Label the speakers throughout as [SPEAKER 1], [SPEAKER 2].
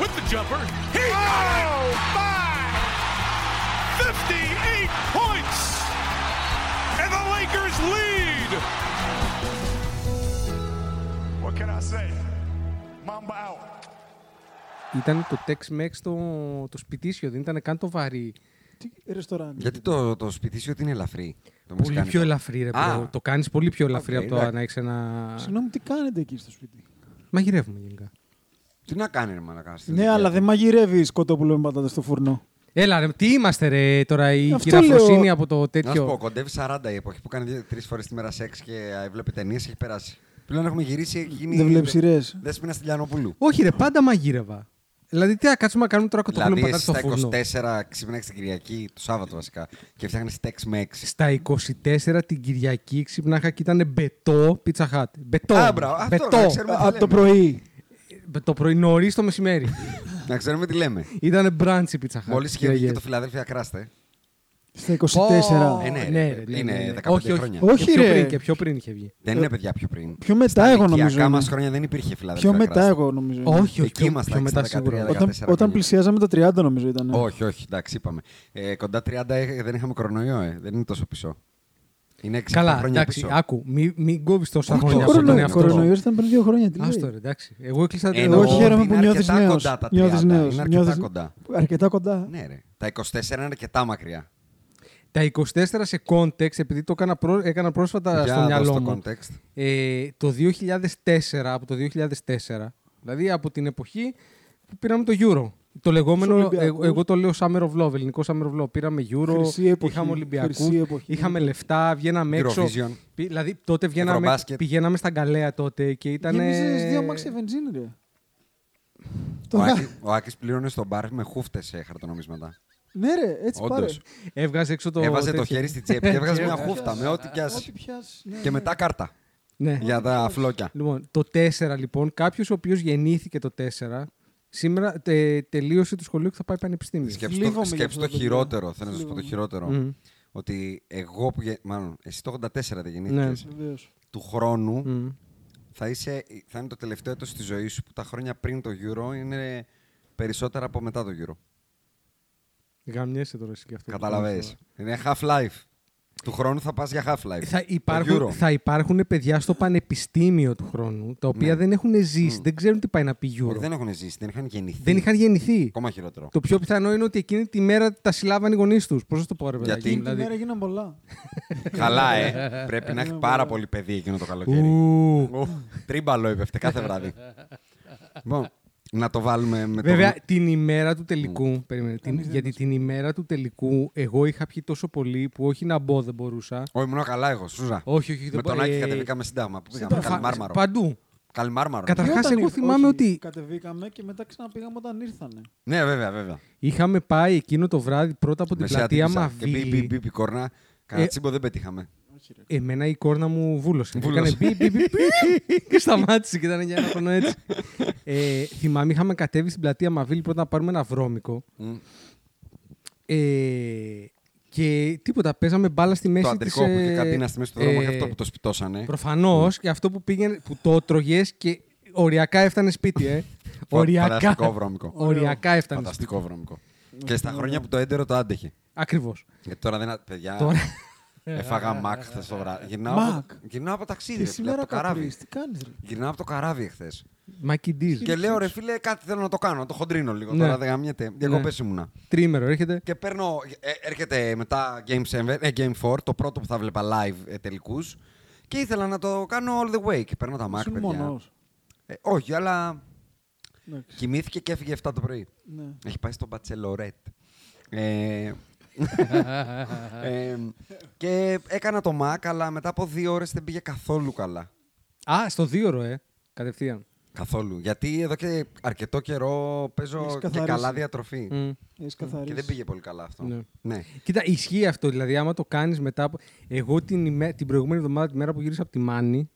[SPEAKER 1] with the jumper. He got it! Five! 58 points! And the Lakers lead! What can I say? Mamba out.
[SPEAKER 2] Ήταν το Tex-Mex το, το σπιτίσιο, δεν ήταν καν το βαρύ.
[SPEAKER 3] Τι ρεστοράν.
[SPEAKER 4] Γιατί το, το σπίτι σου ότι είναι ελαφρύ; Το
[SPEAKER 2] Πολύ
[SPEAKER 4] μεξικάνικο.
[SPEAKER 2] πιο ελαφρύ, ρε
[SPEAKER 4] Α.
[SPEAKER 2] bro. Το κάνεις πολύ πιο ελαφρύ
[SPEAKER 4] Οκ,
[SPEAKER 2] από το
[SPEAKER 4] εντάξει.
[SPEAKER 2] να έχεις ένα.
[SPEAKER 3] Συγγνώμη, τι κάνετε εκεί στο σπίτι;
[SPEAKER 2] Μαγειρεύουμε γενικά.
[SPEAKER 4] Τι να κάνει, ρε Μαλακά. στη
[SPEAKER 3] Ναι,
[SPEAKER 4] δουλειά
[SPEAKER 3] αλλά
[SPEAKER 4] του;
[SPEAKER 3] δεν μαγειρεύει κοτόπουλο με πατάτες στο φουρνό.
[SPEAKER 2] Έλα, ρε, τι είμαστε, ρε, τώρα η
[SPEAKER 3] Αυτό
[SPEAKER 2] κυραφροσύνη
[SPEAKER 3] λέω.
[SPEAKER 2] από το
[SPEAKER 4] Να σου πω,
[SPEAKER 2] τέτοιο.
[SPEAKER 4] κοντεύει 40 η εποχή που κάνει τρεις φορές τη μέρα σεξ και έβλεπε ταινίες έχει περάσει. Πλέον έχουμε γυρίσει, έχει γίνει.
[SPEAKER 3] Δεν βλέπεις σειρές.
[SPEAKER 4] Δέσποινα στη Λιανοπούλου.
[SPEAKER 2] Όχι, ρε, πάντα μαγείρευα. Δηλαδή, τι να κάτσουμε να κάνουμε τώρα κοτόπουλο με
[SPEAKER 4] Δηλαδή,
[SPEAKER 2] πατάτε
[SPEAKER 4] εσύ
[SPEAKER 2] στο
[SPEAKER 4] στα
[SPEAKER 2] φούρνο;
[SPEAKER 4] 24 ξύπναγε την Κυριακή, το Σάββατο βασικά, και φτιάχνεις τέξ με 6.
[SPEAKER 2] Στα 24 την Κυριακή ξύπναχα και ήταν μπετό πίτσα χάτ. Μπετό.
[SPEAKER 4] Α, μπράβο, αυτό,
[SPEAKER 2] μπετό.
[SPEAKER 4] να ξέρουμε τι
[SPEAKER 3] Από το
[SPEAKER 4] λέμε.
[SPEAKER 3] πρωί.
[SPEAKER 2] Ε, Το πρωί νωρίς το μεσημέρι.
[SPEAKER 4] Να ξέρουμε τι λέμε.
[SPEAKER 2] ήταν μπράντσι πίτσα χάτ.
[SPEAKER 4] Μόλις είχε βγει και το Φιλαδέλφια Κράστε.
[SPEAKER 3] Στα 24.
[SPEAKER 4] Ε, ναι,
[SPEAKER 2] ναι,
[SPEAKER 4] ρε,
[SPEAKER 2] ρε, ναι,
[SPEAKER 4] είναι
[SPEAKER 2] ναι, ναι.
[SPEAKER 4] 15
[SPEAKER 2] όχι, όχι.
[SPEAKER 4] χρόνια.
[SPEAKER 3] Όχι,
[SPEAKER 2] και πιο
[SPEAKER 3] ρε.
[SPEAKER 2] Πριν, και πιο πριν είχε βγει.
[SPEAKER 4] Δεν είναι παιδιά πιο πριν.
[SPEAKER 3] Πιο μετά
[SPEAKER 4] Στα
[SPEAKER 3] εγώ νομίζω.
[SPEAKER 4] ηλικιακά μας
[SPEAKER 3] είναι.
[SPEAKER 4] χρόνια δεν υπήρχε Φιλαδέλφια
[SPEAKER 3] Πιο μετά
[SPEAKER 4] Κράστε.
[SPEAKER 3] εγώ νομίζω. είναι.
[SPEAKER 2] Όχι, όχι.
[SPEAKER 4] Εκεί
[SPEAKER 2] Πιο,
[SPEAKER 4] ήμασταν,
[SPEAKER 2] πιο μετά
[SPEAKER 4] 13,
[SPEAKER 2] σίγουρα.
[SPEAKER 4] 14
[SPEAKER 3] Όταν, όταν
[SPEAKER 4] χρόνια.
[SPEAKER 3] πλησιάζαμε τα 30 νομίζω ήταν.
[SPEAKER 4] Όχι, όχι, εντάξει, είπαμε. Ε, κοντά 30 ε, δεν είχαμε κορονοϊό, ε. δεν είναι τόσο πίσω. Είναι 6
[SPEAKER 2] Καλά,
[SPEAKER 4] χρόνια
[SPEAKER 2] εντάξει,
[SPEAKER 4] πίσω.
[SPEAKER 2] άκου, μην μη κόβεις τόσα
[SPEAKER 4] Όχι,
[SPEAKER 2] χρόνια
[SPEAKER 4] το
[SPEAKER 2] από τον
[SPEAKER 4] κορονοϊό,
[SPEAKER 2] εαυτό σου.
[SPEAKER 3] Κορονοϊό ήταν πριν δύο χρόνια. Τι λέει.
[SPEAKER 2] Άστο, ρε, εντάξει. Εγώ έκλεισα
[SPEAKER 4] Ε,
[SPEAKER 2] την
[SPEAKER 4] εννοώ
[SPEAKER 3] Εγώ
[SPEAKER 4] ότι
[SPEAKER 3] χαίρομαι
[SPEAKER 4] είναι
[SPEAKER 3] που νιώθεις
[SPEAKER 4] αρκετά
[SPEAKER 3] νέος.
[SPEAKER 4] κοντά τα 30.
[SPEAKER 3] Νιώθεις νέος.
[SPEAKER 4] Είναι αρκετά
[SPEAKER 3] Νιώθεις-
[SPEAKER 4] κοντά.
[SPEAKER 3] Αρκετά κοντά.
[SPEAKER 4] Ναι, ρε. Τα 24 είναι αρκετά μακριά.
[SPEAKER 2] Τα 24 σε context, επειδή το έκανα, πρό- έκανα πρόσφατα
[SPEAKER 4] Για
[SPEAKER 2] στο
[SPEAKER 4] δώσ'
[SPEAKER 2] μυαλό
[SPEAKER 4] το
[SPEAKER 2] μου.
[SPEAKER 4] context.
[SPEAKER 2] Ε, το 2004, από το 2004, δηλαδή από την εποχή που πήραμε το Euro. Το λεγόμενο,
[SPEAKER 3] Στους Ολυμπιακούς.
[SPEAKER 2] εγώ, εγώ το λέω Summer of Love, ελληνικό Summer of Love. Πήραμε Euro,
[SPEAKER 3] Χρυσή εποχή,
[SPEAKER 2] είχαμε Ολυμπιακούς,
[SPEAKER 3] χρυσή εποχή.
[SPEAKER 2] είχαμε λεφτά, βγαίναμε έξω.
[SPEAKER 4] Eurovision.
[SPEAKER 2] Πη- Δηλαδή τότε βγαίναμε,
[SPEAKER 4] Ευρωμπάσκετ.
[SPEAKER 2] πηγαίναμε στα Γκαλέα τότε και ήταν.
[SPEAKER 3] Γέμιζες δύο αμάξια βενζίνη, ρε. Το
[SPEAKER 4] Ο,
[SPEAKER 3] γα-
[SPEAKER 4] Άκη, ο Άκης πλήρωνε στο μπαρ με χούφτες χαρτονομίσματα.
[SPEAKER 3] Ναι, ρε, έτσι πάρε.
[SPEAKER 4] Όντω.
[SPEAKER 2] Έβγαζε έξω το.
[SPEAKER 4] Έβαζε το
[SPEAKER 2] τέτοιο.
[SPEAKER 4] χέρι στην τσέπη και έβγαζε μια
[SPEAKER 3] Ό,τι
[SPEAKER 4] χούφτα με ό,τι
[SPEAKER 3] Ό,τι
[SPEAKER 4] πιάσει.
[SPEAKER 3] πιάσει. ναι,
[SPEAKER 4] Και
[SPEAKER 3] ναι.
[SPEAKER 4] μετά κάρτα
[SPEAKER 2] Ναι.
[SPEAKER 4] για τα φλόκια.
[SPEAKER 2] Λοιπόν, το 4 λοιπόν, κάποιος ο οποίος γεννήθηκε το 4, σήμερα τε, τελείωσε το σχολείο και θα πάει πανεπιστήμιο.
[SPEAKER 4] Σκέψου
[SPEAKER 3] Θλίβομαι
[SPEAKER 4] το,
[SPEAKER 3] για
[SPEAKER 4] σκέψου
[SPEAKER 3] αυτό
[SPEAKER 4] το
[SPEAKER 3] το παιδί.
[SPEAKER 4] χειρότερο. Θέλω να σα πω το
[SPEAKER 3] Θλίβομαι.
[SPEAKER 4] χειρότερο.
[SPEAKER 2] Μμμ.
[SPEAKER 4] Ότι εγώ που. γε- Μάλλον, εσύ το 84 δεν γεννήθηκες.
[SPEAKER 2] Ναι.
[SPEAKER 3] Βεβαίως.
[SPEAKER 4] Του χρόνου
[SPEAKER 2] Μμ.
[SPEAKER 4] θα, είσαι, θα είναι το τελευταίο έτος στη ζωής σου που τα χρόνια πριν το Euro είναι περισσότερα από μετά το Euro.
[SPEAKER 2] Γαμιέσαι τώρα εσύ και αυτό.
[SPEAKER 4] Καταλαβαίνεις. Είναι half-life. Του χρόνου θα πας για half-life.
[SPEAKER 2] Θα
[SPEAKER 4] Το
[SPEAKER 2] υπάρχουν,
[SPEAKER 4] Euro.
[SPEAKER 2] θα υπάρχουν παιδιά στο πανεπιστήμιο του χρόνου, τα οποία
[SPEAKER 4] Ναι.
[SPEAKER 2] δεν έχουν ζήσει, δεν ξέρουν τι πάει να πει Euro.
[SPEAKER 4] Όχι, δεν έχουν ζήσει, δεν είχαν γεννηθεί.
[SPEAKER 2] Δεν είχαν γεννηθεί.
[SPEAKER 4] Ακόμα χειρότερο.
[SPEAKER 2] Το πιο πιθανό είναι ότι εκείνη τη μέρα τα συλλάβαν οι γονείς τους. Πώς θα το πω, ρε παιδάκι.
[SPEAKER 4] Γιατί;
[SPEAKER 2] μου,
[SPEAKER 3] Τη
[SPEAKER 2] δηλαδή.
[SPEAKER 3] μέρα γίναν πολλά.
[SPEAKER 4] Καλά, ε. Πρέπει να έχει πάρα πολύ παιδί εκείνο το καλοκαίρι.
[SPEAKER 2] Ου.
[SPEAKER 4] Ου, Τρίμπαλο έπεφτε κάθε βράδυ. Λοιπόν, να το βάλουμε με
[SPEAKER 2] Βέβαια,
[SPEAKER 4] το...
[SPEAKER 2] την ημέρα του τελικού. Περίμενε, την, γιατί την ημέρα του τελικού εγώ είχα πιει τόσο πολύ που όχι να μπω δεν μπορούσα.
[SPEAKER 4] Όχι, ήμουν καλά εγώ, Σούζα.
[SPEAKER 2] Όχι, όχι,
[SPEAKER 4] Με
[SPEAKER 2] δεν
[SPEAKER 4] τον
[SPEAKER 2] μπο-
[SPEAKER 4] Άκη
[SPEAKER 2] ε,
[SPEAKER 4] κατεβήκαμε σύνταγμα. Πού πήγαμε,
[SPEAKER 2] Προφα-
[SPEAKER 4] Καλιμάρμαρο.
[SPEAKER 2] Παντού.
[SPEAKER 4] Καλιμάρμαρο.
[SPEAKER 2] Κατα-
[SPEAKER 3] Και
[SPEAKER 2] Καταρχάς,
[SPEAKER 3] όταν
[SPEAKER 2] εγώ
[SPEAKER 3] ήρ-
[SPEAKER 2] θυμάμαι
[SPEAKER 3] όχι,
[SPEAKER 2] ότι-
[SPEAKER 3] Κατεβήκαμε και μετά ξαναπήγαμε όταν ήρθανε.
[SPEAKER 4] Ναι, βέβαια, βέβαια.
[SPEAKER 2] Είχαμε πάει εκείνο το βράδυ πρώτα από την
[SPEAKER 4] Μεσαία
[SPEAKER 2] πλατεία
[SPEAKER 4] τύπησα. Και μπι, μπι,
[SPEAKER 2] Μαβίλη.
[SPEAKER 4] μπι, μπι, κόρνα. Κανένα
[SPEAKER 2] Ε,
[SPEAKER 4] τσίμπο δεν πετύχαμε.
[SPEAKER 2] Εμένα η κόρνα μου βούλωσε.
[SPEAKER 4] Βούλωσε.
[SPEAKER 2] Έκανε μπι, μπι, μπι, μπι, και σταμάτησε και ήταν για ένα χρόνο έτσι. Ε, θυμάμαι, είχαμε κατέβει στην πλατεία Μαβίλη πρώτα να πάρουμε ένα βρώμικο.
[SPEAKER 4] Μμ.
[SPEAKER 2] Ε, και τίποτα, παίζαμε μπάλα στη μέση
[SPEAKER 4] Το
[SPEAKER 2] της,
[SPEAKER 4] αντρικό που είχε
[SPEAKER 2] ε,
[SPEAKER 4] κατίνα στη μέση του δρόμου
[SPEAKER 2] ε,
[SPEAKER 4] και αυτό που το σπιτώσανε.
[SPEAKER 2] Προφανώς και αυτό που πήγαινε, που το έτρωγε και οριακά έφτανε σπίτι, ε. οριακά.
[SPEAKER 4] Φανταστικό βρώμικο.
[SPEAKER 2] Οριακά έφτανε.
[SPEAKER 4] Φανταστικό βρώμικο. Και στα χρόνια που το έντερο το άντεχε.
[SPEAKER 2] Ακριβώς.
[SPEAKER 4] Γιατί τώρα δεν. Παιδιά,
[SPEAKER 2] Τώρα-
[SPEAKER 4] έφαγα μακ χθες το βράδυ. Γυρνάω,
[SPEAKER 3] Μακ.
[SPEAKER 4] από, γυρνάω από ταξίδι.
[SPEAKER 3] Και
[SPEAKER 4] ρε φίλε,
[SPEAKER 3] σήμερα
[SPEAKER 4] από το καράβι.
[SPEAKER 3] καπρίς, τι κάνεις ρε;
[SPEAKER 4] Γυρνάω από το καράβι εχθέ.
[SPEAKER 2] Μάκι Ντίζ.
[SPEAKER 4] Και λέω ρε φίλε, κάτι θέλω να το κάνω. Το χοντρίνω λίγο.
[SPEAKER 2] Ναι.
[SPEAKER 4] Τώρα δεν γαμιέται. Διακοπές ήμουνα.
[SPEAKER 2] Τρίμερο έρχεται.
[SPEAKER 4] Και παίρνω. ε, έρχεται μετά Game, 7, ε, Game 4, το πρώτο που θα βλέπα live ε, τελικούς. Και ήθελα να το κάνω all the way. Και παίρνω τα Mac,
[SPEAKER 3] Ήσουν
[SPEAKER 4] παιδιά.
[SPEAKER 3] μόνος.
[SPEAKER 4] Ε, όχι, αλλά
[SPEAKER 3] Εντάξει.
[SPEAKER 4] κοιμήθηκε και έφυγε 7 το πρωί.
[SPEAKER 3] Ναι.
[SPEAKER 4] Έχει πάει στο Bachelorette. Ε, ε, και έκανα το Mac, αλλά μετά από δύο ώρες δεν πήγε καθόλου καλά.
[SPEAKER 2] Α, στο δύο ε. Κατευθείαν.
[SPEAKER 4] Καθόλου. Γιατί εδώ και αρκετό καιρό παίζω
[SPEAKER 3] Έχεις
[SPEAKER 4] και
[SPEAKER 3] καθαρίσει.
[SPEAKER 4] καλά διατροφή.
[SPEAKER 2] Μμ.
[SPEAKER 3] Έχεις
[SPEAKER 4] Και
[SPEAKER 3] καθαρίσει.
[SPEAKER 4] δεν πήγε πολύ καλά αυτό.
[SPEAKER 2] Ναι.
[SPEAKER 4] Ναι.
[SPEAKER 2] Κοίτα, ισχύει αυτό. Δηλαδή, άμα το κάνεις μετά από. Εγώ την, ημέ... την προηγούμενη εβδομάδα, τη μέρα που γύρισα από τη Μάνη,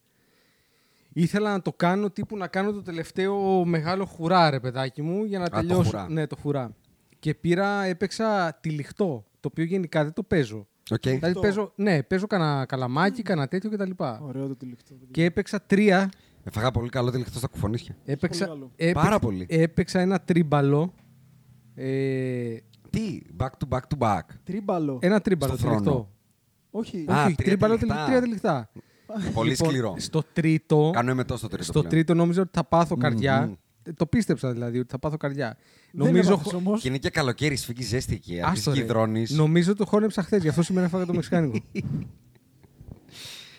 [SPEAKER 2] ήθελα να το κάνω τύπου να κάνω το τελευταίο μεγάλο hurrah, ρε παιδάκι μου, για να
[SPEAKER 4] το
[SPEAKER 2] τελειώσω.
[SPEAKER 4] hurrah.
[SPEAKER 2] Ναι, το hurrah. Και πήρα, έπαιξα τυλιχτό. Το οποίο γενικά δεν το παίζω.
[SPEAKER 4] Οκ.
[SPEAKER 2] Δηλαδή, παίζω, ναι, παίζω κανένα καλαμάκι, κανένα τέτοιο κτλ.
[SPEAKER 3] Ωραίο το τυλιχτό. παιδιά.
[SPEAKER 2] Και έπαιξα τρία.
[SPEAKER 4] Έφαγα πολύ καλό τελειχτό στα κουφονίσια.
[SPEAKER 2] Έπαιξα,
[SPEAKER 3] καλό.
[SPEAKER 2] έπαιξα,
[SPEAKER 4] Πάρα πολύ.
[SPEAKER 2] Έπαιξα ένα τρίμπαλο. Ε,
[SPEAKER 4] Τι, back to back to back.
[SPEAKER 3] Τρίμπαλο.
[SPEAKER 2] ένα τρίμπαλο
[SPEAKER 4] Στο θρόνο.
[SPEAKER 2] τυλιχτό.
[SPEAKER 3] Όχι.
[SPEAKER 4] Α,
[SPEAKER 2] Όχι, όχι,
[SPEAKER 4] τρία
[SPEAKER 2] τρίμπαλο
[SPEAKER 4] τυλιχτά.
[SPEAKER 2] τρία τυλιχτά.
[SPEAKER 4] Πολύ
[SPEAKER 2] Λοιπόν,
[SPEAKER 4] σκληρό.
[SPEAKER 2] Στο τρίτο,
[SPEAKER 4] Κάνω εμετό στο τρίτο.
[SPEAKER 2] στο
[SPEAKER 4] πλέον.
[SPEAKER 2] τρίτο νόμιζα ότι θα πάθω καρδιά.
[SPEAKER 4] Μμμ.
[SPEAKER 2] Ε, Το πίστεψα δηλαδή ότι θα πάθω καρδιά.
[SPEAKER 3] Δεν
[SPEAKER 2] νομίζω,
[SPEAKER 3] έμαθες όμως.
[SPEAKER 4] Και είναι και καλοκαίρι, σφίγγεις ζέστη εκεί.
[SPEAKER 2] Άστο,
[SPEAKER 4] Αρχίζει και
[SPEAKER 2] ρε.
[SPEAKER 4] υδρώνεις.
[SPEAKER 2] νομίζω το χώνεψα χθες, γι' αυτό σήμερα έφαγα το μεξικάνικο.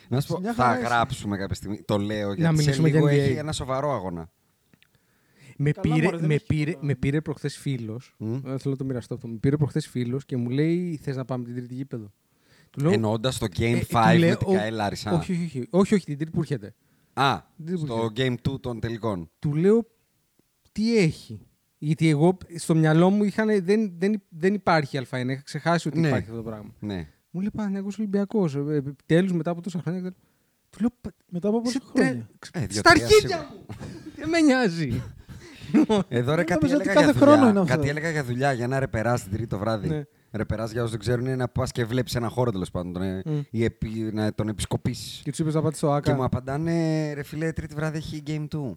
[SPEAKER 4] Να σου πω,
[SPEAKER 3] Μια
[SPEAKER 4] θα
[SPEAKER 3] χαρά είσαι.
[SPEAKER 4] γράψουμε κάποια στιγμή. Το λέω γιατί σε
[SPEAKER 2] μιλήσουμε
[SPEAKER 4] λίγο
[SPEAKER 2] για NBA.
[SPEAKER 4] έχει ένα σοβαρό αγώνα.
[SPEAKER 2] με,
[SPEAKER 3] Καλά,
[SPEAKER 2] πήρε,
[SPEAKER 3] μωρέ, δεν
[SPEAKER 2] με,
[SPEAKER 3] έχει
[SPEAKER 2] πήρε,
[SPEAKER 3] τίποτα.
[SPEAKER 2] με πήρε προχθές φίλος.
[SPEAKER 4] Μμ.
[SPEAKER 2] Θέλω να το μοιραστώ αυτό. Με πήρε προχθές φίλος και μου λέει: Θες να πάμε την τρίτη γήπεδο; Του λέω,
[SPEAKER 4] Εννοώντα το
[SPEAKER 2] ε,
[SPEAKER 4] Game
[SPEAKER 2] του
[SPEAKER 4] 5
[SPEAKER 2] λέω,
[SPEAKER 4] με την
[SPEAKER 2] «Ο-
[SPEAKER 4] Καέλ Άρισα.
[SPEAKER 2] όχι, όχι, όχι, όχι, όχι, την τρίτη που έρχεται.
[SPEAKER 4] Α,
[SPEAKER 2] Δεν
[SPEAKER 4] στο Game 2 των τελικών.
[SPEAKER 2] Του λέω τι έχει. Γιατί εγώ στο μυαλό μου είχαν, δεν, δεν, δεν υπάρχει Α1. Είχα ξεχάσει ότι
[SPEAKER 4] Ναι.
[SPEAKER 2] υπάρχει αυτό το πράγμα.
[SPEAKER 4] Ναι.
[SPEAKER 2] Μου λέει Παναγιώ Ολυμπιακός. Επιτέλου μετά από τόσα χρόνια. Του λέω. «Πα-
[SPEAKER 3] Μετά από
[SPEAKER 2] είσαι
[SPEAKER 3] πόσα χρόνια;
[SPEAKER 2] τρε-
[SPEAKER 4] Ε, δύο,
[SPEAKER 2] Στα
[SPEAKER 4] τρία
[SPEAKER 2] αρχίδια
[SPEAKER 4] σίγουρα.
[SPEAKER 2] μου! Δεν με νοιάζει.
[SPEAKER 4] Εδώ ρε
[SPEAKER 3] Ε,
[SPEAKER 4] κάτι
[SPEAKER 3] νόμιζα
[SPEAKER 4] έλεγα
[SPEAKER 3] ότι
[SPEAKER 4] για
[SPEAKER 3] κάθε χρόνο
[SPEAKER 4] δουλειά.
[SPEAKER 3] είναι αυτό.
[SPEAKER 4] Κάτι έλεγα για δουλειά, για ένα ρεπερά την τρίτη το βράδυ.
[SPEAKER 2] Ναι.
[SPEAKER 4] Ρεπεράς για όσους δεν ξέρουν είναι να πας και βλέπεις ένα χώρο τέλος πάντων. ε,
[SPEAKER 2] Μμ.
[SPEAKER 4] ή επί- να τον επισκοπήσεις.
[SPEAKER 2] Και τους είπες να πάτε στο
[SPEAKER 4] Και μου
[SPEAKER 2] ΑΚΑ.
[SPEAKER 4] απαντάνε, ρε φίλε, τρίτη βράδυ έχει Game 2.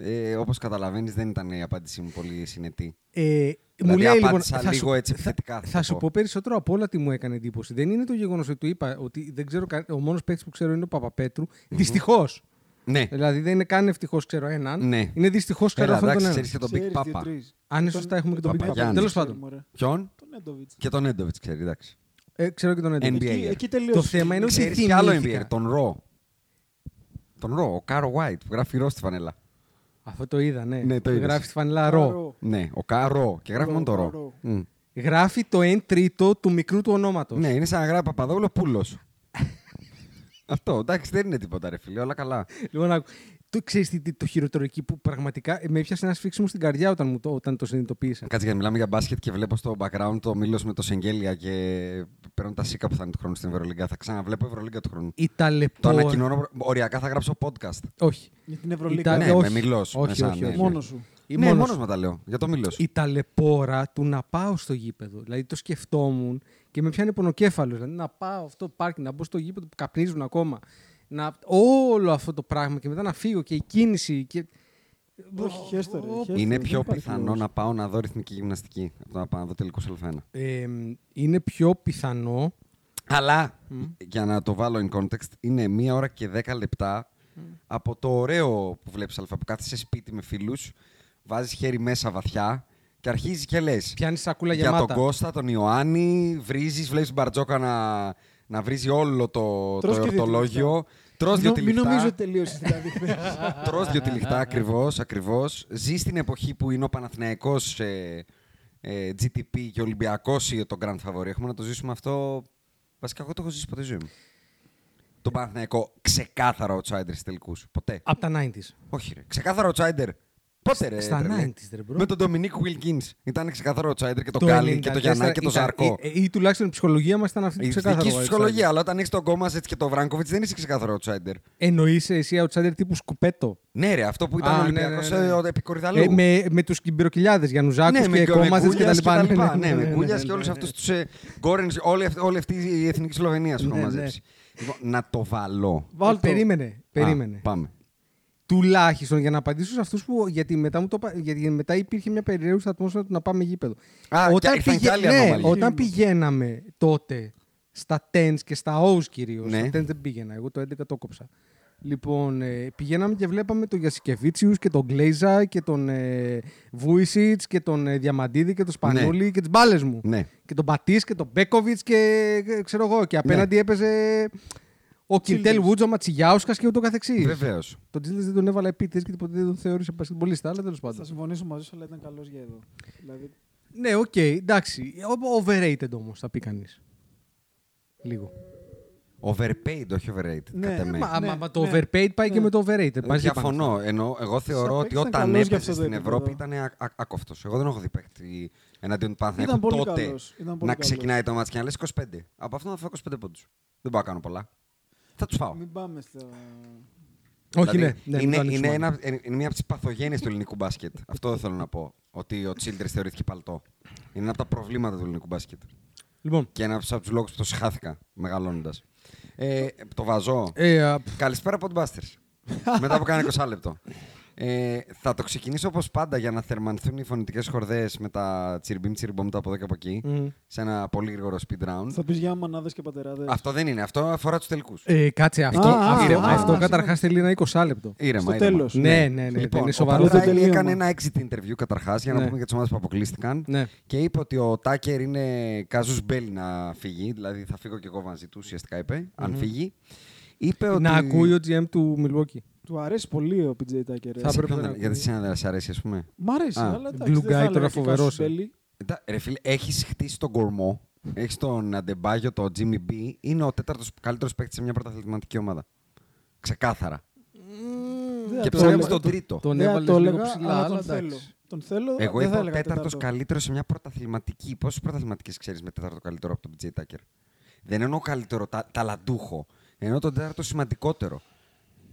[SPEAKER 4] Ε, Όπως καταλαβαίνεις, δεν ήταν η απάντησή μου πολύ συνετή.
[SPEAKER 2] Ε, μου
[SPEAKER 4] Δηλαδή,
[SPEAKER 2] λέει λοιπόν.
[SPEAKER 4] απάντησα
[SPEAKER 2] Θα
[SPEAKER 4] λίγο
[SPEAKER 2] σου,
[SPEAKER 4] έτσι
[SPEAKER 2] θα,
[SPEAKER 4] επιθετικά, θα
[SPEAKER 2] θα
[SPEAKER 4] το
[SPEAKER 2] σου
[SPEAKER 4] πω.
[SPEAKER 2] πω περισσότερο από όλα τι μου έκανε εντύπωση. Δεν είναι το γεγονός ότι του είπα ότι δεν ξέρω, κα- ο μόνος παίκτης που ξέρω είναι ο Παπαπέτρου. Δυστυχώς.
[SPEAKER 4] Ναι,
[SPEAKER 2] Δηλαδή δεν είναι καν ευτυχώς ξέρω έναν.
[SPEAKER 4] ναι.
[SPEAKER 2] Είναι δυστυχώς ξέρω
[SPEAKER 4] Έλα,
[SPEAKER 2] αυτόν τον
[SPEAKER 4] εντάξει,
[SPEAKER 2] ένα.
[SPEAKER 4] ξέρεις και τον Big
[SPEAKER 3] Ξέρεις
[SPEAKER 4] Papa.
[SPEAKER 3] δύο-τρεις.
[SPEAKER 2] Αν είναι
[SPEAKER 3] Τον-
[SPEAKER 2] σωστά, έχουμε και τον Big Papa.
[SPEAKER 4] Παπαγιάννης.
[SPEAKER 2] Τέλος
[SPEAKER 3] Ξέρουμε,
[SPEAKER 2] πάντων.
[SPEAKER 3] μωρέ.
[SPEAKER 4] Ποιον;
[SPEAKER 3] Τον Έντοβιτς.
[SPEAKER 4] Και τον Έντοβιτ, ξέρει, εντάξει.
[SPEAKER 2] Ε, ξέρω και τον Έντο.
[SPEAKER 4] NBA.
[SPEAKER 3] Εκεί,
[SPEAKER 4] Εκεί-
[SPEAKER 3] εκεί τελείωσε.
[SPEAKER 2] Το θέμα είναι ότι
[SPEAKER 4] Ξέρεις και άλλο
[SPEAKER 2] θυμήθηκα.
[SPEAKER 4] NBA, τον Ρο. Τον Ρο, ο Κάρο White που γράφει Ρο στη φανέλα.
[SPEAKER 2] Αυτό το είδα, ναι.
[SPEAKER 4] Ναι, το είδες.
[SPEAKER 2] Γράφεις στη φανελά ρο.
[SPEAKER 3] Ρο.
[SPEAKER 4] Ναι, ο Κάρο. Και γράφει
[SPEAKER 3] Ρο,
[SPEAKER 4] μόνο το Ρο.
[SPEAKER 3] Ρο.
[SPEAKER 4] Μμ.
[SPEAKER 2] Γράφει το 1 τρίτο του μικρού του ονόματος.
[SPEAKER 4] Ναι, είναι σαν να γράφει Παπαδόπουλο Πούλος. Αυτό, εντάξει, δεν είναι τίποτα, ρε φίλε, όλα καλά.
[SPEAKER 2] Λοιπόν, άκου. Το ξέρεις τι, τι- το χειρότερο εκεί που πραγματικά ε, με έπιασε ένα σφίξιμο στην καρδιά όταν, μου το, όταν το συνειδητοποίησα.
[SPEAKER 4] Κάτσε γιατί μιλάμε για μπάσκετ και βλέπω στο background το Μήλο με το Σεγγέλια και παίρνω τα σίκα που θα είναι του χρόνου στην Ευρωλίγκα. Θα ξαναβλέπω Ευρωλίγκα του χρόνου.
[SPEAKER 2] Η
[SPEAKER 4] Το
[SPEAKER 2] ταλαιπωρία.
[SPEAKER 4] ανακοινώνω. Οριακά θα γράψω podcast.
[SPEAKER 2] Όχι.
[SPEAKER 3] Για την
[SPEAKER 2] Η
[SPEAKER 3] Ευρωλίγα.
[SPEAKER 2] τα-
[SPEAKER 4] Ναι,
[SPEAKER 2] όχι.
[SPEAKER 4] με Μιλός
[SPEAKER 2] Όχι,
[SPEAKER 4] μέσα,
[SPEAKER 2] όχι,
[SPEAKER 4] ναι,
[SPEAKER 2] όχι.
[SPEAKER 4] ναι.
[SPEAKER 3] Μόνος σου.
[SPEAKER 2] Ή
[SPEAKER 4] ναι,
[SPEAKER 2] μόνος
[SPEAKER 4] μόνος
[SPEAKER 2] σου.
[SPEAKER 4] με τα λέω. Για το Μήλο.
[SPEAKER 2] Η ταλαιπώρα του να πάω στο γήπεδο. Δηλαδή το σκεφτόμουν και με πιάνει πονοκέφαλος. Δηλαδή να πάω αυτό το πάρκι, να μπω στο γήπεδο που καπνίζουν ακόμα. Να... Όλο αυτό το πράγμα και μετά να φύγω και η κίνηση. Και...
[SPEAKER 3] Όχι, χέστο ρε.
[SPEAKER 2] Ω,
[SPEAKER 3] χέστο,
[SPEAKER 4] Είναι
[SPEAKER 3] δεν
[SPEAKER 4] πιο
[SPEAKER 3] υπάρχει
[SPEAKER 4] πιθανό
[SPEAKER 3] λόγος.
[SPEAKER 4] να πάω να δω ρυθμική γυμναστική από το να πάω να δω τελικού Α1.
[SPEAKER 2] Ε, είναι πιο πιθανό.
[SPEAKER 4] Αλλά, για να το βάλω in context, είναι μία ώρα και δέκα λεπτά από το ωραίο που βλέπεις αλφα, που κάθεσαι σπίτι με φίλους, βάζεις χέρι μέσα βαθιά και αρχίζεις και λες
[SPEAKER 2] Πιάνεις σακούλα
[SPEAKER 4] για
[SPEAKER 2] γεμάτα.
[SPEAKER 4] τον Κώστα, τον Ιωάννη, βρίζεις, βλέπεις Μπαρτζόκα να, να βρίζει όλο το, το
[SPEAKER 3] Τρως και δύο
[SPEAKER 4] εορτολόγιο. Τρως δύο
[SPEAKER 3] Μην νομίζω
[SPEAKER 4] τυλιχτά.
[SPEAKER 3] ότι τελείωσες δηλαδή χθες.
[SPEAKER 4] Τρως δύο τυλιχτά, ακριβώς, ακριβώς. Ζει στην εποχή που είναι ο Παναθηναϊκός ε, ε, GTP και ο Ολυμπιακός είναι το Grand Favori. Έχουμε να το ζήσουμε αυτό. Βασικά, εγώ το έχω ζήσει ποτέ στη ζωή μου. Τον Παναθηναϊκό ξεκάθαρο outsider στις τελικούς. Ποτέ.
[SPEAKER 2] Από τα 90s.
[SPEAKER 4] Όχι, ρε. Ξεκάθαρο outsider Πότε ρε.
[SPEAKER 2] Στα
[SPEAKER 4] τρελέ;
[SPEAKER 2] 90s, ρε, bro.
[SPEAKER 4] Με τον Ντομινίκ Wilkins. Ήταν ξεκαθαρό ο Τσάιντερ και τον
[SPEAKER 2] Το
[SPEAKER 4] Γκάλι και
[SPEAKER 2] 94
[SPEAKER 4] τον Γιαννάκη και τον
[SPEAKER 2] ήταν-
[SPEAKER 4] Ζαρκό.
[SPEAKER 2] ε, ε, Ή τουλάχιστον η ψυχολογία μας ήταν αυτή
[SPEAKER 4] Η
[SPEAKER 2] που
[SPEAKER 4] δική
[SPEAKER 2] ξεκάθαρο.
[SPEAKER 4] σου ψυχολογία, αλλά όταν έχει τον Κόμαζετ και τον Βράγκοβιτς δεν είσαι ξεκαθαρό ο Τσάιντερ.
[SPEAKER 2] Εννοείς εσύ outsider τύπου σκουπέτο;
[SPEAKER 4] Ναι, ρε, αυτό που ήταν
[SPEAKER 2] Α,
[SPEAKER 4] ο
[SPEAKER 2] ναι,
[SPEAKER 4] Ολυμπιακός
[SPEAKER 2] ναι, ναι.
[SPEAKER 4] επί Κορυδαλού.
[SPEAKER 2] Ε, με με τους κυμπυροκυλιάδες, Γιανουζάκους
[SPEAKER 4] ναι, με,
[SPEAKER 2] και
[SPEAKER 4] με
[SPEAKER 2] Κόμαζε και τα
[SPEAKER 4] Κούλιας
[SPEAKER 2] λοιπά.
[SPEAKER 4] λοιπά.
[SPEAKER 2] Ναι,
[SPEAKER 4] Ναι, με
[SPEAKER 2] ναι,
[SPEAKER 4] Κούλιας
[SPEAKER 2] ναι,
[SPEAKER 4] και
[SPEAKER 2] ναι,
[SPEAKER 4] όλους
[SPEAKER 2] ναι.
[SPEAKER 4] αυτούς τους Γκόρενς, όλη, αυτή- όλη αυτή η εθνική Σλοβενίας σου έχω
[SPEAKER 2] Ναι,
[SPEAKER 4] μαζέψει. Λοιπόν, να το βάλω.
[SPEAKER 3] Βάλ'
[SPEAKER 2] Ε,
[SPEAKER 3] το.
[SPEAKER 2] Περίμενε, περίμενε.
[SPEAKER 4] Α, πάμε.
[SPEAKER 2] Τουλάχιστον για να απαντήσω σε αυτούς που. Γιατί μετά, μου το, είπα- γιατί μετά υπήρχε μια περιραίουσα ατμόσφαιρα του να πάμε γήπεδο.
[SPEAKER 4] Α, και ήρθαν κι άλλοι
[SPEAKER 2] ναι,
[SPEAKER 4] ανώμαλοι.
[SPEAKER 2] όταν πηγαίναμε τότε στα tens και στα O's κυρίως.
[SPEAKER 4] Ναι.
[SPEAKER 2] Στα tens δεν πήγαινα. Εγώ το 11 το κόψα. Λοιπόν, ε, πηγαίναμε και βλέπαμε τον Γιασικεβίτσιους και τον Γκλέιζα και τον ε, Βούισιτς και τον ε, Διαμαντίδη και τον Σπανούλη και τις μπάλες μου.
[SPEAKER 4] Ναι.
[SPEAKER 2] Και τον Μπατής και τον Μπέκοβιτς και ε, ξέρω εγώ. Και απέναντι έπαιζε ο Κιντέλ Βούτζο, ο Ματσιγιάουσκας και ούτω καθεξής.
[SPEAKER 4] Βεβαίως.
[SPEAKER 2] Τον Τζίλε δεν τον έβαλε επίτηδες γιατί ποτέ δεν τον θεώρησε πασχετμπολίστα, αλλά τέλος
[SPEAKER 3] Θα
[SPEAKER 2] πάντων.
[SPEAKER 3] συμφωνήσω μαζί σου, αλλά ήταν καλός για εδώ. Δηλαδή,
[SPEAKER 2] Ναι, οκ, εντάξει. Ο- Overrated όμως, θα πει κανείς. Λίγο.
[SPEAKER 4] Overpaid, όχι overrated.
[SPEAKER 3] Ναι,
[SPEAKER 4] κατά
[SPEAKER 3] ε,
[SPEAKER 4] με.
[SPEAKER 2] Μα,
[SPEAKER 3] ναι,
[SPEAKER 2] μα, μα το
[SPEAKER 3] ναι.
[SPEAKER 2] overpaid πάει και
[SPEAKER 3] Ναι.
[SPEAKER 2] με το overrated. Μαζί
[SPEAKER 4] Διαφωνώ. Ενώ εγώ θεωρώ
[SPEAKER 3] Σαν
[SPEAKER 4] ότι
[SPEAKER 3] παίκτης ήταν
[SPEAKER 4] όταν
[SPEAKER 3] καλός για
[SPEAKER 4] έπαιζε
[SPEAKER 3] αυτό το
[SPEAKER 4] στην
[SPEAKER 3] επίπεδο.
[SPEAKER 4] Ευρώπη ήταν άκοφτο. Εγώ δεν έχω δει παίκτη εναντίον του
[SPEAKER 3] Ήταν
[SPEAKER 4] Παναθηναϊκού
[SPEAKER 3] πολύ
[SPEAKER 4] τότε
[SPEAKER 3] καλός, ήταν πολύ
[SPEAKER 4] να
[SPEAKER 3] καλός.
[SPEAKER 4] ξεκινάει το μάτς και να λες 25. Από αυτό να φάω 25 πόντους. Δεν μπορώ να κάνω πολλά. Θα τους φάω.
[SPEAKER 3] μην πάμε στα.
[SPEAKER 2] Όχι,
[SPEAKER 4] Δηλαδή,
[SPEAKER 2] ναι. ναι, μην
[SPEAKER 4] είναι,
[SPEAKER 2] το ανοίξουμε
[SPEAKER 4] είναι,
[SPEAKER 2] άλλο.
[SPEAKER 4] ένα, είναι μια από τις παθογένειες του ελληνικού μπάσκετ. Αυτό δεν θέλω να πω. Ότι ο Τσίλτερ θεωρήθηκε παλτό. Είναι ένα από τα προβλήματα του ελληνικού μπάσκετ.
[SPEAKER 2] Λοιπόν,
[SPEAKER 4] Και ένα από τους λόγους που το συχάθηκα μεγαλώνοντας. Ε, το βαζώ.
[SPEAKER 2] ε, α, π,
[SPEAKER 4] Καλησπέρα, Podbusters. Μετά από κάνα 20 λεπτό. Ε, θα το ξεκινήσω όπως πάντα για να θερμανθούν οι φωνητικές χορδές με τα τσιρμπιμ τσιρμπομ τα από εδώ και από εκεί.
[SPEAKER 2] μ.
[SPEAKER 4] Σε ένα πολύ γρήγορο speed round.
[SPEAKER 3] Θα πεις για μανάδες και πατεράδες.
[SPEAKER 4] Αυτό δεν είναι. Αυτό αφορά τους τελικούς.
[SPEAKER 2] ε, κάτσε, αυτό,
[SPEAKER 3] Α,
[SPEAKER 2] αυτό,
[SPEAKER 4] ήρεμα,
[SPEAKER 2] αυτό
[SPEAKER 3] ήρεμα.
[SPEAKER 2] καταρχάς θέλει ένα 20 λεπτό.
[SPEAKER 4] Ήρεμα,
[SPEAKER 3] Στο
[SPEAKER 4] ήρεμα.
[SPEAKER 3] τέλος.
[SPEAKER 2] Ναι, ναι, ναι.
[SPEAKER 4] Λοιπόν,
[SPEAKER 2] είναι
[SPEAKER 4] ο
[SPEAKER 2] σοβαρό.
[SPEAKER 3] το
[SPEAKER 4] Πατράιλι
[SPEAKER 3] τελείωμα.
[SPEAKER 4] έκανε ένα exit interview καταρχάς για να
[SPEAKER 2] Ναι.
[SPEAKER 4] πούμε για τις ομάδες που αποκλείστηκαν.
[SPEAKER 2] Ναι.
[SPEAKER 4] Και είπε ότι ο Τάκερ είναι καζού μπέλι να φύγει. Δηλαδή θα φύγω κι εγώ μαζί του, ουσιαστικά είπε, αν φύγει. Είπε ότι.
[SPEAKER 2] Να ακούει ο GM του Milwaukee.
[SPEAKER 3] Του αρέσει πολύ ο PJ Tucker. ε.
[SPEAKER 2] Θα
[SPEAKER 4] Σε
[SPEAKER 2] έπρεπε
[SPEAKER 4] ποιον
[SPEAKER 2] να
[SPEAKER 4] δεν-
[SPEAKER 2] ακούει.
[SPEAKER 4] Γιατί σε δεν σε αρέσει, ας πούμε.
[SPEAKER 3] Μ' αρέσει,
[SPEAKER 4] Α,
[SPEAKER 3] αλλά εντάξει.
[SPEAKER 2] Glue
[SPEAKER 3] δεν θα
[SPEAKER 2] guy
[SPEAKER 3] έλεγα
[SPEAKER 2] τώρα
[SPEAKER 3] και
[SPEAKER 2] φοβερός,
[SPEAKER 3] Cassius
[SPEAKER 2] ε.
[SPEAKER 3] Belli.
[SPEAKER 4] Εντά, Ρε φίλε, έχεις χτίσει τον κορμό. Έχεις τον Αντεμπάγιο, τον Jimmy B. Είναι ο τέταρτος καλύτερος παίκτης σε μια πρωταθλητική ομάδα. Ξεκάθαρα.
[SPEAKER 3] Δεν
[SPEAKER 4] και
[SPEAKER 3] θα το
[SPEAKER 4] ψάχνει
[SPEAKER 3] έλεγα.
[SPEAKER 4] τον τρίτο.
[SPEAKER 2] Τον
[SPEAKER 3] Δεν θα
[SPEAKER 2] έβαλες
[SPEAKER 3] το
[SPEAKER 2] λίγο
[SPEAKER 3] έλεγα,
[SPEAKER 2] ψηλά,
[SPEAKER 3] αλλά
[SPEAKER 2] αλλά
[SPEAKER 3] τον θέλω.
[SPEAKER 2] εντάξει.
[SPEAKER 3] Τον θέλω.
[SPEAKER 4] Εγώ
[SPEAKER 3] δεν
[SPEAKER 4] είπα
[SPEAKER 3] θα
[SPEAKER 4] ο
[SPEAKER 3] έλεγα
[SPEAKER 4] τέταρτο
[SPEAKER 3] τέταρτος.
[SPEAKER 4] καλύτερος σε μια πρωταθληματική. Πόσες πρωταθληματικές ξέρεις με τέταρτο καλύτερο από τον PJ Tucker; Δεν εννοώ καλύτερο τα, ταλαντούχο. Εννοώ τον τέταρτο σημαντικότερο.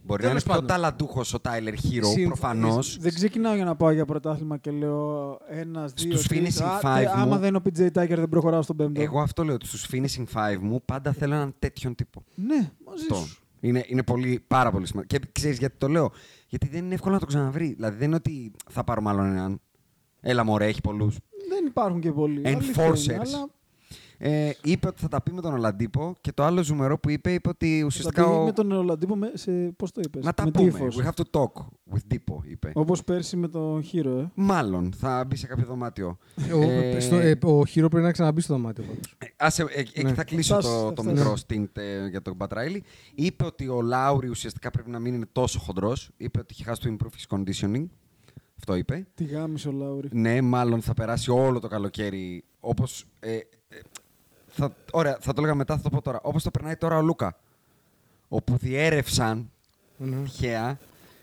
[SPEAKER 4] Μπορεί να είναι
[SPEAKER 2] Τέλος
[SPEAKER 4] πιο
[SPEAKER 2] πάντων.
[SPEAKER 4] ταλαντούχος ο Τάιλερ Hero,
[SPEAKER 2] Συμφ-
[SPEAKER 4] προφανώς.
[SPEAKER 3] Δεν ξεκινάω για να πάω για πρωτάθλημα και λέω ένας, δύο,
[SPEAKER 4] Στους
[SPEAKER 3] τρεις.
[SPEAKER 4] finishing
[SPEAKER 3] Α,
[SPEAKER 4] five
[SPEAKER 3] τε- Άμα
[SPEAKER 4] μου-
[SPEAKER 3] δεν είναι ο PJ Tucker δεν προχωράω στον πέμπτο.
[SPEAKER 4] Εγώ αυτό λέω ότι στους finishing five μου πάντα θέλω έναν τέτοιον τύπο.
[SPEAKER 3] Ναι, μαζί
[SPEAKER 4] Αυτό.
[SPEAKER 3] σου.
[SPEAKER 4] Είναι, είναι πολύ, πάρα πολύ σημαντικό. Και ξέρεις γιατί το λέω; Γιατί δεν είναι εύκολο να το ξαναβρει. Δηλαδή δεν είναι ότι θα πάρω μάλλον έναν. Έλα μωρέ, έχει πολλούς.
[SPEAKER 3] Δεν υπάρχουν και πολλοί. αλήθεια είναι,
[SPEAKER 4] Enforcers.
[SPEAKER 3] Αλλά
[SPEAKER 4] Ε, είπε ότι θα τα πει με τον Ολαντίπο και το άλλο ζουμερό που είπε, είπε ότι
[SPEAKER 3] θα
[SPEAKER 4] ουσιαστικά.
[SPEAKER 3] πει
[SPEAKER 4] ο-
[SPEAKER 3] με τον Ολαντίπο με, σε. Πώς το είπες;
[SPEAKER 4] Να τα
[SPEAKER 3] με
[SPEAKER 4] πούμε.
[SPEAKER 3] τύφος.
[SPEAKER 4] We have to talk with Dipo, είπε.
[SPEAKER 3] Όπως πέρσι με τον Χείρο, ε.
[SPEAKER 4] Μάλλον θα μπει σε κάποιο δωμάτιο.
[SPEAKER 2] Ο,
[SPEAKER 4] Ε,
[SPEAKER 2] στο, ε, ο Χείρο πρέπει να ξαναμπεί στο δωμάτιο πάντως.
[SPEAKER 4] Ε, άσε, ε, εκεί
[SPEAKER 2] Ναι.
[SPEAKER 4] θα κλείσω
[SPEAKER 3] Φτάσει,
[SPEAKER 4] το,
[SPEAKER 3] θα
[SPEAKER 4] το
[SPEAKER 3] φτάσεις.
[SPEAKER 4] μικρό stint ε, για τον Πατράιλι. Είπε ότι ο Λάουρι ουσιαστικά πρέπει να μην είναι τόσο χοντρός. Είπε ότι έχει to improve his conditioning. Αυτό είπε.
[SPEAKER 3] Τη γάμισε ο Λάουρη.
[SPEAKER 4] Ναι, μάλλον θα περάσει όλο το καλοκαίρι όπως. Ε, ε, θα, ωραία, θα το έλεγα μετά, θα το πω τώρα. Όπως το περνάει τώρα ο Λούκα. Όπου διέρευσαν
[SPEAKER 2] Ναι.
[SPEAKER 4] τυχαία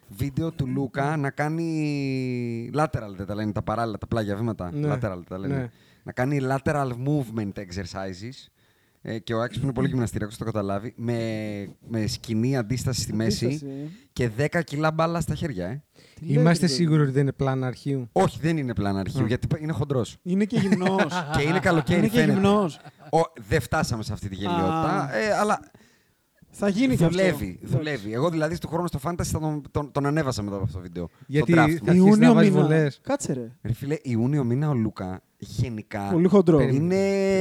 [SPEAKER 4] βίντεο του Λούκα να κάνει lateral, δεν τα λένε τα παράλληλα, τα πλάγια βήματα.
[SPEAKER 2] Ναι.
[SPEAKER 4] Lateral τα λένε.
[SPEAKER 2] Ναι.
[SPEAKER 4] Να κάνει lateral movement exercises. Ε, και ο Άκης που είναι πολύ γυμναστηριακός το καταλάβει. Με, με σκηνή αντίσταση στη μέση
[SPEAKER 3] Αντίσταση, ε.
[SPEAKER 4] και 10 κιλά μπάλα στα χέρια. Ε.
[SPEAKER 3] Τι λέει,
[SPEAKER 2] Είμαστε
[SPEAKER 3] ρε,
[SPEAKER 2] σίγουροι ότι δεν είναι πλάνα αρχείου;
[SPEAKER 4] Όχι, δεν είναι πλάνα αρχείου, γιατί είναι χοντρός.
[SPEAKER 3] Είναι και γυμνός.
[SPEAKER 4] και είναι καλοκαίρι,
[SPEAKER 3] είναι και
[SPEAKER 4] φαίνεται.
[SPEAKER 3] γυμνός.
[SPEAKER 4] Ο, δεν φτάσαμε σε αυτή τη γελιότητα,
[SPEAKER 3] Α.
[SPEAKER 4] ε, αλλά
[SPEAKER 3] Θα γίνει και αυτό.
[SPEAKER 4] δουλεύει, δουλεύει. Εγώ δηλαδή του χρόνου στο Fantasy θα τον, τον, τον ανέβασα μετά από αυτό το βίντεο.
[SPEAKER 2] Γιατί
[SPEAKER 4] στο draft.
[SPEAKER 2] θα αρχίσει
[SPEAKER 3] Ιούνιο
[SPEAKER 2] να βάζεις
[SPEAKER 3] μήνα.
[SPEAKER 2] βολές.
[SPEAKER 3] Κάτσε ρε.
[SPEAKER 4] Ρε φίλε, Ιούνιο μήνα ο Λούκα γενικά
[SPEAKER 3] Πολύ χοντρό.
[SPEAKER 4] είναι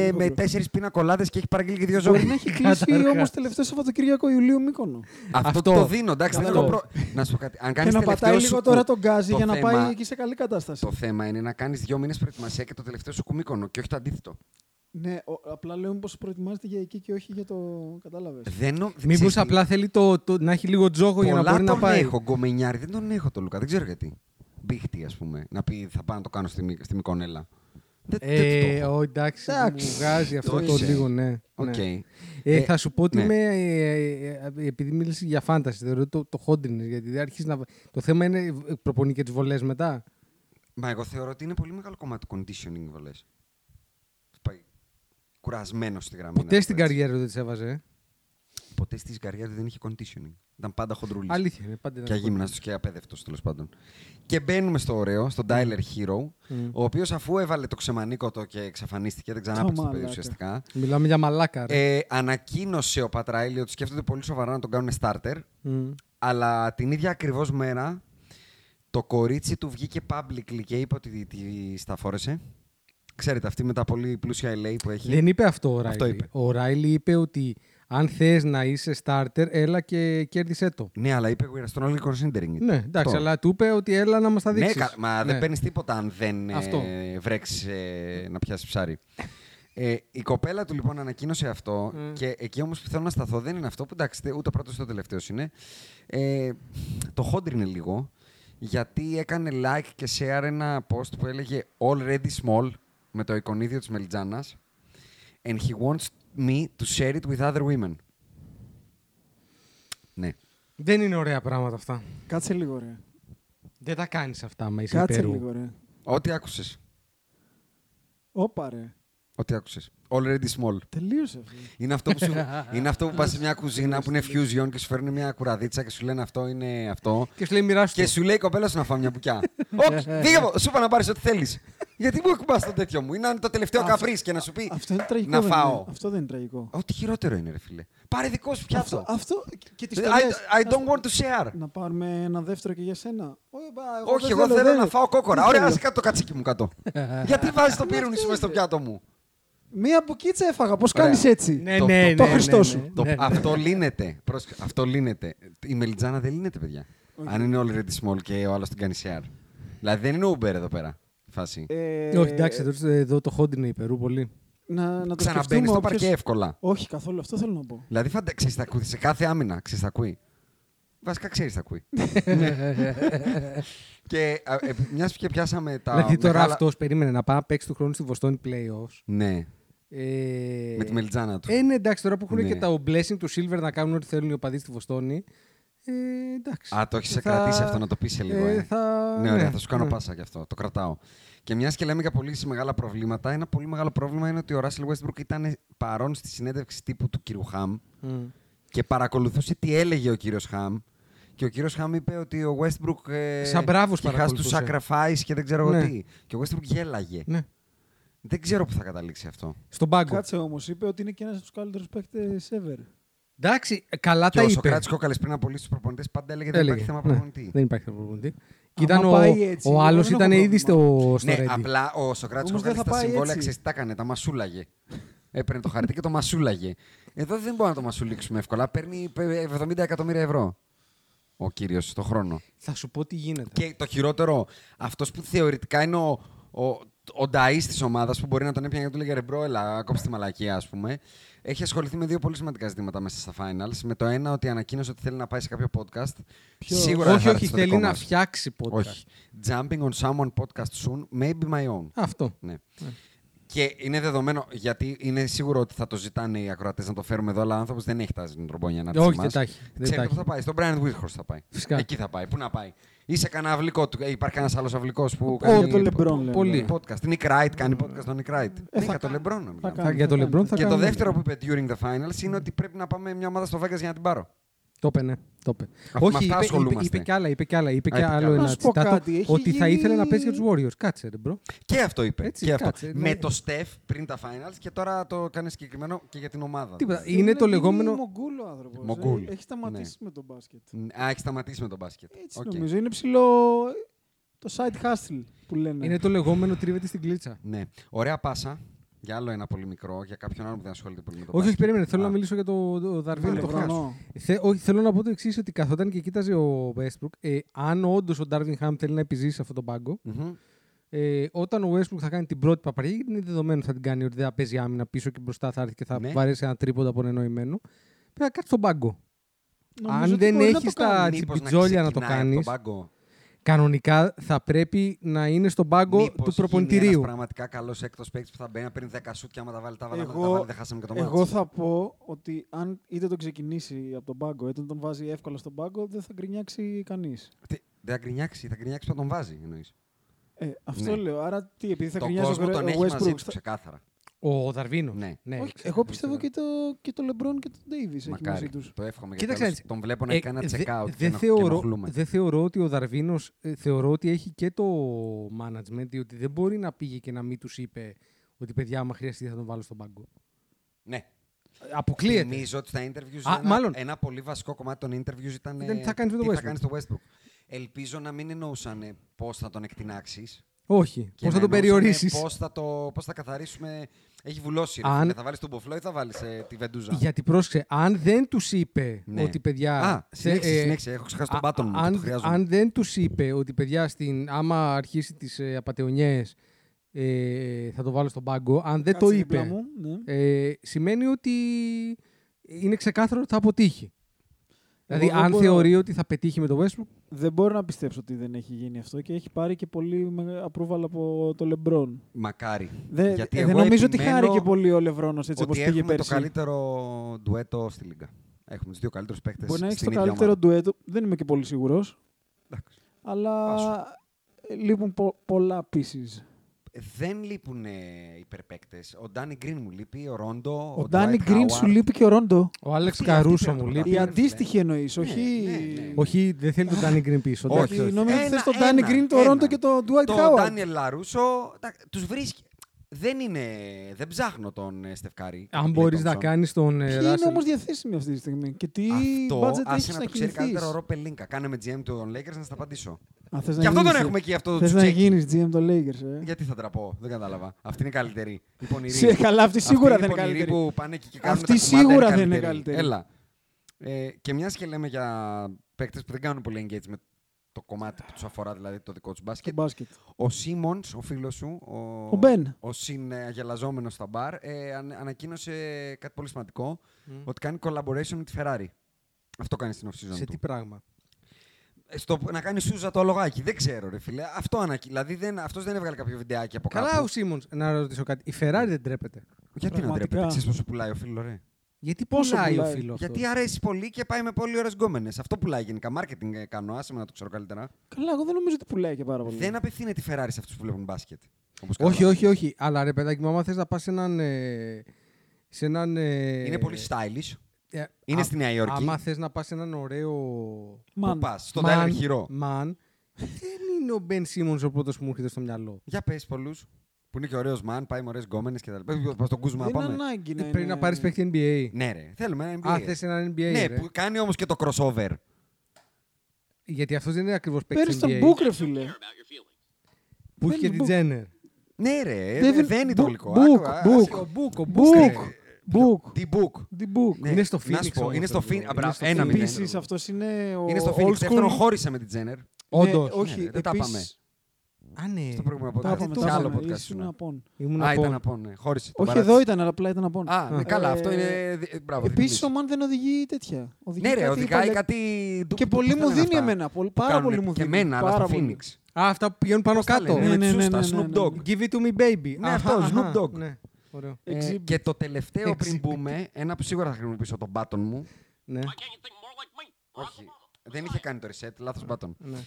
[SPEAKER 4] με
[SPEAKER 3] χοντρό.
[SPEAKER 4] τέσσερις πινακολάδες και έχει παραγγείλει και δύο
[SPEAKER 3] Μπορεί
[SPEAKER 4] ζώα.
[SPEAKER 3] να έχει κλείσει
[SPEAKER 2] Καταρχάς.
[SPEAKER 3] όμως τελευταίο Σαββατοκύριακο Ιουλίου Μήκονο.
[SPEAKER 4] Αυτό,
[SPEAKER 2] Αυτό.
[SPEAKER 4] το δίνω, εντάξει. δεν
[SPEAKER 2] Αυτό.
[SPEAKER 4] έχω προ... Να σου πω κάτι. Αν
[SPEAKER 3] Και
[SPEAKER 4] κάνεις
[SPEAKER 3] να πατάει
[SPEAKER 4] τελευταίο
[SPEAKER 3] λίγο
[SPEAKER 4] σου
[SPEAKER 3] τώρα
[SPEAKER 4] κου-
[SPEAKER 3] τον γκάζι
[SPEAKER 4] το
[SPEAKER 3] για να
[SPEAKER 4] θέμα-
[SPEAKER 3] πάει εκεί σε καλή κατάσταση.
[SPEAKER 4] Το θέμα είναι να κάνεις δύο μήνες προετοιμασία και το τελευταίο σου κουμίκονο και όχι το αντίθετο.
[SPEAKER 3] Ναι, ο- απλά λέω πω προετοιμάζεται για εκεί και όχι για το. Κατάλαβες.
[SPEAKER 4] Δεν νο...
[SPEAKER 2] Μήπως
[SPEAKER 4] ξέρεις τι,
[SPEAKER 2] απλά θέλει το, το, να έχει λίγο τζόγο για να
[SPEAKER 4] πολλά
[SPEAKER 2] μπορεί να
[SPEAKER 4] τον
[SPEAKER 2] πάει.
[SPEAKER 4] έχω γκομενιάρη, δεν τον έχω τον Λούκα, δεν ξέρω γιατί. Μπίχτη, ας πούμε, να πει θα πάω να το κάνω στη, Μυ- στη Μικονέλα. Δεν, δεν του το
[SPEAKER 2] Ε,
[SPEAKER 4] έχω.
[SPEAKER 2] ο, εντάξει,
[SPEAKER 3] Εντάξει.
[SPEAKER 2] μου βγάζει αυτό
[SPEAKER 4] Το
[SPEAKER 2] το
[SPEAKER 4] έχεις, ε.
[SPEAKER 2] λίγο, ναι.
[SPEAKER 4] Οκ.
[SPEAKER 2] ναι.
[SPEAKER 4] Ε,
[SPEAKER 2] Ε, θα σου πω ότι
[SPEAKER 4] ναι.
[SPEAKER 2] είμαι, ε, ε, ε, επειδή μίλησες για φάνταση, θεωρώ το, το χόντρινες, γιατί αρχίζεις να... Το θέμα είναι ε, προπονεί και τις βολές μετά.
[SPEAKER 4] Μα εγώ θεωρώ ότι είναι πολύ μεγάλο κομμάτι του conditioning οι βολές. Πάει κουρασμένος στη γραμμή. να
[SPEAKER 2] Ποτέ
[SPEAKER 4] το
[SPEAKER 2] στην
[SPEAKER 4] πω έτσι.
[SPEAKER 2] καριέρα του δεν τις έβαζε. ε;
[SPEAKER 4] Ποτέ στη καριέρα του δεν είχε conditioning. Ήταν πάντα χοντρούλης.
[SPEAKER 2] Αλήθεια είναι. Πάντα
[SPEAKER 4] Και
[SPEAKER 2] ήταν
[SPEAKER 4] αγύμναστος και απέδευτος τέλος πάντων. Και μπαίνουμε στο ωραίο, στον Tyler Hero,
[SPEAKER 2] Μμ.
[SPEAKER 4] ο οποίος αφού έβαλε το ξεμανίκοτο και εξαφανίστηκε, δεν ξανά
[SPEAKER 3] Το
[SPEAKER 4] έπαιξε το παιδί
[SPEAKER 3] μαλάκα.
[SPEAKER 4] ουσιαστικά.
[SPEAKER 2] Μιλάμε για μαλάκα, ρε.
[SPEAKER 4] Ε, ανακοίνωσε ο Πατράιλι ότι σκέφτονται πολύ σοβαρά να τον κάνουν starter.
[SPEAKER 2] Μμ.
[SPEAKER 4] Αλλά την ίδια ακριβώς μέρα το κορίτσι του βγήκε publicly και είπε ότι τη, τη σταφόρεσε. Ξέρετε, αυτή με τα πολύ πλούσια LA που έχει.
[SPEAKER 2] Δεν είπε αυτό ο Ράιλι.
[SPEAKER 4] Αυτό είπε.
[SPEAKER 2] Ο Ράιλι είπε ότι αν θες να είσαι starter, έλα και κέρδισε το.
[SPEAKER 4] Ναι, αλλά είπε we're astrological considering it.
[SPEAKER 2] Ναι, εντάξει,
[SPEAKER 4] Αυτό.
[SPEAKER 2] αλλά του είπε ότι έλα να μας τα
[SPEAKER 4] Ναι,
[SPEAKER 2] δείξεις.
[SPEAKER 4] κα- μα δεν παίρνεις τίποτα αν δεν
[SPEAKER 2] Αυτό.
[SPEAKER 4] ε, βρέξεις ε, να πιάσεις ψάρι. Ε, η κοπέλα του λοιπόν ανακοίνωσε αυτό και εκεί όμως που θέλω να σταθώ δεν είναι αυτό που εντάξει ούτε ο πρώτος ούτε ο τελευταίος είναι. Ε, το χόντρινε λίγο γιατί έκανε like και share ένα post που έλεγε already small με το εικονίδιο της Μελιτζάνας and he wants me to share it with other women. Ναι.
[SPEAKER 2] Δεν είναι ωραία πράγματα αυτά.
[SPEAKER 3] Κάτσε λίγο, ρε.
[SPEAKER 2] Δεν τα κάνεις αυτά, μα είσαι
[SPEAKER 3] Κάτσε
[SPEAKER 2] υπέρου.
[SPEAKER 3] λίγο, ρε.
[SPEAKER 4] Ό,τι άκουσες.
[SPEAKER 3] Όπα, ρε.
[SPEAKER 4] Ό,τι άκουσες. Already small.
[SPEAKER 3] Τελείωσε αυτό.
[SPEAKER 4] Είναι αυτό που, σου, είναι αυτό που πας σε μια κουζίνα που είναι fusion και σου φέρνουν μια κουραδίτσα και σου λένε αυτό είναι αυτό.
[SPEAKER 2] Και σου λέει μοιράσου
[SPEAKER 4] Και
[SPEAKER 2] το.
[SPEAKER 4] σου λέει η κοπέλα σου να φάω μια μπουκιά. Όχι, δίγε μου, σου είπα να πάρεις ό,τι θέλεις. Γιατί μου εκπά το τέτοιο μου; Είναι το τελευταίο
[SPEAKER 3] Αυτό-
[SPEAKER 4] καπρίς και να σου πει
[SPEAKER 3] Αυτό είναι τραγικό.
[SPEAKER 4] να
[SPEAKER 3] δεν
[SPEAKER 4] φάω.
[SPEAKER 3] είναι. Αυτό δεν είναι τραγικό.
[SPEAKER 4] Ό,τι χειρότερο είναι, ρε φίλε. Πάρε δικό σου πιάτο.
[SPEAKER 3] Αυτό, αυτό και τις
[SPEAKER 4] I,
[SPEAKER 3] στολές.
[SPEAKER 4] I don't want to share.
[SPEAKER 3] Να πάρουμε ένα δεύτερο και για σένα. Όχι, μπα, εγώ
[SPEAKER 4] Όχι,
[SPEAKER 3] δεν
[SPEAKER 4] εγώ θέλω
[SPEAKER 3] δεν-
[SPEAKER 4] να φάω κόκορα.
[SPEAKER 3] δεν
[SPEAKER 4] Ωραία,
[SPEAKER 3] θέλω.
[SPEAKER 4] άσε κάτω το κατσίκι μου κάτω. Γιατί βάζεις το πύρουνι σου μέσα στο πιάτο μου;
[SPEAKER 3] Μία μπουκίτσα έφαγα. Πώς
[SPEAKER 4] Ωραία.
[SPEAKER 3] κάνεις έτσι;
[SPEAKER 2] Ναι,
[SPEAKER 4] Το-
[SPEAKER 2] ναι,
[SPEAKER 4] το-
[SPEAKER 2] ναι,
[SPEAKER 3] το Χριστό
[SPEAKER 2] ναι,
[SPEAKER 3] σου.
[SPEAKER 2] ναι,
[SPEAKER 4] Το-
[SPEAKER 2] ναι, ναι.
[SPEAKER 4] Αυτό λύνεται. Πρόσεχε, αυτό λύνεται. Η μελιτζάνα δεν λύνεται, παιδιά. Αν είναι already small και ο άλλος την κάνει share. Δηλαδή δεν είναι Uber εδώ πέρα. Η Φάση.
[SPEAKER 3] Ε,
[SPEAKER 2] Όχι, εντάξει, εδώ, εδώ το χόντρινε υπερού πολύ.
[SPEAKER 3] Να, να το
[SPEAKER 4] Ξαναμπαίνει
[SPEAKER 3] σκεφτούμε
[SPEAKER 4] στο
[SPEAKER 3] όποιος-
[SPEAKER 4] παρκέ εύκολα.
[SPEAKER 3] Όχι καθόλου, αυτό θέλω να πω.
[SPEAKER 4] Δηλαδή φαντα... ξέρεις, τα ακούει, σε κάθε άμυνα ξέρεις, τα ακούει. Βασικά ξέρεις τα ακούει. και α, ε, μιας και πιάσαμε τα.
[SPEAKER 2] Δηλαδή τώρα
[SPEAKER 4] μεγάλα-
[SPEAKER 2] αυτός περίμενε να πάει να παίξει του χρόνου στη Βοστόνη Playoffs.
[SPEAKER 4] Ναι,
[SPEAKER 2] Ε,
[SPEAKER 4] με τη μελιτζάνα του.
[SPEAKER 2] Ε, ναι, εντάξει, τώρα που έχουν
[SPEAKER 4] Ναι.
[SPEAKER 2] και τα blessing του Silver να κάνουν ό,τι θέλουν οι οπαδοί στη Βοστόνη. Ε, εντάξει.
[SPEAKER 4] Α, το έχεις σε
[SPEAKER 2] Θα-
[SPEAKER 4] κρατήσει αυτό να το πεις σε λίγο. Ε,
[SPEAKER 2] Ε, θα...
[SPEAKER 4] Ναι, ωραία, θα σου κάνω
[SPEAKER 2] ναι.
[SPEAKER 4] πάσα γι' αυτό. Το κρατάω. Και μιας και λέμε για πολύ μεγάλα προβλήματα, ένα πολύ μεγάλο πρόβλημα είναι ότι ο Ράσελ Westbrook ήταν παρόν στη συνέντευξη τύπου του κύριου Χαμ
[SPEAKER 2] Μμ.
[SPEAKER 4] και παρακολουθούσε τι έλεγε ο κύριος Χαμ. Και ο κύριος Χαμ είπε ότι ο Westbrook. Ε,
[SPEAKER 2] Σαν μπράβος
[SPEAKER 4] είχε χάσει τους
[SPEAKER 2] παρακολουθούσε.
[SPEAKER 4] sacrifice και δεν ξέρω εγώ
[SPEAKER 2] Ναι.
[SPEAKER 4] τι. Και ο Westbrook γέλαγε.
[SPEAKER 2] Ναι.
[SPEAKER 4] Δεν ξέρω πού θα καταλήξει αυτό.
[SPEAKER 2] Στον πάγκο.
[SPEAKER 3] Κάτσε όμως, είπε ότι είναι και ένας από τους καλύτερους παίκτες ever.
[SPEAKER 2] Εντάξει, καλά
[SPEAKER 4] Και
[SPEAKER 2] τα
[SPEAKER 4] ο
[SPEAKER 2] είπε.
[SPEAKER 4] Σοκράτης Κόκαλες πριν από λίγου προπονητές πάντα έλεγε δεν
[SPEAKER 2] Έλεγε,
[SPEAKER 4] υπάρχει θέμα
[SPEAKER 2] ναι,
[SPEAKER 4] προπονητή.
[SPEAKER 2] δεν υπάρχει θέμα προπονητή. Και
[SPEAKER 3] Άμα
[SPEAKER 2] ήταν ο,
[SPEAKER 3] πάει έτσι,
[SPEAKER 2] ο
[SPEAKER 3] εγώ
[SPEAKER 2] άλλος
[SPEAKER 3] δεν
[SPEAKER 2] ήταν
[SPEAKER 3] έχω
[SPEAKER 2] ήδη στο,
[SPEAKER 3] πρόβλημα.
[SPEAKER 2] στο
[SPEAKER 4] Ναι,
[SPEAKER 2] Reddit.
[SPEAKER 4] απλά ο Σοκράτης
[SPEAKER 3] Όμως δεν
[SPEAKER 4] Κόκαλες
[SPEAKER 3] θα
[SPEAKER 4] στα
[SPEAKER 3] πάει
[SPEAKER 4] συμβόλαια
[SPEAKER 3] έτσι.
[SPEAKER 4] ξέρεις τι τα έκανε, τα μασούλαγε. Έπαιρνε το χαρτί και το μασούλαγε. Εδώ δεν μπορούμε να το μασουλήξουμε εύκολα. Παίρνει 70 εκατομμύρια ευρώ ο κύριος το χρόνο.
[SPEAKER 2] Θα σου πω τι γίνεται.
[SPEAKER 4] Και το χειρότερο, αυτός που θεωρητικά είναι ο, ο, ο νταής της ομάδας που μπορεί να τον έπιανε και του λέγε ρε bro, έλα, κόψε τη μαλακία, ας πούμε. Έχει ασχοληθεί με δύο πολύ σημαντικά ζητήματα μέσα στα finals. Με το ένα ότι ανακοίνωσε ότι θέλει να πάει σε κάποιο podcast.
[SPEAKER 3] Ποιο;
[SPEAKER 4] Σίγουρα δεν
[SPEAKER 2] όχι,
[SPEAKER 4] θα
[SPEAKER 2] όχι,
[SPEAKER 4] έρθει στο
[SPEAKER 2] θέλει
[SPEAKER 4] δικό
[SPEAKER 2] να
[SPEAKER 4] μας.
[SPEAKER 2] φτιάξει podcast.
[SPEAKER 4] Όχι. Jumping on someone podcast soon, maybe my own.
[SPEAKER 2] Αυτό.
[SPEAKER 4] Ναι. Και είναι δεδομένο, γιατί είναι σίγουρο ότι θα το ζητάνε οι ακροατές να το φέρουμε εδώ, αλλά ο άνθρωπος δεν έχει τα τρομπόνια να
[SPEAKER 2] Όχι,
[SPEAKER 4] μας.
[SPEAKER 2] δεν τα έχει. Δεν
[SPEAKER 4] Ξέρετε
[SPEAKER 2] τα
[SPEAKER 4] πού θα
[SPEAKER 2] έχει.
[SPEAKER 4] πάει. Στον Brian Whitehurst θα πάει.
[SPEAKER 2] Φυσικά.
[SPEAKER 4] Εκεί θα πάει. Πού να πάει. Είσαι κανένα αυλικό του. Ε, υπάρχει κανένας άλλος αυλικός που.
[SPEAKER 3] για
[SPEAKER 4] κάνει
[SPEAKER 3] το LeBron λέμε.
[SPEAKER 2] πολύ.
[SPEAKER 4] Podcast. Nick Wright κάνει podcast τον Nick Wright.
[SPEAKER 3] Ε,
[SPEAKER 4] Ναι,
[SPEAKER 3] θα
[SPEAKER 4] για το
[SPEAKER 3] κάνει.
[SPEAKER 4] LeBron. μιλάμε.
[SPEAKER 3] Θα
[SPEAKER 2] Θα-
[SPEAKER 3] κάνει,
[SPEAKER 2] για το
[SPEAKER 3] θα
[SPEAKER 2] LeBron
[SPEAKER 3] κάνει.
[SPEAKER 2] θα
[SPEAKER 4] Και το
[SPEAKER 2] κάνουμε.
[SPEAKER 4] δεύτερο που είπε during the finals είναι ότι πρέπει να πάμε μια ομάδα στο Vegas για να την πάρω.
[SPEAKER 2] Το είπε, ναι. Το είπε.
[SPEAKER 4] με αυτά
[SPEAKER 2] Όχι, είπε, είπε,
[SPEAKER 4] ασχολούμαστε.
[SPEAKER 2] είπε κι άλλα. Είπε κι άλλα. Είπε
[SPEAKER 4] Α,
[SPEAKER 2] κι
[SPEAKER 4] είπε κι
[SPEAKER 2] άλλο
[SPEAKER 4] άλλα.
[SPEAKER 2] ένα
[SPEAKER 3] Να σου πω
[SPEAKER 2] τσιτάτο.
[SPEAKER 3] κάτι, έχει
[SPEAKER 2] Ότι θα
[SPEAKER 3] γίνει-
[SPEAKER 2] ήθελε να παίζει για τους Warriors. Κάτσε, ρε bro.
[SPEAKER 4] Και αυτό είπε.
[SPEAKER 2] Έτσι,
[SPEAKER 4] και αυτό.
[SPEAKER 2] κάτσε,
[SPEAKER 4] με
[SPEAKER 2] ναι.
[SPEAKER 4] το Steph πριν τα finals και τώρα το κάνει συγκεκριμένο και για την ομάδα.
[SPEAKER 2] Τίποτα.
[SPEAKER 3] Θέλει
[SPEAKER 2] Είναι
[SPEAKER 3] να
[SPEAKER 2] το
[SPEAKER 3] γίνει
[SPEAKER 2] λεγόμενο.
[SPEAKER 3] Mogul ο άνθρωπο.
[SPEAKER 4] Mogul.
[SPEAKER 3] Έχει σταματήσει
[SPEAKER 4] Ναι.
[SPEAKER 3] με τον μπάσκετ.
[SPEAKER 4] Α, έχει σταματήσει με τον μπάσκετ.
[SPEAKER 3] Έτσι
[SPEAKER 4] Οκ.
[SPEAKER 3] νομίζω. Είναι ψηλό το side hustle που λένε.
[SPEAKER 2] Είναι το λεγόμενο τρίβεται στην κλίτσα.
[SPEAKER 4] Ναι. Ωραία πάσα. Για άλλο ένα πολύ μικρό, για κάποιον άλλο που δεν ασχολείται πολύ με το
[SPEAKER 2] Όχι, όχι,
[SPEAKER 4] μπάσκετ.
[SPEAKER 2] περίμενε. Θέλω
[SPEAKER 4] Α,
[SPEAKER 2] να μιλήσω για το, το Δαρβίνο.
[SPEAKER 3] Βάλε
[SPEAKER 2] Το
[SPEAKER 3] χρόνο.
[SPEAKER 2] χάσο. Θε, όχι, θέλω να πω το εξής: Ότι καθόταν και κοίταζε ο Westbrook. Ε, αν όντως ο Ντάρβιν Χαμ θέλει να επιζήσει αυτόν τον πάγκο,
[SPEAKER 4] μμμ.
[SPEAKER 2] ε, όταν ο Westbrook θα κάνει την πρώτη παπαριά, γιατί είναι δεδομένο ότι θα την κάνει ότι δεν θα παίζει άμυνα πίσω και μπροστά θα έρθει και θα
[SPEAKER 4] Ναι.
[SPEAKER 2] βαρέσει ένα τρίποντα από ένα νοημένο, πρέπει να κάτσει στον πάγκο.
[SPEAKER 3] Νομίζω
[SPEAKER 2] αν
[SPEAKER 3] ότι
[SPEAKER 2] δεν
[SPEAKER 3] μπορεί να
[SPEAKER 2] έχεις
[SPEAKER 3] το
[SPEAKER 2] τα
[SPEAKER 3] κάνει.
[SPEAKER 4] Μήπως
[SPEAKER 2] τσιμπιτζόλια να το
[SPEAKER 4] ξεκινάει από
[SPEAKER 2] κάνεις.
[SPEAKER 4] τον πάγκο.
[SPEAKER 2] Κανονικά θα πρέπει να είναι στον πάγκο
[SPEAKER 4] Μήπως
[SPEAKER 2] του
[SPEAKER 4] γίνει
[SPEAKER 2] προπονητηρίου.
[SPEAKER 4] ένας πραγματικά καλός έκτος παίκτης που θα μπαίνει να παίρνει 10 σουτ και άμα τα βάλει, τα βάλαμε, τα
[SPEAKER 3] Εγώ,
[SPEAKER 4] βάλει, δεν χάσαμε και το μάτι.
[SPEAKER 3] εγώ θα πω ότι αν είτε τον ξεκινήσει από τον πάγκο, είτε τον βάζει εύκολα στον πάγκο, δεν θα γκρινιάξει κανείς.
[SPEAKER 4] Δεν θα γκρινιάξει, θα γκρινιάξει που θα τον βάζει, εννοείς.
[SPEAKER 3] Ε, αυτό
[SPEAKER 4] Ναι.
[SPEAKER 3] λέω. Άρα τι, επειδή θα
[SPEAKER 4] τον
[SPEAKER 3] γκρινιάζει ο,
[SPEAKER 4] κόσμο
[SPEAKER 3] Γκρε-
[SPEAKER 4] τον
[SPEAKER 3] ο
[SPEAKER 4] έχει μαζί
[SPEAKER 3] Westbrook.
[SPEAKER 4] του, ξεκάθαρα.
[SPEAKER 2] Ο Δαρβίνο.
[SPEAKER 4] Ναι.
[SPEAKER 3] Όχι,
[SPEAKER 2] ξέρω,
[SPEAKER 3] εγώ
[SPEAKER 2] δεν
[SPEAKER 3] πιστεύω
[SPEAKER 2] ξέρω.
[SPEAKER 3] και το, και το LeBron και τον Davis έχει μαζί
[SPEAKER 4] Μακάρι.
[SPEAKER 3] τους.
[SPEAKER 4] Το εύχομαι
[SPEAKER 2] Κοίταξε,
[SPEAKER 4] γιατί
[SPEAKER 2] έτσι,
[SPEAKER 4] τον βλέπω να
[SPEAKER 2] Ε,
[SPEAKER 4] έχει κάνει ένα
[SPEAKER 2] δε-
[SPEAKER 4] check-out και,
[SPEAKER 2] δεν
[SPEAKER 4] να- και
[SPEAKER 2] θεωρώ,
[SPEAKER 4] ενοχλούμε.
[SPEAKER 2] δεν θεωρώ ότι ο Δαρβίνος θεωρώ ότι έχει και το management, διότι δεν μπορεί να πήγε και να μην τους είπε ότι παιδιά, άμα χρειαστεί θα τον βάλω στον πάγκο.
[SPEAKER 4] Ναι.
[SPEAKER 2] Αποκλείεται.
[SPEAKER 4] Νομίζω ότι στα interviews
[SPEAKER 2] Α,
[SPEAKER 4] ένα,
[SPEAKER 2] μάλλον.
[SPEAKER 4] ένα πολύ βασικό κομμάτι των interviews ήταν
[SPEAKER 2] Ήταν τι
[SPEAKER 4] ε,
[SPEAKER 2] θα κάνεις με τον
[SPEAKER 4] τι
[SPEAKER 2] Westbrook.
[SPEAKER 4] θα κάνεις στο Westbrook. Ελπίζω να μην εννοούσαν πώς θα τον εκτινάξεις.
[SPEAKER 2] Όχι.
[SPEAKER 4] και
[SPEAKER 2] Πώς
[SPEAKER 4] να
[SPEAKER 2] θα τον
[SPEAKER 4] εννοούσανε
[SPEAKER 2] περιορίσεις;
[SPEAKER 4] Πώς θα, το, πώς θα καθαρίσουμε. Έχει βουλώσει. Ρε,
[SPEAKER 2] Αν-
[SPEAKER 4] φίλε. Θα βάλεις τον Μποφλό ή θα βάλεις ε, τη Βεντούζα.
[SPEAKER 2] Γιατί πρόσεξε, αν δεν τους είπε
[SPEAKER 4] Ναι.
[SPEAKER 2] ότι παιδιά.
[SPEAKER 4] Α,
[SPEAKER 2] θε-
[SPEAKER 4] συνέχισε,
[SPEAKER 2] ε,
[SPEAKER 4] συνέχισε. Έχω ξεχάσει τον
[SPEAKER 2] α-
[SPEAKER 4] πάτον μου. και
[SPEAKER 2] αν,
[SPEAKER 4] το χρειάζομαι.
[SPEAKER 2] αν δεν τους είπε ότι παιδιά, στην, άμα αρχίσει τις ε, απαταιωνιές, ε, θα το βάλω στον πάγκο, αν δεν το
[SPEAKER 3] Κάτσε δίπλα
[SPEAKER 2] είπε,
[SPEAKER 3] Μου, ναι.
[SPEAKER 2] ε, σημαίνει ότι είναι ξεκάθαρο ότι θα αποτύχει. Δηλαδή,
[SPEAKER 3] Εγώ δεν
[SPEAKER 2] αν
[SPEAKER 3] μπορώ-
[SPEAKER 2] θεωρεί ότι θα πετύχει με το Westbrook,
[SPEAKER 3] Δεν μπορώ να πιστέψω ότι δεν έχει γίνει αυτό και έχει πάρει και πολύ με- approval από το LeBron.
[SPEAKER 4] Μακάρι.
[SPEAKER 3] Δε-
[SPEAKER 4] Γιατί
[SPEAKER 3] ε,
[SPEAKER 4] εγώ
[SPEAKER 3] δεν νομίζω ότι
[SPEAKER 4] επιμένω
[SPEAKER 3] χάρηκε πολύ ο Λευρόνος έτσι όπως
[SPEAKER 4] ότι
[SPEAKER 3] πήγε
[SPEAKER 4] έχουμε
[SPEAKER 3] πέρσι.
[SPEAKER 4] το καλύτερο ντουέτο στη Λίγκα. Έχουμε τους δύο καλύτερους παίκτες.
[SPEAKER 3] Μπορεί να έχεις το καλύτερο ντουέτο. Δεν είμαι και πολύ σίγουρος. Αλλά
[SPEAKER 4] Άσου.
[SPEAKER 3] ε, λείπουν πο- πολλά pieces.
[SPEAKER 4] Δεν λείπουν υπερπαίκτες. Ο Ντάνι Γκριν μου λείπει, ο Ρόντο.
[SPEAKER 3] Ο Ντάνι Γκριν σου λείπει και ο Ρόντο.
[SPEAKER 2] ο Άλεξ
[SPEAKER 4] Αυτοί- αυτοί
[SPEAKER 2] Καρούσο
[SPEAKER 4] πρέπει
[SPEAKER 2] μου
[SPEAKER 4] να
[SPEAKER 2] λείπει.
[SPEAKER 4] το
[SPEAKER 3] Η
[SPEAKER 4] κάνουν.
[SPEAKER 3] αντίστοιχη εννοείς,
[SPEAKER 4] Ναι,
[SPEAKER 3] όχι.
[SPEAKER 4] ναι, ναι.
[SPEAKER 2] Όχι, δεν θέλει τον Danny Green πίσω.
[SPEAKER 4] Όχι,
[SPEAKER 2] εντάξει.
[SPEAKER 3] Όχι, νόμιζα ότι
[SPEAKER 4] Ένα,
[SPEAKER 3] θες τον
[SPEAKER 4] ένα,
[SPEAKER 3] Ντάνι Γκριν, τον
[SPEAKER 4] ένα.
[SPEAKER 3] Ρόντο και τον Dwight
[SPEAKER 4] Το
[SPEAKER 3] Howard.
[SPEAKER 4] Ντάνιελ Λαρούσο τους βρίσκει. Δεν είναι. Δεν ψάχνω τον ε, Στεφκάρη.
[SPEAKER 2] Αν μπορείς να κάνεις τον ε,
[SPEAKER 3] Ποιοι είναι
[SPEAKER 2] Russell-
[SPEAKER 3] όμως διαθέσιμοι αυτή τη στιγμή και τι
[SPEAKER 4] Αυτό
[SPEAKER 3] budget
[SPEAKER 4] άσε
[SPEAKER 3] έχεις
[SPEAKER 4] να
[SPEAKER 3] να
[SPEAKER 4] το ξέρει καλύτερα ο
[SPEAKER 3] κινηθεί.
[SPEAKER 4] Ρο Πελίνκα. Κάνε με GM των Lakers να στα απαντήσω.
[SPEAKER 3] Γι'
[SPEAKER 4] Γι' αυτό τον έχουμε εκεί αυτό το
[SPEAKER 3] Θες να
[SPEAKER 4] τσουτσέκι.
[SPEAKER 3] γίνεις GM των Lakers, ε;
[SPEAKER 4] Γιατί θα τραπώ, δεν κατάλαβα. Αυτή είναι η καλύτερη. Η πονηρή.
[SPEAKER 3] Σε- καλά, αυτή σίγουρα
[SPEAKER 4] Αυτή
[SPEAKER 3] δεν είναι
[SPEAKER 4] η πονηρή
[SPEAKER 3] καλύτερη.
[SPEAKER 4] που πάνε εκεί και κάνουν
[SPEAKER 3] Αυτή
[SPEAKER 4] τα κουμάντα,
[SPEAKER 3] σίγουρα
[SPEAKER 4] είναι
[SPEAKER 3] δεν είναι
[SPEAKER 4] καλύτερη.
[SPEAKER 3] καλύτερη.
[SPEAKER 4] Έλα. Ε, και μιας και λέμε για παίκτες που δεν κάνουν πολύ engage με το κομμάτι που τους αφορά, δηλαδή το δικό τους
[SPEAKER 3] Και
[SPEAKER 4] μπάσκετ.
[SPEAKER 3] μπάσκετ.
[SPEAKER 4] Ο Σίμονς, ο φίλος σου, ο,
[SPEAKER 3] Ο Μπεν.
[SPEAKER 4] ο συναγελαζόμενος στα μπαρ, ε, αν- ανακοίνωσε κάτι πολύ σημαντικό, ότι κάνει collaboration με τη Ferrari. Αυτό κάνει στην off-season
[SPEAKER 2] Σε
[SPEAKER 4] του.
[SPEAKER 2] τι πράγμα;
[SPEAKER 4] Ε, Στο, να κάνει σούζα το λογάκι. Δεν ξέρω, ρε φίλε. Αυτό ανακοι... Δηλαδή δεν, αυτός δεν έβγαλε κάποιο βιντεάκι από
[SPEAKER 2] Καλά,
[SPEAKER 4] κάπου.
[SPEAKER 2] ο Σίμονς, να ρωτήσω κάτι. Η Ferrari δεν τρέπεται.
[SPEAKER 4] Γιατί να
[SPEAKER 3] Πραγματικά.
[SPEAKER 4] ντρέπεται, ξέρεις πόσο πουλάει ο φίλο, ρε;
[SPEAKER 2] Γιατί
[SPEAKER 3] Πόσο
[SPEAKER 2] πουλάει ο
[SPEAKER 3] πουλάει;
[SPEAKER 2] φίλος αυτός;
[SPEAKER 4] Γιατί αρέσει πολύ και πάει με πολύ ωραίες γκόμενες. Αυτό πουλάει γενικά. Marketing ε, κάνω, άσε με να το ξέρω καλύτερα.
[SPEAKER 3] Καλά, εγώ δεν νομίζω ότι πουλάει και πάρα πολύ.
[SPEAKER 4] Δεν απευθύνεται η Ferrari σε αυτούς που βλέπουν μπάσκετ. Όπως
[SPEAKER 2] Όχι,
[SPEAKER 4] καλά.
[SPEAKER 2] όχι, όχι. Αλλά ρε παιδάκι μου, άμα θες να πας σε έναν. ε, σε έναν ε,
[SPEAKER 4] Είναι πολύ stylish.
[SPEAKER 2] ε,
[SPEAKER 4] Είναι
[SPEAKER 2] α-
[SPEAKER 4] στη Νέα Υόρκη.
[SPEAKER 2] Άμα θες να πας σε έναν ωραίο.
[SPEAKER 3] Μαν.
[SPEAKER 4] Πού πας, στον
[SPEAKER 2] man-
[SPEAKER 4] Tyler Hero.
[SPEAKER 2] man, δεν είναι ο Μπεν Σίμον ο πρώτος που μου έρχεται στο μυαλό.
[SPEAKER 4] Για πες πολλούς. Που είναι και ωραίος man, πάει με ωραίες γκόμενες και τα λοιπά. Πα στον Κούσμα
[SPEAKER 3] Δεν
[SPEAKER 4] να
[SPEAKER 3] είναι
[SPEAKER 4] πάμε.
[SPEAKER 3] ανάγκη να
[SPEAKER 2] Ε, Πρέπει
[SPEAKER 3] είναι-
[SPEAKER 2] να πάρεις παίχτη NBA.
[SPEAKER 4] Ναι, ρε. Θέλουμε ένα NBA.
[SPEAKER 2] Α, θες έναν NBA.
[SPEAKER 4] ναι,
[SPEAKER 2] ρε.
[SPEAKER 4] που κάνει όμως και το crossover.
[SPEAKER 2] Γιατί αυτός δεν είναι ακριβώς παίχτη
[SPEAKER 3] Πέρυσι τον
[SPEAKER 2] NBA.
[SPEAKER 3] Book, ρε φίλε.
[SPEAKER 2] Που έχει και
[SPEAKER 3] Devin
[SPEAKER 2] την
[SPEAKER 3] Book.
[SPEAKER 2] Τζένερ.
[SPEAKER 4] Ναι, ρε.
[SPEAKER 3] Devin
[SPEAKER 4] Δεν είναι το
[SPEAKER 3] Book,
[SPEAKER 4] γλυκό.
[SPEAKER 3] Book,
[SPEAKER 4] Άκου, α,
[SPEAKER 3] Book.
[SPEAKER 4] άσε-
[SPEAKER 2] Ο Μπούκ, ο
[SPEAKER 3] Book.
[SPEAKER 4] Book.
[SPEAKER 3] Book.
[SPEAKER 4] Τι book.
[SPEAKER 3] The Book.
[SPEAKER 4] Ναι.
[SPEAKER 2] Είναι στο
[SPEAKER 4] Να
[SPEAKER 2] Phoenix
[SPEAKER 4] σου πω,
[SPEAKER 2] όμως
[SPEAKER 4] είναι στο
[SPEAKER 2] αυτό.
[SPEAKER 4] Phoenix.
[SPEAKER 2] Είναι
[SPEAKER 4] Α, μπράβο,
[SPEAKER 2] στο
[SPEAKER 4] Ένα
[SPEAKER 2] Phoenix.
[SPEAKER 4] μηδέν.
[SPEAKER 3] Επίσης, αυτός είναι ο
[SPEAKER 4] Είναι στο
[SPEAKER 3] old
[SPEAKER 4] Phoenix.
[SPEAKER 3] school.
[SPEAKER 4] Δεύτερον, χώρισε με την Τζένερ.
[SPEAKER 2] Όντως.
[SPEAKER 3] Ναι, όχι,
[SPEAKER 4] Ναι, δεν τα
[SPEAKER 3] επίσης-
[SPEAKER 4] πάμε.
[SPEAKER 2] Α, ναι.
[SPEAKER 4] Στο προηγούμενο
[SPEAKER 3] Τα
[SPEAKER 4] podcast.
[SPEAKER 3] είπαμε,
[SPEAKER 4] Σε
[SPEAKER 3] τα
[SPEAKER 4] άλλο
[SPEAKER 3] είπαμε.
[SPEAKER 4] podcast.
[SPEAKER 3] Ήσουν
[SPEAKER 4] ήμουν.
[SPEAKER 3] απόν.
[SPEAKER 2] Ήμουν
[SPEAKER 4] Α,
[SPEAKER 2] από-
[SPEAKER 4] ήταν από, ναι. Χώρισε. το
[SPEAKER 3] Όχι
[SPEAKER 4] παράτησε.
[SPEAKER 3] εδώ ήταν, αλλά απλά ήταν απόν.
[SPEAKER 4] Α, ναι,
[SPEAKER 3] Ε,
[SPEAKER 4] καλά, αυτό είναι. δι- Μπράβο.
[SPEAKER 3] Επίσης,
[SPEAKER 4] διευκρινής.
[SPEAKER 3] ο Μαν δεν οδηγεί τέτοια. Οδηγεί
[SPEAKER 4] Ναι, ρε,
[SPEAKER 3] κάτι
[SPEAKER 4] οδηγάει
[SPEAKER 3] παλιά-
[SPEAKER 4] κάτι.
[SPEAKER 3] Και
[SPEAKER 4] ντου-
[SPEAKER 3] πολύ
[SPEAKER 4] πώς
[SPEAKER 3] μου
[SPEAKER 4] λένε
[SPEAKER 3] δίνει
[SPEAKER 4] αυτά
[SPEAKER 3] εμένα. Πολύ-
[SPEAKER 4] που
[SPEAKER 3] Πάρα
[SPEAKER 4] κάνουνε
[SPEAKER 3] πολύ μου
[SPEAKER 4] Και
[SPEAKER 3] δίνει.
[SPEAKER 4] εμένα, αλλά
[SPEAKER 3] Πάρα
[SPEAKER 4] στο
[SPEAKER 3] πολύ.
[SPEAKER 4] Phoenix.
[SPEAKER 2] Α, αυτά που πηγαίνουν πάνω
[SPEAKER 4] Πώς τα
[SPEAKER 2] κάτω.
[SPEAKER 4] λένε,
[SPEAKER 3] Ναι,
[SPEAKER 4] με
[SPEAKER 3] ναι,
[SPEAKER 4] τη
[SPEAKER 3] ναι,
[SPEAKER 4] σούστα,
[SPEAKER 3] ναι,
[SPEAKER 4] Snoop
[SPEAKER 3] ναι,
[SPEAKER 4] Dogg.
[SPEAKER 3] ναι.
[SPEAKER 2] Give it to me, baby.
[SPEAKER 4] Ναι,
[SPEAKER 2] Αχα,
[SPEAKER 4] αυτό,
[SPEAKER 2] αχα.
[SPEAKER 4] Snoop Dogg.
[SPEAKER 2] Ναι, ωραίο.
[SPEAKER 4] Ε,
[SPEAKER 3] Exhibit.
[SPEAKER 4] Και το τελευταίο πριν
[SPEAKER 2] Exhibit.
[SPEAKER 4] μπούμε, ένα που σίγουρα θα χρησιμοποιήσω τον button μου.
[SPEAKER 2] Ναι,
[SPEAKER 4] Όχι, δεν είχε κάνει το reset, λάθος button.
[SPEAKER 2] ναι.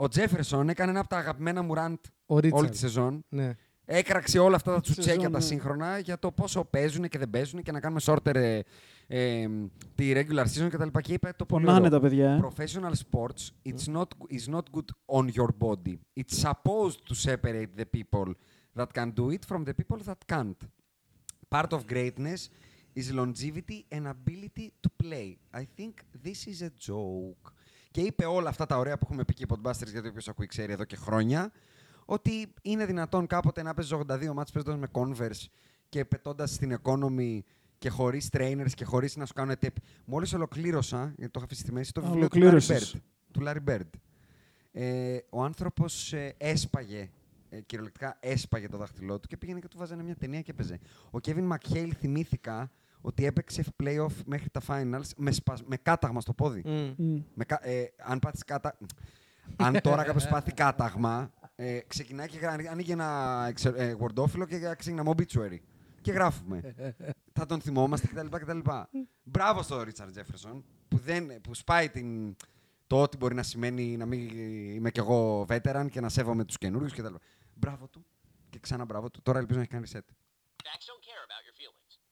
[SPEAKER 4] Ο Τζέφερσον έκανε ένα από τα αγαπημένα μου rant
[SPEAKER 2] Ο
[SPEAKER 4] όλη
[SPEAKER 2] Ρίτσαρντ.
[SPEAKER 4] τη σεζόν.
[SPEAKER 2] Ναι.
[SPEAKER 4] Έκραξε όλα αυτά τα τσουτσέκια
[SPEAKER 3] Σεζόν,
[SPEAKER 4] τα
[SPEAKER 3] ναι.
[SPEAKER 4] σύγχρονα για το πόσο παίζουν και δεν παίζουν και να κάνουμε shorter ε, ε, τη regular season κτλ. Και είπε το πολύ
[SPEAKER 3] Πονάνε
[SPEAKER 4] ωραίο.
[SPEAKER 3] τα παιδιά. ε.
[SPEAKER 4] Professional sports it's not, is not good on your body. It's supposed to separate the people that can do it from the people that can't. Part of greatness is longevity and ability to play. I think this is a joke. Και είπε όλα αυτά τα ωραία που έχουμε πει και οι Podbusters, γιατί όποιος ακούει ξέρει εδώ και χρόνια, ότι είναι δυνατόν κάποτε να παίζεις 82 μάτς παίζοντας με Converse και πετώντας στην economy και χωρίς trainers και χωρίς να σου κάνουν tip. Μόλις ολοκλήρωσα, γιατί το είχα αφήσει στη μέση, το
[SPEAKER 3] Α,
[SPEAKER 4] βιβλίο του Larry
[SPEAKER 3] ολοκλήρωσες.
[SPEAKER 4] Bird. Του Larry Bird. Ε, ο άνθρωπος ε, έσπαγε, ε, κυριολεκτικά έσπαγε το δάχτυλό του και πήγαινε και του βάζανε μια ταινία και έπαιζε. Ο Kevin McHale θυμήθηκα ότι έπαιξε playoff μέχρι τα finals με, σπασ- με κάταγμα στο πόδι.
[SPEAKER 2] Μμ.
[SPEAKER 3] Μμ.
[SPEAKER 4] Με, κα- ε, αν πάθεις κάτα... αν τώρα κάποιος πάθει κάταγμα, ε, ξεκινάει και γρα- ανοίγει ένα εξε- ε, wordόφυλλο και ξεκινά με obituary. Και γράφουμε. θα τον θυμόμαστε κτλ. κτλ. Μπράβο στον Ρίτσαρντ Τζέφερσον που, δεν, που σπάει την, το ότι μπορεί να σημαίνει να μην είμαι κι εγώ veteran και να σέβομαι τους καινούριους κτλ. Μπράβο του και ξανά μπράβο του. Τώρα ελπίζω να έχει κάνει reset.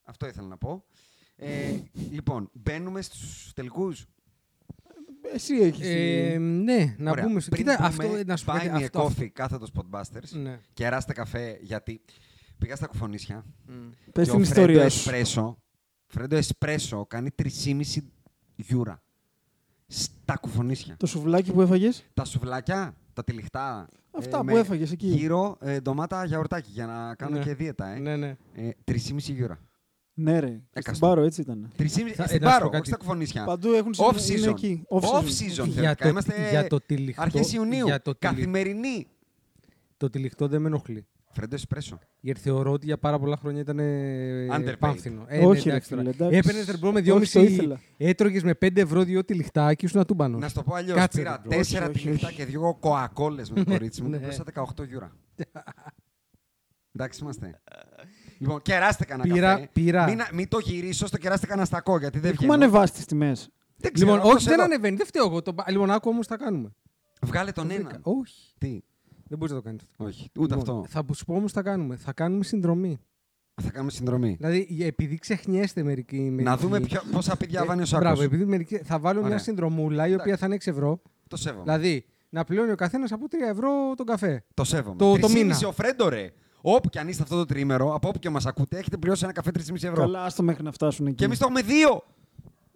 [SPEAKER 4] Αυτό ήθελα να πω. Ε, λοιπόν, μπαίνουμε στους τελικούς;
[SPEAKER 3] Εσύ έχεις...
[SPEAKER 2] Ε, ναι, να
[SPEAKER 4] Ωραία.
[SPEAKER 2] πούμε.
[SPEAKER 4] Πριν
[SPEAKER 2] Κοίτα,
[SPEAKER 4] πούμε,
[SPEAKER 2] αυτό, να σου πω
[SPEAKER 4] buy
[SPEAKER 2] κάτι,
[SPEAKER 4] me a
[SPEAKER 2] αυτό, αυτό.
[SPEAKER 4] coffee, κάθετος Podbusters.
[SPEAKER 2] Ναι.
[SPEAKER 4] Κεράστε καφέ, γιατί πήγα στα κουφονίσια.
[SPEAKER 3] Πες
[SPEAKER 4] και
[SPEAKER 3] την
[SPEAKER 4] ο
[SPEAKER 3] ιστορία
[SPEAKER 4] Φρέντο
[SPEAKER 3] σου.
[SPEAKER 4] Εσπρέσο, Φρέντο Εσπρέσο κάνει 3,5 γιούρα. Στα κουφονίσια.
[SPEAKER 3] Το σουβλάκι που έφαγες;
[SPEAKER 4] Τα σουβλάκια, τα τυλιχτά.
[SPEAKER 3] Αυτά
[SPEAKER 4] με
[SPEAKER 3] που έφαγες εκεί.
[SPEAKER 4] Γύρω ε, ντομάτα γιαουρτάκι για να κάνω
[SPEAKER 2] Ναι.
[SPEAKER 4] και δίαιτα. Ε.
[SPEAKER 2] Ναι, ναι.
[SPEAKER 4] Ε, 3,5 γιούρα.
[SPEAKER 3] Ναι, ρε. Στην
[SPEAKER 4] Έκαστο.
[SPEAKER 3] Πάρο έτσι ήταν.
[SPEAKER 4] 3,5
[SPEAKER 2] Θα-
[SPEAKER 4] στην
[SPEAKER 2] ε, να σου
[SPEAKER 4] Πάρο,
[SPEAKER 2] πω κάτι.
[SPEAKER 4] όχι στα κουφονίσια.
[SPEAKER 3] Παντού έχουν
[SPEAKER 4] Off
[SPEAKER 3] συν- είναι
[SPEAKER 4] season.
[SPEAKER 3] εκεί.
[SPEAKER 4] Off
[SPEAKER 3] season.
[SPEAKER 4] season.
[SPEAKER 2] Για
[SPEAKER 4] θεωρητικά.
[SPEAKER 2] το-
[SPEAKER 4] Είμαστε
[SPEAKER 2] για το τυλιχτό-
[SPEAKER 4] αρχές Ιουνίου.
[SPEAKER 2] για το τυλι-
[SPEAKER 4] Καθημερινή.
[SPEAKER 2] Το τυλιχτό δεν με ενοχλεί.
[SPEAKER 4] Φρέντο Εσπρέσο.
[SPEAKER 2] Γιατί θεωρώ ότι για πάρα πολλά χρόνια ήταν
[SPEAKER 4] Underpaid.
[SPEAKER 2] πάμφθινο.
[SPEAKER 3] Όχι, ρε
[SPEAKER 2] εντάξει τώρα.
[SPEAKER 3] φίλε, εντάξει.
[SPEAKER 2] Έπαιρνες τερμπρό με
[SPEAKER 3] Όχι, το
[SPEAKER 2] 2,5.
[SPEAKER 3] ήθελα.
[SPEAKER 2] Έτρωγες με 5 ευρώ δύο τυλιχτά και ήσουν ατούμπανο.
[SPEAKER 4] Να σου το πω αλλιώς.
[SPEAKER 2] Κάτσε,
[SPEAKER 4] Πήρα
[SPEAKER 2] ρε, bro.
[SPEAKER 4] τέσσερα
[SPEAKER 3] Όχι, όχι,
[SPEAKER 4] τυλιχτά
[SPEAKER 3] όχι.
[SPEAKER 4] και δύο κοακόλες με το κορίτσι μου
[SPEAKER 2] Ναι.
[SPEAKER 4] και πλήρωσα 18 γιούρα. Εντάξει είμαστε. Λοιπόν, κεράστε κανένα
[SPEAKER 2] Πήρα-
[SPEAKER 4] καφέ.
[SPEAKER 2] πήρα.
[SPEAKER 4] Μην, μην το γυρίσω στο κεράστε κανένα στακό γιατί δεν
[SPEAKER 3] Έχουμε
[SPEAKER 4] βγαίνει.
[SPEAKER 3] ανεβάσει τις τιμές.
[SPEAKER 4] Δεν ξέρω,
[SPEAKER 2] Λοιπόν,
[SPEAKER 4] αυτός
[SPEAKER 2] όχι, δεν
[SPEAKER 4] εδώ.
[SPEAKER 2] ανεβαίνει. Δεν φταίω εγώ. Το... Λοιπόν, άκου όμως τα κάνουμε.
[SPEAKER 4] Βγάλε τον
[SPEAKER 2] Το βρήκα.
[SPEAKER 4] έναν.
[SPEAKER 2] Όχι.
[SPEAKER 4] Τι,
[SPEAKER 2] Δεν μπορείς να το κάνεις αυτό.
[SPEAKER 4] όχι, ούτε
[SPEAKER 2] Λοιπόν,
[SPEAKER 4] αυτό.
[SPEAKER 2] Θα σου πω όμως τα κάνουμε. Θα κάνουμε συνδρομή.
[SPEAKER 4] Θα κάνουμε συνδρομή.
[SPEAKER 2] Δηλαδή, επειδή ξεχνιέστε μερικοί.
[SPEAKER 4] Να
[SPEAKER 2] μερικοί-
[SPEAKER 4] δούμε ποιο, πόσα πηδιά βάνει ο
[SPEAKER 2] Ε,
[SPEAKER 4] Σάκος.
[SPEAKER 2] Μπράβο, επειδή μερικοί, θα βάλω
[SPEAKER 4] Ωραία.
[SPEAKER 2] μια συνδρομούλα η οποία θα είναι 6 ευρώ.
[SPEAKER 4] Το σέβομαι.
[SPEAKER 2] Δηλαδή, να πληρώνει ο καθένας από 3 ευρώ τον καφέ.
[SPEAKER 4] Το σέβομαι.
[SPEAKER 2] Το- το
[SPEAKER 4] 3,5
[SPEAKER 2] μήνα.
[SPEAKER 4] ο Φρέντο, ρε. Όπου και αν είστε αυτό το τρίμερο, από όπου και μας ακούτε, έχετε πληρώσει ένα καφέ 3,5 ευρώ.
[SPEAKER 3] Καλά, άστο μέχρι να φτάσουν εκεί.
[SPEAKER 4] Και εμείς το έχουμε δύο.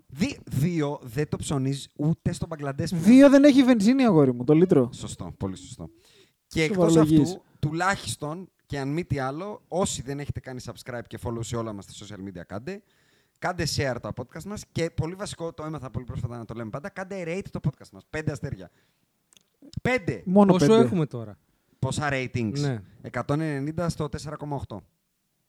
[SPEAKER 4] Δι- δύο δεν το ψωνίζεις ούτε στο Μπαγκλαντές.
[SPEAKER 3] Δύο δεν έχει βενζίνη, αγόρι μου, το λίτρο.
[SPEAKER 4] Σωστό, πολύ σωστό. Και εκτός
[SPEAKER 3] Σοβαρολογείς.
[SPEAKER 4] αυτού, τουλάχιστον και αν μη τι άλλο, όσοι δεν έχετε κάνει subscribe και follow σε όλα μας τα social media, κάντε. Κάντε share το podcast μας και πολύ βασικό, το έμαθα πολύ πρόσφατα να το λέμε πάντα, κάντε rate το podcast μας. Πέντε αστέρια. Πέντε!
[SPEAKER 3] Μόνο
[SPEAKER 2] Πόσο
[SPEAKER 3] πέντε.
[SPEAKER 2] έχουμε τώρα;
[SPEAKER 4] Πόσα ratings;
[SPEAKER 2] Ναι.
[SPEAKER 4] 190 στο 4,8.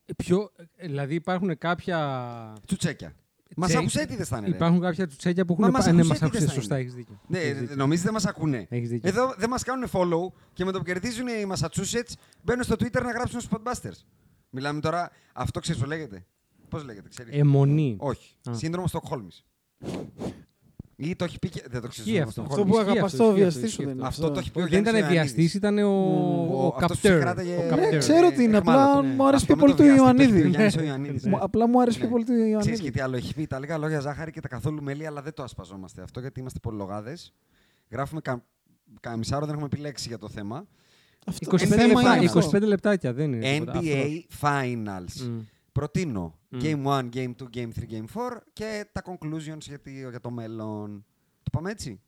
[SPEAKER 2] Ε, Ποιο, ε, δηλαδή υπάρχουν κάποια.
[SPEAKER 4] Τσουτσέκια. Μας
[SPEAKER 2] Τσέ-
[SPEAKER 4] άκουσέτιδε θα είναι. ρε.
[SPEAKER 2] Υπάρχουν κάποια τσουτσέκια που
[SPEAKER 4] Μα
[SPEAKER 2] έχουν.
[SPEAKER 4] μας
[SPEAKER 2] πα- Ναι,
[SPEAKER 4] ακούς
[SPEAKER 2] μας
[SPEAKER 4] έτηδες
[SPEAKER 2] άκουσε.
[SPEAKER 4] θα
[SPEAKER 2] Σωστά,
[SPEAKER 4] είναι.
[SPEAKER 2] έχεις δίκιο.
[SPEAKER 4] Ναι,
[SPEAKER 2] Έχεις δίκιο.
[SPEAKER 4] νομίζετε δεν μας ακούνε.
[SPEAKER 2] Έχεις δίκιο.
[SPEAKER 4] Εδώ δεν μας κάνουν follow και με το που κερδίζουν οι Massachusetts μπαίνουν στο Twitter να γράψουν στους Podbusters. Μιλάμε τώρα, αυτό ξέρεις πώ λέγεται. Πώς λέγεται, ξέρεις;
[SPEAKER 2] Αιμονή.
[SPEAKER 4] Όχι.
[SPEAKER 2] Α.
[SPEAKER 4] Σύνδρομο Στοκχόλμης. Ή το έχει πει και. Δεν το
[SPEAKER 2] Ισχύει
[SPEAKER 4] ξέρω.
[SPEAKER 2] αυτό.
[SPEAKER 3] Αυτό που
[SPEAKER 2] Ισχύει
[SPEAKER 3] αγαπά
[SPEAKER 2] αυτό,
[SPEAKER 3] το
[SPEAKER 2] ισχύει
[SPEAKER 3] βιαστή
[SPEAKER 2] αυτό,
[SPEAKER 3] σου δεν είναι.
[SPEAKER 4] Αυτό το έχει πει ο
[SPEAKER 2] Δεν
[SPEAKER 4] Γιάννης
[SPEAKER 2] ήταν
[SPEAKER 4] Ιωαννίδης.
[SPEAKER 2] βιαστή, ήταν ο,
[SPEAKER 4] Ο-
[SPEAKER 2] ο
[SPEAKER 4] αυτός που
[SPEAKER 2] καπτέρ.
[SPEAKER 4] κράταγε-
[SPEAKER 2] Ο
[SPEAKER 4] Ναι,
[SPEAKER 2] καπτέρ.
[SPEAKER 3] Ε, ξέρω τι είναι, απλά
[SPEAKER 4] εχμάλωτο.
[SPEAKER 3] μου άρεσε
[SPEAKER 4] Αυτό
[SPEAKER 3] πιο
[SPEAKER 4] με
[SPEAKER 3] πολύ
[SPEAKER 4] το
[SPEAKER 3] του
[SPEAKER 4] βιαστή που
[SPEAKER 3] Ιωαννίδη.
[SPEAKER 4] έχει ο Γιάννης ο Ιωαννίδης,
[SPEAKER 3] Μου-
[SPEAKER 4] ναι.
[SPEAKER 3] Απλά μου άρεσε πιο
[SPEAKER 4] Ναι.
[SPEAKER 3] πολύ του
[SPEAKER 4] Ξέρεις και
[SPEAKER 3] Ιωαννίδη.
[SPEAKER 4] τι άλλο έχει πει. Τα λίγα λόγια ζάχαρη και τα καθόλου μέλι, αλλά δεν το ασπαζόμαστε αυτό γιατί είμαστε πολυλογάδες. Γράφουμε κα... κανένα μισάρο, δεν έχουμε επιλέξει για το θέμα.
[SPEAKER 3] Αυτό
[SPEAKER 2] 25
[SPEAKER 3] το θέμα
[SPEAKER 2] λεπτά-
[SPEAKER 3] είναι αυτό.
[SPEAKER 2] 25 λεπτάκια δεν είναι. τίποτα.
[SPEAKER 4] NBA Finals.
[SPEAKER 2] Μμ.
[SPEAKER 4] Προτείνω
[SPEAKER 2] Μμ.
[SPEAKER 4] Game 1, Game 2, Game 3, Game 4 και τα conclusions για, τη- για το μέλλον. Το πάμε έτσι;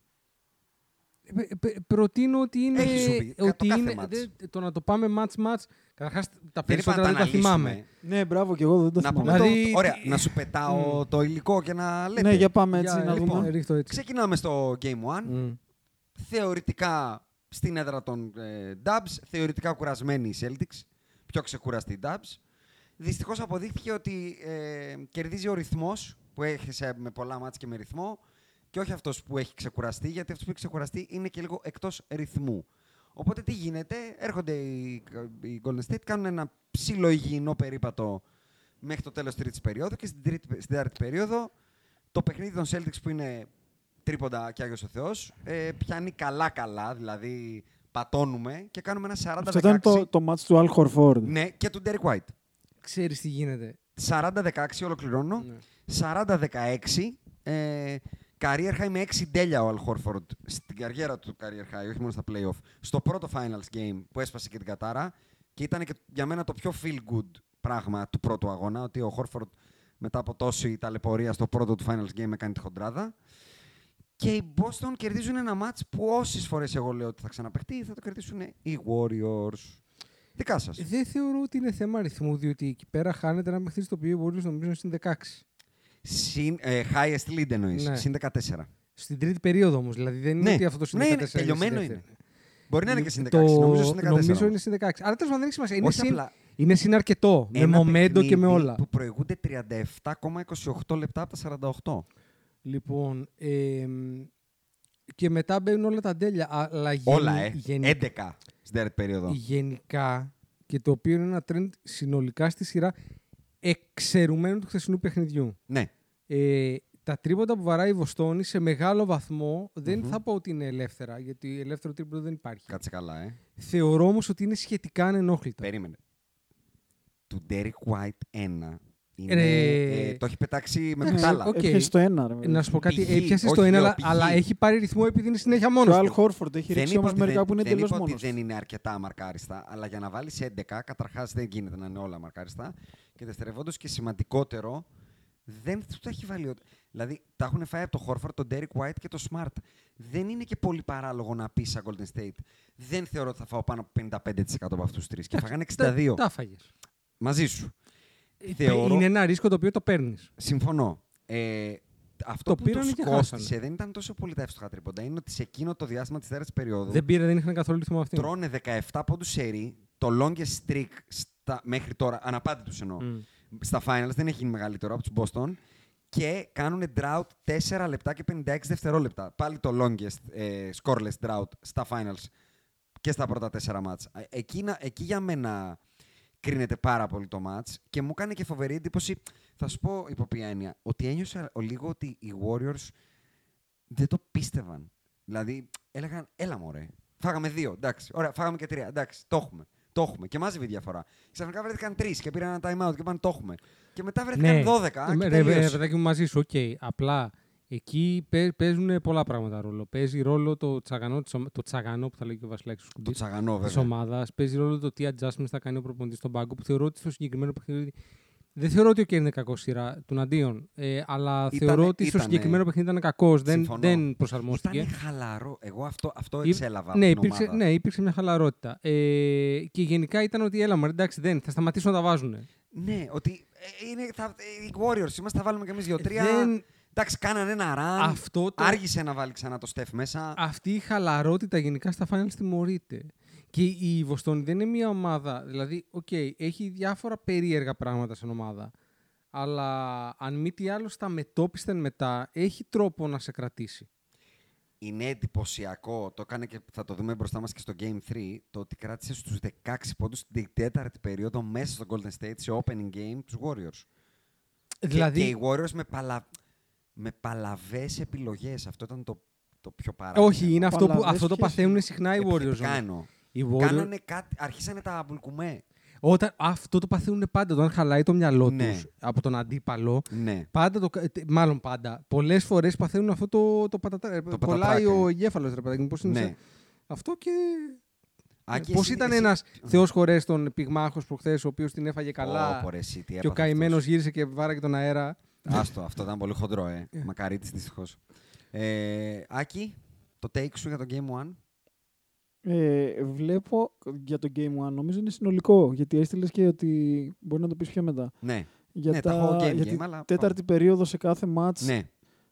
[SPEAKER 2] Ε, πε- Προτείνω ότι είναι.
[SPEAKER 4] Έχει σου πει, το
[SPEAKER 2] ότι
[SPEAKER 4] κάθε
[SPEAKER 2] είναι
[SPEAKER 4] match.
[SPEAKER 2] δεν- το να το πάμε match-match. Καταρχάς τα
[SPEAKER 4] Δεν είπα να
[SPEAKER 2] περισσότερα
[SPEAKER 4] τα
[SPEAKER 2] δεν τα θυμάμαι.
[SPEAKER 4] αναλύσουμε.
[SPEAKER 3] Ναι, μπράβο, και εγώ δεν το
[SPEAKER 4] Να πούμε
[SPEAKER 3] θυμάμαι.
[SPEAKER 2] Δηλαδή,
[SPEAKER 4] το... Ωραία,
[SPEAKER 2] τι-
[SPEAKER 4] να σου πετάω το υλικό και να λέτε.
[SPEAKER 3] Ναι, για πάμε έτσι
[SPEAKER 2] Για-
[SPEAKER 3] να
[SPEAKER 2] λοιπόν,
[SPEAKER 3] δούμε.
[SPEAKER 2] ρίχτω έτσι.
[SPEAKER 4] Ξεκινάμε στο Game 1.
[SPEAKER 2] Μμ.
[SPEAKER 4] Θεωρητικά στην έδρα των ε, Dubs, θεωρητικά κουρασμένοι οι Celtics, πιο ξεκουραστοί οι Dubs. Δυστυχώς αποδείχθηκε ότι ε, κερδίζει ο ρυθμός που έχασε με πολλά μάτς και με ρυθμό και όχι αυτός που έχει ξεκουραστεί, γιατί αυτός που έχει ξεκουραστεί είναι και λίγο εκτός ρυθμού. Οπότε τι γίνεται, έρχονται οι, οι Golden State, κάνουν ένα ψηλό υγιεινό περίπατο μέχρι το τέλος της τρίτης περίοδου και στην, τρίτη, στην τέταρτη περίοδο το παιχνίδι των Celtics που είναι τρίποντα και Άγιος ο Θεός ε, πιάνει καλά-καλά, δηλαδή πατώνουμε και κάνουμε ένα 40-16.
[SPEAKER 3] Αυτό ήταν το, το match του Al Horford.
[SPEAKER 4] Ναι, και του Derek White.
[SPEAKER 2] Ξέρεις τι γίνεται.
[SPEAKER 4] 40-16 ολοκληρώνω.
[SPEAKER 2] Ναι.
[SPEAKER 4] 40-16. Ε, career high με 6 τέλεια ο Al Horford στην καριέρα του career high, όχι μόνο στα playoff. Στο πρώτο finals game που έσπασε και την κατάρα και ήταν και για μένα το πιο feel good πράγμα του πρώτου αγώνα, ότι ο Horford μετά από τόση ταλαιπωρία στο πρώτο του finals game έκανε τη χοντράδα. Και οι Boston κερδίζουν ένα match που όσε φορές εγώ λέω ότι θα ξαναπεχτεί, θα το κερδίσουν οι Warriors. Δικά σας.
[SPEAKER 2] Δεν θεωρώ ότι είναι θέμα αριθμού, διότι εκεί πέρα χάνεται ένα παιχνίδι στο οποίο οι Warriors νομίζω είναι στην 16.
[SPEAKER 4] Συν, ε, highest lead εννοείς.
[SPEAKER 2] Ναι.
[SPEAKER 4] Συν 14.
[SPEAKER 2] Στην τρίτη περίοδο όμως. Δηλαδή δεν είναι
[SPEAKER 4] Ναι.
[SPEAKER 2] ότι αυτό είναι
[SPEAKER 4] Ναι,
[SPEAKER 2] 14.
[SPEAKER 4] είναι, τελειωμένο
[SPEAKER 2] στη
[SPEAKER 4] είναι.
[SPEAKER 2] δεύτερη.
[SPEAKER 4] Μπορεί να είναι και συν 16.
[SPEAKER 2] Το-
[SPEAKER 4] Νομίζω συν 14.
[SPEAKER 2] Νομίζω
[SPEAKER 4] όμως.
[SPEAKER 2] είναι στην 16. Αλλά τέλος πάντων δεν έχει σημασία. Είναι
[SPEAKER 4] Όχι
[SPEAKER 2] συν,
[SPEAKER 4] απλά.
[SPEAKER 2] είναι συν αρκετό. Με
[SPEAKER 4] Ένα
[SPEAKER 2] μομέντο και με
[SPEAKER 4] παιχνίδι
[SPEAKER 2] όλα.
[SPEAKER 4] Που προηγούνται 37,28 λεπτά από τα 48.
[SPEAKER 2] Λοιπόν, εμ, Και μετά μπαίνουν όλα τα τέλεια. Αλλά
[SPEAKER 4] Όλα,
[SPEAKER 2] γενι-
[SPEAKER 4] ε.
[SPEAKER 2] γενι-
[SPEAKER 4] 11 στην τέταρτη περίοδο.
[SPEAKER 2] γενικά και το οποίο είναι ένα trend συνολικά στη σειρά εξαιρουμένου του χθεσινού παιχνιδιού.
[SPEAKER 4] Ναι.
[SPEAKER 2] Ε, τα τρίποντα που βαράει η Βοστόνη σε μεγάλο βαθμό δεν θα πω ότι είναι ελεύθερα, γιατί ελεύθερο τρίποντο δεν υπάρχει.
[SPEAKER 4] Κάτσε καλά, ε.
[SPEAKER 2] Θεωρώ όμως ότι είναι σχετικά ανενόχλητα.
[SPEAKER 4] Περίμενε. Του Derek White 1 είναι,
[SPEAKER 2] Ρε.
[SPEAKER 4] ε, το έχει πετάξει με
[SPEAKER 2] Ναι,
[SPEAKER 4] κουτάλα.
[SPEAKER 2] οκ.
[SPEAKER 3] Έπιασε το ένα. Ρε,
[SPEAKER 2] Να σου πω κάτι,
[SPEAKER 4] Πηγή,
[SPEAKER 2] έπιασε
[SPEAKER 4] όχι
[SPEAKER 2] το ένα,
[SPEAKER 4] λέω,
[SPEAKER 2] αλλά,
[SPEAKER 4] πηγή.
[SPEAKER 2] αλλά έχει πάρει ρυθμό επειδή είναι συνέχεια
[SPEAKER 3] Και
[SPEAKER 2] μόνος
[SPEAKER 3] ο Αλ
[SPEAKER 2] του.
[SPEAKER 3] Χόρφορντ έχει ρίξει
[SPEAKER 4] είπα
[SPEAKER 3] όμως
[SPEAKER 4] ότι
[SPEAKER 3] μερικά
[SPEAKER 4] δεν-
[SPEAKER 3] που είναι
[SPEAKER 4] δεν
[SPEAKER 3] τελείω
[SPEAKER 4] είπα ότι
[SPEAKER 3] μόνος.
[SPEAKER 4] δεν είναι αρκετά μαρκάριστα, αλλά για να βάλεις 11, καταρχάς δεν γίνεται να είναι όλα μαρκάριστα. Και δευτερευόντως και σημαντικότερο, δεν του τα έχει βάλει. ο- Δηλαδή, τα έχουν φάει από το Χόρφορντ, τον Derek White και το Smart. Δεν είναι και πολύ παράλογο να πεις σαν Golden State. Δεν θεωρώ ότι θα φάω πάνω από 55% από αυτούς τους τρεις. Και φάγανε 62.
[SPEAKER 2] Τα φάγες.
[SPEAKER 4] Μαζί σου. Θεωρώ-
[SPEAKER 2] Είναι ένα ρίσκο το οποίο το παίρνεις.
[SPEAKER 4] Συμφωνώ. Ε, αυτό
[SPEAKER 2] Το
[SPEAKER 4] που
[SPEAKER 2] πήρανε
[SPEAKER 4] τους
[SPEAKER 2] και
[SPEAKER 4] κόστησε
[SPEAKER 2] χάσανε.
[SPEAKER 4] δεν ήταν τόσο πολύ τα εύστοχα τρίποντα. Είναι ότι σε εκείνο το διάστημα της τέταρτη περίοδου
[SPEAKER 2] Δεν πήρε, δεν είχαν καθόλου ρυθμό αυτή.
[SPEAKER 4] τρώνε 17 πόντους σερί, το longest streak στα, μέχρι τώρα, αναπάντητους εννοώ.
[SPEAKER 2] Μμ.
[SPEAKER 4] Στα finals δεν έχει γίνει μεγαλύτερο από τους Boston και κάνουν drought 4 λεπτά και 56 δευτερόλεπτα. Πάλι το longest ε, scoreless drought στα finals και στα πρώτα 4 μάτς. Ε, Εκεί, να- εκεί για μένα κρίνεται πάρα πολύ το μάτς και μου έκανε και φοβερή εντύπωση, θα σου πω υπό ποια έννοια, ότι ένιωσα ο λίγο ότι οι Warriors δεν το πίστευαν. Δηλαδή, έλεγαν, έλα μωρέ, φάγαμε δύο, εντάξει, ωραία, φάγαμε και τρία, εντάξει, το έχουμε. Το έχουμε. Και μάζευε η διαφορά. Ξαφνικά βρέθηκαν τρεις και πήραν ένα time out και είπαν το έχουμε. Και μετά βρέθηκαν 12.
[SPEAKER 2] Ναι.
[SPEAKER 4] και
[SPEAKER 2] Ρε, ρε,
[SPEAKER 4] τελείωσε.
[SPEAKER 2] παιδάκι μου μαζί σου, οκ. Απλά εκεί παί- παίζουν πολλά πράγματα ρόλο. Παίζει ρόλο το τσαγανό, της ομα- το τσαγανό που θα λέει και ο Βασιλάκης ο
[SPEAKER 4] Το
[SPEAKER 2] Σκουντής,
[SPEAKER 4] τσαγανό,
[SPEAKER 2] της
[SPEAKER 4] βέβαια.
[SPEAKER 2] ομάδας. Παίζει ρόλο το τι adjustments θα κάνει ο προπονητής στον πάγκο που θεωρώ ότι στο συγκεκριμένο παιχνίδι δεν θεωρώ ότι ο Κέρ είναι κακός σειρά τουναντίον. Ε, αλλά
[SPEAKER 4] Ήτανε-
[SPEAKER 2] θεωρώ ότι στο
[SPEAKER 4] ήτανε-
[SPEAKER 2] συγκεκριμένο παιχνίδι ήταν κακός. Δεν,
[SPEAKER 4] Συμφωνώ.
[SPEAKER 2] δεν προσαρμόστηκε.
[SPEAKER 4] Ήταν χαλαρό. Εγώ αυτό, αυτό
[SPEAKER 2] Ή-
[SPEAKER 4] εξέλαβα. από
[SPEAKER 2] ναι,
[SPEAKER 4] την
[SPEAKER 2] υπήρξε,
[SPEAKER 4] ομάδα.
[SPEAKER 2] ναι, υπήρξε μια χαλαρότητα. Ε, και γενικά ήταν ότι έλα, μωρέ, εντάξει, δεν, θα σταματήσουν να τα βάζουν.
[SPEAKER 4] Ναι, ότι ε, είναι, θα, ε, οι Warriors είμαστε, θα βάλουμε κι εμείς δύο-τρία.
[SPEAKER 2] Δεν-
[SPEAKER 4] Εντάξει, κάνανε ένα run.
[SPEAKER 2] Αυτό το-
[SPEAKER 4] Άργησε να βάλει ξανά το Steph μέσα.
[SPEAKER 2] Αυτή η χαλαρότητα γενικά στα finals τιμωρείται. Και η Βοστόνη δεν είναι μια ομάδα. Δηλαδή, οκ, έχει διάφορα περίεργα πράγματα στην ομάδα. Αλλά αν μη τι άλλο, στα μετόπισθεν μετά έχει τρόπο να σε κρατήσει.
[SPEAKER 4] Είναι εντυπωσιακό, το έκανε και θα το δούμε μπροστά μας και στο Game 3, το ότι κράτησε στους 16 πόντους στην τέταρτη περίοδο μέσα στο Golden State σε opening game τους Warriors.
[SPEAKER 2] Δηλαδή,
[SPEAKER 4] Και, και οι Warriors με, παλα... με παλαβές επιλογές. Αυτό ήταν το, το πιο παράδειγμα.
[SPEAKER 2] όχι, είναι αυτό, που,
[SPEAKER 3] Παλαβές
[SPEAKER 2] αυτό το
[SPEAKER 3] ποιες
[SPEAKER 2] παθαίνουν συχνά οι Warriors.
[SPEAKER 4] Επιθετικά
[SPEAKER 2] όμως.
[SPEAKER 4] εννοώ.
[SPEAKER 2] Οι Warriors,
[SPEAKER 4] Κάνανε κάτι, αρχίσανε τα μπουλκουμέ.
[SPEAKER 2] όταν, αυτό το παθαίνουν πάντα. Όταν χαλάει το μυαλό
[SPEAKER 4] Ναι.
[SPEAKER 2] τους από τον αντίπαλο,
[SPEAKER 4] Ναι.
[SPEAKER 2] Πάντα το, κα- ε, τε- μάλλον πάντα. Πολλές φορές παθαίνουν αυτό το, το πατατά.
[SPEAKER 4] Το
[SPEAKER 2] Κολλάει
[SPEAKER 4] πατατράκι.
[SPEAKER 2] ο εγκέφαλος, ρε παιδάκι μου. Πώς είναι
[SPEAKER 4] Ναι.
[SPEAKER 2] σε- Αυτό και.
[SPEAKER 4] Άκη,
[SPEAKER 2] Πώς
[SPEAKER 4] εσύ-
[SPEAKER 2] ήταν
[SPEAKER 4] εσύ-
[SPEAKER 2] ένας θεός χωρές τον πυγμάχος προχθές, ο οποίος την έφαγε καλά.
[SPEAKER 4] Ω, πω, ρε, εσύ, τι
[SPEAKER 2] και ο
[SPEAKER 4] έπαθες
[SPEAKER 2] καημένος
[SPEAKER 4] αυτός.
[SPEAKER 2] γύρισε και βάραγε τον αέρα.
[SPEAKER 4] Άστο, αυτό ήταν πολύ χοντρό, ε. Μακαρίτης δυστυχώς. Ε, Άκη, το take σου για το Game 1.
[SPEAKER 3] Ε, βλέπω για το Game 1, νομίζω είναι συνολικό. Γιατί έστειλες και ότι μπορεί να το πεις πιο μετά.
[SPEAKER 4] Ναι,
[SPEAKER 3] Για,
[SPEAKER 4] Ναι, τα έχω game
[SPEAKER 3] για τη
[SPEAKER 4] game, αλλά
[SPEAKER 3] τέταρτη περίοδο σε κάθε match
[SPEAKER 4] ναι.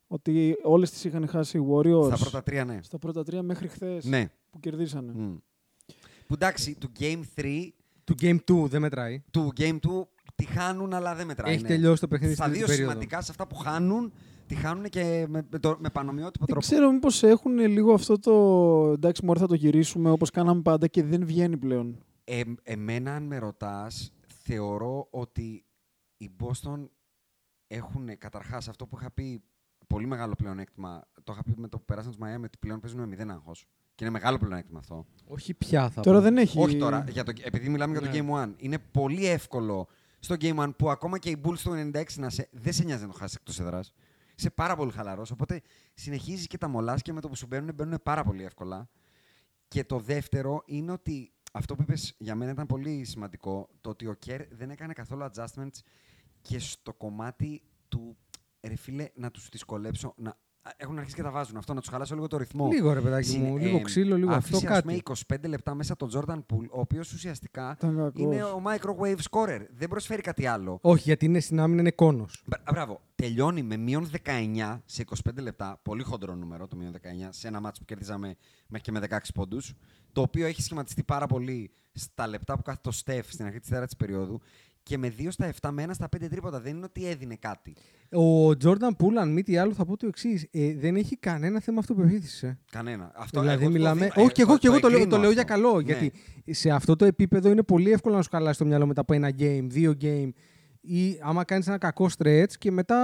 [SPEAKER 3] ότι όλες τις είχαν χάσει οι Warriors.
[SPEAKER 4] Στα πρώτα τρία, ναι.
[SPEAKER 3] στα πρώτα τρία μέχρι χθες
[SPEAKER 4] Ναι.
[SPEAKER 3] που κερδίσανε.
[SPEAKER 4] Μμ. Που εντάξει, του Game 3,
[SPEAKER 2] Του Game 2 δεν μετράει.
[SPEAKER 4] του Game 2 τη χάνουν, αλλά δεν μετράει.
[SPEAKER 2] Έχει
[SPEAKER 4] ναι.
[SPEAKER 2] τελειώσει το παιχνίδι
[SPEAKER 4] Στα
[SPEAKER 2] στην
[SPEAKER 4] δύο
[SPEAKER 2] τρίτη περίοδο.
[SPEAKER 4] σημαντικά, σε αυτά που χάνουν, τη χάνουν και με, με, το, με πανομοιότυπο
[SPEAKER 3] Δεν
[SPEAKER 4] τρόπο.
[SPEAKER 3] ξέρω μήπως έχουν λίγο αυτό το. Εντάξει, μόλι θα το γυρίσουμε όπως κάναμε πάντα και δεν βγαίνει πλέον.
[SPEAKER 4] Ε, εμένα, αν με ρωτάς, θεωρώ ότι οι Boston έχουν καταρχάς αυτό που είχα πει πολύ μεγάλο πλεονέκτημα. Το είχα πει με το που περάσαν τους Miami ότι πλέον παίζουν με μηδέν άγχος. Και είναι μεγάλο πλεονέκτημα αυτό.
[SPEAKER 2] Όχι πια θα
[SPEAKER 3] Τώρα
[SPEAKER 2] πω.
[SPEAKER 3] δεν έχει.
[SPEAKER 4] Όχι τώρα, για το, επειδή μιλάμε για
[SPEAKER 2] Ναι.
[SPEAKER 4] το Game 1. Είναι πολύ εύκολο στο Game 1 που ακόμα και οι Bulls το 96 να σε, δεν σε νοιάζει να το χάσεις εκτός έδρας. Είσαι πάρα πολύ χαλαρός. Οπότε συνεχίζεις και τα μολάς και με το που σου μπαίνουν, μπαίνουν πάρα πολύ εύκολα. Και το δεύτερο είναι ότι αυτό που είπες για μένα ήταν πολύ σημαντικό. Το ότι ο Κέρ δεν έκανε καθόλου adjustments και στο κομμάτι του ρε φίλε να τους δυσκολέψω. Να, έχουν αρχίσει και τα βάζουν αυτό, να τους χαλάσω λίγο το ρυθμό.
[SPEAKER 2] Λίγο ρε παιδάκι
[SPEAKER 4] Συνε-
[SPEAKER 2] μου, λίγο
[SPEAKER 4] ε,
[SPEAKER 2] ξύλο, λίγο αυτό
[SPEAKER 4] άφησε, ας πούμε,
[SPEAKER 2] κάτι.
[SPEAKER 4] 25 λεπτά μέσα τον Jordan Poole, ο οποίος ουσιαστικά
[SPEAKER 3] Ήταν κακός.
[SPEAKER 4] είναι ο microwave scorer. Δεν προσφέρει κάτι άλλο.
[SPEAKER 2] Όχι, γιατί είναι στην άμυνα, είναι κόνος.
[SPEAKER 4] Μπρα- Μπράβο. Τελειώνει με μείον 19 σε 25 λεπτά. Πολύ χοντρό νούμερο το μείον 19 σε ένα μάτσο που κερδίζαμε μέχρι και με 16 πόντους. Το οποίο έχει σχηματιστεί πάρα πολύ στα λεπτά που κάθεται το Στεφ στην αρχή της τέταρτη περίοδου. Και με 2 στα 7 με 1 στα 5 τρίποτα. Δεν είναι ότι έδινε κάτι.
[SPEAKER 2] Ο Τζόρνταν Πούλ, αν μη τι άλλο, θα πω το εξής. Ε, δεν έχει κανένα θέμα αυτοπεποίθηση. Ε.
[SPEAKER 4] Κανένα. Αυτό,
[SPEAKER 2] δηλαδή,
[SPEAKER 4] εγώ το
[SPEAKER 2] μιλάμε.
[SPEAKER 4] δίνω-
[SPEAKER 2] Όχι, και εγώ,
[SPEAKER 4] το-
[SPEAKER 2] και εγώ το, λέω,
[SPEAKER 4] εγκρίνω
[SPEAKER 2] το λέω για
[SPEAKER 4] αυτό.
[SPEAKER 2] καλό.
[SPEAKER 4] Ναι.
[SPEAKER 2] Γιατί σε αυτό το επίπεδο είναι πολύ εύκολο να σου χαλάσει το μυαλό μετά από ένα game, δύο game. Ή άμα κάνεις ένα κακό stretch και μετά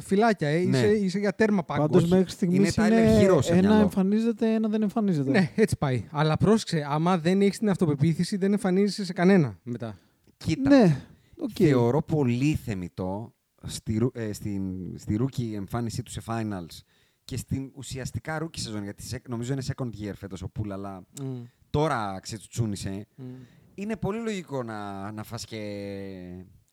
[SPEAKER 2] φυλάκια. Ε,
[SPEAKER 4] Ναι.
[SPEAKER 2] είσαι, είσαι για τέρμα πάγκο.
[SPEAKER 3] Πάντως μέχρι στιγμής
[SPEAKER 4] Είναι
[SPEAKER 3] είναι,
[SPEAKER 4] Tyler Hero σε
[SPEAKER 3] ένα
[SPEAKER 4] μυαλό.
[SPEAKER 3] εμφανίζεται, ένα δεν εμφανίζεται.
[SPEAKER 2] Ναι, έτσι πάει. Αλλά πρόσεξε, άμα δεν έχεις την αυτοπεποίθηση, δεν εμφανίζεσαι σε κανένα μετά.
[SPEAKER 4] Κοίτα.
[SPEAKER 3] Ναι, οκ.
[SPEAKER 4] Θεωρώ πολύ θεμητό στη, ρου- ε, στην, στη rookie εμφάνισή του σε finals και στην ουσιαστικά rookie σεζόν, γιατί σε- νομίζω είναι second year φέτος ο Πούλ, αλλά τώρα ξετσούμισε Είναι πολύ λογικό να, να φας και,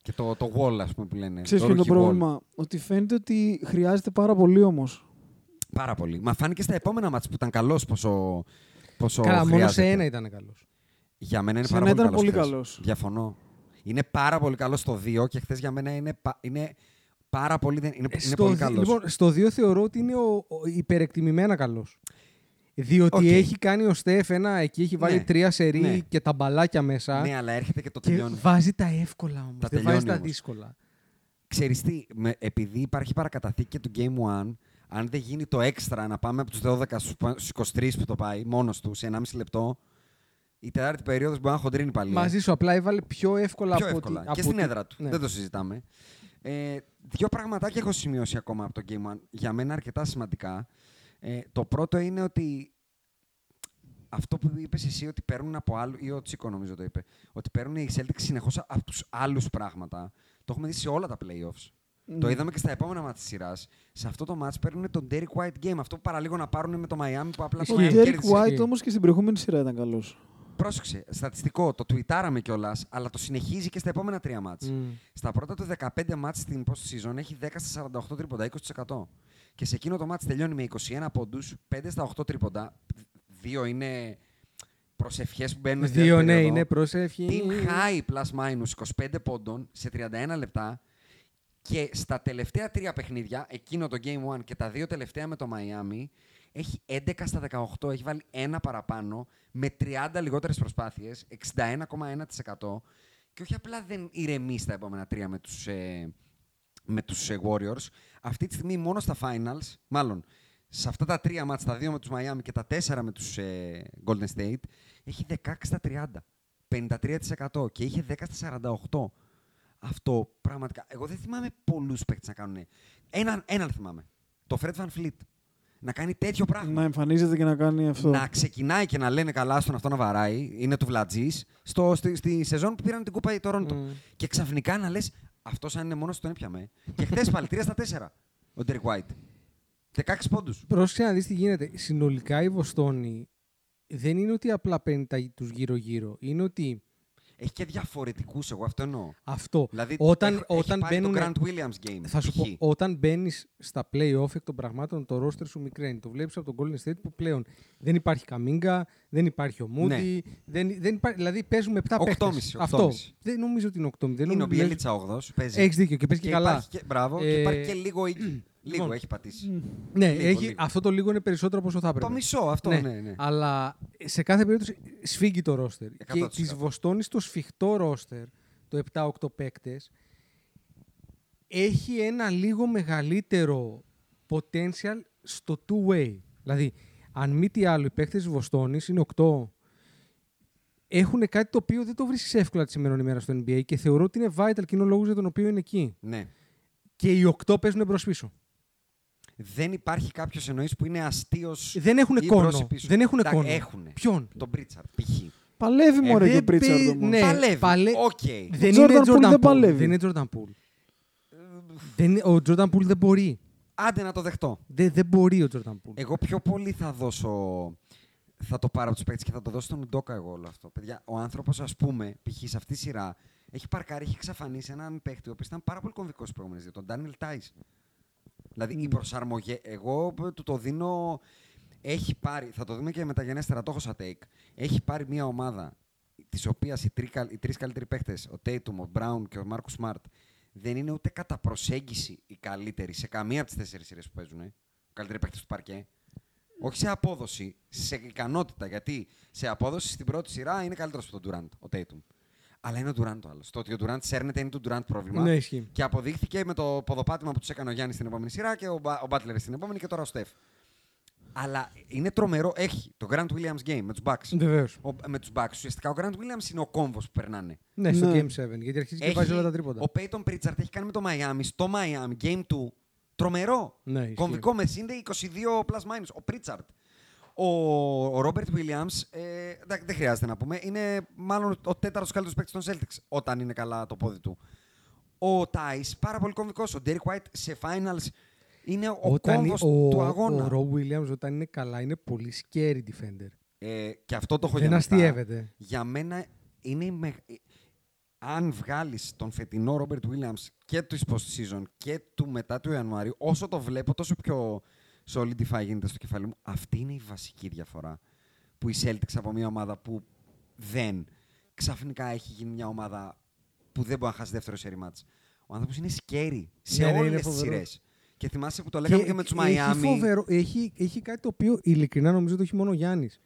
[SPEAKER 4] και το, το wall, ας πούμε, που λένε.
[SPEAKER 3] Ξέρεις ποιο είναι το
[SPEAKER 4] rookie wall.
[SPEAKER 3] πρόβλημα; Ότι φαίνεται ότι χρειάζεται πάρα πολύ όμως.
[SPEAKER 4] Πάρα πολύ. Μα φάνηκε στα επόμενα μάτς που ήταν καλός πόσο, πόσο
[SPEAKER 2] Καλά, μόνο σε
[SPEAKER 4] χρειάζεται.
[SPEAKER 2] ένα ήταν καλός.
[SPEAKER 4] Για μένα είναι
[SPEAKER 3] Σε
[SPEAKER 4] πάρα
[SPEAKER 3] ένα
[SPEAKER 4] πολύ
[SPEAKER 3] ήταν
[SPEAKER 4] καλός.
[SPEAKER 3] πολύ
[SPEAKER 4] χθες.
[SPEAKER 3] καλός.
[SPEAKER 4] Διαφωνώ. Είναι πάρα πολύ καλό στο 2 και χθες για μένα είναι, πα- είναι πάρα πολύ, δεν- είναι, είναι
[SPEAKER 2] στο,
[SPEAKER 4] πολύ
[SPEAKER 2] δι-
[SPEAKER 4] καλός.
[SPEAKER 2] λοιπόν, στο 2 θεωρώ ότι είναι ο, ο υπερεκτιμημένα καλός. Διότι
[SPEAKER 4] Οκ.
[SPEAKER 2] έχει κάνει ο Στεφ ένα εκεί, έχει βάλει
[SPEAKER 4] Ναι,
[SPEAKER 2] τρία σερί
[SPEAKER 4] ναι.
[SPEAKER 2] και τα μπαλάκια μέσα.
[SPEAKER 4] Ναι, αλλά έρχεται και το
[SPEAKER 2] και
[SPEAKER 4] τελειώνει.
[SPEAKER 2] βάζει τα εύκολα όμως.
[SPEAKER 4] Τα
[SPEAKER 2] Δεν βάζει
[SPEAKER 4] τελειώνει
[SPEAKER 2] τα
[SPEAKER 4] όμως.
[SPEAKER 2] δύσκολα.
[SPEAKER 4] Ξέρεις τι, με, επειδή υπάρχει παρακαταθήκη του Game 1, αν δεν γίνει το έξτρα να πάμε από τους 12 στους πα- στους 23 που το πάει μόνος του σε 1,5 λεπτό, η τέταρτη περίοδος μπορεί να χοντρίνει πάλι.
[SPEAKER 2] Μαζί σου απλά έβαλε πιο εύκολα
[SPEAKER 4] πιο
[SPEAKER 2] από
[SPEAKER 4] εύκολα.
[SPEAKER 2] ότι.
[SPEAKER 4] και
[SPEAKER 2] από
[SPEAKER 4] στην
[SPEAKER 2] ότι-
[SPEAKER 4] έδρα του.
[SPEAKER 2] Ναι.
[SPEAKER 4] Δεν το συζητάμε. Ε, δύο πραγματάκια έχω σημειώσει ακόμα από το Game 1. Για μένα αρκετά σημαντικά. Ε, το πρώτο είναι ότι αυτό που είπες εσύ ότι παίρνουν από άλλου, ή ο Τσίκο νομίζω το είπε, ότι παίρνουν οι Celtics συνεχώς από τους άλλους πράγματα. Το έχουμε δει σε όλα τα playoffs. Το είδαμε και στα επόμενα μάτια της σειράς. Σε αυτό το match παίρνουν τον Derek White game. Αυτό που παραλίγο να πάρουν με το Miami που απλά το
[SPEAKER 3] Ο
[SPEAKER 2] Ισχύει.
[SPEAKER 4] Miami
[SPEAKER 3] Derek
[SPEAKER 4] κέρδισε.
[SPEAKER 3] White
[SPEAKER 2] Ισχύει.
[SPEAKER 3] όμως και στην προηγούμενη σειρά ήταν καλός.
[SPEAKER 4] Πρόσεξε, στατιστικό, το tweetάραμε κιόλας, αλλά το συνεχίζει και στα επόμενα τρία μάτς.
[SPEAKER 2] Μμ.
[SPEAKER 4] Στα πρώτα του 15 μάτς στην post season έχει 10 στα 48 τρίποντα, 20%. Και σε εκείνο το μάτς τελειώνει με 21 πόντους, 5 στα 8 τρίποντα. Δύο είναι προσευχές που μπαίνουν στη
[SPEAKER 2] Δύο,
[SPEAKER 4] δεύτερη
[SPEAKER 2] ναι,
[SPEAKER 4] περίοδο.
[SPEAKER 2] είναι πρόσεφη.
[SPEAKER 4] Team high plus minus 25 πόντων σε 31 λεπτά. Και στα τελευταία τρία παιχνίδια, εκείνο το Game 1 και τα δύο τελευταία με το Miami, έχει 11 στα 18, έχει βάλει ένα παραπάνω, με 30 λιγότερες προσπάθειες, 61,1%. Και όχι απλά δεν ηρεμεί στα επόμενα τρία με τους, ε, με τους ε, Warriors. Αυτή τη στιγμή μόνο στα Finals, μάλλον σε αυτά τα τρία μάτς, τα δύο με τους Miami και τα τέσσερα με τους ε, Golden State, έχει 16 στα 30. 53% και είχε 10 στα 48. Αυτό πραγματικά. Εγώ δεν θυμάμαι πολλούς παίκτες να κάνουν. Έναν, έναν θυμάμαι. Το Fred Van Fleet. Να κάνει τέτοιο πράγμα.
[SPEAKER 3] Να εμφανίζεται και να κάνει αυτό.
[SPEAKER 4] Να ξεκινάει και να λένε καλά στον αυτό να βαράει. Είναι του Βλατζής. Στη, στη σεζόν που πήραν την κούπα η Τόροντο.
[SPEAKER 2] Μμ.
[SPEAKER 4] Και ξαφνικά να λες, αυτός αν είναι μόνος του τον έπιαμε. και χθες πάλι 3 στα 4 ο Derek White. 16 πόντους.
[SPEAKER 2] Πρόσεξε να δεις τι γίνεται. Συνολικά η Βοστόνη δεν είναι ότι απλά παίρνει τα, τους γύρω-γύρω. Είναι ότι
[SPEAKER 4] Έχει και διαφορετικούς, εγώ αυτό εννοώ.
[SPEAKER 2] αυτό.
[SPEAKER 4] Δηλαδή,
[SPEAKER 2] όταν,
[SPEAKER 4] έχει,
[SPEAKER 2] όταν
[SPEAKER 4] έχει πάρει
[SPEAKER 2] μπαίνουν,
[SPEAKER 4] το Grant Williams game.
[SPEAKER 2] θα σου
[SPEAKER 4] π.χ.
[SPEAKER 2] πω, όταν μπαίνεις στα play-off εκ των πραγμάτων, το roster σου μικραίνει. Το βλέπεις από τον Golden State που πλέον δεν υπάρχει Καμίνγκα, δεν υπάρχει ο Moody.
[SPEAKER 4] Ναι.
[SPEAKER 2] Δεν, δεν υπάρχει, δηλαδή παίζουμε 7 παίχτες.
[SPEAKER 4] Οκτώμισι,
[SPEAKER 2] Αυτό.
[SPEAKER 4] οκτώμισι.
[SPEAKER 2] Δεν νομίζω ότι είναι 8. Δεν
[SPEAKER 4] Είναι ο
[SPEAKER 2] νομίζω-
[SPEAKER 4] Μπιέλιτσα 8 παίζει.
[SPEAKER 2] Έχεις δίκιο και παίζει και, καλά.
[SPEAKER 4] Υπάρχει και, μπράβο, και
[SPEAKER 2] Ε,
[SPEAKER 4] υπάρχει και λίγο οίκη. Λίγο
[SPEAKER 2] λοιπόν.
[SPEAKER 4] έχει πατήσει.
[SPEAKER 2] Ναι,
[SPEAKER 4] Λίγο,
[SPEAKER 2] έχει,
[SPEAKER 4] λίγο.
[SPEAKER 2] αυτό το λίγο είναι περισσότερο από όσο θα έπρεπε.
[SPEAKER 4] Το μισό αυτό, ναι, ναι.
[SPEAKER 2] Αλλά σε κάθε περίπτωση σφίγγει το ρόστερ. Και
[SPEAKER 4] 100%.
[SPEAKER 2] της Βοστόνη το σφιχτό ρόστερ, το 7-8 παίκτες, έχει ένα λίγο μεγαλύτερο potential στο two-way. Δηλαδή, αν μη τι άλλο, οι παίκτες της Βοστόνη είναι 8. Έχουν κάτι το οποίο δεν το βρίσκεις εύκολα τη σημερινή ημέρα στο NBA και θεωρώ ότι είναι vital και είναι ο λόγος για τον οποίο είναι εκεί.
[SPEAKER 4] ναι.
[SPEAKER 2] Και οι 8 παίζουν bro πίσω.
[SPEAKER 4] Δεν υπάρχει κάποιος εννοείς που είναι αστείος.
[SPEAKER 2] Δεν έχουν κώνο. Δεν έχουν κώνο.
[SPEAKER 4] Έχουν.
[SPEAKER 2] Ποιον;
[SPEAKER 4] Τον Πρίτσαρντ, π.χ.
[SPEAKER 3] Παλεύει
[SPEAKER 4] Ε,
[SPEAKER 3] μωρέ και ο
[SPEAKER 2] δεν
[SPEAKER 3] Πρίτσαρντ
[SPEAKER 2] παί-
[SPEAKER 3] όμως.
[SPEAKER 2] ναι.
[SPEAKER 4] Παλεύει.
[SPEAKER 2] παλε-
[SPEAKER 4] Οκ.
[SPEAKER 2] Δεν
[SPEAKER 3] Jordan
[SPEAKER 2] είναι
[SPEAKER 3] Poole
[SPEAKER 2] Jordan
[SPEAKER 3] δεν
[SPEAKER 2] Poole.
[SPEAKER 3] παλεύει.
[SPEAKER 2] Δεν είναι Jordan Poole. Δεν, ο Jordan Poole δεν μπορεί.
[SPEAKER 4] Άντε να το δεχτώ.
[SPEAKER 2] Δεν, δεν μπορεί ο Jordan Poole.
[SPEAKER 4] Εγώ πιο πολύ θα δώσω. Θα το πάρω από τους παίκτες και θα το δώσω στον Ουντόκα εγώ όλο αυτό. Παιδιά, ο άνθρωπος, ας πούμε, π.χ. σε αυτή τη σειρά, έχει παρκάρει, έχει εξαφανίσει έναν παίκτη ο οποίος ήταν πάρα πολύ κομβικός στις προηγούμενες δύο, τον Ντάνιλ Τάις. Δηλαδή η προσαρμογή, εγώ του το δίνω. Έχει πάρει, θα το δούμε και μεταγενέστερα, το έχω σαν take. Έχει πάρει μια ομάδα της οποίας οι, τρει, οι τρεις καλύτεροι παίκτε, ο Tatum, ο Brown και ο Μάρκο Σμαρτ, δεν είναι ούτε κατά προσέγγιση οι καλύτεροι σε καμία από τις τέσσερις σειρές που παίζουν. Ο καλύτεροι παίκτε του παρκέ. Όχι σε απόδοση, σε ικανότητα. Γιατί σε απόδοση στην πρώτη σειρά είναι καλύτερος από τον Durant, ο Tatum. Αλλά είναι ο Durant το άλλος. Το ότι ο Durant σέρνεται είναι το Durant πρόβλημα.
[SPEAKER 2] Ναι, ισχύει.
[SPEAKER 4] Και αποδείχθηκε με το ποδοπάτημα που τους έκανε ο Γιάννης στην επόμενη σειρά και ο, Μπα- ο Butler στην επόμενη και τώρα ο Στεφ. Αλλά είναι τρομερό. Έχει το Grant Williams game με τους Bucks.
[SPEAKER 2] Βεβαίως.
[SPEAKER 4] Ο, με τους Bucks. Ουσιαστικά ο Grant Williams είναι ο κόμβος που περνάνε.
[SPEAKER 2] Ναι, στο
[SPEAKER 3] Ναι.
[SPEAKER 2] Game 7. Γιατί αρχίζει και βάζει όλα τα τρίποτα.
[SPEAKER 4] ο Peyton Pritchard έχει κάνει με το Miami στο Miami Game 2 τρομερό.
[SPEAKER 2] Ναι, ισχύει.
[SPEAKER 4] Κομβικό με είναι 22 plus minus. Ο Pritchard. Ο, ο Robert Williams, ε, εντάξει, δεν χρειάζεται να πούμε, είναι μάλλον ο τέταρτος καλύτερος παίκτης των Celtics όταν είναι καλά το πόδι του. Ο Τάις, πάρα πολύ κομβικός. Ο Derek White σε finals είναι ο
[SPEAKER 2] Όταν
[SPEAKER 4] κόμβος
[SPEAKER 2] ο,
[SPEAKER 4] του αγώνα.
[SPEAKER 2] ο Ρο Williams όταν είναι καλά είναι πολύ scary defender.
[SPEAKER 4] Ε, και αυτό το έχω
[SPEAKER 2] Δεν
[SPEAKER 4] για μετά.
[SPEAKER 2] αστείευεται.
[SPEAKER 4] Για μένα είναι. η μεγ- ε, Αν βγάλεις τον φετινό Robert Williams και του post-season και του μετά του Ιανουάριου, όσο το βλέπω, τόσο πιο solidify γίνεται στο κεφάλι μου. Αυτή είναι η βασική διαφορά. Που η Celtics από μια ομάδα που δεν ξαφνικά έχει γίνει μια ομάδα που δεν μπορεί να χάσει δεύτερο σερί μάτς. Ο άνθρωπος είναι scary σε
[SPEAKER 2] Ναι, ναι, είναι
[SPEAKER 4] όλες τις
[SPEAKER 2] φοβερός.
[SPEAKER 4] σειρές. Και θυμάσαι που το λέγαμε και, με τους
[SPEAKER 2] έχει,
[SPEAKER 4] Miami.
[SPEAKER 2] φοβερό- έχει, έχει κάτι το οποίο ειλικρινά νομίζω το έχει μόνο ο Γιάννης.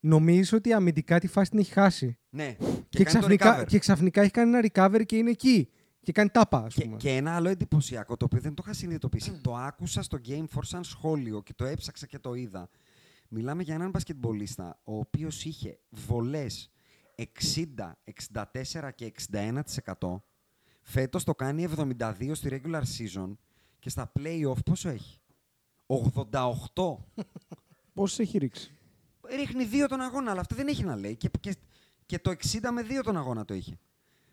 [SPEAKER 2] Νομίζει ότι αμυντικά τη φάση την έχει χάσει.
[SPEAKER 4] Ναι,
[SPEAKER 2] Και,
[SPEAKER 4] και, κάνει το
[SPEAKER 2] ξαφνικά,
[SPEAKER 4] recover.
[SPEAKER 2] και ξαφνικά έχει κάνει ένα recover και είναι εκεί. Και κάνει τάπα, ας
[SPEAKER 4] Και,
[SPEAKER 2] πούμε.
[SPEAKER 4] και ένα άλλο εντυπωσιακό, το οποίο δεν το είχα συνειδητοποιήσει. το άκουσα στο Game for σαν σχόλιο και το έψαξα και το είδα. Μιλάμε για έναν μπασκετμπολίστα, ο οποίος είχε βολές 60, 64 και 61%. Φέτος το κάνει 72 στη regular season και στα play-off πόσο έχει; 88.
[SPEAKER 3] Πόσες έχει ρίξει;
[SPEAKER 4] Ρίχνει δύο τον αγώνα, αλλά αυτό δεν έχει να λέει. Και, και, και το 60 με 2 τον αγώνα το είχε.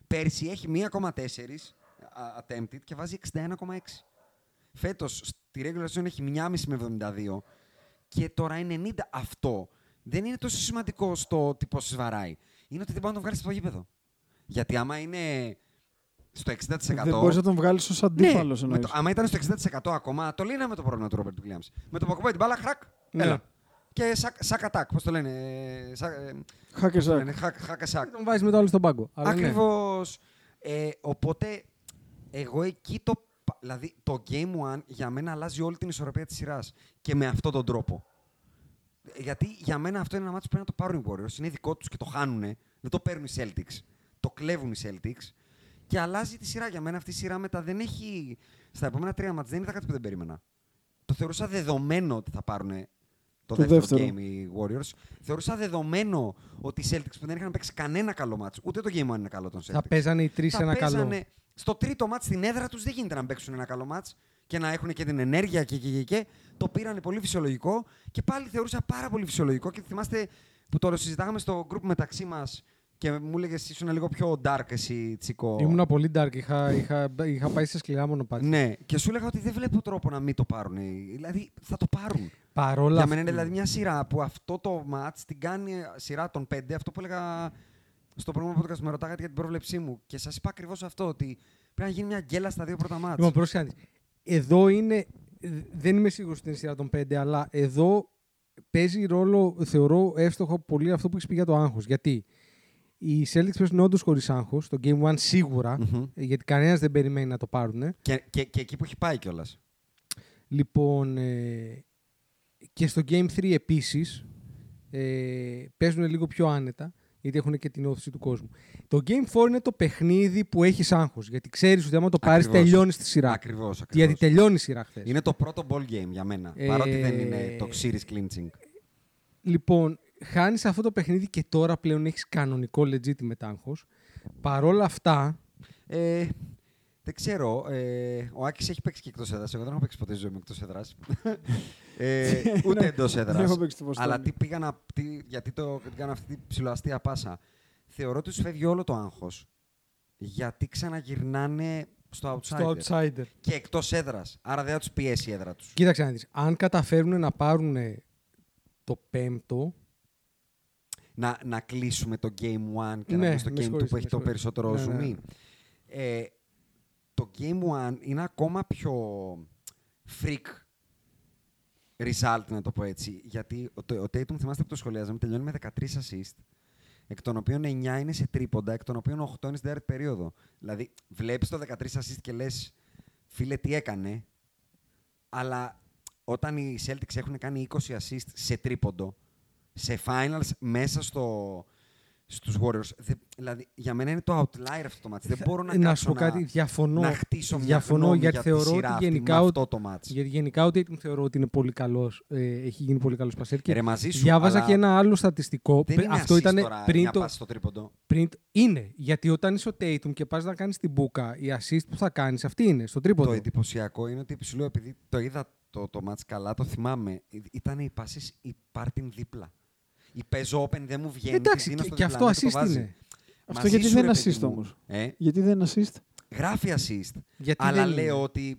[SPEAKER 4] Πέρσι έχει 1,4 α, attempted και βάζει 61,6. Φέτος στη regular season έχει 1,5 με 72 και τώρα είναι 90. Αυτό δεν είναι τόσο σημαντικό στο ότι πόσο βαράει. Είναι ότι δεν μπορεί να τον βγάλεις στο γήπεδο. Γιατί άμα είναι στο 60%.
[SPEAKER 3] Δεν μπορείς να τον βγάλεις ως αντίπαλος
[SPEAKER 4] Ναι, με το, άμα ήταν στο 60% ακόμα, το λύναμε το πρόβλημα του Ρόμπερτ Williams. Με το που ακουμπάει την μπάλα, χρακ,
[SPEAKER 2] Ναι.
[SPEAKER 4] Έλα. Και Shaq, Shaq attack, πώς το λένε. ε, Shaq, ε,
[SPEAKER 3] Hack a
[SPEAKER 4] πώς το
[SPEAKER 3] Shaq.
[SPEAKER 4] λένε, hack, hack Shaq.
[SPEAKER 2] Τον βάζεις μετά όλο στον πάγκο. Αλλά ναι.
[SPEAKER 4] Ακριβώς. Ε, οπότε, εγώ εκεί το... πα- Δηλαδή, το Game One για μένα αλλάζει όλη την ισορροπία της σειράς. Και με αυτόν τον τρόπο. Ε, Γιατί για μένα αυτό είναι ένα ματς που πρέπει να το πάρουν οι Warriors. Είναι δικό τους και το χάνουν. Δεν το παίρνουν οι Celtics. Το κλέβουν οι Celtics. Και αλλάζει τη σειρά. Για μένα αυτή η σειρά μετά δεν έχει... Στα επόμενα τρία μάτς δεν είδα κάτι που δεν περίμενα. Το θεωρούσα δεδομένο ότι θα πάρουν το,
[SPEAKER 3] Το
[SPEAKER 4] δεύτερο,
[SPEAKER 3] δεύτερο.
[SPEAKER 4] game οι Warriors. Θεωρούσα δεδομένο ότι οι Celtics που δεν είχαν παίξει κανένα καλό μάτς, ούτε το game one είναι καλό των Celtics.
[SPEAKER 2] Θα παίζανε οι τρεις
[SPEAKER 4] Θα
[SPEAKER 2] ένα καλό.
[SPEAKER 4] παίζανε- Στο τρίτο μάτς στην έδρα τους δεν γίνεται να παίξουν ένα καλό μάτς και να έχουν και την ενέργεια και, και, και, και. Το πήρανε πολύ φυσιολογικό και πάλι θεωρούσα πάρα πολύ φυσιολογικό και θυμάστε που το συζητάγαμε στο group μεταξύ μας και μου έλεγες ήσουν λίγο πιο dark εσύ, Τσικό.
[SPEAKER 2] Ήμουνα πολύ dark. Είχα, είχα, είχα πάει σε σκληρά μονοπάτια.
[SPEAKER 4] Ναι, και σου έλεγα ότι δεν βλέπω τρόπο να μην το πάρουν. Δηλαδή θα το πάρουν.
[SPEAKER 2] Παρόλα
[SPEAKER 4] Για
[SPEAKER 2] αυτά.
[SPEAKER 4] μένα είναι δηλαδή μια σειρά που αυτό το match την κάνει σειρά των πέντε. Αυτό που έλεγα στο προηγούμενο podcast με ρωτάγατε για την πρόβλεψή μου. Και σας είπα ακριβώς αυτό, ότι πρέπει να γίνει μια γκέλα στα δύο πρώτα μάτς.
[SPEAKER 2] Λοιπόν, πρόσεχε να δεις. Εδώ είναι. ε, Δεν είμαι σίγουρος στην σειρά των πέντε, αλλά εδώ παίζει ρόλο, θεωρώ εύστοχο πολύ αυτό που έχεις πει για το άγχος. Γιατί οι Celtics παίζουν όντως χωρίς άγχος, στο Game 1 σίγουρα,
[SPEAKER 4] Μμμ.
[SPEAKER 2] ε, γιατί κανένας δεν περιμένει να το πάρουν.
[SPEAKER 4] και, και, και εκεί που έχει πάει κιόλας.
[SPEAKER 2] Λοιπόν, ε, και στο Game 3 επίσης ε, παίζουν λίγο πιο άνετα, γιατί έχουν και την όθηση του κόσμου. Το Game 4 είναι το παιχνίδι που έχεις άγχος, γιατί ξέρεις ότι άμα το πάρεις
[SPEAKER 4] Ακριβώς.
[SPEAKER 2] τελειώνεις τη σειρά.
[SPEAKER 4] Ακριβώς.
[SPEAKER 2] Γιατί τελειώνει η σειρά χθες.
[SPEAKER 4] Είναι το πρώτο ball game για μένα.
[SPEAKER 2] Ε,
[SPEAKER 4] Παρότι δεν είναι το series clinching.
[SPEAKER 2] Λοιπόν, χάνεις αυτό το παιχνίδι και τώρα πλέον έχεις κανονικό legitimate άγχος. Παρόλα αυτά,
[SPEAKER 4] Ε, δεν ξέρω. Ε, ο Άκης έχει παίξει και εκτός έδρας. Εγώ δεν έχω παίξει ποτέ στη ζωή μου εκτός έδρας. ε, ούτε εντός
[SPEAKER 3] Δεν
[SPEAKER 4] έδρας.
[SPEAKER 3] έχω παίξει τη Βοστόνη.
[SPEAKER 4] Αλλά τι πήγα να. Τι, γιατί το, την κάνω αυτή την ψηλοαστία πάσα. Θεωρώ ότι τους φεύγει όλο το άγχος. Γιατί ξαναγυρνάνε στο outsider.
[SPEAKER 2] στο outsider.
[SPEAKER 4] Και εκτός έδρας. Άρα δεν θα τους πιέσει η έδρα τους.
[SPEAKER 2] Κοίταξε να δεις, αν καταφέρουν να πάρουν το πέμπτο,
[SPEAKER 4] Να, να κλείσουμε το Game 1 και να
[SPEAKER 2] Ναι,
[SPEAKER 4] πούμε στο
[SPEAKER 2] με
[SPEAKER 4] Game 2
[SPEAKER 2] συγχωρείς,
[SPEAKER 4] που έχει
[SPEAKER 2] με
[SPEAKER 4] το
[SPEAKER 2] συγχωρείς.
[SPEAKER 4] περισσότερο
[SPEAKER 2] Ναι, ναι.
[SPEAKER 4] zoom. Ε, το Game 1 είναι ακόμα πιο freak result, να το πω έτσι. Γιατί ο, ο Tatum, θυμάστε που το σχολιάζαμε, τελειώνει με 13 assist, εκ των οποίων 9 είναι σε τρίποντα, εκ των οποίων 8 είναι στην τέταρτη περίοδο. Δηλαδή, βλέπεις το 13 assist και λες, φίλε, τι έκανε, αλλά όταν οι Celtics έχουν κάνει 20 assist σε τρίποντο, σε finals μέσα στο, στους Warriors. Δε- δηλαδή, για μένα είναι το outlier αυτό το μάτς. Δεν μπορώ να,
[SPEAKER 2] Ε, να
[SPEAKER 4] κάτσω
[SPEAKER 2] σου πω κάτι, διαφωνώ.
[SPEAKER 4] να χτίσω μια
[SPEAKER 2] διαφωνώ
[SPEAKER 4] γνώμη
[SPEAKER 2] γιατί
[SPEAKER 4] για τη
[SPEAKER 2] θεωρώ
[SPEAKER 4] σειρά
[SPEAKER 2] ότι
[SPEAKER 4] αυτή
[SPEAKER 2] γενικά
[SPEAKER 4] με
[SPEAKER 2] ο-
[SPEAKER 4] αυτό το μάτς.
[SPEAKER 2] Γιατί γενικά ο Tatum θεωρώ ότι είναι πολύ καλός. Ε, έχει γίνει πολύ καλός πασέρ. Και
[SPEAKER 4] Ρε, μαζί σου,
[SPEAKER 2] διάβαζα
[SPEAKER 4] αλλά
[SPEAKER 2] και ένα άλλο στατιστικό.
[SPEAKER 4] Δεν
[SPEAKER 2] Πρι-
[SPEAKER 4] είναι
[SPEAKER 2] αυτό
[SPEAKER 4] assist
[SPEAKER 2] ήταν
[SPEAKER 4] τώρα
[SPEAKER 2] πριν
[SPEAKER 4] μια
[SPEAKER 2] το.
[SPEAKER 4] πάση στο τρίποντο.
[SPEAKER 2] Πριν... Είναι. Γιατί όταν είσαι ο Tatum και πας να κάνεις την μπουκα, η assist που θα κάνεις αυτή είναι στο τρίποντο.
[SPEAKER 4] Το εντυπωσιακό είναι ότι σου λέω, επειδή το είδα το, το match καλά, το θυμάμαι. Ήταν οι πάσει η πάρτιν δίπλα. Η παίζω open δεν μου βγαίνει.
[SPEAKER 2] Εντάξει,
[SPEAKER 4] τη δίνω
[SPEAKER 2] και-
[SPEAKER 4] στο
[SPEAKER 2] και αυτό
[SPEAKER 4] διπλανό, το
[SPEAKER 2] assist
[SPEAKER 4] βάζει.
[SPEAKER 2] είναι.
[SPEAKER 3] Αυτό
[SPEAKER 4] Μαζί
[SPEAKER 3] γιατί
[SPEAKER 4] σου,
[SPEAKER 3] δεν
[SPEAKER 4] ρε,
[SPEAKER 3] assist
[SPEAKER 4] παιδί μου.
[SPEAKER 3] όμως.
[SPEAKER 4] Ε,
[SPEAKER 3] Γιατί δεν assist;
[SPEAKER 4] γράφει assist.
[SPEAKER 2] Γιατί
[SPEAKER 4] αλλά
[SPEAKER 2] δεν
[SPEAKER 4] λέω
[SPEAKER 2] είναι.
[SPEAKER 4] ότι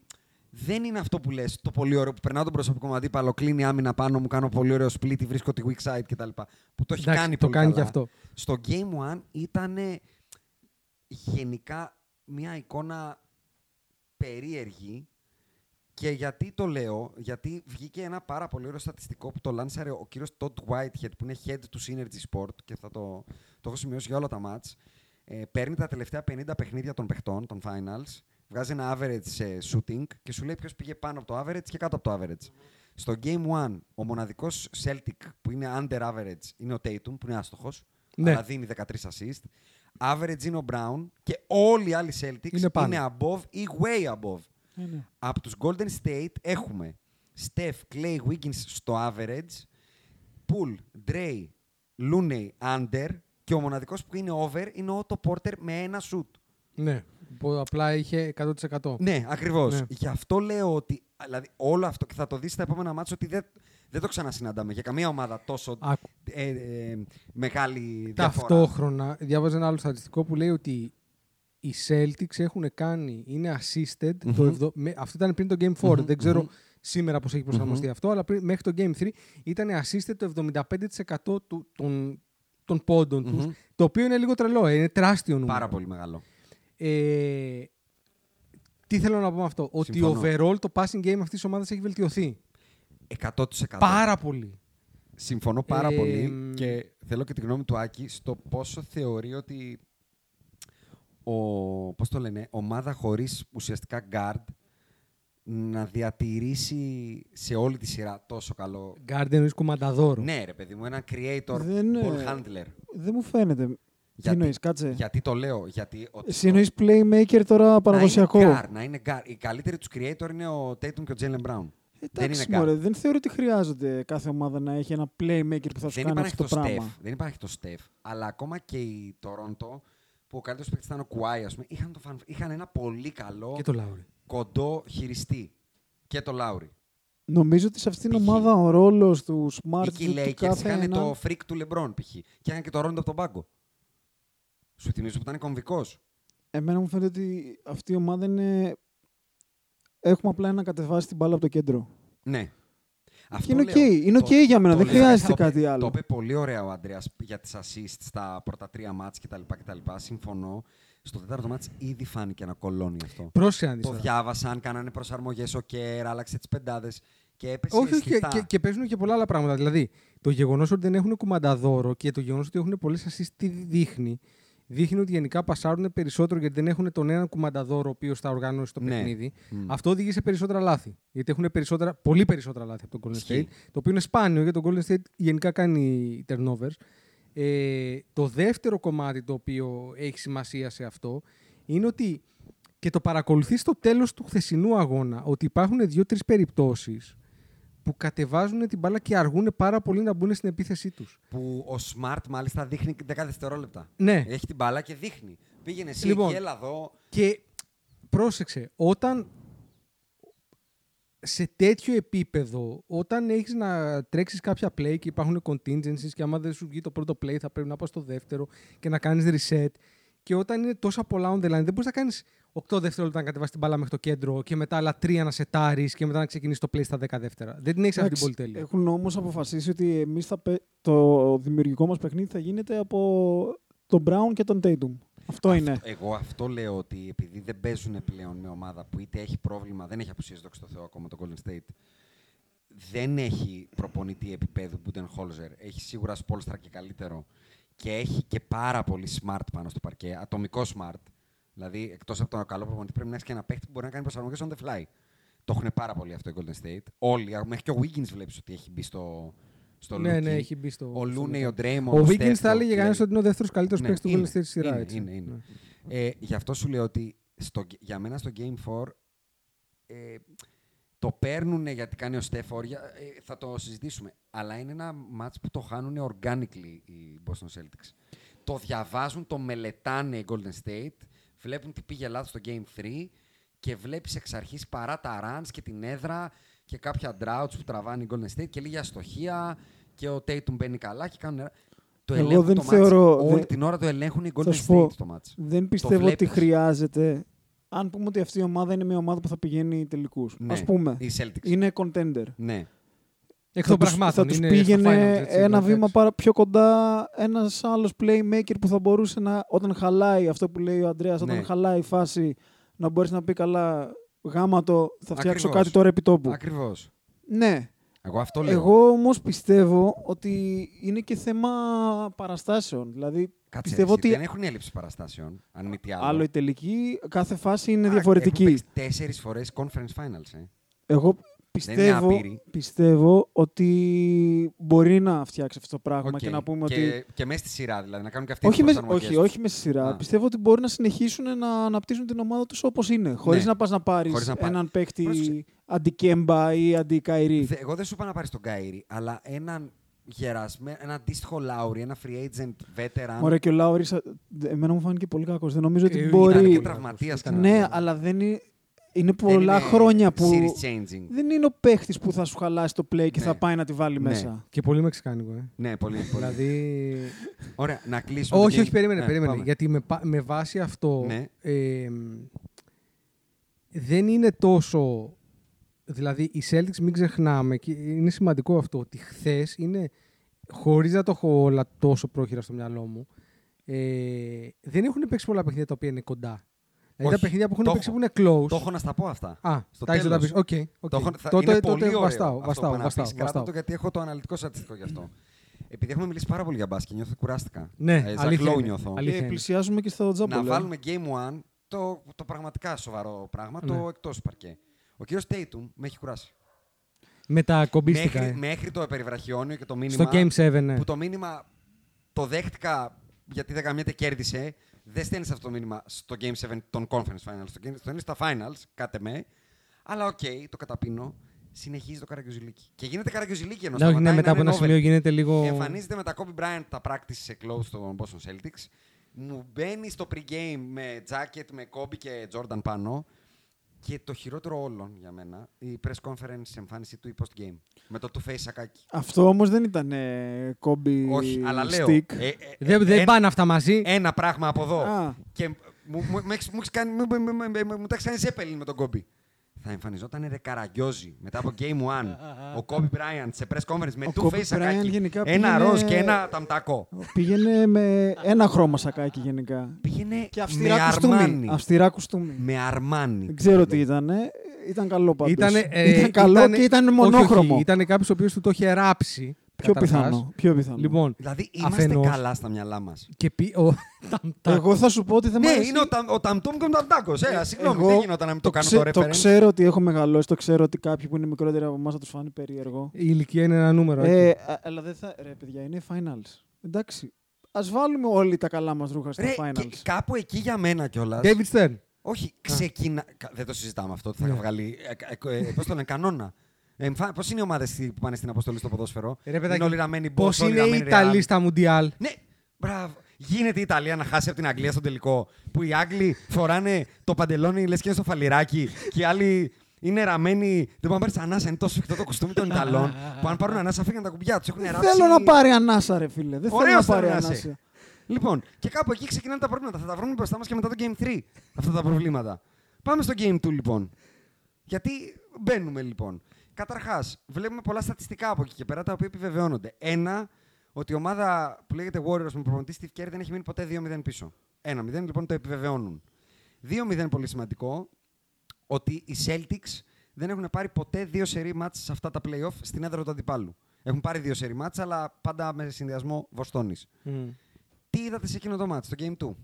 [SPEAKER 4] δεν είναι αυτό που λες, το πολύ ωραίο που περνάω τον προσωπικό μου αντίπαλο, κλείνει άμυνα πάνω μου, κάνω πολύ ωραίο split, βρίσκω τη weak side κτλ. Που το έχει
[SPEAKER 2] Εντάξει,
[SPEAKER 4] κάνει
[SPEAKER 2] το
[SPEAKER 4] πολύ
[SPEAKER 2] κάνει
[SPEAKER 4] καλά.
[SPEAKER 2] και αυτό.
[SPEAKER 4] Στο Game 1 ήταν γενικά μια εικόνα περίεργη και γιατί το λέω, γιατί βγήκε ένα πάρα πολύ ωραίο στατιστικό που το λάνσαρε ο κύριος Todd Whitehead που είναι head του Synergy Sport και θα το, το έχω σημειώσει για όλα τα match. Ε, παίρνει τα τελευταία 50 παιχνίδια των παιχτών, των finals, βγάζει ένα average σε shooting και σου λέει ποιος πήγε πάνω από το average και κάτω από το average. Στο Game 1, ο μοναδικός Celtic που είναι under average είναι ο Tatum, που είναι άστοχος,
[SPEAKER 2] Ναι.
[SPEAKER 4] αλλά δίνει 13 assist. Average είναι ο Brown και όλοι οι άλλοι Celtics
[SPEAKER 2] Είναι πάνω.
[SPEAKER 4] είναι above ή way above.
[SPEAKER 3] Ε, ναι.
[SPEAKER 4] Από τους Golden State έχουμε Steph, Clay, Wiggins στο average, Poole, Dre, Looney under και ο μοναδικός που είναι over είναι ο Otto Porter με ένα shoot.
[SPEAKER 2] Ναι. Που απλά είχε 100%.
[SPEAKER 4] Ναι, ακριβώς.
[SPEAKER 2] Ναι.
[SPEAKER 4] Γι' αυτό λέω ότι δηλαδή, όλο αυτό και θα το δεις στα επόμενα μάτια ότι δεν, δεν το ξανασυναντάμε για καμία ομάδα τόσο
[SPEAKER 2] Άκου.
[SPEAKER 4] ε, ε, μεγάλη διαφορά.
[SPEAKER 2] Ταυτόχρονα διάβαζα ένα άλλο στατιστικό που λέει ότι οι Celtics έχουν κάνει, είναι assisted, το ευδο- με- αυτό ήταν πριν το Game 4, δεν ξερω σήμερα πώς έχει προσαρμοστεί αυτό, αλλά πριν, μέχρι το Game 3 ήταν assisted το 75% του, των, των πόντων τους, το οποίο είναι λίγο τρελό, ε, είναι τεράστιο νούμερο.
[SPEAKER 4] Πάρα πολύ μεγάλο.
[SPEAKER 2] Ε, τι θέλω να πω με αυτό, ότι
[SPEAKER 4] Συμφωνώ.
[SPEAKER 2] overall το passing game αυτής της ομάδας έχει βελτιωθεί.
[SPEAKER 4] 100%.
[SPEAKER 2] Πάρα πολύ.
[SPEAKER 4] Συμφωνώ πάρα
[SPEAKER 2] Ε,
[SPEAKER 4] πολύ
[SPEAKER 2] μ.
[SPEAKER 4] και θέλω και τη γνώμη του Άκη στο πόσο θεωρεί ότι ο, πώς το λένε, ομάδα χωρίς ουσιαστικά guard να διατηρήσει σε όλη τη σειρά τόσο καλό.
[SPEAKER 2] Garden εννοείς κουμανταδόρο.
[SPEAKER 4] Ναι, ρε παιδί μου, ένα creator
[SPEAKER 3] Δεν, ε,
[SPEAKER 4] ball handler.
[SPEAKER 3] Δεν μου φαίνεται. Τι
[SPEAKER 4] Γιατί,
[SPEAKER 3] εννοείς, κάτσε.
[SPEAKER 4] γιατί το λέω, γιατί... ο-
[SPEAKER 3] Εσύ εννοείς playmaker τώρα παραδοσιακό.
[SPEAKER 4] Να είναι guard, να είναι guard. Οι καλύτεροι τους creator είναι ο Tatum και ο Jalen Brown. δεν
[SPEAKER 3] Εντάξει,
[SPEAKER 4] είναι guard.
[SPEAKER 3] μωρέ, δεν θεωρώ ότι χρειάζεται κάθε ομάδα να έχει ένα playmaker που θα σου
[SPEAKER 4] δεν
[SPEAKER 3] κάνει
[SPEAKER 4] υπάρχει
[SPEAKER 3] αυτό
[SPEAKER 4] το
[SPEAKER 3] το πράγμα.
[SPEAKER 4] Steph. Δεν υπάρχει το Steph. Αλλά ακόμα και η Toronto, που ο καλύτερος παίκτης ήταν ο Κουάι, ας πούμε, είχαν, το fan- είχαν ένα πολύ καλό
[SPEAKER 2] Και το Λάουρι.
[SPEAKER 4] κοντό χειριστή. Και το Λάουρι.
[SPEAKER 3] Νομίζω ότι σε αυτήν την
[SPEAKER 4] Π.χ.
[SPEAKER 3] ομάδα ο ρόλος του Smart
[SPEAKER 4] Οι
[SPEAKER 3] του, του
[SPEAKER 4] Lakers
[SPEAKER 3] κάθε
[SPEAKER 4] είχαν
[SPEAKER 3] έναν-
[SPEAKER 4] το freak του LeBron π.χ. Και είχαν και το Ρόντο από τον πάγκο. Σου θυμίζω που ήταν κομβικός.
[SPEAKER 3] Εμένα μου φαίνεται ότι αυτή η ομάδα είναι. Έχουμε απλά να κατεβάσει την μπάλα από το κέντρο.
[SPEAKER 4] Ναι.
[SPEAKER 3] Και είναι
[SPEAKER 4] λέω.
[SPEAKER 3] οκ. Είναι
[SPEAKER 4] Το-
[SPEAKER 3] οκ για μένα.
[SPEAKER 4] το
[SPEAKER 3] Δεν
[SPEAKER 4] λέω.
[SPEAKER 3] χρειάζεται
[SPEAKER 4] Το είπε-
[SPEAKER 3] κάτι άλλο.
[SPEAKER 4] Το είπε πολύ ωραία ο Αντρέα για τις assists στα πρώτα τρία ματς κτλ. κτλ. Συμφωνώ. Στο τέταρτο ματς ήδη φάνηκε να κωλώνει αυτό.
[SPEAKER 2] Πρόσεχε να δεις
[SPEAKER 4] Το
[SPEAKER 2] τώρα.
[SPEAKER 4] διάβασαν, κάνανε προσαρμογές ο Kerr, άλλαξε τις πεντάδες και έπεσε.
[SPEAKER 2] Όχι, όχι, και,
[SPEAKER 4] αισθητά.
[SPEAKER 2] και, και παίζουν και πολλά άλλα πράγματα. Δηλαδή, το γεγονός ότι δεν έχουν κουμανταδόρο και το γεγονός ότι έχουν πολλές assist τι δείχνει. Δείχνει ότι γενικά πασάρουν περισσότερο γιατί δεν έχουν τον έναν κουμανταδόρο ο οποίος θα οργανώσει το
[SPEAKER 4] Ναι.
[SPEAKER 2] παιχνίδι.
[SPEAKER 4] Μμ.
[SPEAKER 2] Αυτό οδηγεί σε περισσότερα λάθη. Γιατί έχουν περισσότερα, πολύ περισσότερα λάθη από τον Golden
[SPEAKER 4] Ισχύει.
[SPEAKER 2] State. Το οποίο είναι σπάνιο γιατί το Golden State γενικά κάνει turnovers. Ε, το δεύτερο κομμάτι το οποίο έχει σημασία σε αυτό είναι ότι και το παρακολουθείς στο τέλος του χθεσινού αγώνα ότι υπάρχουν δύο-τρεις περιπτώσεις που κατεβάζουν την μπάλα και αργούν πάρα πολύ να μπουν στην επίθεσή τους.
[SPEAKER 4] Που ο Smart μάλιστα δείχνει 10 δευτερόλεπτα.
[SPEAKER 2] Ναι.
[SPEAKER 4] Έχει την μπάλα και δείχνει. Πήγαινε εσύ
[SPEAKER 2] Λοιπόν.
[SPEAKER 4] εκεί, έλα εδώ.
[SPEAKER 2] Και πρόσεξε, όταν σε τέτοιο επίπεδο, όταν έχεις να τρέξεις κάποια play και υπάρχουν contingencies και άμα δεν σου βγει το πρώτο play θα πρέπει να πας στο δεύτερο και να κάνεις reset και όταν είναι τόσα πολλά on the line δεν μπορείς να κάνεις 8 δευτερόλεπτα να κατεβάσεις την μπάλα μέχρι το κέντρο και μετά άλλα 3 να σετάρεις και μετά να ξεκινήσεις το play στα 10 δεύτερα. Δεν την έχεις αυτή την
[SPEAKER 3] Εντάξει,
[SPEAKER 2] πολυτέλεια.
[SPEAKER 3] Έχουν όμως αποφασίσει ότι εμείς θα πε- το δημιουργικό μας παιχνίδι θα γίνεται από τον Brown και τον Tatum. Αυτό είναι.
[SPEAKER 4] Εγώ αυτό λέω ότι επειδή δεν παίζουν πλέον με ομάδα που είτε έχει πρόβλημα, δεν έχει απουσίες δόξα τω Θεώ ακόμα το Golden State, δεν έχει προπονητή επίπεδου Budenholzer, έχει σίγουρα Spolstra και καλύτερο και έχει και πάρα πολύ smart πάνω στο παρκέ, ατομικό smart. Δηλαδή, εκτός από τον καλό προπονητή, πρέπει να έχεις και ένα παίχτη που μπορεί να κάνει προσαρμογές on the fly. Το έχουν πάρα πολύ αυτό οι Golden State. Όλοι, μέχρι και ο Wiggins βλέπεις ότι έχει μπει στο, στο
[SPEAKER 2] Ναι,
[SPEAKER 4] Luka.
[SPEAKER 2] ναι, έχει μπει στο.
[SPEAKER 4] Ο
[SPEAKER 2] στο
[SPEAKER 4] Λούνεϊ,
[SPEAKER 2] Luka.
[SPEAKER 4] ο Ντρέιμον.
[SPEAKER 2] Ο Wiggins θα έλεγε κανένα ότι είναι ο δεύτερος καλύτερος
[SPEAKER 4] Ναι,
[SPEAKER 2] παίκτης του
[SPEAKER 4] είναι,
[SPEAKER 2] Golden State στη σειρά.
[SPEAKER 4] είναι,
[SPEAKER 2] έτσι.
[SPEAKER 4] είναι, είναι.
[SPEAKER 2] Ναι.
[SPEAKER 4] Ε, γι' αυτό σου λέω ότι στο, για μένα στο Game 4 ε, το παίρνουν γιατί κάνει ο Στεφ όρια, ε, θα το συζητήσουμε. Αλλά είναι ένα μάτς που το χάνουν organically οι Boston Celtics. Το διαβάζουν, το μελετάνε οι Golden State, βλέπουν τι πήγε λάθος στο Game 3 και βλέπεις εξ αρχής παρά τα runs και την έδρα και κάποια droughts που τραβάνε οι Golden State και λίγη αστοχία και ο Tatum μπαίνει καλά και κάνουν... Το
[SPEAKER 3] Εγώ
[SPEAKER 4] ελέγχουν
[SPEAKER 3] δεν
[SPEAKER 4] το
[SPEAKER 3] θεωρώ-
[SPEAKER 4] μάτς. Όλη
[SPEAKER 3] δεν-
[SPEAKER 4] την ώρα το ελέγχουν οι Golden
[SPEAKER 3] Θα σου
[SPEAKER 4] State
[SPEAKER 3] πω,
[SPEAKER 4] το μάτς.
[SPEAKER 3] δεν πιστεύω ότι
[SPEAKER 4] βλέπεις.
[SPEAKER 3] χρειάζεται. Αν πούμε ότι αυτή η ομάδα είναι μια ομάδα που θα πηγαίνει τελικούς.
[SPEAKER 4] Ναι,
[SPEAKER 3] Α πούμε.
[SPEAKER 4] οι Celtics.
[SPEAKER 3] Είναι contender.
[SPEAKER 4] Ναι.
[SPEAKER 2] Εκ
[SPEAKER 3] θα
[SPEAKER 2] των
[SPEAKER 3] τους,
[SPEAKER 2] πραγμάτων.
[SPEAKER 3] θα τους
[SPEAKER 2] είναι
[SPEAKER 3] πήγαινε
[SPEAKER 2] στο finals, έτσι,
[SPEAKER 3] ένα
[SPEAKER 2] εντάξει.
[SPEAKER 3] βήμα παρα, πιο κοντά ένας άλλος playmaker που θα μπορούσε να, όταν χαλάει αυτό που λέει ο Αντρέας, όταν
[SPEAKER 4] Ναι.
[SPEAKER 3] χαλάει η φάση, να μπορέσει να πει καλά γάμα το, θα φτιάξω
[SPEAKER 4] Ακριβώς.
[SPEAKER 3] κάτι τώρα επί τόπου.
[SPEAKER 4] Ακριβώς.
[SPEAKER 3] Ναι.
[SPEAKER 4] Εγώ αυτό λέω.
[SPEAKER 3] Εγώ όμως πιστεύω ότι είναι και θέμα παραστάσεων. Δηλαδή
[SPEAKER 4] Κάτσε,
[SPEAKER 3] πιστεύω
[SPEAKER 4] εσύ,
[SPEAKER 3] ότι
[SPEAKER 4] δεν έχουν έλλειψη παραστάσεων, αν μη τι άλλο.
[SPEAKER 3] άλλο οι τελικοί, κάθε φάση είναι
[SPEAKER 4] Α,
[SPEAKER 3] διαφορετική.
[SPEAKER 4] Έχουν παίξει τέσσερις φορές conference finals, ε.
[SPEAKER 3] Εγώ
[SPEAKER 4] είναι
[SPEAKER 3] πιστεύω,
[SPEAKER 4] άπειροι.
[SPEAKER 3] πιστεύω ότι μπορεί να φτιάξει αυτό το πράγμα
[SPEAKER 4] Οκ.
[SPEAKER 3] και να πούμε
[SPEAKER 4] και,
[SPEAKER 3] ότι.
[SPEAKER 4] Και μέσα στη σειρά, δηλαδή, να κάνουν και αυτοί
[SPEAKER 3] Όχι,
[SPEAKER 4] τις
[SPEAKER 3] με,
[SPEAKER 4] προσαρμογές
[SPEAKER 3] όχι,
[SPEAKER 4] τους.
[SPEAKER 3] όχι μες στη σειρά.
[SPEAKER 4] Α.
[SPEAKER 3] Πιστεύω ότι μπορεί να συνεχίσουν να αναπτύσσουν την ομάδα τους όπως είναι. Χωρίς
[SPEAKER 4] Ναι.
[SPEAKER 3] να πας να πάρεις
[SPEAKER 4] Χωρίς να πά-
[SPEAKER 3] έναν παίκτη
[SPEAKER 4] Πρόσεξε.
[SPEAKER 3] Αντικέμπα ή αντικαϊρή.
[SPEAKER 4] Δε- Εγώ δεν σου είπα να πάρεις τον Κάιρι, αλλά έναν γερασμένο, ένα αντίστοιχο Λάουρι, ένα free agent veteran.
[SPEAKER 3] Ωραία, και ο Λάουρη, εμένα μου φάνηκε πολύ κακός. Δεν νομίζω ότι
[SPEAKER 2] Ε,
[SPEAKER 4] Ήταν
[SPEAKER 3] μπορεί.
[SPEAKER 4] και τραυματίας
[SPEAKER 2] Ήταν-
[SPEAKER 4] κανένα.
[SPEAKER 3] Ναι, αλλά δεν είναι. Είναι
[SPEAKER 4] Δεν
[SPEAKER 3] πολλά
[SPEAKER 4] είναι
[SPEAKER 3] χρόνια που.
[SPEAKER 4] Series changing.
[SPEAKER 3] Δεν είναι ο παίχτης που θα σου χαλάσει το play και
[SPEAKER 4] Ναι.
[SPEAKER 3] θα πάει να τη βάλει
[SPEAKER 4] Ναι.
[SPEAKER 3] μέσα.
[SPEAKER 2] Και πολύ μεξικάνικο. Ε.
[SPEAKER 4] Ναι, πολύ. πολύ.
[SPEAKER 2] δηλαδή.
[SPEAKER 4] Ωραία, να κλείσουμε. το
[SPEAKER 2] όχι,
[SPEAKER 4] game.
[SPEAKER 2] όχι, περίμενε.
[SPEAKER 4] Ναι,
[SPEAKER 2] περίμενε.
[SPEAKER 4] πάμε.
[SPEAKER 2] Γιατί με, πα- με βάση αυτό.
[SPEAKER 4] Ναι.
[SPEAKER 2] ε, δεν είναι τόσο. Δηλαδή, οι Celtics μην ξεχνάμε, και είναι σημαντικό αυτό, ότι χθες είναι, χωρίς να το έχω όλα τόσο πρόχειρα στο μυαλό μου, ε, δεν έχουν παίξει πολλά παιχνίδια τα οποία είναι κοντά. Δηλαδή,
[SPEAKER 4] Όχι,
[SPEAKER 2] τα παιχνίδια που έχουν
[SPEAKER 4] το
[SPEAKER 2] παίξει που
[SPEAKER 4] έχω.
[SPEAKER 2] είναι close.
[SPEAKER 4] Το έχω να στα πω αυτά.
[SPEAKER 2] Α,
[SPEAKER 4] στο
[SPEAKER 2] τα έχεις να τα
[SPEAKER 4] τέλος.
[SPEAKER 2] πεις. Ok, ok.
[SPEAKER 4] Το έχω, θα,
[SPEAKER 2] Τότε-
[SPEAKER 4] είναι
[SPEAKER 2] τότε
[SPEAKER 4] πολύ ωραίο
[SPEAKER 2] βαστάω,
[SPEAKER 4] αυτό
[SPEAKER 2] βαστάω,
[SPEAKER 4] που να
[SPEAKER 2] βαστάω,
[SPEAKER 4] πεις. Κράτα
[SPEAKER 2] βαστάω.
[SPEAKER 4] το γιατί έχω το αναλυτικό στατιστικό γι' αυτό. Επειδή έχουμε μιλήσει πάρα πολύ για μπάσκετ, νιώθω ότι κουράστηκα.
[SPEAKER 2] Ναι,
[SPEAKER 4] ε, σαν
[SPEAKER 2] αλήθεια
[SPEAKER 4] glow
[SPEAKER 2] είναι.
[SPEAKER 4] νιώθω.
[SPEAKER 2] Αλήθεια
[SPEAKER 3] Και
[SPEAKER 2] είναι.
[SPEAKER 3] πλησιάζουμε και στο τζάμπολ.
[SPEAKER 4] Να
[SPEAKER 3] ε.
[SPEAKER 4] βάλουμε game one το, το πραγματικά σοβαρό πράγμα,
[SPEAKER 2] Ναι.
[SPEAKER 4] το εκτός παρκέ. Ο κύριος Tatum με έχει κουράσει.
[SPEAKER 2] Με τα κομπίστικα.
[SPEAKER 4] Μέχρι,
[SPEAKER 2] ε.
[SPEAKER 4] μέχρι το περιβραχιόνιο και το μήνυμα.
[SPEAKER 2] Στο Game 7, ναι.
[SPEAKER 4] Που το μήνυμα το δέχτηκα γιατί δεν καμιέται κέρδισε. Δεν στέλνεις αυτό το μήνυμα στο Game 7 των Conference Finals. Στο Game στέλνεις στα Finals, κάτε με. Αλλά οκ, το καταπίνω. Συνεχίζει το καραγκιουζιλίκι. Και γίνεται καραγκιουζιλίκι ενώ
[SPEAKER 2] Ναι, όχι, ναι,
[SPEAKER 4] σταματάει
[SPEAKER 2] μετά
[SPEAKER 4] να
[SPEAKER 2] από
[SPEAKER 4] είναι
[SPEAKER 2] ένα
[SPEAKER 4] over.
[SPEAKER 2] σημείο γίνεται λίγο.
[SPEAKER 4] Εμφανίζεται με τα Kobe Bryant τα practice clothes των Boston Celtics. Μου μπαίνει στο pre-game με jacket, με Kobe και Jordan πάνω. Και το χειρότερο όλων για μένα, η press conference εμφάνιση του η post-game. Με το two-face σακάκι.
[SPEAKER 3] Αυτό όμως δεν ήταν ε, Kobe
[SPEAKER 4] Όχι, αλλά λέω.
[SPEAKER 3] stick.
[SPEAKER 4] ε, ε,
[SPEAKER 2] Δεν,
[SPEAKER 4] ε,
[SPEAKER 2] δεν
[SPEAKER 4] ένα-
[SPEAKER 2] πάνε αυτά μαζί;
[SPEAKER 4] Ένα πράγμα από εδώ.
[SPEAKER 3] Α.
[SPEAKER 4] Και μου, μου, μου, έχεις- μου, έχεις κάνει, μου, μου, μου, μου, μου, μου τα έχεις κάνει Zeppelin με τον Kobe. Θα εμφανιζόταν ρε Καραγκιόζη μετά από Game 1 ο Kobe Bryant σε press conference με
[SPEAKER 3] Ο
[SPEAKER 4] two
[SPEAKER 3] Kobe
[SPEAKER 4] face
[SPEAKER 3] Bryant
[SPEAKER 4] σακάκι.
[SPEAKER 3] γενικά
[SPEAKER 4] Ένα
[SPEAKER 3] πήγαινε-
[SPEAKER 4] ροζ και ένα ταμτακό.
[SPEAKER 3] Πήγαινε με ένα χρώμα σακάκι γενικά.
[SPEAKER 4] Πήγαινε
[SPEAKER 3] Και
[SPEAKER 4] με
[SPEAKER 3] αυστηρά κουστούμι.
[SPEAKER 4] αρμάνι.
[SPEAKER 3] Αυστηρά κουστούμι.
[SPEAKER 4] Με αρμάνι.
[SPEAKER 3] Δεν ξέρω τι ήταν. Ήταν καλό πάντως.
[SPEAKER 2] Ήτανε, ε,
[SPEAKER 3] ήταν καλό
[SPEAKER 2] ήτανε-
[SPEAKER 3] και ήταν
[SPEAKER 2] όχι,
[SPEAKER 3] μονόχρωμο.
[SPEAKER 2] Όχι, ήταν κάποιος ο οποίος του το είχε ράψει.
[SPEAKER 3] Πιο
[SPEAKER 2] καταρχάς.
[SPEAKER 3] πιθανό. Πιο πιθανό.
[SPEAKER 2] Λοιπόν,
[SPEAKER 4] Δηλαδή είμαστε
[SPEAKER 2] αφενός,
[SPEAKER 4] καλά στα μυαλά μας.
[SPEAKER 2] Και πει, ο, ταμ, ταμ.
[SPEAKER 3] Εγώ θα σου πω ότι δεν
[SPEAKER 4] Ναι,
[SPEAKER 3] μ' αρέσει.
[SPEAKER 4] είναι ο, ταμ- ο Ταμτούμ και ο Ταμτάκο. Ε, συγγνώμη,
[SPEAKER 3] Εγώ
[SPEAKER 4] δεν γινόταν να μην το, κάνω
[SPEAKER 3] ξέ-
[SPEAKER 4] το
[SPEAKER 3] το
[SPEAKER 4] reference.
[SPEAKER 3] ξέρω ότι έχω μεγαλώσει, το ξέρω ότι κάποιοι που είναι μικρότεροι από εμάς θα τους φάνει περίεργο.
[SPEAKER 2] Η ηλικία είναι ένα νούμερο.
[SPEAKER 3] Ε,
[SPEAKER 2] έτσι.
[SPEAKER 3] α- αλλά δεν θα. Ρε, παιδιά, είναι finals. Εντάξει. Α βάλουμε όλοι τα καλά μας ρούχα στα
[SPEAKER 4] Ρε,
[SPEAKER 3] finals.
[SPEAKER 4] και κάπου εκεί για μένα κιόλα.
[SPEAKER 2] David Stern.
[SPEAKER 4] Όχι, ξεκινά. κα- Δεν το συζητάμε αυτό. ότι Θα
[SPEAKER 2] Ναι.
[SPEAKER 4] βγάλει. Ε, ε, ε, Πώς το λένε, κανόνα. Ε, Πώς είναι οι ομάδες που πάνε στην αποστολή στο ποδόσφαιρο;
[SPEAKER 2] Ρε, παιδάκι,
[SPEAKER 4] είναι όλοι ραμμένοι
[SPEAKER 2] Πώς
[SPEAKER 4] boss, όλοι
[SPEAKER 2] είναι οι
[SPEAKER 4] ραμμένοι
[SPEAKER 2] Ιταλοί
[SPEAKER 4] Real.
[SPEAKER 2] στα Μουντιάλ;
[SPEAKER 4] Ναι, μπράβο. Γίνεται η Ιταλία να χάσει από την Αγγλία στον τελικό. Που οι Άγγλοι φοράνε το παντελόνι λες και είναι στο φαλιράκι και οι άλλοι είναι ραμμένοι. Δεν μπορούν να πάρει ανάσα. Είναι τόσο σφιχτό το κουστούμι των Ιταλών που αν πάρουν ανάσα φύγαν τα κουμπιά τους. Έχουν
[SPEAKER 3] Δεν
[SPEAKER 4] ράψει.
[SPEAKER 3] θέλω να πάρει ανάσα, ρε φίλε. Δεν θέλω
[SPEAKER 4] Ωραίος
[SPEAKER 3] να πάρει
[SPEAKER 4] θέλω να
[SPEAKER 3] ανάσα.
[SPEAKER 4] είσαι. Λοιπόν, και κάπου εκεί ξεκινάνε τα προβλήματα. Θα τα βρούμε μπροστά μας και μετά το Game 3 αυτά τα προβλήματα. Πάμε στο Game 2 λοιπόν. Γιατί μπαίνουμε λοιπόν. Καταρχάς, βλέπουμε πολλά στατιστικά από εκεί και πέρα τα οποία επιβεβαιώνονται. Ένα, ότι η ομάδα που λέγεται Warriors με προπονητή Steve Kerr δεν έχει μείνει ποτέ 2-0 πίσω. 1-0 λοιπόν το επιβεβαιώνουν. 2-0 πολύ σημαντικό, ότι οι Celtics δεν έχουν πάρει ποτέ δύο σερή μάτς σε αυτά τα playoff στην έδρα του αντιπάλου. Έχουν πάρει δύο σερή μάτς, αλλά πάντα με συνδυασμό Βοστόνης. Τι είδατε σε εκείνο το μάτς, το Game 2.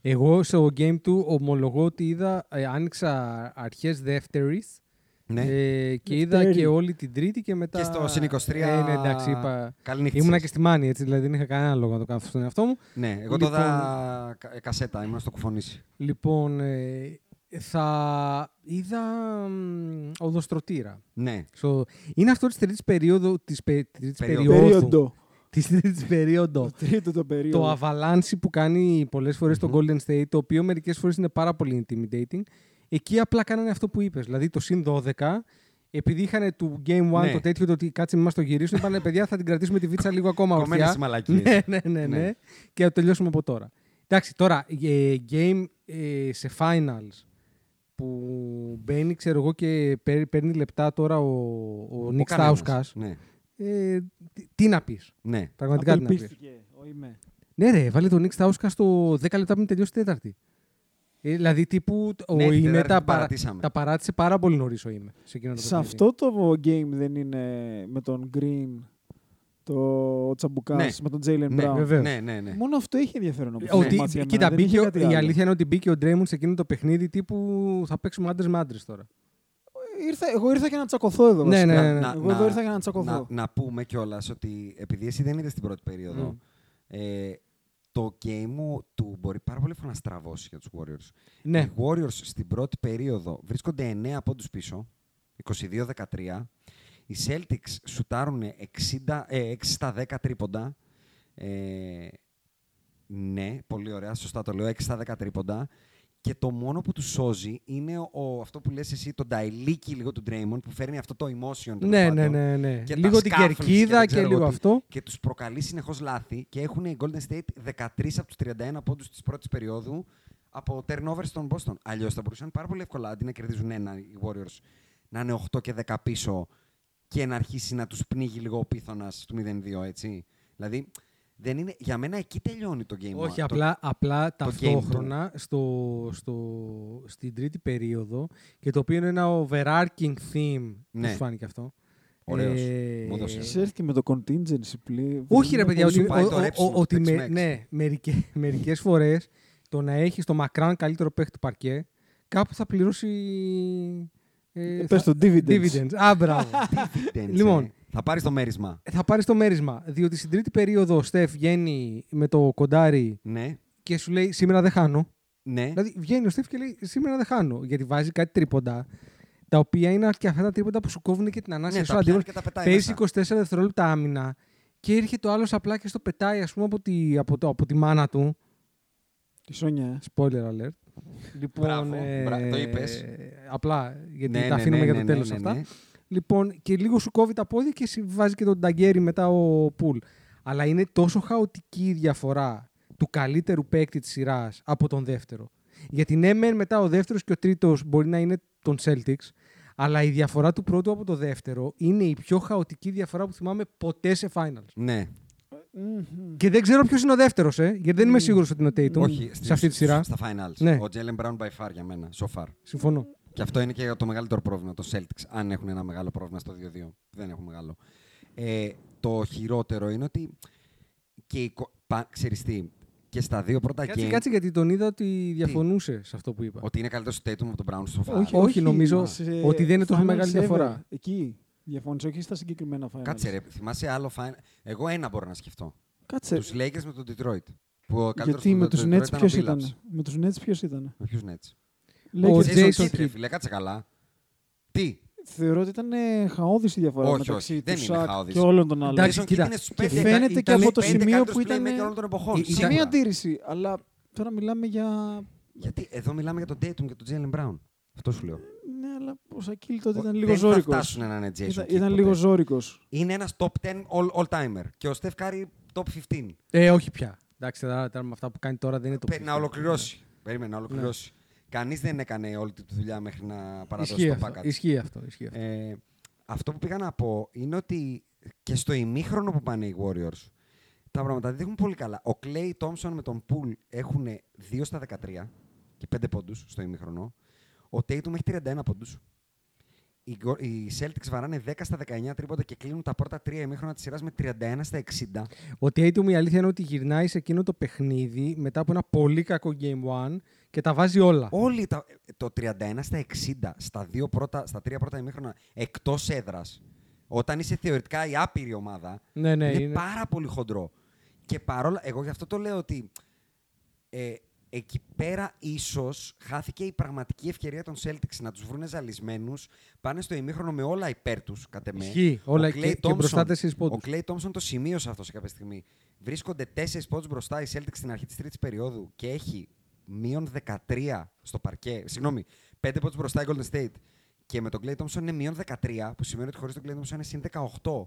[SPEAKER 2] Εγώ στο game του ομολογώ ότι είδα, ε, άνοιξα αρχές δεύτερης
[SPEAKER 4] Ναι.
[SPEAKER 2] Ε, και είδα
[SPEAKER 3] Δευτέρη.
[SPEAKER 2] και όλη την Τρίτη και μετά.
[SPEAKER 4] Και στο Συν 23
[SPEAKER 2] Ε, ναι, εντάξει, είπα.
[SPEAKER 4] Καλή νύχτα
[SPEAKER 2] Ήμουνα
[SPEAKER 4] σας.
[SPEAKER 2] και στη Μάνη, έτσι, δηλαδή δεν είχα κανένα λόγο να το κάνω αυτό στον εαυτό μου.
[SPEAKER 4] Ναι, εγώ
[SPEAKER 2] Λοιπόν-
[SPEAKER 4] το είδα κα- κασέτα, ήμουν στο κουφονίσι.
[SPEAKER 2] Λοιπόν, ε, θα είδα μ, οδοστρωτήρα.
[SPEAKER 4] Ναι.
[SPEAKER 2] Στο... Είναι αυτό της τρίτης περίοδου, της, πε... τρίτης
[SPEAKER 4] Περίοδο.
[SPEAKER 2] περίοδου,
[SPEAKER 3] Περίοδο.
[SPEAKER 2] της τρίτης περίοδο.
[SPEAKER 3] Το τρίτο το περίοδο.
[SPEAKER 2] το avalanche που κάνει πολλές φορές το Golden State, το οποίο μερικές φορές είναι πάρα πολύ intimidating, εκεί απλά κάνανε αυτό που είπες. Δηλαδή το συν 12, επειδή είχαν του Game 1
[SPEAKER 4] Ναι.
[SPEAKER 2] το τέτοιο το ότι κάτσε μην μας το γυρίσουν, είπανε παιδιά θα την κρατήσουμε τη βίτσα λίγο ακόμα
[SPEAKER 4] Κομμένες
[SPEAKER 2] ορθιά.
[SPEAKER 4] οι μαλακίες.
[SPEAKER 2] ναι, ναι, ναι, ναι.
[SPEAKER 4] Ναι.
[SPEAKER 2] Και θα το τελειώσουμε από τώρα. Εντάξει, τώρα, ε, game ε, σε finals που μπαίνει, ξέρω εγώ, και παίρνει, παίρνει λεπτά τώρα ο, ο, Νίκ
[SPEAKER 4] κανένας.
[SPEAKER 2] Στάουσκας.
[SPEAKER 4] Ναι.
[SPEAKER 2] Ε, τι, τι να πεις.
[SPEAKER 4] ναι.
[SPEAKER 2] Πραγματικά τι να πεις.
[SPEAKER 3] Απελπίστηκε ο Ιμέ.
[SPEAKER 2] Ναι, ρε, βάλε τον Νίκ Στάουσκα στο 10 λεπτά πριν τελειώσει η Τέταρτη. Ε, δηλαδή, τύπου ο
[SPEAKER 4] Ναι, την
[SPEAKER 2] Ime
[SPEAKER 4] Τέταρτη
[SPEAKER 2] τα,
[SPEAKER 4] την
[SPEAKER 2] παρα...
[SPEAKER 4] παρατήσαμε.
[SPEAKER 2] τα παράτησε πάρα πολύ νωρίς ο Ime. Σε, εκείνο το
[SPEAKER 3] Σε
[SPEAKER 2] παιχνίδι.
[SPEAKER 3] αυτό το game δεν είναι με τον Green, το Τσαμπουκάς,
[SPEAKER 4] Ναι.
[SPEAKER 3] με τον Jalen
[SPEAKER 4] Ναι,
[SPEAKER 3] Brown.
[SPEAKER 2] βεβαίως.
[SPEAKER 4] ναι, ναι, ναι.
[SPEAKER 3] Μόνο αυτό είχε ενδιαφέρον. όπως
[SPEAKER 2] Ότι,
[SPEAKER 3] το μάτς για μένα.
[SPEAKER 2] κοίτα,
[SPEAKER 3] Δεν
[SPEAKER 2] μπήκε,
[SPEAKER 3] είχε
[SPEAKER 2] ο-
[SPEAKER 3] κάτι
[SPEAKER 2] η
[SPEAKER 3] άλλο.
[SPEAKER 2] αλήθεια είναι ότι μπήκε ο Ντρέιμουν σε εκείνο το παιχνίδι τύπου θα παίξουμε άντρες με άντρες τώρα.
[SPEAKER 3] Ήρθα, εγώ ήρθα για να τσακωθώ εδώ.
[SPEAKER 2] Ναι,
[SPEAKER 3] βασικά.
[SPEAKER 2] ναι, ναι, ναι.
[SPEAKER 3] Εγώ εδώ ήρθα για να τσακωθώ.
[SPEAKER 4] να, να πούμε κιόλας ότι επειδή εσύ δεν είδες την πρώτη περίοδο,
[SPEAKER 2] Μμ.
[SPEAKER 4] ε, το game μου του μπορεί πάρα πολύ εύκολα να στραβώσει για τους Warriors.
[SPEAKER 2] Ναι.
[SPEAKER 4] Οι Warriors στην πρώτη περίοδο βρίσκονται 9 πόντους πίσω, 22-13. Οι Celtics σουτάρουν 60, ε, 6 στα 10 τρίποντα. Ε, ναι, πολύ ωραία, σωστά το λέω, 6 στα 10 τρίποντα. Και το μόνο που τους σώζει είναι ο, ο- αυτό που λες εσύ, το νταϊλίκι λίγο του Draymond που φέρνει αυτό το emotion. τέλος
[SPEAKER 2] Ναι, ναι,
[SPEAKER 4] πάντων.
[SPEAKER 2] ναι, ναι.
[SPEAKER 4] Και
[SPEAKER 2] λίγο
[SPEAKER 4] τα
[SPEAKER 2] την
[SPEAKER 4] scuffles
[SPEAKER 2] κερκίδα
[SPEAKER 4] δεν
[SPEAKER 2] και,
[SPEAKER 4] ξέρω
[SPEAKER 2] λίγο
[SPEAKER 4] εγώ τι.
[SPEAKER 2] αυτό.
[SPEAKER 4] Και τους προκαλεί συνεχώς λάθη και έχουν οι Golden State 13 από τους 31 πόντους της πρώτης περίοδου από turnover στον Boston. Αλλιώς θα μπορούσαν πάρα πολύ εύκολα αντί να κερδίζουν ένα οι Warriors να είναι 8 και 10 πίσω και να αρχίσει να τους πνίγει λίγο ο πίθωνας του 0-2, έτσι. Δηλαδή, δεν είναι, για μένα εκεί τελειώνει το game.
[SPEAKER 2] Όχι,
[SPEAKER 4] το-
[SPEAKER 2] απλά, απλά
[SPEAKER 4] το game
[SPEAKER 2] ταυτόχρονα στο, στο, στην τρίτη περίοδο και το οποίο είναι ένα overarching theme.
[SPEAKER 4] Ναι.
[SPEAKER 2] Ναι. Σου φάνηκε αυτό.
[SPEAKER 4] Ωραίος.
[SPEAKER 2] Ε,
[SPEAKER 4] Μου έδωσε.
[SPEAKER 3] Ξέρεις και με το contingency πλή.
[SPEAKER 2] Όχι ρε παιδιά,
[SPEAKER 4] σου
[SPEAKER 2] ότι,
[SPEAKER 4] πάει
[SPEAKER 2] ο-
[SPEAKER 4] το
[SPEAKER 2] ο-
[SPEAKER 4] ρέψιμο
[SPEAKER 2] ο-
[SPEAKER 4] του
[SPEAKER 2] ότι με,
[SPEAKER 4] Tex-Mex.
[SPEAKER 2] ναι, μερικέ, μερικές φορές το να έχει το μακράν καλύτερο παίχτη του παρκέ κάπου θα πληρώσει... Ε,
[SPEAKER 3] Πες
[SPEAKER 2] θα-
[SPEAKER 3] το dividends.
[SPEAKER 2] dividends. Α, μπράβο.
[SPEAKER 4] Dividends,
[SPEAKER 2] Λοιπόν.
[SPEAKER 4] Ε. θα πάρεις το μέρισμα.
[SPEAKER 2] θα πάρεις το μέρισμα. Διότι στην τρίτη περίοδο ο Στεφ βγαίνει με το κοντάρι
[SPEAKER 4] Ναι,
[SPEAKER 2] και σου λέει σήμερα δεν χάνω.
[SPEAKER 4] ναι.
[SPEAKER 2] Δηλαδή βγαίνει ο Στεφ και λέει σήμερα δεν χάνω. Γιατί βάζει κάτι τρίποντα. Τα οποία είναι και αυτά τα τρίποντα που σου κόβουν και την ανάσα
[SPEAKER 4] Ναι,
[SPEAKER 2] σου
[SPEAKER 4] τα πιάνει
[SPEAKER 2] αντίον.
[SPEAKER 4] και τα πετάει
[SPEAKER 2] Παίζει
[SPEAKER 4] μέσα.
[SPEAKER 2] 24 δευτερόλεπτα άμυνα και έρχεται ο άλλος απλά και στο πετάει ας πούμε, από, τη, από, το, από τη μάνα του.
[SPEAKER 3] Τη Σόνια.
[SPEAKER 2] Spoiler alert. Λοιπόν,
[SPEAKER 4] Μπράβο, μπρα- το είπες.
[SPEAKER 2] Απλά γιατί
[SPEAKER 4] Ναι,
[SPEAKER 2] τα
[SPEAKER 4] ναι,
[SPEAKER 2] αφήνουμε
[SPEAKER 4] ναι,
[SPEAKER 2] για το
[SPEAKER 4] ναι,
[SPEAKER 2] τέλος
[SPEAKER 4] ναι,
[SPEAKER 2] αυτά.
[SPEAKER 4] Ναι.
[SPEAKER 2] Λοιπόν, και λίγο σου κόβει τα πόδια και σου βάζει και τον Νταγκέρι μετά ο Πουλ. Αλλά είναι τόσο χαοτική η διαφορά του καλύτερου παίκτη της σειράς από τον δεύτερο. Γιατί ναι, μεν μετά ο δεύτερος και ο τρίτος μπορεί να είναι τον Celtics, αλλά η διαφορά του πρώτου από το δεύτερο είναι η πιο χαοτική διαφορά που θυμάμαι ποτέ σε finals.
[SPEAKER 4] Ναι.
[SPEAKER 2] Και δεν ξέρω ποιος είναι ο δεύτερος, ε, γιατί δεν είμαι σίγουρος ότι είναι ο Tatum
[SPEAKER 4] Όχι,
[SPEAKER 2] σε αυτή τη σειρά.
[SPEAKER 4] Στα finals.
[SPEAKER 2] Ναι.
[SPEAKER 4] Ο Jalen Brown by far για μένα, so far.
[SPEAKER 2] Συμφωνώ.
[SPEAKER 4] Και αυτό είναι και το μεγαλύτερο πρόβλημα, το Celtics, αν έχουν ένα μεγάλο πρόβλημα στο 2-2. Δεν έχουν μεγάλο. Ε, το χειρότερο είναι ότι και η, κο- πα- ξέρεις τι, και στα δύο πρώτα
[SPEAKER 2] Κάτσε,
[SPEAKER 4] game,
[SPEAKER 2] κάτσε γιατί τον είδα ότι διαφωνούσε σε αυτό που είπα.
[SPEAKER 4] ότι είναι καλύτερο στο Tatum από τον Brown στο far.
[SPEAKER 2] Όχι, όχι, νομίζω
[SPEAKER 3] σε
[SPEAKER 2] ότι δεν είναι τόσο
[SPEAKER 3] finals
[SPEAKER 2] μεγάλη
[SPEAKER 3] ever.
[SPEAKER 2] διαφορά.
[SPEAKER 3] Εκεί. Διαφώνησε, όχι στα συγκεκριμένα finals.
[SPEAKER 4] Κάτσε ρε, θυμάσαι άλλο final. Εγώ ένα μπορώ να σκεφτώ.
[SPEAKER 3] Κάτσε.
[SPEAKER 4] Τους Lakers με τον Detroit. Που ο καλύτερος
[SPEAKER 3] Γιατί
[SPEAKER 4] του
[SPEAKER 3] με τους
[SPEAKER 4] Detroit
[SPEAKER 3] Nets
[SPEAKER 4] ήταν ο
[SPEAKER 3] ποιος ήταν.
[SPEAKER 4] Billups.
[SPEAKER 3] Με τους Nets ποιος ήταν.
[SPEAKER 4] Με ποιους Nets;
[SPEAKER 2] Ο
[SPEAKER 3] Lakers.
[SPEAKER 2] Jason
[SPEAKER 4] Jason Kidd, ρε
[SPEAKER 2] Kidd.
[SPEAKER 4] φίλε, κάτσε καλά. Τι,
[SPEAKER 3] Θεωρώ ότι ήταν ε, χαόδης η διαφορά
[SPEAKER 4] Όχι,
[SPEAKER 3] μεταξύ
[SPEAKER 4] όχι,
[SPEAKER 3] του
[SPEAKER 4] δεν είναι
[SPEAKER 3] Σακ
[SPEAKER 4] χαόδης.
[SPEAKER 3] και όλων των άλλων.
[SPEAKER 2] Εντάξει,
[SPEAKER 4] Jason Kidd
[SPEAKER 2] κοίτα,
[SPEAKER 4] είναι στους
[SPEAKER 2] και
[SPEAKER 4] πέντε-
[SPEAKER 3] φαίνεται και
[SPEAKER 2] ήταν-
[SPEAKER 3] από το
[SPEAKER 4] πέντε
[SPEAKER 3] σημείο
[SPEAKER 4] καλύτερους
[SPEAKER 3] που ήταν.
[SPEAKER 4] playmaker όλων των εποχών.
[SPEAKER 2] Ή-
[SPEAKER 3] Σε
[SPEAKER 2] ήταν-
[SPEAKER 3] μία
[SPEAKER 4] σίγουρα.
[SPEAKER 3] αντίρρηση, αλλά τώρα μιλάμε για.
[SPEAKER 4] Γιατί εδώ μιλάμε για τον Tatum και τον Jalen Brown. Αυτό σου λέω.
[SPEAKER 3] Ναι, αλλά ο Σακίλ τότε ήταν
[SPEAKER 4] Ο-
[SPEAKER 3] λίγο
[SPEAKER 4] δεν θα
[SPEAKER 3] ζώρικος.
[SPEAKER 4] φτάσουν να είναι Jason
[SPEAKER 3] Ήταν,
[SPEAKER 4] Kidd
[SPEAKER 3] ήταν
[SPEAKER 4] ποτέ.
[SPEAKER 3] λίγο ζώρικος.
[SPEAKER 4] Είναι ένας top 10 all, all timer. Και ο Steph Curry top 15.
[SPEAKER 2] Ε, όχι πια. Εντάξει, τώρα, τώρα με αυτά που κάνει τώρα δεν είναι το
[SPEAKER 4] Πε- να ολοκληρώσει. Περίμενε να ολοκληρώσει. Κανείς δεν έκανε όλη τη δουλειά μέχρι να παραδώσει
[SPEAKER 2] Ισχύει
[SPEAKER 4] το
[SPEAKER 2] αυτό,
[SPEAKER 4] package.
[SPEAKER 2] ισχύει αυτό. Ισχύει αυτό.
[SPEAKER 4] Ε, αυτό που πήγα να πω είναι ότι και στο ημίχρονο που πάνε οι Warriors τα πράγματα δεν δείχνουν πολύ καλά. Ο Clay Thompson με τον Poole έχουν 2 στα 13 και 5 πόντους στο ημίχρονο. Ο Tatum έχει 31 πόντους. Οι, Go- οι Celtics βαράνε 10 στα 19 τρίποντα και κλείνουν τα πρώτα τρία ημίχρονα της σειράς με 31 στα 60.
[SPEAKER 2] Ο Tatum η αλήθεια είναι ότι γυρνάει σε εκείνο το παιχνίδι μετά από ένα πολύ κακό Game 1 και τα βάζει όλα.
[SPEAKER 4] Όλοι τα, το 31 στα 60 στα, δύο πρώτα, στα τρία πρώτα ημίχρονα εκτός έδρας, όταν είσαι θεωρητικά η άπειρη ομάδα,
[SPEAKER 2] Ναι, ναι,
[SPEAKER 4] είναι,
[SPEAKER 2] είναι.
[SPEAKER 4] πάρα πολύ χοντρό. Και παρόλα. Εγώ γι' αυτό το λέω ότι ε, εκεί πέρα ίσως χάθηκε η πραγματική ευκαιρία των Celtics να τους βρουν ζαλισμένους. Πάνε στο ημίχρονο με όλα υπέρ τους, κατ' εμέ.
[SPEAKER 2] Ισχύει, όλα
[SPEAKER 4] Ο
[SPEAKER 2] και-
[SPEAKER 4] Klay
[SPEAKER 2] και μπροστά
[SPEAKER 4] Thompson-
[SPEAKER 2] τέσσερις πόντους.
[SPEAKER 4] Ο Clay Thompson το σημείωσε αυτό σε κάποια στιγμή. Βρίσκονται 4 πόντους μπροστά οι Celtics στην αρχή της τρίτης περίοδου και έχει μείον 13 στο παρκέ. Συγγνώμη, 5 πόντους μπροστά η Golden State. Και με τον Clay Thompson είναι μείον 13, που σημαίνει ότι χωρίς τον Clay Thompson είναι συν 18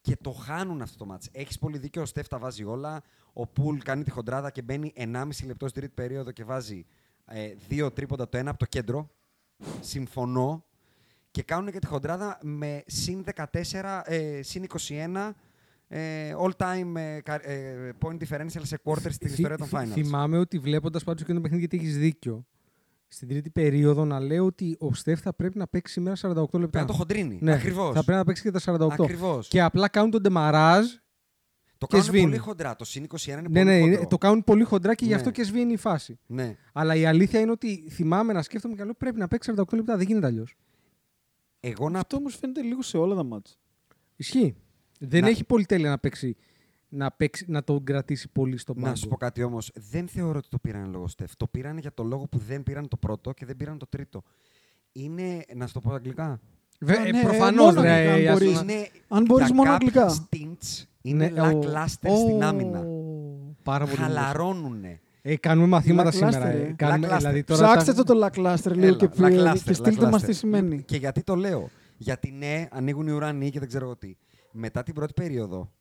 [SPEAKER 4] και το χάνουν αυτό το μάτς. Έχεις πολύ δίκιο, ο Στεφ τα βάζει όλα. Ο Πουλ κάνει τη χοντράδα και μπαίνει 1,5 λεπτό στην τρίτη περίοδο και βάζει ε, δύο τρίποντα το ένα από το κέντρο. Συμφωνώ. Και κάνουν και τη χοντράδα με συν 14, ε, συν 21 ε, all time ε, κα- ε, point differential σε quarters στην
[SPEAKER 2] Θυ-
[SPEAKER 4] ιστορία των
[SPEAKER 2] θυ-
[SPEAKER 4] finals.
[SPEAKER 2] Θυμάμαι ότι βλέποντας πάντως και το παιχνίδι, γιατί έχεις δίκιο. Στην τρίτη περίοδο να λέω ότι ο Στεφ θα πρέπει να παίξει σήμερα 48 λεπτά.
[SPEAKER 4] Πρέπει να το χοντρίνει.
[SPEAKER 2] Ναι,
[SPEAKER 4] Ακριβώς.
[SPEAKER 2] Θα πρέπει να παίξει και τα 48.
[SPEAKER 4] Ακριβώς.
[SPEAKER 2] Και απλά κάνουν τον ντεμαράζ.
[SPEAKER 4] Το
[SPEAKER 2] και
[SPEAKER 4] κάνουν
[SPEAKER 2] σβήνει.
[SPEAKER 4] πολύ χοντρά. Το συν 21 είναι
[SPEAKER 2] Ναι,
[SPEAKER 4] πολύ
[SPEAKER 2] ναι,
[SPEAKER 4] χοντρό.
[SPEAKER 2] είναι- το κάνουν πολύ χοντρά και γι'
[SPEAKER 4] Ναι.
[SPEAKER 2] αυτό και σβήνει η φάση.
[SPEAKER 4] Ναι.
[SPEAKER 2] Αλλά η αλήθεια είναι ότι θυμάμαι να σκέφτομαι και λέω πρέπει να παίξει 48 λεπτά. Δεν γίνεται αλλιώς.
[SPEAKER 4] Εγώ να
[SPEAKER 3] Αυτό όμως φαίνεται λίγο σε όλα τα μάτια.
[SPEAKER 2] Ισχύει. Δεν
[SPEAKER 4] Να-
[SPEAKER 2] έχει πολυτέλεια να παίξει, να παίξει, να τον κρατήσει πολύ στον πάγκο.
[SPEAKER 4] Να σου πω κάτι όμως. Δεν θεωρώ ότι το πήραν λόγω Στεφ. Το πήραν για το λόγο που δεν πήραν το πρώτο και δεν πήραν το τρίτο. Είναι. Να σου το πω αγγλικά.
[SPEAKER 2] Βε,
[SPEAKER 3] Α,
[SPEAKER 2] ε,
[SPEAKER 3] ναι,
[SPEAKER 2] προφανώς,
[SPEAKER 3] μόνο
[SPEAKER 2] ρε,
[SPEAKER 3] αγγλικά, αν
[SPEAKER 2] ας
[SPEAKER 3] μπορείς.
[SPEAKER 2] πούμε.
[SPEAKER 4] Είναι,
[SPEAKER 3] Αν μπορείς
[SPEAKER 4] για
[SPEAKER 3] μόνο
[SPEAKER 4] κάποια
[SPEAKER 3] αγγλικά.
[SPEAKER 4] Stints είναι
[SPEAKER 2] Ναι, ο-
[SPEAKER 4] lackluster στην
[SPEAKER 2] Ω,
[SPEAKER 4] άμυνα.
[SPEAKER 2] Πάρα πολύ. ωραίο.
[SPEAKER 4] Χαλαρώνουνε.
[SPEAKER 2] Ε, κάνουμε μαθήματα
[SPEAKER 3] Lackluster,
[SPEAKER 2] σήμερα.
[SPEAKER 3] ε.
[SPEAKER 2] Ε. Κάνουμε,
[SPEAKER 4] Lackluster.
[SPEAKER 2] δηλαδή, τώρα
[SPEAKER 3] Ψάξτε
[SPEAKER 2] τα-
[SPEAKER 3] το το Lackluster λίγο
[SPEAKER 4] Έλα,
[SPEAKER 3] και,
[SPEAKER 4] lackluster,
[SPEAKER 3] και στείλτε
[SPEAKER 4] lackluster.
[SPEAKER 3] μα τι σημαίνει.
[SPEAKER 4] Και γιατί το λέω. Γιατί ναι, ανοίγουν οι ουρανοί και δεν ξέρω εγώ τι. Μετά την πρώτη περίοδο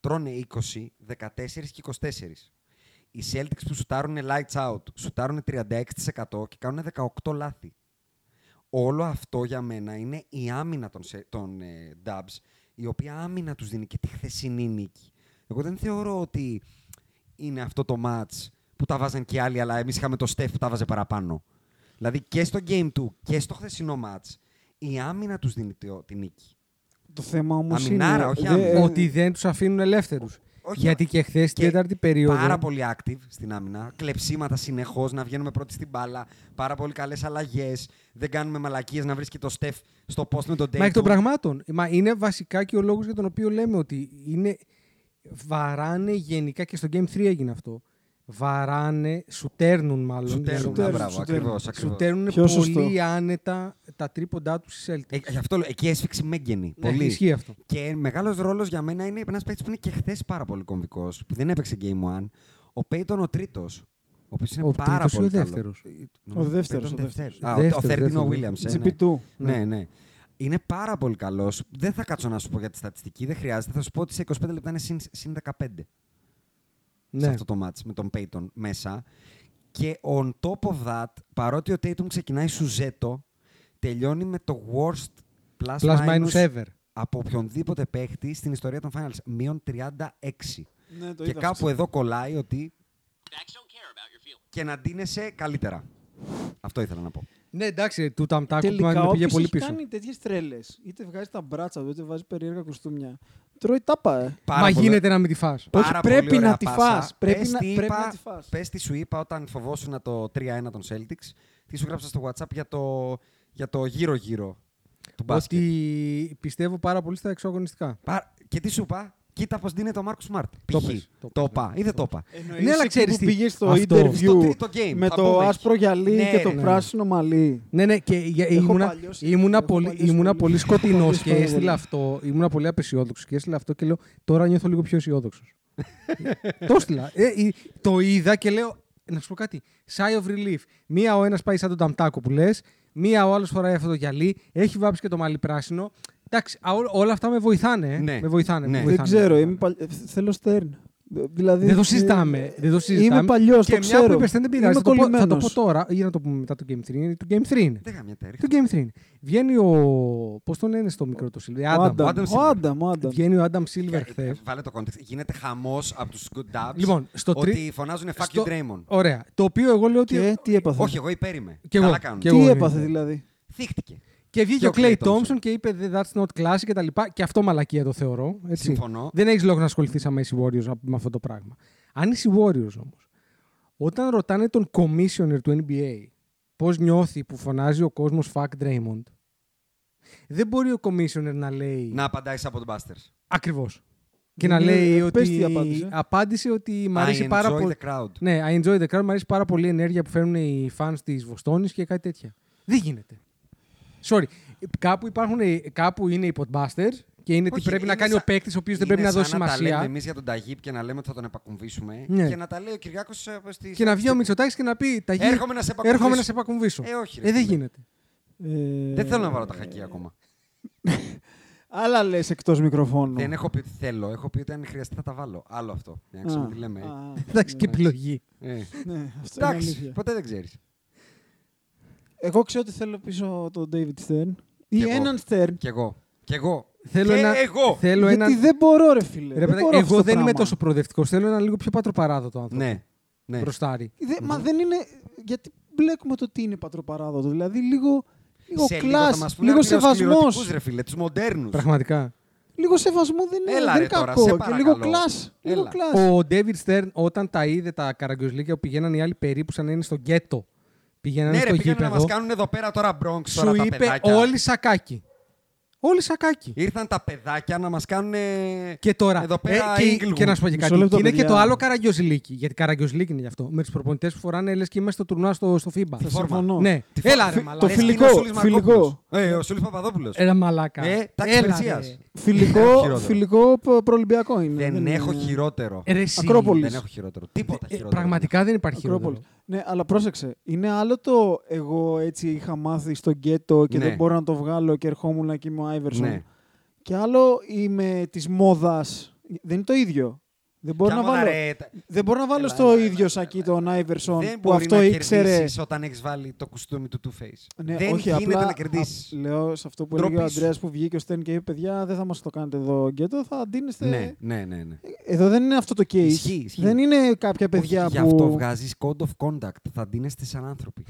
[SPEAKER 4] τρώνε 20, 14 και 24. Οι Celtics που σουτάρουν lights out, σουτάρουν 36% και κάνουν 18 λάθη. Όλο αυτό για μένα είναι η άμυνα των, σε- των ε, Dubs, η οποία άμυνα τους δίνει και τη χθεσινή νίκη. Εγώ δεν θεωρώ ότι είναι αυτό το match που τα βάζαν και οι άλλοι, αλλά εμείς είχαμε το Steph που τα βάζε παραπάνω. Δηλαδή και στο Game 2 και στο χθεσινό match, η άμυνα τους δίνει το- τη νίκη.
[SPEAKER 3] Το θέμα όμως είναι.
[SPEAKER 4] Αμινάρα, όχι
[SPEAKER 3] δε-
[SPEAKER 4] άμυνα.
[SPEAKER 2] Ότι δεν τους αφήνουν ελεύθερους.
[SPEAKER 4] Όχι,
[SPEAKER 2] Γιατί και χθες στην τέταρτη περίοδο.
[SPEAKER 4] Πάρα πολύ active στην άμυνα. Κλεψίματα συνεχώς, να βγαίνουμε πρώτοι στην μπάλα. Πάρα πολύ καλές αλλαγές. Δεν κάνουμε μαλακίες να βρίσκει το Στεφ στο post με τον Dayton.
[SPEAKER 2] Μα εκ των πραγμάτων. Μα είναι βασικά και ο λόγος για τον οποίο λέμε ότι είναι. Βαράνε γενικά και στο Game 3 έγινε αυτό βαράνε, σουτέρνουν μάλλον.
[SPEAKER 3] Σουτέρνουν, ναι,
[SPEAKER 2] πολύ
[SPEAKER 3] σωστό;
[SPEAKER 2] άνετα τα τρίποντά τους στις Celtics.
[SPEAKER 4] Ε, γι' αυτό λέω, εκεί έσφιξε Μέγγενη.
[SPEAKER 2] Ναι,
[SPEAKER 4] πολύ.
[SPEAKER 2] ισχύει αυτό.
[SPEAKER 4] Και μεγάλος ρόλος για μένα είναι ένας παίκτης που είναι και χθες πάρα πολύ κομβικός, που δεν έπαιξε Game One. ο Πέιτον ο τρίτος, Ο οποίος είναι
[SPEAKER 2] ο
[SPEAKER 4] πάρα πολύ.
[SPEAKER 2] Ο
[SPEAKER 4] ε,
[SPEAKER 3] δεύτερος; Ο δεύτερος.
[SPEAKER 4] Ο Θερντινό ε, ναι.
[SPEAKER 3] Βίλιαμ.
[SPEAKER 4] Ναι. ναι, ναι. Είναι πάρα πολύ καλός. Δεν θα κάτσω να σου πω για τη στατιστική, δεν χρειάζεται. Θα σου πω ότι σε 25 λεπτά είναι συν 15
[SPEAKER 2] ναι.
[SPEAKER 4] σε αυτό το μάτς με τον Peyton μέσα. Και on top of that, παρότι ο Τέιτον ξεκινάει σουζέτο, τελειώνει με το worst plus,
[SPEAKER 2] plus
[SPEAKER 4] minus,
[SPEAKER 2] minus ever
[SPEAKER 4] από οποιονδήποτε παίχτη στην ιστορία των finals. Μείον 36.
[SPEAKER 3] Ναι,
[SPEAKER 4] και κάπου εδώ κολλάει ότι και να ντύνεσαι καλύτερα. Αυτό ήθελα να πω.
[SPEAKER 2] Ναι, εντάξει, του Ταμτάκου που
[SPEAKER 3] Τελικά
[SPEAKER 2] με πήγε
[SPEAKER 3] όποιος
[SPEAKER 2] πολύ
[SPEAKER 3] έχει
[SPEAKER 2] πίσω.
[SPEAKER 3] κάνει τέτοιες τρέλες, είτε βγάζει τα μπράτσα του, είτε βάζει περίεργα κοστούμια. Τρώει τάπα, ε.
[SPEAKER 4] Πάρα
[SPEAKER 2] Μα
[SPEAKER 4] πολύ-
[SPEAKER 2] γίνεται να μην τη φας.
[SPEAKER 3] Όχι,
[SPEAKER 4] Πάρα
[SPEAKER 3] πρέπει
[SPEAKER 4] πολύ ωραία
[SPEAKER 3] να τη
[SPEAKER 4] πάσα.
[SPEAKER 3] φας. Πρέπει
[SPEAKER 4] Πες
[SPEAKER 3] να-
[SPEAKER 4] τι
[SPEAKER 3] πρέπει
[SPEAKER 4] είπα-
[SPEAKER 3] να τη φας.
[SPEAKER 4] Πες τι σου είπα όταν φοβόσουν το 3-1 των Celtics. Τι σου γράψα στο WhatsApp για το, για το γύρω-γύρω του μπάσκετ.
[SPEAKER 2] Ότι πιστεύω πάρα πολύ στα εξωαγωνιστικά.
[SPEAKER 4] Πα- Και τι σου είπα, κοίτα πώς δίνεται ο Μάρκο Σμαρτ.
[SPEAKER 2] Το
[SPEAKER 4] Π.χ.
[SPEAKER 2] πες, το
[SPEAKER 4] Το
[SPEAKER 2] πες,
[SPEAKER 4] είπα ή δεν το είπα.
[SPEAKER 3] Εννοείς
[SPEAKER 2] Ναι, αλλά
[SPEAKER 3] εκεί
[SPEAKER 2] ξέρεις
[SPEAKER 3] που
[SPEAKER 2] τι,
[SPEAKER 3] πήγες στο
[SPEAKER 2] αυτό-
[SPEAKER 3] interview
[SPEAKER 4] στο τρίτο game,
[SPEAKER 3] με
[SPEAKER 4] θα
[SPEAKER 3] το
[SPEAKER 4] πούμε
[SPEAKER 3] άσπρο γυαλί
[SPEAKER 4] Ναι,
[SPEAKER 3] και το
[SPEAKER 4] ναι.
[SPEAKER 3] πράσινο μαλλί.
[SPEAKER 2] Ναι, ναι, και για-
[SPEAKER 3] Έχω
[SPEAKER 2] ήμουνα,
[SPEAKER 3] παλιώσει-
[SPEAKER 2] ήμουνα,
[SPEAKER 3] έχω
[SPEAKER 2] πολύ,
[SPEAKER 3] παλιώσει
[SPEAKER 2] ήμουνα
[SPEAKER 3] πολύ.
[SPEAKER 2] πολύ
[SPEAKER 3] Έχω
[SPEAKER 2] σκοτεινός
[SPEAKER 3] παλιώσει
[SPEAKER 2] και
[SPEAKER 3] πάρα
[SPEAKER 2] έστειλα
[SPEAKER 3] πολύ.
[SPEAKER 2] αυτό. Ήμουνα πολύ απεσιόδοξος και έστειλα αυτό και λέω τώρα νιώθω λίγο πιο αισιόδοξος. το έστειλα. Ε, ε, το είδα και λέω να σου πω κάτι. Sigh of relief. Μία ο ένας πάει σαν τον Ταμτάκο που λες, μία ο άλλος φοράει αυτό το γυαλί, έχει βάψει και το μαλλί πράσινο. Εντάξει, α, ό- όλα αυτά με βοηθάνε. ε.
[SPEAKER 4] Ναι.
[SPEAKER 2] Με βοηθάνε.
[SPEAKER 4] Ναι.
[SPEAKER 2] με
[SPEAKER 4] Δεν
[SPEAKER 3] Δεν
[SPEAKER 2] βοηθάνε.
[SPEAKER 3] ξέρω, είμαι παλ... ε, θέλω στέρν. Δηλαδή,
[SPEAKER 2] Δεν το
[SPEAKER 3] ε,
[SPEAKER 2] συζητάμε. Δεν το συζητάμε.
[SPEAKER 3] Είμαι παλιό,
[SPEAKER 2] και
[SPEAKER 3] το
[SPEAKER 2] μια
[SPEAKER 3] ξέρω.
[SPEAKER 2] που είπες, δεν πειράζει.
[SPEAKER 3] Είμαι
[SPEAKER 2] Θα το, πω, θα το
[SPEAKER 3] κολλημένος.
[SPEAKER 2] πω τώρα ή να το πούμε μετά το Game 3. Είναι Το Game 3 είναι.
[SPEAKER 4] Δεν γαμιέται,
[SPEAKER 2] Το
[SPEAKER 4] ρίχτε.
[SPEAKER 2] Game 3 είναι. Βγαίνει ο. Πώς τον λένε στο μικρό το Silver.
[SPEAKER 3] Ο
[SPEAKER 2] Άνταμ.
[SPEAKER 3] Άνταμ.
[SPEAKER 4] Adam
[SPEAKER 3] Ο
[SPEAKER 4] Silver.
[SPEAKER 3] Άνταμ, ο Άνταμ.
[SPEAKER 2] Βγαίνει ο Άνταμ Silver
[SPEAKER 4] Ε,
[SPEAKER 2] χθες.
[SPEAKER 4] ε, Βάλε το context. Γίνεται χαμός από τους good dubs.
[SPEAKER 2] Λοιπόν, στο τρί-
[SPEAKER 4] Ότι φωνάζουν fuck
[SPEAKER 2] στο-
[SPEAKER 4] you Draymond.
[SPEAKER 2] Ωραία. Το οποίο εγώ λέω ότι.
[SPEAKER 3] Και τι έπαθε;
[SPEAKER 4] Όχι, εγώ υπέρ είμαι.
[SPEAKER 2] Κι εγώ.
[SPEAKER 4] Καλά κάνουν.
[SPEAKER 2] Κι
[SPEAKER 3] Τι
[SPEAKER 2] εγώ
[SPEAKER 3] έπαθε
[SPEAKER 2] είμαι.
[SPEAKER 3] δηλαδή;
[SPEAKER 4] Θύχτηκε.
[SPEAKER 2] Και βγήκε
[SPEAKER 4] Και
[SPEAKER 2] ο
[SPEAKER 4] ο
[SPEAKER 2] Κλέι
[SPEAKER 4] Klay Thompson.
[SPEAKER 2] Thompson και είπε That's not classy και τα λοιπά. Και αυτό μαλακία το θεωρώ. Έτσι.
[SPEAKER 4] Συμφωνώ.
[SPEAKER 2] Δεν έχεις λόγο να ασχοληθείς σαν Messi Warriors με αυτό το πράγμα. Αν είσαι Warriors όμως, όταν ρωτάνε τον commissioner του NBA πώς νιώθει που φωνάζει ο κόσμος Fuck Draymond, δεν μπορεί ο commissioner να λέει.
[SPEAKER 4] Να απαντάει από τον Busters.
[SPEAKER 2] Ακριβώς. Και
[SPEAKER 3] Ναι,
[SPEAKER 2] να λέει
[SPEAKER 3] ε, πες
[SPEAKER 2] ότι.
[SPEAKER 3] τι απάντησε.
[SPEAKER 2] απάντησε ότι μ' αρέσει
[SPEAKER 4] I
[SPEAKER 2] πάρα
[SPEAKER 4] enjoy
[SPEAKER 2] πολύ.
[SPEAKER 4] the crowd.
[SPEAKER 2] Ναι, I enjoy the crowd. Μ' αρέσει πάρα πολύ η ενέργεια που φέρνουν οι fans της Βοστόνης και κάτι τέτοια. Δεν γίνεται. Sorry. Κάπου, υπάρχουν, κάπου είναι οι podbusters και είναι τι
[SPEAKER 4] Όχι,
[SPEAKER 2] πρέπει να
[SPEAKER 4] είναι
[SPEAKER 2] κάνει
[SPEAKER 4] σαν-
[SPEAKER 2] ο παίκτης ο οποίος δεν
[SPEAKER 4] είναι
[SPEAKER 2] πρέπει να δώσει
[SPEAKER 4] σαν Να τα λέμε
[SPEAKER 2] σημασία.
[SPEAKER 4] εμείς για τον Ταγίπ και να λέμε ότι θα τον επακομβήσουμε.
[SPEAKER 2] Ναι.
[SPEAKER 4] Και να τα λέει ο Κυριάκος στη.
[SPEAKER 2] Και να βγει ο Μητσοτάκης και να πει τα
[SPEAKER 4] Έρχομαι να σε επακομβήσω.
[SPEAKER 2] Έρχομαι να σε επακομβήσω.
[SPEAKER 4] Ε, όχι, ρε
[SPEAKER 2] ε, δεν
[SPEAKER 4] φίλε.
[SPEAKER 2] γίνεται.
[SPEAKER 3] Ε,
[SPEAKER 4] Δεν θέλω να βάλω τα χακί ακόμα.
[SPEAKER 3] Άλλα λες εκτός μικροφώνου.
[SPEAKER 4] Δεν έχω πει ότι θέλω. Έχω πει ότι αν χρειαστεί θα τα βάλω. Άλλο αυτό. Για να ξέρουμε τι λέμε. ε.
[SPEAKER 3] Α,
[SPEAKER 2] Εντάξει, και επιλογή.
[SPEAKER 4] Ε.
[SPEAKER 3] Ναι, αυτό είναι
[SPEAKER 4] Εντάξει,
[SPEAKER 3] αλήθεια.
[SPEAKER 4] ποτέ δεν ξέρεις.
[SPEAKER 3] Εγώ ξέρω ότι θέλω πίσω τον David Stern. Ή
[SPEAKER 4] Κι εγώ.
[SPEAKER 3] έναν Stern.
[SPEAKER 4] Κι εγώ. Κι εγώ.
[SPEAKER 2] Θέλω
[SPEAKER 4] και
[SPEAKER 2] ένα-
[SPEAKER 4] εγώ.
[SPEAKER 2] Θέλω
[SPEAKER 3] Γιατί
[SPEAKER 2] έναν.
[SPEAKER 3] δεν μπορώ, ρε φίλε.
[SPEAKER 2] Ρε,
[SPEAKER 3] δεν
[SPEAKER 2] παιδάκι,
[SPEAKER 3] μπορώ αυτό
[SPEAKER 2] εγώ
[SPEAKER 3] το
[SPEAKER 2] δεν είμαι
[SPEAKER 3] πράγμα.
[SPEAKER 2] τόσο προοδευτικός. Θέλω έναν λίγο πιο πατροπαράδοτο άνθρωπο.
[SPEAKER 4] Ναι. ναι.
[SPEAKER 2] Μπροστάρι.
[SPEAKER 3] Δε- Μα δεν είναι. Γιατί μπλέκουμε το τι είναι πατροπαράδοτο. Δηλαδή λίγο. Λίγο
[SPEAKER 4] Σε λίγο
[SPEAKER 3] κλάσ,
[SPEAKER 4] θα μας πούνε
[SPEAKER 3] λίγο
[SPEAKER 4] από τους
[SPEAKER 3] σεβασμός.
[SPEAKER 4] σκληρωτικούς, ρε φίλε, τους μοντέρνους.
[SPEAKER 2] Πραγματικά.
[SPEAKER 3] Λίγο σεβασμό δεν είναι,
[SPEAKER 4] Έλα,
[SPEAKER 3] δεν
[SPEAKER 4] ρε,
[SPEAKER 3] είναι
[SPEAKER 4] τώρα,
[SPEAKER 3] κακό.
[SPEAKER 4] σε
[SPEAKER 3] και λίγο
[SPEAKER 4] παρακαλώ.
[SPEAKER 3] κλάσ. Λίγο
[SPEAKER 4] Έλα.
[SPEAKER 3] κλάσ.
[SPEAKER 2] Ο David Stern, όταν τα είδε τα καραγκιόζλίκια που πηγαίναν οι άλλοι περίπου σαν να είναι στο γκέτο. Πηγαίνανε
[SPEAKER 4] Ναι, ρε,
[SPEAKER 2] στο
[SPEAKER 4] πήγανε να
[SPEAKER 2] γήπεδο.
[SPEAKER 4] μας κάνουν εδώ πέρα τώρα Bronx, τώρα
[SPEAKER 2] Σου
[SPEAKER 4] τα
[SPEAKER 2] είπε
[SPEAKER 4] παιδάκια.
[SPEAKER 2] όλοι σακάκι. Όλοι σακάκι.
[SPEAKER 4] Ήρθαν τα παιδάκια να μας κάνουν
[SPEAKER 2] Και τώρα.
[SPEAKER 4] εδώ πέρα
[SPEAKER 2] ε, και,
[SPEAKER 4] Inglewood.
[SPEAKER 2] και να σου πω και
[SPEAKER 3] Μισό
[SPEAKER 2] κάτι.
[SPEAKER 3] λεπτό,
[SPEAKER 2] Και είναι και
[SPEAKER 3] παιδιά.
[SPEAKER 2] το άλλο καραγκιόζλίκι. Γιατί καραγκιόζλίκι είναι γι' αυτό. Με τους προπονητές που φοράνε λες και είμαστε στο τουρνουά στο, στο FIBA.
[SPEAKER 3] Θα
[SPEAKER 4] φόρμα.
[SPEAKER 3] συμφωνώ.
[SPEAKER 2] Ναι,
[SPEAKER 4] Τη
[SPEAKER 2] έλα
[SPEAKER 4] φόρμα.
[SPEAKER 2] ρε
[SPEAKER 3] Το
[SPEAKER 2] μαλάκα.
[SPEAKER 4] Λες και
[SPEAKER 3] φιλικό,
[SPEAKER 4] είναι ο Σούλης
[SPEAKER 3] φιλικό.
[SPEAKER 4] Μαρκόπουλος. Ε, ο Σούλης Παπαδόπουλος.
[SPEAKER 2] Έλα μαλάκα.
[SPEAKER 4] Ε, τάξη
[SPEAKER 2] Έλα,
[SPEAKER 4] Περσίας.
[SPEAKER 2] ρε.
[SPEAKER 3] Φιλικό,
[SPEAKER 4] χειρότερο.
[SPEAKER 3] φιλικό προ- προολυμπιακό είναι.
[SPEAKER 4] Δεν έχω
[SPEAKER 3] είναι-
[SPEAKER 4] χειρότερο.
[SPEAKER 2] Ε, ρε, εσύ.
[SPEAKER 3] Ακρόπολης.
[SPEAKER 4] Δεν έχω χειρότερο. Τίποτα
[SPEAKER 2] Ε,
[SPEAKER 4] χειρότερο.
[SPEAKER 2] πραγματικά δεν υπάρχει
[SPEAKER 3] Ακρόπολης.
[SPEAKER 2] χειρότερο.
[SPEAKER 3] Ναι, αλλά πρόσεξε. Είναι άλλο το εγώ έτσι είχα μάθει στο γκέτο και
[SPEAKER 4] Ναι.
[SPEAKER 3] δεν μπορώ να το βγάλω και ερχόμουν εκεί με ο Άιβερσον.
[SPEAKER 4] Ναι.
[SPEAKER 3] Και άλλο είμαι της μόδας. Δεν είναι το ίδιο. Δεν μπορώ,
[SPEAKER 4] Κι
[SPEAKER 3] να
[SPEAKER 4] άμα,
[SPEAKER 3] βάλω,
[SPEAKER 4] ρε, τα-
[SPEAKER 3] δεν μπορώ να βάλω
[SPEAKER 4] Έλα,
[SPEAKER 3] στο
[SPEAKER 4] έλα,
[SPEAKER 3] ίδιο σακί τον Άιβερσον
[SPEAKER 4] Δεν
[SPEAKER 3] που
[SPEAKER 4] μπορεί
[SPEAKER 3] αυτό
[SPEAKER 4] να
[SPEAKER 3] ήξερε.
[SPEAKER 4] κερδίσεις όταν έχεις βάλει το κουστούμι του Two Face.
[SPEAKER 3] Ναι,
[SPEAKER 4] δεν
[SPEAKER 3] όχι,
[SPEAKER 4] γίνεται
[SPEAKER 3] απλά,
[SPEAKER 4] να κερδίσεις.
[SPEAKER 3] α, λέω σε αυτό που
[SPEAKER 4] Ντροπή
[SPEAKER 3] έλεγε ο
[SPEAKER 4] σου.
[SPEAKER 3] Αντρέα που βγήκε ο Στέν και είπε: Παιδιά, δεν θα μας το κάνετε εδώ γκέτο, θα αντίνεστε.
[SPEAKER 4] Ναι, ναι, ναι. ναι.
[SPEAKER 3] Εδώ δεν είναι αυτό το case.
[SPEAKER 4] Ισχύει, ισχύει.
[SPEAKER 3] Δεν είναι κάποια παιδιά
[SPEAKER 4] Όχι,
[SPEAKER 3] που.
[SPEAKER 4] Γι' αυτό βγάζεις code of conduct. Θα ντύνεστε σαν άνθρωποι.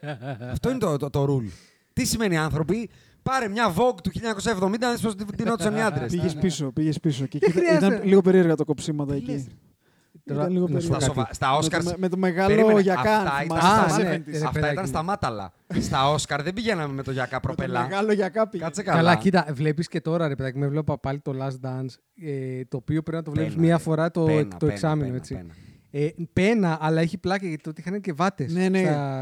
[SPEAKER 4] αυτό είναι το, το, το rule. Τι σημαίνει άνθρωποι, πάρε μια Vogue του 1970 να δεις πώς ντυνόντουσαν οι άντρες.
[SPEAKER 3] Πήγες πίσω, πήγες πίσω. Και
[SPEAKER 2] Δεν
[SPEAKER 3] κοίτα-
[SPEAKER 2] χρειάζεται;
[SPEAKER 3] ήταν λίγο περίεργα τα κοψίματα
[SPEAKER 4] Τι
[SPEAKER 3] εκεί.
[SPEAKER 4] λες,
[SPEAKER 2] Τώρα,
[SPEAKER 3] Ήταν λίγο
[SPEAKER 2] να σου πω
[SPEAKER 3] περίεργα.
[SPEAKER 4] Στα,
[SPEAKER 2] κάτι.
[SPEAKER 4] σοβα... στα
[SPEAKER 3] Με το,
[SPEAKER 4] Oscars.
[SPEAKER 3] με, με το μεγάλο
[SPEAKER 4] Περίμενε,
[SPEAKER 3] γιακάν.
[SPEAKER 4] αυτά ήταν
[SPEAKER 3] θυμάσαι,
[SPEAKER 2] στα-
[SPEAKER 3] στα
[SPEAKER 2] ναι,
[SPEAKER 3] 70s.
[SPEAKER 2] ρε,
[SPEAKER 4] Αυτά
[SPEAKER 2] παιδάκι
[SPEAKER 4] ήταν
[SPEAKER 2] μου.
[SPEAKER 4] στα μάταλα. στα Όσκαρ δεν πηγαίναμε με το γιακά
[SPEAKER 3] Με το
[SPEAKER 4] προπελά.
[SPEAKER 3] μεγάλο γιακά πήγε.
[SPEAKER 4] Κάτσε καλά.
[SPEAKER 2] Καλά, κοίτα, βλέπεις και τώρα ρε παιδάκι, με βλέπω πάλι το Last Dance. Ε, το οποίο πρέπει να το βλέπεις
[SPEAKER 4] Πένα,
[SPEAKER 2] μία
[SPEAKER 4] ρε.
[SPEAKER 2] φορά το,
[SPEAKER 4] Πένα,
[SPEAKER 2] το
[SPEAKER 4] πένα,
[SPEAKER 2] εξάμεινο.
[SPEAKER 4] πένα,
[SPEAKER 2] έτσι.
[SPEAKER 4] πένα.
[SPEAKER 2] Ε, πένα, αλλά έχει πλάκα γιατί τότε είχαν και βάτες.
[SPEAKER 3] Ναι, ναι.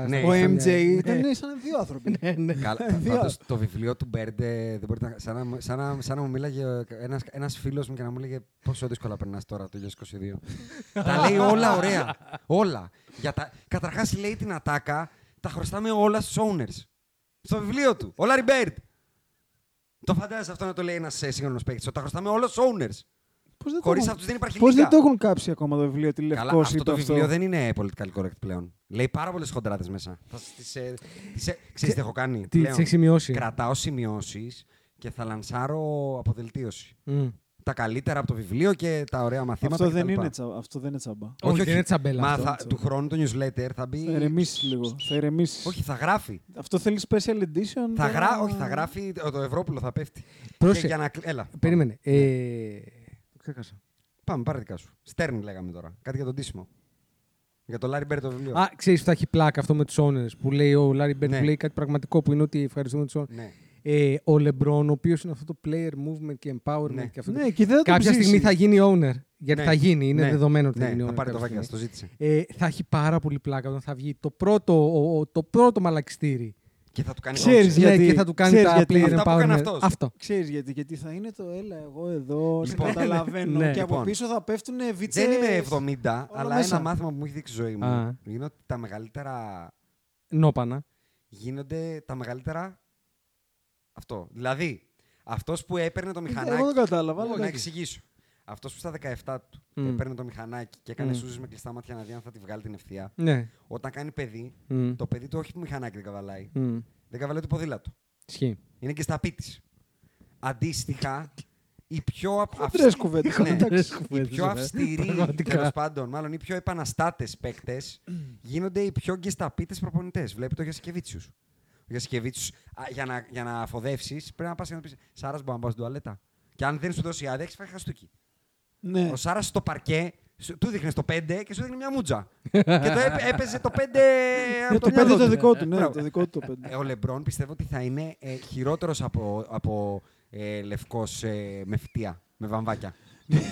[SPEAKER 4] Ναι,
[SPEAKER 3] Ο
[SPEAKER 4] είχαν-
[SPEAKER 3] MJ ήταν σαν δύο άνθρωποι.
[SPEAKER 2] Ναι, ναι.
[SPEAKER 4] Καλά,
[SPEAKER 3] Δύο.
[SPEAKER 4] πάντως, το βιβλίο του Μπέρντε, δεν μπορείτε να, σαν, να, σαν, να, σαν να μου μίλαγε ένας, ένας φίλος μου και να μου έλεγε πόσο δύσκολα περνάς τώρα το 2022. τα λέει όλα ωραία. Όλα. Για τα, καταρχάς λέει την ατάκα, τα χρωστάμε όλα στους owners. Στο βιβλίο του. Ο Larry Bird. Το φαντάζεσαι αυτό να το λέει ένας ε, σύγχρονος παίκτης. ότι Τα χρωστάμε όλα στους owners.
[SPEAKER 3] Πώς δεν το
[SPEAKER 4] Χωρίς
[SPEAKER 3] έχουν-
[SPEAKER 4] αυτούς δεν υπάρχει
[SPEAKER 3] Πώς
[SPEAKER 4] λίγα.
[SPEAKER 3] δεν το έχουν κάψει ακόμα το βιβλίο τη
[SPEAKER 4] Καλά,
[SPEAKER 3] Λευκός
[SPEAKER 4] αυτό
[SPEAKER 3] είπε
[SPEAKER 4] το βιβλίο δεν είναι political correct πλέον. Λέει πάρα πολλές χοντράδε μέσα. Θα τις, ε, τις, ε, ξέρεις τι έχω κάνει.
[SPEAKER 2] Τι
[SPEAKER 4] πλέον;
[SPEAKER 2] τις έχεις σημειώσει;
[SPEAKER 4] Κρατάω σημειώσεις και θα λανσάρω αποδελτίωση.
[SPEAKER 2] Μμ.
[SPEAKER 4] Τα καλύτερα από το βιβλίο και τα ωραία μαθήματα.
[SPEAKER 3] Αυτό δεν,
[SPEAKER 4] κτλ.
[SPEAKER 3] είναι τσα- αυτό δεν είναι τσάμπα.
[SPEAKER 2] Όχι, δεν είναι τσαμπέλα
[SPEAKER 4] Μα
[SPEAKER 2] αυτό.
[SPEAKER 4] θα, του χρόνου το newsletter θα μπει.
[SPEAKER 3] Θα ηρεμήσει λίγο. Θα ηρεμήσεις.
[SPEAKER 4] Όχι, θα γράφει.
[SPEAKER 3] Αυτό θέλεις special edition.
[SPEAKER 4] Θα
[SPEAKER 3] τώρα-
[SPEAKER 4] γρά... Όχι, θα γράφει. Το, το Ευρώπουλο θα πέφτει.
[SPEAKER 2] Πρόσεχε.
[SPEAKER 4] Και για να... κλ- Έλα.
[SPEAKER 2] Περίμενε. Ε, το ξέχασα.
[SPEAKER 4] Πάμε, πάρε δικά σου. Στέρν λέγαμε τώρα. Κάτι για τον τίσιμο. Για το Larry Bird το βιβλίο.
[SPEAKER 2] Α, ξέρεις θα έχει πλάκα αυτό με τους owners που λέει ο Larry Bird
[SPEAKER 4] Ναι.
[SPEAKER 2] που λέει κάτι πραγματικό που είναι ότι ευχαριστούμε τους owners.
[SPEAKER 4] Ναι.
[SPEAKER 2] Ε, ο LeBron, ο οποίος είναι αυτό το player movement και empowerment
[SPEAKER 4] Ναι.
[SPEAKER 2] και αυτό.
[SPEAKER 3] Ναι, και δεν θα το
[SPEAKER 2] Κάποια
[SPEAKER 3] ψήσει.
[SPEAKER 2] στιγμή θα γίνει owner. Γιατί
[SPEAKER 4] Ναι.
[SPEAKER 2] θα γίνει, είναι
[SPEAKER 4] Ναι.
[SPEAKER 2] δεδομένο ότι θα
[SPEAKER 4] Ναι,
[SPEAKER 2] γίνει
[SPEAKER 4] θα
[SPEAKER 2] owner.
[SPEAKER 4] πάρει το
[SPEAKER 2] κάποια
[SPEAKER 4] Vegas,
[SPEAKER 2] στιγμή.
[SPEAKER 4] το ζήτησε.
[SPEAKER 2] Ε, θα έχει πάρα πολύ πλάκα όταν θα βγει το πρώτο, ο- ο- το πρώτο μαλακιστήρι.
[SPEAKER 4] Και θα του κάνει
[SPEAKER 3] Ξέρεις
[SPEAKER 4] coaching.
[SPEAKER 3] για- Γιατί-
[SPEAKER 2] ναι, και θα του κάνει
[SPEAKER 3] ξέρεις
[SPEAKER 2] τα
[SPEAKER 3] γιατί-
[SPEAKER 2] player
[SPEAKER 4] Αυτά που έκανε
[SPEAKER 2] empowerment.
[SPEAKER 4] αυτός.
[SPEAKER 2] Αυτό.
[SPEAKER 3] Ξέρεις γιατί, γιατί θα είναι το έλα εγώ εδώ, σε
[SPEAKER 4] Λοιπόν.
[SPEAKER 3] καταλαβαίνω
[SPEAKER 2] Ναι.
[SPEAKER 3] και από
[SPEAKER 4] Λοιπόν.
[SPEAKER 3] πίσω θα πέφτουν βίτσες.
[SPEAKER 4] Δεν είμαι 70,
[SPEAKER 3] όλα
[SPEAKER 4] αλλά
[SPEAKER 3] μέσα.
[SPEAKER 4] ένα μάθημα που μου έχει δείξει η ζωή μου
[SPEAKER 2] Α.
[SPEAKER 4] είναι ότι τα μεγαλύτερα
[SPEAKER 2] Νόπανα.
[SPEAKER 4] γίνονται τα μεγαλύτερα. Αυτό. Δηλαδή, αυτός που έπαιρνε το μηχανάκι.
[SPEAKER 3] Εγώ δεν κατάλαβα. αλλά
[SPEAKER 4] Όχι, να
[SPEAKER 3] εντάξει.
[SPEAKER 4] εξηγήσω. Αυτός που στα 17 του
[SPEAKER 2] Μμ.
[SPEAKER 4] έπαιρνε το μηχανάκι και έκανε
[SPEAKER 2] Μμ.
[SPEAKER 4] σούζες με κλειστά μάτια να δει αν θα τη βγάλει την ευθεία.
[SPEAKER 2] Ναι.
[SPEAKER 4] Όταν κάνει παιδί,
[SPEAKER 2] Μμ.
[SPEAKER 4] το παιδί του όχι που μηχανάκι δεν καβαλάει.
[SPEAKER 2] Μμ.
[SPEAKER 4] Δεν καβαλάει το ποδήλατο.
[SPEAKER 2] Ισχύει.
[SPEAKER 4] Είναι και στα πίτης. Αντίστοιχα, η πιο, απ-
[SPEAKER 3] Χοντρές κουβέντες.
[SPEAKER 4] Ναι.
[SPEAKER 2] Χοντρές
[SPEAKER 4] οι
[SPEAKER 2] κουβέντες,
[SPEAKER 4] πιο
[SPEAKER 2] ε.
[SPEAKER 4] αυστηροί,
[SPEAKER 2] Πραγματικά.
[SPEAKER 4] τέλος πάντων, μάλλον οι πιο επαναστάτες παίκτες γίνονται οι πιο γκεσταπίτε προπονητές. Βλέπει το Γιασκεβίτσιους. Για Σικεβίτσιου. Για να, για να αφοδεύσει, πρέπει να πας και να πεις Σάρας, μπορεί να πα στην τουαλέτα. Και αν δεν σου δώσει άδεια, έχεις φάει χαστούκι.
[SPEAKER 3] Ναι.
[SPEAKER 4] Ο Σάρας στο παρκέ σου- του δείχνε το 5 και σου δείχνε μια μούτζα. και το έπαι- έπαιζε το 5
[SPEAKER 3] Ε,
[SPEAKER 4] από
[SPEAKER 3] το
[SPEAKER 4] μυαλό
[SPEAKER 3] πέντε το
[SPEAKER 4] του.
[SPEAKER 3] δικό του, ναι,
[SPEAKER 4] Μπράβο.
[SPEAKER 3] το δικό του το πέντε.
[SPEAKER 4] Ε, Ο Λεμπρόν πιστεύω ότι θα είναι ε, χειρότερος από, από ε, λευκός ε, με φτία, με βαμβάκια.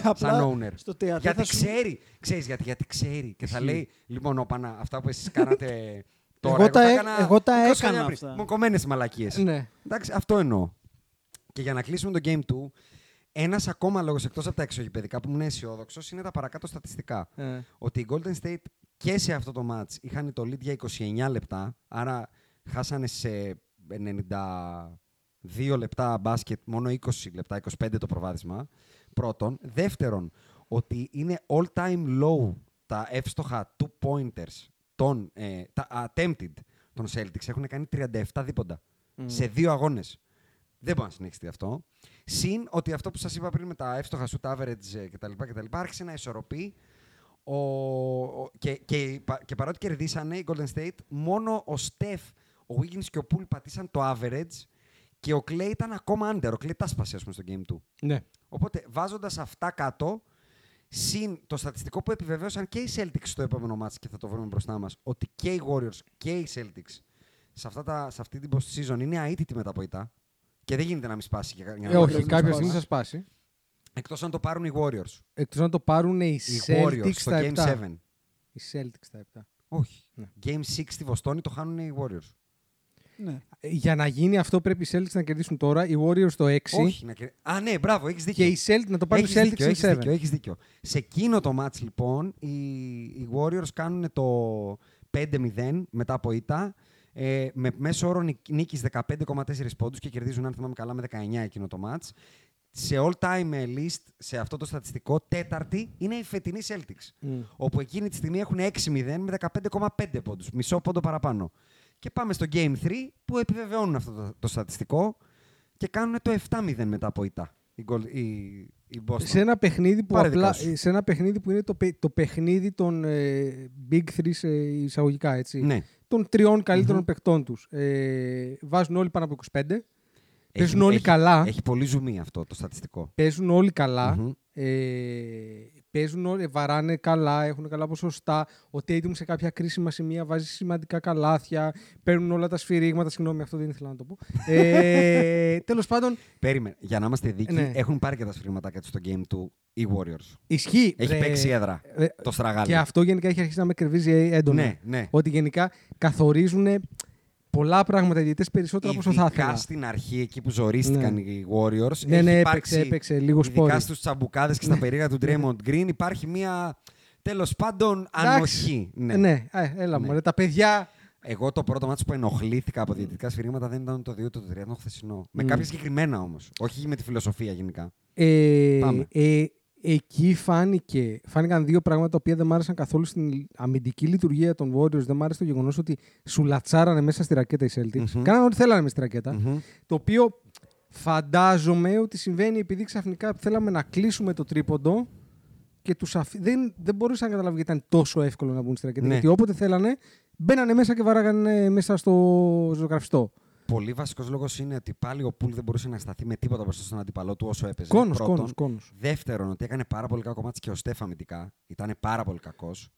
[SPEAKER 3] Απλά
[SPEAKER 4] owner.
[SPEAKER 3] στο τεατρό
[SPEAKER 4] γιατί
[SPEAKER 3] θα σου-
[SPEAKER 4] ξέρει, ξέρεις γιατί, γιατί ξέρει και θα λέει, λοιπόν, όπανα, αυτά που εσείς κάνατε τώρα,
[SPEAKER 3] Εγώ τα έ-
[SPEAKER 4] έκανα
[SPEAKER 3] εγώ τα
[SPEAKER 4] 20
[SPEAKER 3] έκανα
[SPEAKER 4] χρόνια πριν.
[SPEAKER 3] αυτά.
[SPEAKER 4] Μου κομμένες μαλακίες.
[SPEAKER 2] Ναι.
[SPEAKER 4] Εντάξει, αυτό εννοώ. Και για να κλείσουμε το Game 2, ένας ακόμα λόγος εκτός από τα εξωγηπαιδικά που ήμουν αισιόδοξος είναι τα παρακάτω στατιστικά.
[SPEAKER 2] Ε.
[SPEAKER 4] Ότι οι Golden State και σε αυτό το match είχαν το lead για 29 λεπτά, άρα χάσανε σε 92 λεπτά μπάσκετ, μόνο 20 λεπτά, 25 το προβάδισμα. Πρώτον. Δεύτερον, ότι είναι all-time low τα εύστοχα two-pointers, των, ε, τα attempted των Celtics. Έχουν κάνει 37 δίποντα σε δύο αγώνες. Δεν μπορεί να συνεχιστεί αυτό. Συν ότι αυτό που σας είπα πριν με τα εύστοχα shoot average ε, κτλ. κτλ άρχισε να ισορροπεί ο, ο- και, και, πα- και παρότι κερδίσανε οι Golden State, μόνο ο Στεφ, ο Wiggins και ο Poole πατήσαν το average και ο Clay ήταν ακόμα under. Ο Clay τα σπάσε, ας πούμε, στο game του.
[SPEAKER 2] Ναι.
[SPEAKER 4] Οπότε, βάζοντας αυτά κάτω, συν το στατιστικό που επιβεβαίωσαν και οι Celtics στο επόμενο μάτς και θα το βρούμε μπροστά μας, ότι και οι Warriors και οι Celtics σε, αυτά τα, σε αυτή την post-season είναι αίτητοι μετά από ητά. Και δεν γίνεται να μην σπάσει. Για, για
[SPEAKER 2] Ε,
[SPEAKER 4] να
[SPEAKER 2] όχι,
[SPEAKER 3] να
[SPEAKER 2] κάποια
[SPEAKER 3] σπάσει.
[SPEAKER 2] στιγμή θα σπάσει.
[SPEAKER 4] Εκτός αν το πάρουν οι Warriors.
[SPEAKER 2] Εκτός να το πάρουν οι
[SPEAKER 4] Οι
[SPEAKER 2] Celtics
[SPEAKER 4] Warriors στο
[SPEAKER 2] στα
[SPEAKER 4] Game
[SPEAKER 2] 7.
[SPEAKER 4] 7.
[SPEAKER 2] Οι Celtics στα 7.
[SPEAKER 4] Όχι.
[SPEAKER 2] Ναι.
[SPEAKER 4] Game 6 στη Βοστόνη το χάνουν οι Warriors.
[SPEAKER 3] Ναι.
[SPEAKER 2] Ε, Για να γίνει αυτό πρέπει οι Celtics να κερδίσουν τώρα, οι Warriors το 6
[SPEAKER 4] Όχι. Να... κερ- Α, ναι, μπράβο, έχεις δίκιο.
[SPEAKER 2] και οι Celtics να το πάρουν οι
[SPEAKER 4] Έχεις
[SPEAKER 2] Celtics
[SPEAKER 4] δίκιο,
[SPEAKER 2] in
[SPEAKER 4] έχεις
[SPEAKER 2] 7.
[SPEAKER 4] δίκιο, έχεις δίκιο. Σε εκείνο το match λοιπόν οι, οι Warriors κάνουν το 5-0 μετά από ήττα ε, με μέσο όρο νικ- νίκης 15,4 πόντους και κερδίζουν αν θυμάμαι καλά με 19 εκείνο το match. Σε all time ε, list, σε αυτό το στατιστικό, τέταρτη είναι η φετινή Celtics. Όπου εκείνη τη στιγμή έχουν 6-0 με 15,5 πόντους. Μισό πόντο παραπάνω. Και πάμε στο Game 3 που επιβεβαιώνουν αυτό το, το στατιστικό και κάνουν το 7-0 μετά από ήττα. Η, Gold- η, η Boston.
[SPEAKER 2] σε ένα παιχνίδι που,
[SPEAKER 4] Πάρε
[SPEAKER 2] απλά,
[SPEAKER 4] δικά σου.
[SPEAKER 2] σε ένα παιχνίδι που είναι το, παι- το παιχνίδι των ε, Big Three σε εισαγωγικά, έτσι.
[SPEAKER 4] Ναι.
[SPEAKER 2] Των τριών καλύτερων παιχτών τους. Ε, βάζουν όλοι πάνω από 25. Παίζουν
[SPEAKER 4] Έχει-
[SPEAKER 2] όλοι
[SPEAKER 4] έχει-
[SPEAKER 2] καλά.
[SPEAKER 4] Έχει πολύ ζουμί αυτό το στατιστικό.
[SPEAKER 2] Παίζουν όλοι καλά.
[SPEAKER 4] Μμμ.
[SPEAKER 2] Ε, παίζουν όλοι, βαράνε καλά, έχουν καλά ποσοστά. Ο Tatum σε κάποια κρίσιμα σημεία βάζει σημαντικά καλάθια. Παίρνουν όλα τα σφυρίγματα. Συγγνώμη, αυτό δεν ήθελα να το πω. Ε, Τέλος πάντων,
[SPEAKER 4] Περίμενε. Για να είμαστε δίκαιοι,
[SPEAKER 2] Ναι.
[SPEAKER 4] έχουν πάρει και τα σφυρματάκια του στο game του οι Warriors.
[SPEAKER 2] ισχύει.
[SPEAKER 4] Έχει
[SPEAKER 2] ρε,
[SPEAKER 4] παίξει έδρα.
[SPEAKER 2] ε,
[SPEAKER 4] το στραγάλι.
[SPEAKER 2] Και αυτό γενικά έχει αρχίσει να με κρεβίζει έντονα.
[SPEAKER 4] Ναι, ναι.
[SPEAKER 2] Ότι γενικά καθορίζουν πολλά πράγματα οι διαιτητές περισσότερα από όσο θα
[SPEAKER 4] Ειδικά
[SPEAKER 2] ήθελα.
[SPEAKER 4] στην αρχή, εκεί που ζορίστηκαν
[SPEAKER 2] Ναι.
[SPEAKER 4] οι Warriors.
[SPEAKER 2] Ναι,
[SPEAKER 4] έχει
[SPEAKER 2] ναι,
[SPEAKER 4] υπάρξει,
[SPEAKER 2] έπαιξε, έπαιξε λίγο
[SPEAKER 4] Ειδικά
[SPEAKER 2] σπόρι.
[SPEAKER 4] στους τσαμπουκάδες και στα περίεργα του Draymond Green υπάρχει μία, τέλος πάντων, ανοχή.
[SPEAKER 2] Ναι, ναι. Ε, έλα
[SPEAKER 4] Ναι.
[SPEAKER 2] μωρέ, τα παιδιά.
[SPEAKER 4] Εγώ το πρώτο μάτι που ενοχλήθηκα από διαιτητικά σφυρίγματα δεν ήταν το 2 το 3, ήταν το χθεσινό. Με
[SPEAKER 2] Μμ.
[SPEAKER 4] κάποια συγκεκριμένα όμως. Όχι με τη φιλοσοφία γενικά.
[SPEAKER 2] Ε,
[SPEAKER 4] Πάμε.
[SPEAKER 2] ε, εκεί φάνηκε, φάνηκαν δύο πράγματα τα οποία δεν μ' άρεσαν καθόλου στην αμυντική λειτουργία των Warriors. Δεν μ' άρεσε το γεγονός ότι σου λατσάρανε μέσα στη ρακέτα οι Celtics.
[SPEAKER 4] Μμμ.
[SPEAKER 2] Κάνανε ό,τι θέλανε μες στη ρακέτα.
[SPEAKER 4] Μμμ.
[SPEAKER 2] Το οποίο φαντάζομαι ότι συμβαίνει επειδή ξαφνικά θέλαμε να κλείσουμε το τρίποντο και τους αφ... δεν, δεν μπορούσα να καταλάβω γιατί ήταν τόσο εύκολο να μπουν στη ρακέτα.
[SPEAKER 4] Ναι.
[SPEAKER 2] Γιατί όποτε θέλανε, μπαίνανε μέσα και βαράγανε μέσα στο ζωγραφιστό.
[SPEAKER 4] Πολύ βασικός λόγος είναι ότι πάλι ο Πουλ δεν μπορούσε να σταθεί με τίποτα μπροστά στον αντίπαλό του όσο έπαιζε.
[SPEAKER 2] Κόνος,
[SPEAKER 4] Πρώτον.
[SPEAKER 2] κόνος, κόνος.
[SPEAKER 4] Δεύτερον, ότι έκανε πάρα πολύ κακό μάτς και ο Στέφ αμυντικά. Ήταν πάρα πολύ κακός.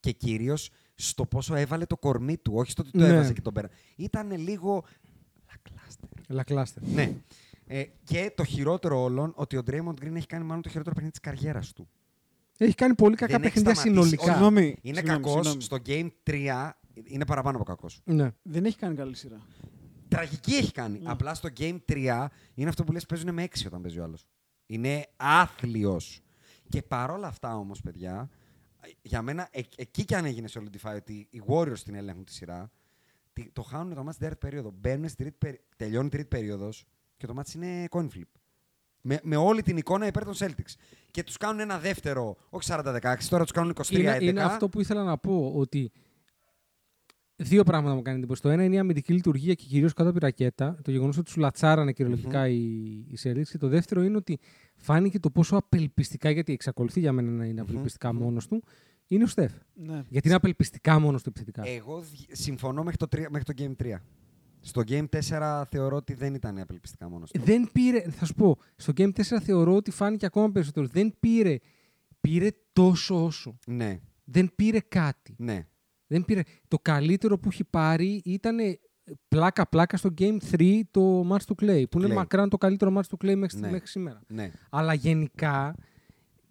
[SPEAKER 4] Και κυρίως στο πόσο έβαλε το κορμί του, όχι στο ότι το
[SPEAKER 2] Ναι.
[SPEAKER 4] έβαζε και τον πέρα. Ήταν λίγο. Λακλάστερ.
[SPEAKER 2] Λακλάστε.
[SPEAKER 4] Ναι. Ε, και το χειρότερο όλων, ότι ο Draymond Green έχει κάνει μάλλον το χειρότερο παιχνίδι της καριέρας του.
[SPEAKER 2] Έχει κάνει πολύ κακά
[SPEAKER 4] Δεν έχει
[SPEAKER 2] παιχνίδια
[SPEAKER 4] σταματήσει.
[SPEAKER 2] συνολικά.
[SPEAKER 3] Συγγνώμη.
[SPEAKER 4] Είναι
[SPEAKER 3] συγγνώμη,
[SPEAKER 4] κακός.
[SPEAKER 3] συγγνώμη.
[SPEAKER 4] Στο Game 3 είναι παραπάνω από κακός.
[SPEAKER 2] Ναι.
[SPEAKER 3] Δεν έχει κάνει καλή σειρά.
[SPEAKER 4] Τραγική έχει κάνει.
[SPEAKER 3] Ναι.
[SPEAKER 4] Απλά στο Game 3 είναι αυτό που λες παίζουν με 6 όταν παίζει ο άλλος. Είναι άθλιος. Και παρόλα αυτά όμως, παιδιά, για μένα ε- εκεί κι αν έγινε solidify ότι οι Warriors την ελέγχουν τη σειρά, τι- το χάνουν το μάτς στην τέταρτη περίοδο. Μπαίνουν στη τρίτη, περι- τελειώνει η τρίτη περίοδος και το μάτς είναι coin flip. Με, με όλη την εικόνα υπέρ των Celtics. Και τους κάνουν ένα δεύτερο, όχι 40-16, τώρα τους κάνουν 23-11.
[SPEAKER 2] Είναι, είναι αυτό που ήθελα να πω, ότι δύο πράγματα μου κάνει εντύπωση. Το ένα είναι η αμυντική λειτουργία και κυρίως κάτω από τη ρακέτα. Το γεγονός ότι σου λατσάρανε κυριολεκτικά οι, οι Celtics. Και το δεύτερο είναι ότι φάνηκε το πόσο απελπιστικά, γιατί εξακολουθεί για μένα να είναι απελπιστικά
[SPEAKER 4] μμμ.
[SPEAKER 2] μόνος του, είναι ο Στεφ.
[SPEAKER 3] Ναι.
[SPEAKER 2] Γιατί είναι απελπιστικά μόνος του επιθετικά.
[SPEAKER 4] Εγώ δι- συμφωνώ μέχρι το, 3, μέχρι το Game 3. Στο Game 4 θεωρώ ότι δεν ήταν απελπιστικά μόνος του.
[SPEAKER 2] Δεν πήρε, θα σου πω, στο Game 4 θεωρώ ότι φάνηκε ακόμα περισσότερο. Δεν πήρε, πήρε τόσο όσο.
[SPEAKER 4] Ναι,
[SPEAKER 2] Δεν πήρε κάτι.
[SPEAKER 4] ναι.
[SPEAKER 2] Δεν πήρε. Το καλύτερο που έχει πάρει ήταν πλάκα-πλάκα στο Game 3 το Match to Clay, που είναι
[SPEAKER 4] Clay.
[SPEAKER 2] μακράν το καλύτερο Match to Clay μέχρι,
[SPEAKER 4] Ναι.
[SPEAKER 2] μέχρι σήμερα.
[SPEAKER 4] ναι.
[SPEAKER 2] Αλλά γενικά,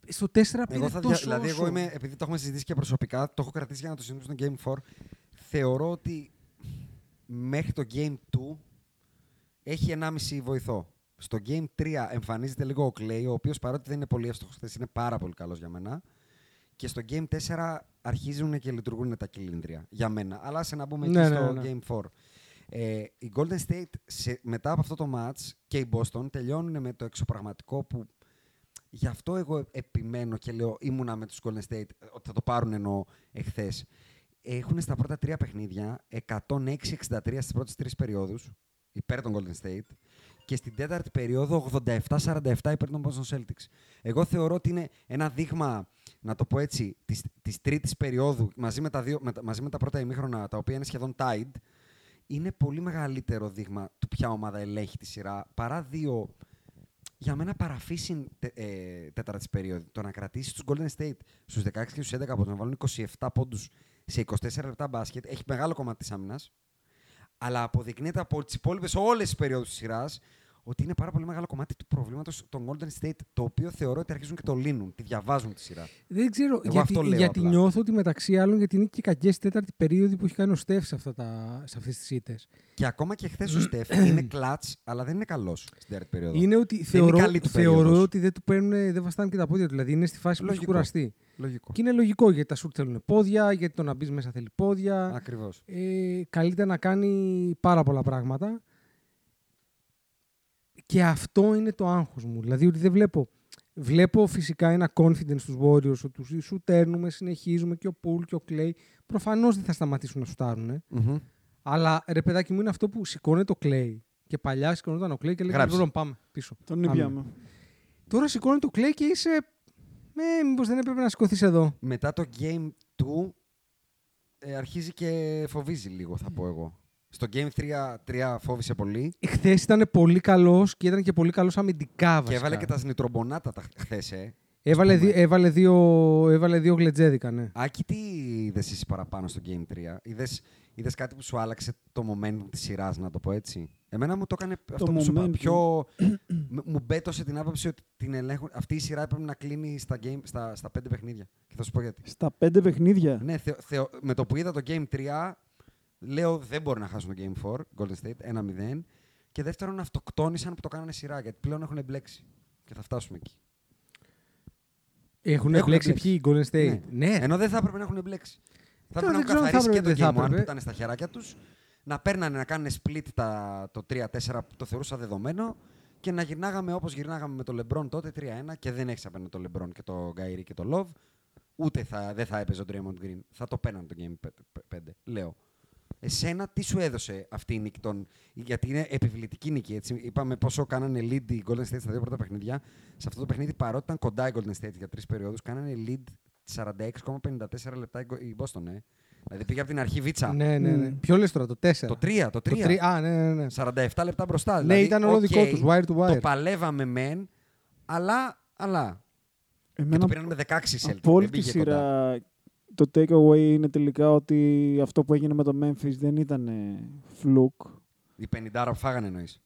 [SPEAKER 2] στο 4 πήρε
[SPEAKER 4] Εγώ θα
[SPEAKER 2] τόσο
[SPEAKER 4] δια... Δηλαδή, εγώ
[SPEAKER 2] όσο.
[SPEAKER 4] είμαι, επειδή το έχουμε συζητήσει και προσωπικά, το έχω κρατήσει για να το συζητήσουμε στο Game 4. Θεωρώ ότι μέχρι το Game 2 έχει 1,5 βοηθό. Στο Game 3 εμφανίζεται λίγο ο Clay, ο οποίος παρότι δεν είναι πολύ εύστοχος χθες, είναι πάρα πολύ καλός για μένα. Και στο Game 4 αρχίζουν και λειτουργούν τα κυλίνδρια για μένα. Αλλά σε να μπούμε
[SPEAKER 2] Ναι,
[SPEAKER 4] εκεί
[SPEAKER 2] ναι,
[SPEAKER 4] στο
[SPEAKER 2] ναι.
[SPEAKER 4] Game 4. Ε, η Golden State σε, μετά από αυτό το match και η Boston τελειώνουν με το εξωπραγματικό που γι' αυτό εγώ επιμένω και λέω ήμουνα με τους Golden State ε, ότι θα το πάρουν εννοώ εχθές. Έχουν στα πρώτα τρία παιχνίδια 106-63 στις πρώτες τρεις περιόδους υπέρ των Golden State και στην τέταρτη περίοδο 87-47 υπέρ των Boston Celtics. Εγώ θεωρώ ότι είναι ένα δείγμα, να το πω έτσι, της, της τρίτης περίοδου μαζί με, τα δύο, με, τα- μαζί με τα πρώτα ημίχρονα τα οποία είναι σχεδόν tied είναι πολύ μεγαλύτερο δείγμα του ποια ομάδα ελέγχει τη σειρά παρά δύο για μένα παραφύσιν τε, ε, τέταρτης περίοδο. Το να κρατήσεις τους Golden State στους 16 και στους 11 από το να βάλουν 27 πόντους σε 24 λεπτά μπάσκετ έχει μεγάλο κομμάτι της άμυνας. Αλλά αποδεικνύεται από τις υπόλοιπες όλες τις περιόδου της σειράς ότι είναι πάρα πολύ μεγάλο κομμάτι του προβλήματος των Golden State, το οποίο θεωρώ ότι αρχίζουν και το λύνουν, τη διαβάζουν τη σειρά.
[SPEAKER 2] Δεν ξέρω,
[SPEAKER 4] Εγώ
[SPEAKER 2] γιατί,
[SPEAKER 4] αυτό λέω
[SPEAKER 2] γιατί
[SPEAKER 4] απλά.
[SPEAKER 2] νιώθω ότι μεταξύ άλλων γιατί είναι και κακές τέταρτη περίοδοι που έχει κάνει ο Στεφ σε, αυτά τα, σε αυτές τις ήττες.
[SPEAKER 4] Και ακόμα και χθες ο Στεφ είναι κλατς, αλλά δεν είναι καλός στην τέταρτη περίοδο.
[SPEAKER 2] Είναι ότι
[SPEAKER 4] Δεν
[SPEAKER 2] θεωρώ,
[SPEAKER 4] είναι καλή του
[SPEAKER 2] θεωρώ
[SPEAKER 4] περίοδος.
[SPEAKER 2] ότι δεν του παίρνουν, δεν βαστάνε και τα πόδια του. Δηλαδή είναι στη φάση που έχει
[SPEAKER 4] Λογικό.
[SPEAKER 2] κουραστεί.
[SPEAKER 4] Λογικό.
[SPEAKER 2] Και είναι λογικό γιατί τα σουτ θέλουν πόδια, γιατί το να μπεις μέσα θέλει πόδια.
[SPEAKER 4] Ακριβώς.
[SPEAKER 2] Ε, καλείται να κάνει πάρα πολλά πράγματα. Και αυτό είναι το άγχος μου. Δηλαδή ότι δεν βλέπω. Βλέπω φυσικά ένα confidence στους Warriors ότι τους σουτέρνουμε, συνεχίζουμε και ο Πουλ και ο Clay. Προφανώς δεν θα σταματήσουν να σουτάρουν. Αλλά ρε παιδάκι μου είναι αυτό που σηκώνεται το Clay. Και παλιά σηκωνόταν ο Clay και λέει
[SPEAKER 4] Γράψε.
[SPEAKER 2] «Λοιπόν, πάμε πίσω.
[SPEAKER 3] Τον
[SPEAKER 2] Πάμε».
[SPEAKER 3] ήπιαμε.
[SPEAKER 2] Τώρα σηκώνει το Clay και είσαι. Ε, μήπως δεν έπρεπε να σηκωθείς εδώ.
[SPEAKER 4] μετά το game 2 ε, αρχίζει και φοβίζει λίγο, θα πω εγώ. Στο game 3, 3 φόβησε πολύ
[SPEAKER 2] Χθες ήταν πολύ καλός και ήταν και πολύ καλός αμυντικά βασικά.
[SPEAKER 4] και έβαλε και τα σνιτρομπονάτα τα χθες, ε.
[SPEAKER 2] Έβαλε,
[SPEAKER 4] ας πούμε.
[SPEAKER 2] δι- έβαλε, δύο, έβαλε δύο γλετζέδικα, ναι.
[SPEAKER 4] Άκη, τι είδες εσύ παραπάνω στο game 3. Είδες, είδες κάτι που σου άλλαξε το momentum της σειράς, να το πω έτσι; Εμένα μου το έκανε αυτό που σου είπα.
[SPEAKER 3] momentum.
[SPEAKER 4] Πιο, μ- μου μπέτωσε την άποψη ότι την ελέγχουν. Αυτή η σειρά έπρεπε να κλείνει στα, game, στα, στα πέντε παιχνίδια. Και θα σου πω γιατί.
[SPEAKER 3] Στα πέντε παιχνίδια;
[SPEAKER 4] Ναι, θεω- θεω- με το που είδα το Game 3, λέω δεν μπορεί να χάσουν το Game 4, Golden State, 1-0. Και δεύτερον, αυτοκτόνησαν που το κάνανε σειρά, γιατί πλέον έχουν μπλέξει. Και θα φτάσουμε εκεί.
[SPEAKER 2] Έχουν
[SPEAKER 4] Έχουν
[SPEAKER 2] μπλέξει
[SPEAKER 4] μπλέξει.
[SPEAKER 2] ποιοι, οι Golden State; Ναι.
[SPEAKER 4] Ενώ δεν θα έπρεπε να έχουν μπλέξει. Θα
[SPEAKER 2] Τώρα
[SPEAKER 4] έπρεπε να
[SPEAKER 2] δεν
[SPEAKER 4] έχουν
[SPEAKER 2] ξέρω αν θα
[SPEAKER 4] καθαρίσει και
[SPEAKER 2] έπρεπε,
[SPEAKER 4] το
[SPEAKER 2] δεν θα
[SPEAKER 4] Game 1 που
[SPEAKER 2] έπρεπε.
[SPEAKER 4] ήταν στα χεράκια τους, να παίρνανε να κάνουν split τα, το 3-4 που το θεωρούσα δεδομένο και να γυρνάγαμε όπως γυρνάγαμε με το LeBron τότε 3-1 και δεν έχεις απέναντι το LeBron και το Kyrie και το Love. Ούτε θα, δεν θα έπαιζε ο Draymond Green. Θα το παίρνανε το Game 5, λέω. Εσένα τι σου έδωσε αυτή η νίκη, των, γιατί είναι επιβλητική νίκη. Έτσι. Είπαμε πόσο κάνανε lead οι Golden State στα δύο πρώτα παιχνίδια. Σε αυτό το παιχνίδι, παρότι ήταν κοντά οι Golden State για τρεις περιόδους, κάνανε lead 46,54 λεπτά η Go- η Boston. Ε. Δηλαδή πήγε από την αρχή βίτσα.
[SPEAKER 2] Ναι, ναι, ναι.
[SPEAKER 3] Μμ.
[SPEAKER 2] Ποιο λες τώρα, το 4.
[SPEAKER 4] Το 3, το 3.
[SPEAKER 2] Το τρία- Α, ναι, ναι, ναι.
[SPEAKER 4] 47 λεπτά μπροστά.
[SPEAKER 2] Ναι,
[SPEAKER 4] δηλαδή,
[SPEAKER 2] ήταν όλο
[SPEAKER 4] οκ,
[SPEAKER 2] δικό τους, wire to wire.
[SPEAKER 4] Το παλεύαμε μεν, αλλά. αλλά. Και
[SPEAKER 3] Εμένα
[SPEAKER 4] το πήραν με 16 Celtics.
[SPEAKER 3] από όλη
[SPEAKER 4] δεν
[SPEAKER 3] τη
[SPEAKER 4] πήγε κοντά.
[SPEAKER 3] Σειρά το takeaway είναι τελικά ότι αυτό που έγινε με το Memphis δεν ήταν φλουκ.
[SPEAKER 4] Οι 50 που φάγανε εννοείς;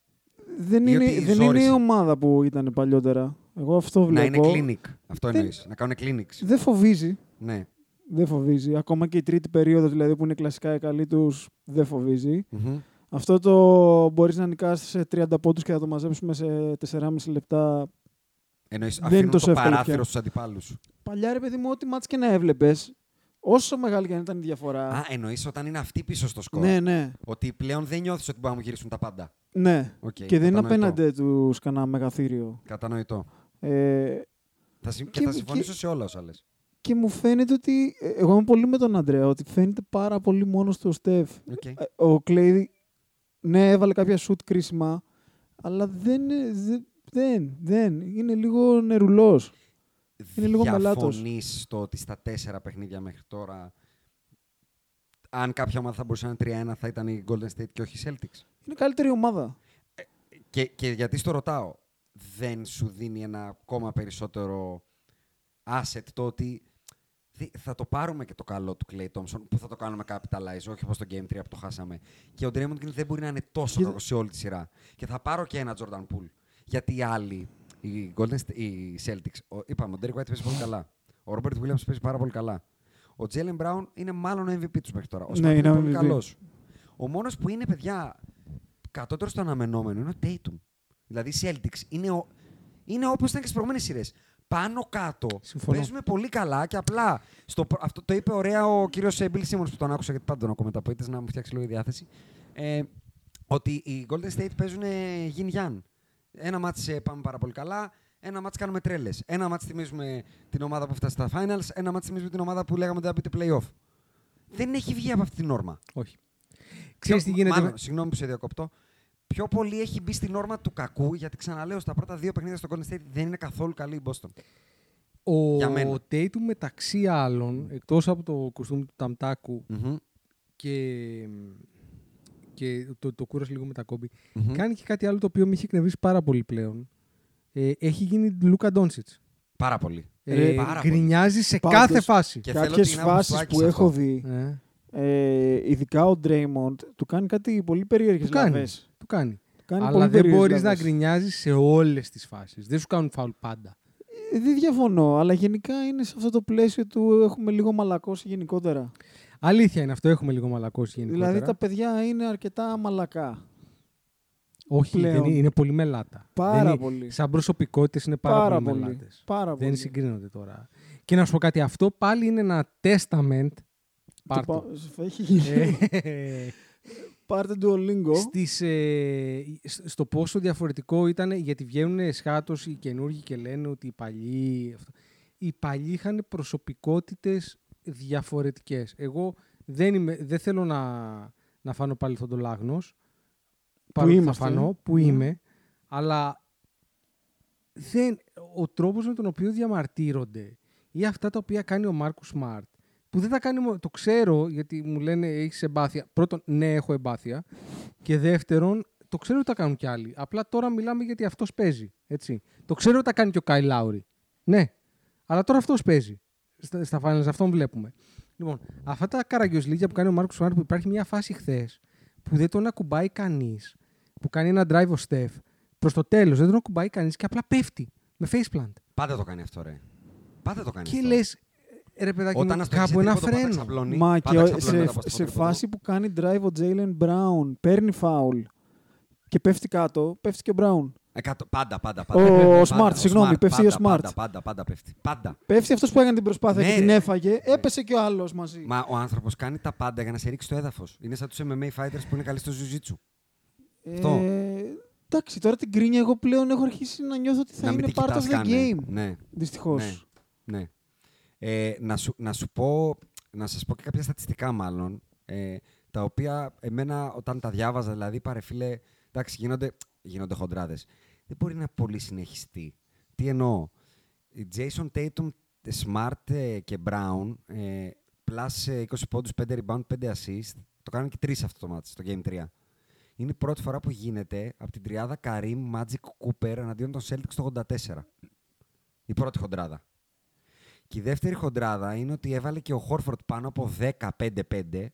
[SPEAKER 3] Δεν,
[SPEAKER 4] Ή
[SPEAKER 3] είναι,
[SPEAKER 4] ότι
[SPEAKER 3] δεν είναι η
[SPEAKER 4] ζόρισε.
[SPEAKER 3] ομάδα που ήταν παλιότερα. Εγώ αυτό
[SPEAKER 4] Να
[SPEAKER 3] βλέπω.
[SPEAKER 4] είναι clinic. Αυτό
[SPEAKER 3] Δεν-
[SPEAKER 4] εννοείς. Να κάνουν clinics.
[SPEAKER 3] Δεν φοβίζει.
[SPEAKER 4] Ναι.
[SPEAKER 3] Δεν φοβίζει. Ακόμα και η τρίτη περίοδο δηλαδή που είναι κλασικά η καλή του δεν φοβίζει.
[SPEAKER 4] Μμμ.
[SPEAKER 3] Αυτό το μπορείς να νικάς σε 30 πόντους και να το μαζέψουμε σε 4,5 λεπτά.
[SPEAKER 4] Εννοείς,
[SPEAKER 3] Δεν είναι
[SPEAKER 4] αφήνουν
[SPEAKER 3] τόσο
[SPEAKER 4] το
[SPEAKER 3] εύκολο
[SPEAKER 4] παράθυρο
[SPEAKER 3] πια.
[SPEAKER 4] στους αντιπάλους.
[SPEAKER 3] Παλιά ρε παιδί μου, ό,τι ματς και να έβλεπες, όσο μεγάλη και αν ήταν η διαφορά.
[SPEAKER 4] Α, εννοείς όταν είναι αυτοί πίσω στο σκορ.
[SPEAKER 3] ναι, ναι.
[SPEAKER 4] Ότι πλέον δεν νιώθεις ότι μπορούν να μου γυρίσουν τα πάντα.
[SPEAKER 3] ναι.
[SPEAKER 4] Οκ,
[SPEAKER 3] και δεν είναι
[SPEAKER 4] κατανοητό.
[SPEAKER 3] απέναντι τους κανένα μεγαθήριο.
[SPEAKER 4] Κατανοητό.
[SPEAKER 3] Ε,
[SPEAKER 4] Θα συμ- και,
[SPEAKER 3] Και-
[SPEAKER 4] θα συμφωνήσω
[SPEAKER 3] και-
[SPEAKER 4] σε όλα όσα λες.
[SPEAKER 3] και μου φαίνεται ότι. ε, Εγώ είμαι πολύ με τον Αντρέα, ότι φαίνεται πάρα πολύ μόνος ο Steph.
[SPEAKER 4] Ok.
[SPEAKER 3] Ε, Ο Klay, ναι, έβαλε κάποια σουτ κρίσιμα, αλλά δεν, είναι- δεν, δεν, δεν. Είναι λίγο νερουλός. Είναι λίγο μελάτος.
[SPEAKER 4] Διαφωνείς στο ότι στα τέσσερα παιχνίδια μέχρι τώρα αν κάποια ομάδα θα μπορούσε να είναι 3-1 θα ήταν η Golden State και όχι η Celtics;
[SPEAKER 3] Είναι καλύτερη ομάδα.
[SPEAKER 4] Και, και γιατί στο ρωτάω, δεν σου δίνει ένα ακόμα περισσότερο asset το ότι δι- θα το πάρουμε και το καλό του Clay Thompson που θα το κάνουμε capitalize, όχι όπως το Game 3 που το χάσαμε. Και ο Draymond Green δεν μπορεί να είναι τόσο
[SPEAKER 3] Κοίτα-
[SPEAKER 4] κακός σε όλη τη σειρά. Και θα πάρω και ένα Jordan Poole. Γιατί οι άλλοι, οι, Golden, Sta- οι Celtics, ο, είπαμε, ο Derek White παίζει πολύ καλά. Ο Robert Williams παίζει πάρα πολύ καλά. Ο Jalen Brown είναι μάλλον ο MVP τους μέχρι τώρα. Ο
[SPEAKER 3] Ναι,
[SPEAKER 4] Smart
[SPEAKER 3] είναι ο
[SPEAKER 4] πολύ
[SPEAKER 3] MVP.
[SPEAKER 4] καλός. Ο μόνος που είναι, παιδιά, κατώτερος στο αναμενόμενο είναι ο Tatum. Δηλαδή οι Celtics είναι, ο... είναι όπως ήταν και στις προηγούμενες σειρές. Πάνω κάτω
[SPEAKER 2] Συμφωνώ.
[SPEAKER 4] παίζουμε πολύ καλά και απλά. Στο... προ- Αυτό το είπε ωραία ο κύριος Bill Simmons που τον άκουσα γιατί πάντα τον ακούω μετά από ήττες, να μου φτιάξει λίγο η διάθεση. Ε, ότι οι Golden State παίζουν γιν γιάν. Ένα μάτς ε, πάμε πάρα πολύ καλά, ένα μάτς κάνουμε τρέλες. Ένα μάτς θυμίζουμε την ομάδα που φτάσει στα finals, ένα μάτς θυμίζουμε την ομάδα που λέγαμε ότι θα μπείτε playoff. Δεν έχει βγει από αυτή την όρμα.
[SPEAKER 2] Όχι. Ξέρεις τι
[SPEAKER 4] Πιο-
[SPEAKER 2] γίνεται.
[SPEAKER 4] Μάλλον,
[SPEAKER 2] με-
[SPEAKER 4] συγγνώμη που σε διακόπτω. Πιο πολύ έχει μπει στην όρμα του κακού, γιατί ξαναλέω, στα πρώτα δύο παιχνίδια στο Golden State δεν είναι καθόλου καλή η Boston.
[SPEAKER 2] Ο
[SPEAKER 4] Για μένα.
[SPEAKER 2] Tatum μεταξύ άλλων, εκτός από το κουστούμι του Ταμτάκου
[SPEAKER 4] Μμμ.
[SPEAKER 2] και, και το, το κούρασε λίγο με τα κόμπι,
[SPEAKER 4] Μμμ.
[SPEAKER 2] κάνει και κάτι άλλο το οποίο με έχει εκνευρίσει πάρα πολύ πλέον. Ε, έχει γίνει Λούκα Ντόνσιτς.
[SPEAKER 4] Πάρα πολύ.
[SPEAKER 2] Ε,
[SPEAKER 4] πάρα πολύ.
[SPEAKER 2] γκρινιάζει σε
[SPEAKER 3] Πάντως,
[SPEAKER 2] κάθε φάση.
[SPEAKER 4] Και θέλω
[SPEAKER 3] Κάποιε
[SPEAKER 4] την
[SPEAKER 3] φάσεις
[SPEAKER 4] άποψη
[SPEAKER 3] που
[SPEAKER 4] σε
[SPEAKER 3] έχω
[SPEAKER 4] αυτό.
[SPEAKER 3] δει,
[SPEAKER 2] Ε,
[SPEAKER 3] ε, ειδικά ο Draymond, του κάνει κάτι πολύ περίεργες
[SPEAKER 2] του κάνει.
[SPEAKER 3] λαβές.
[SPEAKER 2] Του κάνει.
[SPEAKER 3] Κάνει
[SPEAKER 2] Αλλά
[SPEAKER 3] πολύ
[SPEAKER 2] δεν
[SPEAKER 3] περίεργες
[SPEAKER 2] μπορείς να
[SPEAKER 3] λαβές.
[SPEAKER 2] γκρινιάζεις σε όλες τις φάσεις. Δεν σου κάνουν φάουλ πάντα.
[SPEAKER 3] Ε, Δεν διαφωνώ, αλλά γενικά είναι σε αυτό το πλαίσιο του έχουμε λίγο μαλακώσει γενικότερα.
[SPEAKER 2] Αλήθεια είναι αυτό, έχουμε λίγο μαλακώσει γενικότερα.
[SPEAKER 3] Δηλαδή τα παιδιά είναι αρκετά μαλακά.
[SPEAKER 2] Όχι,
[SPEAKER 3] πλέον.
[SPEAKER 2] δεν είναι, είναι πολύ μελάτα.
[SPEAKER 3] Πάρα
[SPEAKER 2] Δεν είναι-
[SPEAKER 3] πολύ.
[SPEAKER 2] Σαν προσωπικότητες είναι πάρα,
[SPEAKER 3] Πάρα
[SPEAKER 2] πολύ,
[SPEAKER 3] πολύ.
[SPEAKER 2] μελάτες.
[SPEAKER 3] Πάρα
[SPEAKER 2] Δεν
[SPEAKER 3] πολύ.
[SPEAKER 2] συγκρίνονται τώρα. Και να σου πω κάτι, αυτό πάλι είναι ένα testament. Πάρ'
[SPEAKER 3] Το
[SPEAKER 2] το.
[SPEAKER 3] πα- Έχει γίνει.
[SPEAKER 2] Ε,
[SPEAKER 3] Πάρτε του Ολίγκο.
[SPEAKER 2] στις, ε, σ- στο πόσο διαφορετικό ήταν, γιατί βγαίνουν σχάτως οι καινούργοι και λένε ότι οι παλιοί... Αυτό. Οι παλιοί είχαν προσωπικότητες διαφορετικές. Εγώ δεν, είμαι, δεν θέλω να, να φάνω πάλι τον Λάγνος, παρότι θα
[SPEAKER 3] είμαστε.
[SPEAKER 2] φανώ, που
[SPEAKER 3] Ναι.
[SPEAKER 2] είμαι, αλλά δεν, ο τρόπος με τον οποίο διαμαρτύρονται ή αυτά τα οποία κάνει ο Μάρκου Σμαρτ, που δεν τα κάνει, μόνο- το ξέρω γιατί μου λένε έχεις εμπάθεια. Πρώτον, ναι, έχω εμπάθεια. Και δεύτερον, το ξέρω ότι τα κάνουν κι άλλοι. Απλά τώρα μιλάμε γιατί αυτός παίζει. Έτσι. Το ξέρω ότι τα κάνει και ο Κάι Λάουρι. Ναι. Αλλά τώρα αυτός παίζει. Στα, στα finals αυτόν βλέπουμε. Λοιπόν, αυτά τα καραγκιόζλίκια που κάνει ο Μάρκο Σμαρτ, που υπάρχει μια φάση χθες που δεν τον ακουμπάει κανείς, που κάνει ένα drive ο Στεφ, προς το τέλος δεν τον ακουμπάει κανείς και απλά πέφτει με faceplant.
[SPEAKER 4] Πάντα το κάνει αυτό, ρε. Πάντα το κάνει
[SPEAKER 2] Και
[SPEAKER 4] αυτό.
[SPEAKER 2] λες, ρε παιδάκι, μου,
[SPEAKER 4] Όταν ας παίξει
[SPEAKER 2] κάπου ένα
[SPEAKER 4] τρίποντο, πάντα
[SPEAKER 2] φρένο.
[SPEAKER 4] ξαπλώνει.
[SPEAKER 3] Μα
[SPEAKER 4] Πάντα
[SPEAKER 3] και
[SPEAKER 4] ξαπλώνει
[SPEAKER 3] σε,
[SPEAKER 4] μετά από αυτό το
[SPEAKER 3] σε
[SPEAKER 4] τρίποντο.
[SPEAKER 3] φάση που κάνει drive ο Jalen Brown, παίρνει foul και πέφτει κάτω, πέφτει και ο Brown.
[SPEAKER 4] Εκατό- Πάντα, πάντα,
[SPEAKER 3] Ο
[SPEAKER 4] πάντα.
[SPEAKER 3] Smart,
[SPEAKER 4] Πάντα,
[SPEAKER 3] συγγνώμη, πέφτει
[SPEAKER 4] πάντα,
[SPEAKER 3] ο Smart.
[SPEAKER 4] Πάντα, πάντα, πάντα πέφτει. Πάντα.
[SPEAKER 3] Πέφτει αυτός που έκανε την προσπάθεια
[SPEAKER 4] Ναι,
[SPEAKER 3] και την
[SPEAKER 4] ρε.
[SPEAKER 3] έφαγε, έπεσε και ο άλλος μαζί.
[SPEAKER 4] Μα ο άνθρωπος κάνει τα πάντα για να σε ρίξει στο έδαφος. Είναι σαν τους MMA fighters που είναι καλοί στο jiu-jitsu. αυτό.
[SPEAKER 3] Ε, εντάξει, τώρα την κρίνια εγώ πλέον έχω αρχίσει να νιώθω ότι θα
[SPEAKER 4] να μην
[SPEAKER 3] είναι
[SPEAKER 4] την
[SPEAKER 3] part of
[SPEAKER 4] κοιτάς
[SPEAKER 3] the
[SPEAKER 4] καν, ναι.
[SPEAKER 3] game.
[SPEAKER 4] Ναι,
[SPEAKER 3] Δυστυχώς.
[SPEAKER 4] ναι, ναι. Ε, να, σου, να σου πω, να σας πω και κάποια στατιστικά μάλλον, ε, τα οποία εμένα όταν τα διάβαζα, δηλαδή πάρε φίλε, εντάξει γίνονται, γίνονται χοντράδες. Δεν μπορεί να πολύ συνεχιστεί. Τι εννοώ; Η Jason Tatum, Smart ε, και Brown, ε, plus ε, 20 πόντους, 5 rebound, 5 assist, το κάνουν και τρεις αυτό το μάτι στο Game 3. Είναι η πρώτη φορά που γίνεται από την τριάδα Karim, Magic, Cooper εναντίον των Celtics το 84. Η πρώτη χοντράδα. Και η δεύτερη χοντράδα είναι ότι έβαλε και ο Χόρφορντ πάνω από 10-5-5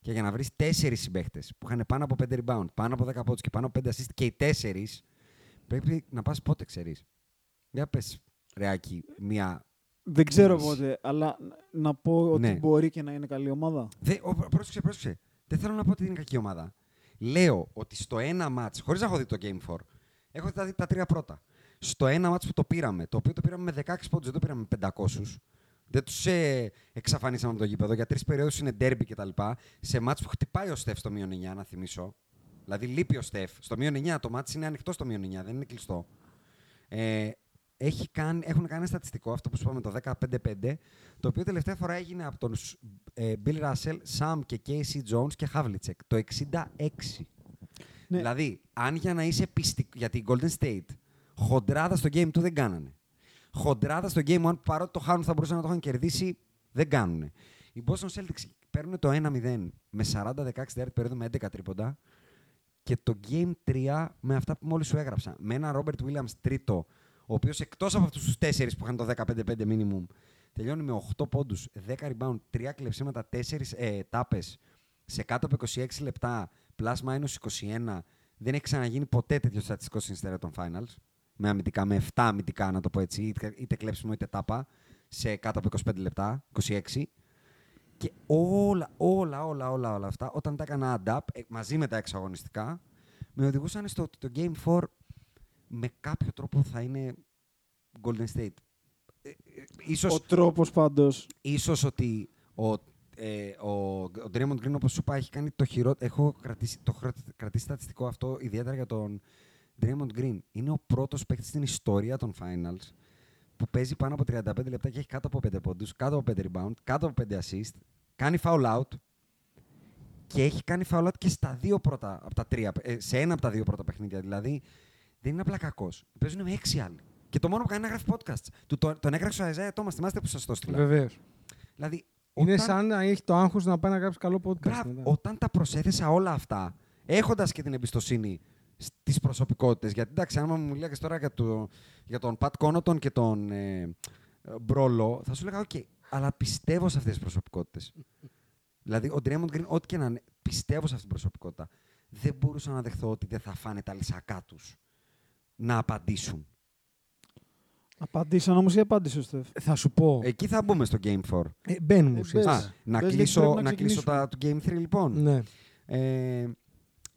[SPEAKER 4] και για να βρεις τέσσερις συμπαίχτες που είχαν πάνω από 5 rebound, πάνω από 10 πόντους και πάνω από 5 assist και οι τέσσερις, πρέπει να πας πότε ξέρεις. Για πες, Ρεάκι, μία.
[SPEAKER 3] Δεν ξέρω
[SPEAKER 4] Yes.
[SPEAKER 3] πότε, αλλά να πω ότι
[SPEAKER 4] Ναι.
[SPEAKER 3] μπορεί και να είναι καλή ομάδα.
[SPEAKER 4] Δε, ο, πρόσεξε, πρόσεξε. Δεν θέλω να πω ότι είναι κακή ομάδα. Λέω ότι στο ένα match, χωρίς να έχω δει το Game 4, έχω δει τα, τα τρία πρώτα. Στο ένα match που το πήραμε, το οποίο το πήραμε με 16 πόντους, δεν το πήραμε με 500. Δεν τους ε, εξαφανίσαμε από το γήπεδο. Για τρεις περιόδους είναι derby κτλ. Σε μάτς που χτυπάει ο Στεφ στο μείον 9, να θυμίσω. Δηλαδή λείπει ο Στεφ. Στο μείον 9 το μάτς είναι ανοιχτό στο μείον 9, δεν είναι κλειστό. Ε, έχει κάνει, έχουν κάνει ένα στατιστικό, αυτό που σου είπαμε το 15-5, το οποίο τελευταία φορά έγινε από τον ε, Bill Russell, Sam και Casey Jones και Havlicek το 66.
[SPEAKER 3] Ναι.
[SPEAKER 4] Δηλαδή, αν για να είσαι πιστικό, γιατί η Golden State χοντράδα στο game του δεν κάνανε. Χοντράδα στο game one, παρότι το χάνουν θα μπορούσαν να το είχαν κερδίσει, δεν κάνουν. Οι Boston Celtics παίρνουν το 1-0 με 40-16 τέταρτη περίοδο με 11 τρίποντα και το Game 3 με αυτά που μόλις σου έγραψα. Με ένα Robert Williams τρίτο, ο οποίος εκτός από αυτούς τους τέσσερις που είχαν το 15-5 minimum, τελειώνει με 8 πόντους, 10 rebound, 3 κλεψίματα, 4 ε, τάπες σε κάτω από 26 λεπτά, plus minus 21. Δεν έχει ξαναγίνει ποτέ τέτοιο στατιστικό στην ιστορία των finals. Με αμυντικά, με 7 αμυντικά, να το πω έτσι, είτε, είτε κλέψιμο είτε τάπα, σε κάτω από 25 λεπτά, 26. Και όλα, όλα, όλα, όλα, όλα αυτά, όταν τα έκανα add up, ε, μαζί με τα εξαγωνιστικά, με οδηγούσαν στο ότι το Game 4 με κάποιο τρόπο θα είναι Golden State. Ε, ε, ίσως,
[SPEAKER 3] Ο τρόπος πάντως.
[SPEAKER 4] ίσως ότι ο, ε, ο, ο Draymond Green, όπως σου είπα, έχει κάνει το χειρότερο... Έχω κρατήσει, το έχω κρατήσει στατιστικό αυτό ιδιαίτερα για τον Draymond Green. Είναι ο πρώτος παίκτης στην ιστορία των Finals που παίζει πάνω από 35 λεπτά και έχει κάτω από 5 πόντους, κάτω από 5 rebound, κάτω από 5 assist, κάνει foul out και έχει κάνει foul out και στα δύο πρώτα από τα τρία, ε, σε ένα από τα δύο πρώτα παιχνίδια. Δηλαδή δεν είναι απλά κακός. Παίζουν με έξι άλλοι. Και το μόνο που κάνει είναι να γράφει podcast. Του, τον, τον έγραψε ο Αιζέα Τόμα, θυμάστε που σας το στείλα.
[SPEAKER 2] Βεβαίως.
[SPEAKER 4] Δηλαδή,
[SPEAKER 2] Είναι
[SPEAKER 4] όταν-
[SPEAKER 2] σαν να έχει το άγχος να πάει να γράψει καλό podcast.
[SPEAKER 4] Μπράβο,
[SPEAKER 2] μετά.
[SPEAKER 4] όταν τα προσέθεσα όλα αυτά, έχοντας και την εμπιστοσύνη στις προσωπικότητες. Γιατί εντάξει, άμα μου μιλάγε τώρα για, το, για τον Pat Connaughton και τον ε, ε, Μπρόλο, θα σου έλεγα: Οκ, αλλά πιστεύω σε αυτές τις προσωπικότητες. δηλαδή, ο Draymond Green, ό,τι και να είναι, πιστεύω σε αυτή την προσωπικότητα. Δεν μπορούσα να δεχθώ ότι δεν θα φάνε τα λυσσακά τους να απαντήσουν.
[SPEAKER 3] Απαντήσαν όμως ή απάντησε ο Στεφ;
[SPEAKER 2] Θα σου πω.
[SPEAKER 4] Εκεί θα μπούμε στο Game 4.
[SPEAKER 2] Ε, μπαίνουμε
[SPEAKER 3] Ε,
[SPEAKER 2] ουσιαστικά.
[SPEAKER 3] μπες.
[SPEAKER 4] Α, να
[SPEAKER 3] Μπες, γιατί
[SPEAKER 4] κλείσω,
[SPEAKER 3] πρέπει να
[SPEAKER 4] να κλείσω τα,
[SPEAKER 3] ξεκινήσουμε.
[SPEAKER 4] του Game 3 λοιπόν.
[SPEAKER 2] Ναι.
[SPEAKER 4] Ε,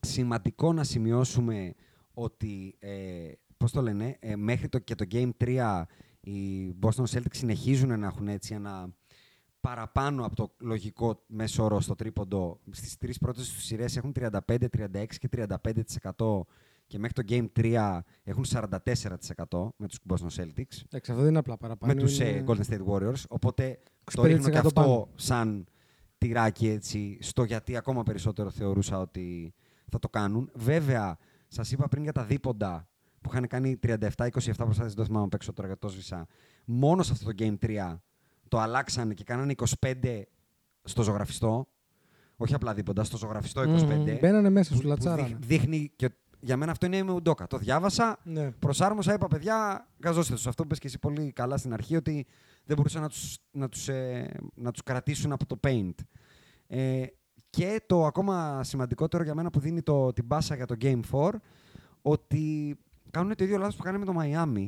[SPEAKER 4] σημαντικό να σημειώσουμε ότι, ε, πώς το λένε, ε, μέχρι το, και το Game 3 οι Boston Celtics συνεχίζουν να έχουν έτσι ένα παραπάνω από το λογικό μέσο όρο στο τρίποντο. Στις τρεις πρώτες τους σειρές έχουν 35, 36 και 35% και μέχρι το Game 3 έχουν 44% με τους Boston Celtics
[SPEAKER 2] Εντάξει, αυτό δεν είναι απλά παραπάνω.
[SPEAKER 4] με τους
[SPEAKER 2] είναι-
[SPEAKER 4] ε, Golden State Warriors. Οπότε το
[SPEAKER 2] 25%
[SPEAKER 4] ρίχνω και αυτό
[SPEAKER 2] πάνω.
[SPEAKER 4] σαν τυράκι έτσι, στο γιατί ακόμα περισσότερο θεωρούσα ότι θα το κάνουν. Βέβαια, σας είπα πριν για τα δίποντα που είχαν κάνει 37-27 προσπάθειες, δεν θυμάμαι απ' έξω τώρα γιατί το σβήσα. Μόνο σε αυτό το Game 3 το αλλάξανε και κάνανε 25 στο ζωγραφιστό. Όχι απλά δίποντα, στο ζωγραφιστό 25.
[SPEAKER 2] Μμμ, Μπαίνανε μέσα,
[SPEAKER 4] που-
[SPEAKER 2] σου
[SPEAKER 4] που
[SPEAKER 2] λατσάρανε.
[SPEAKER 4] δείχ- δείχνει και για μένα αυτό είναι με ουντόκα. Το διάβασα,
[SPEAKER 2] Ναι.
[SPEAKER 4] προσάρμοσα, είπα παιδιά, γαζώστε τους. Αυτό που πες και εσύ πολύ καλά στην αρχή, ότι δεν μπορούσαν να τους, να τους, ε, να τους κρατήσουν από το paint. Ε, και το ακόμα σημαντικότερο για μένα που δίνει το, την μπάσα για το Game 4, ότι κάνουν το ίδιο λάθος που κάνανε με το Miami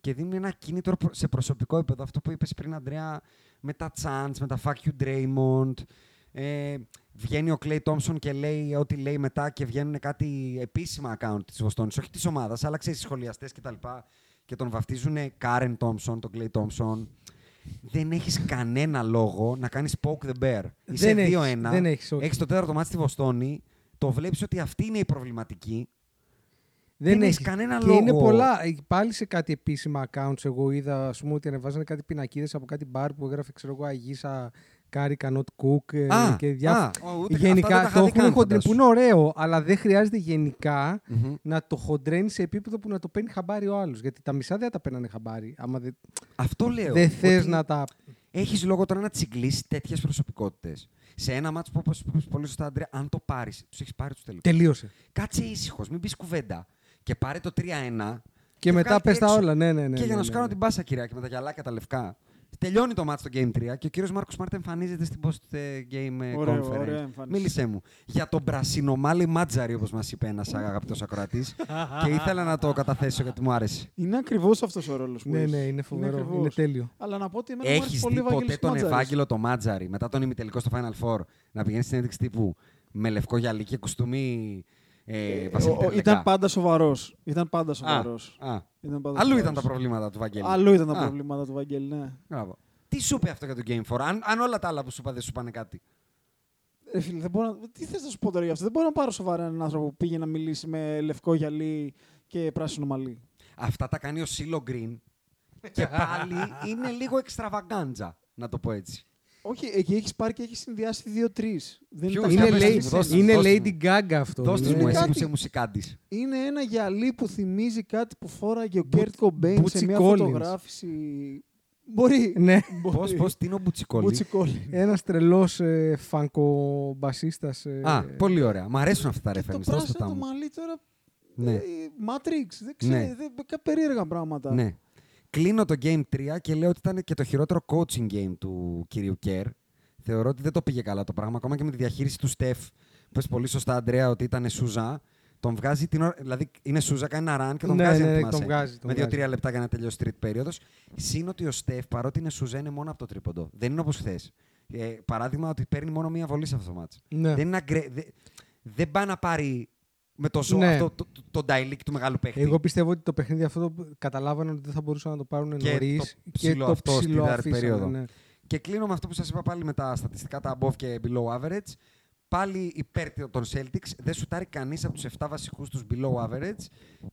[SPEAKER 4] και δίνουν ένα κίνητρο προ- σε προσωπικό επίπεδο. Αυτό που είπες πριν, Αντρέα, με τα chants, με τα fuck you Draymond. Ε, βγαίνει ο Clay Thompson και λέει ό,τι λέει μετά και βγαίνουν κάτι επίσημα account της Βοστόνης, όχι της ομάδας, αλλά ξέρεις, σχολιαστές και τα λοιπά και τον βαφτίζουν Karen Thompson, τον Clay Thompson. Δεν έχεις κανένα λόγο να κάνεις poke the bear. Είσαι
[SPEAKER 2] Δεν έχεις,
[SPEAKER 4] 2-1,
[SPEAKER 2] δεν έχεις, όχι.
[SPEAKER 4] έχεις το τέταρτο μάτι στη Βοστόνη, το βλέπεις ότι αυτή είναι η προβληματική
[SPEAKER 2] Δεν,
[SPEAKER 4] Δεν έχεις
[SPEAKER 2] έχεις.
[SPEAKER 4] κανένα
[SPEAKER 2] και
[SPEAKER 4] λόγο.
[SPEAKER 2] είναι πολλά. ε, Πάλι σε κάτι επίσημα accounts εγώ είδα ας πούμε, ότι ανεβάζανε κάτι πινακίδες από κάτι μπαρ που έγραφε ξέρω εγώ Αγίσα Κάρι Κανότ Κουκ ε,
[SPEAKER 4] Α,
[SPEAKER 2] και διάφορα.
[SPEAKER 4] α, ο, ούτε- αυτά
[SPEAKER 2] γενικά
[SPEAKER 4] δεν τα είχα
[SPEAKER 2] το
[SPEAKER 4] δει
[SPEAKER 2] έχουν
[SPEAKER 4] καν,
[SPEAKER 2] χοντρέ,
[SPEAKER 4] φαντάσου.
[SPEAKER 2] που είναι ωραίο, αλλά δεν χρειάζεται γενικά
[SPEAKER 4] Μμμ.
[SPEAKER 2] να το χοντραίνει σε επίπεδο που να το παίρνει χαμπάρι ο άλλος. Γιατί τα μισά δεν τα παίρνανε χαμπάρι. Άμα δεν,
[SPEAKER 4] Αυτό λέω.
[SPEAKER 2] δεν θες
[SPEAKER 4] ότι
[SPEAKER 2] να τα.
[SPEAKER 4] Έχεις λόγο τώρα να τσιγκλίσεις τέτοιες προσωπικότητες. Σε ένα ματς που, όπως είπες πολύ σωστά, Αντρέα, αν το πάρεις, τους έχεις πάρει τους τελικούς.
[SPEAKER 2] Τελείωσε.
[SPEAKER 4] Κάτσε ήσυχος, μην πεις κουβέντα. Και πάρε το 3-1.
[SPEAKER 2] Και, μετά
[SPEAKER 4] βγάλτε
[SPEAKER 2] πες τα
[SPEAKER 4] έξω.
[SPEAKER 2] όλα. Ναι, ναι, ναι.
[SPEAKER 4] και για
[SPEAKER 2] ναι,
[SPEAKER 4] να σου
[SPEAKER 2] ναι,
[SPEAKER 4] κάνω
[SPEAKER 2] ναι.
[SPEAKER 4] την πάσα, κυριάκι, με τα γυαλάκια τα λευκά. Τελειώνει το μάτσο στο Game 3 και ο κύριος Μάρκος Μάρτ εμφανίζεται στην Post ε, Game ε,
[SPEAKER 3] Ωραίο,
[SPEAKER 4] Conference.
[SPEAKER 3] ωραία εμφάνιση.
[SPEAKER 4] Μίλησέ μου. Για τον πρασινομάλι Μάτζαρη, όπως μας είπε ένας αγαπητός ακροατής. και ήθελα να το καταθέσω γιατί μου άρεσε.
[SPEAKER 3] Είναι ακριβώς αυτός ο ρόλος που
[SPEAKER 2] Ναι,
[SPEAKER 3] έχεις.
[SPEAKER 2] ναι, είναι φοβερό. Είναι,
[SPEAKER 3] ακριβώς.
[SPEAKER 2] τέλειο.
[SPEAKER 3] Αλλά να πω ότι εμένα μου άρεσε
[SPEAKER 4] Έχει
[SPEAKER 3] πολύ
[SPEAKER 4] δει
[SPEAKER 3] ο
[SPEAKER 4] ποτέ
[SPEAKER 3] Ευάγγελος
[SPEAKER 4] τον
[SPEAKER 3] Μάτζαρης.
[SPEAKER 4] Ευάγγελο το Μάτζαρη μετά τον ημιτελικό στο Final Four να πηγαίνει στην ένδειξη τύπου με λευκό γυαλί και κουστούμι ε, Βασίλη
[SPEAKER 3] Ο- ο-
[SPEAKER 4] Τερλεκά.
[SPEAKER 3] Ήταν πάντα σοβαρός. Ήταν πάντα
[SPEAKER 4] Α,
[SPEAKER 3] σοβαρός.
[SPEAKER 4] α.
[SPEAKER 3] Ήταν πάντα
[SPEAKER 4] Αλλού
[SPEAKER 3] σοβαρός.
[SPEAKER 4] ήταν τα προβλήματα του Βαγγέλη.
[SPEAKER 3] Αλλού ήταν τα
[SPEAKER 4] Α,
[SPEAKER 3] προβλήματα του Βαγγέλη, ναι.
[SPEAKER 4] Μπράβο. Τι σου είπε αυτό για το Game 4, αν, αν όλα τα άλλα που σου είπα δεν σου πάνε κάτι.
[SPEAKER 3] Ε, φίλε, δεν μπορώ να... Τι θες να σου πω τώρα για αυτό; Δεν μπορώ να πάρω σοβαρά έναν άνθρωπο που πήγε να μιλήσει με λευκό γυαλί και πράσινο μαλλί.
[SPEAKER 4] Αυτά τα κάνει ο CeeLo Green και πάλι είναι λίγο εξτραβαγκάντζα, να το πω έτσι.
[SPEAKER 3] Όχι, εκεί έχεις πάρει και έχεις συνδυάσει δύο-τρεις. Δεν
[SPEAKER 4] Ποιους;
[SPEAKER 3] είναι,
[SPEAKER 2] Είναι,
[SPEAKER 4] δώστε
[SPEAKER 2] lady,
[SPEAKER 4] μου, δώστε
[SPEAKER 2] είναι
[SPEAKER 4] μου, δώστε
[SPEAKER 2] Lady Gaga αυτό.
[SPEAKER 4] Δώστε
[SPEAKER 2] είναι-
[SPEAKER 4] μου εσύ που
[SPEAKER 3] κάτι-
[SPEAKER 4] είσαι μουσικάντης.
[SPEAKER 3] είναι ένα γυαλί που θυμίζει κάτι που φόραγε ο
[SPEAKER 2] Μπου-
[SPEAKER 3] Kurt Cobain σε
[SPEAKER 2] Bootsy
[SPEAKER 3] μια
[SPEAKER 2] Collins.
[SPEAKER 3] φωτογράφηση. Μπορεί.
[SPEAKER 2] Ναι.
[SPEAKER 4] Πώ,
[SPEAKER 3] μπορεί.
[SPEAKER 4] πώς, τι είναι ο Μπουτσικόλη.
[SPEAKER 3] Μπουτσικόλη.
[SPEAKER 2] Ένας τρελός ε, φανκομπασίστας. Ε,
[SPEAKER 4] Α, πολύ ωραία. Μ' αρέσουν αυτά τα
[SPEAKER 3] Και το
[SPEAKER 4] reference. Δώστε
[SPEAKER 3] πράσινο
[SPEAKER 4] τα
[SPEAKER 3] το
[SPEAKER 4] μου.
[SPEAKER 3] μαλλί τώρα.
[SPEAKER 4] Ναι.
[SPEAKER 3] ε, Matrix. Δεν ξέρω.
[SPEAKER 4] Ναι.
[SPEAKER 3] δεν- κα- περίεργα πράγματα.
[SPEAKER 4] Ναι. Κλείνω το Game 3 και λέω ότι ήταν και το χειρότερο coaching game του κυρίου Κέρ. Θεωρώ ότι δεν το πήγε καλά το πράγμα. Ακόμα και με τη διαχείριση του Στεφ. Πες πολύ σωστά, Αντρέα, ότι ήταν Σούζα. Τον βγάζει την ώρα. Δηλαδή είναι Σούζα, κάνει ένα run και τον
[SPEAKER 2] Ναι,
[SPEAKER 4] βγάζει.
[SPEAKER 2] ναι,
[SPEAKER 4] αν
[SPEAKER 2] ναι,
[SPEAKER 4] θυμάσαι.
[SPEAKER 2] τον βγάζει, τον
[SPEAKER 4] με
[SPEAKER 2] βγάζει.
[SPEAKER 4] δύο-τρία λεπτά για να τελειώσει η τρίτη περίοδος. Συν ότι ο Στεφ, παρότι είναι Σούζα, είναι μόνο από το τρίποντο. Δεν είναι όπως χθες. Ε, παράδειγμα ότι παίρνει μόνο μία βολή σε αυτό το μάτς.
[SPEAKER 2] Ναι.
[SPEAKER 4] Δεν, είναι αγκρε... δεν... δεν πάει να πάρει με το ζώο
[SPEAKER 2] Ναι.
[SPEAKER 4] αυτό το, το, το νταϊλίκ του μεγάλου παίχτη.
[SPEAKER 2] Εγώ πιστεύω ότι το παιχνίδι αυτό το καταλάβανε ότι δεν θα μπορούσαν να το πάρουν
[SPEAKER 4] Και
[SPEAKER 2] νωρίς
[SPEAKER 4] το ψηλό αυτό στη τέταρτη περίοδο.
[SPEAKER 2] Ναι.
[SPEAKER 4] Και κλείνω με αυτό που σας είπα πάλι με τα στατιστικά, τα above και below average. Πάλι υπέρ των Celtics. Δεν σουτάρει κανείς από τους 7 βασικούς τους below average.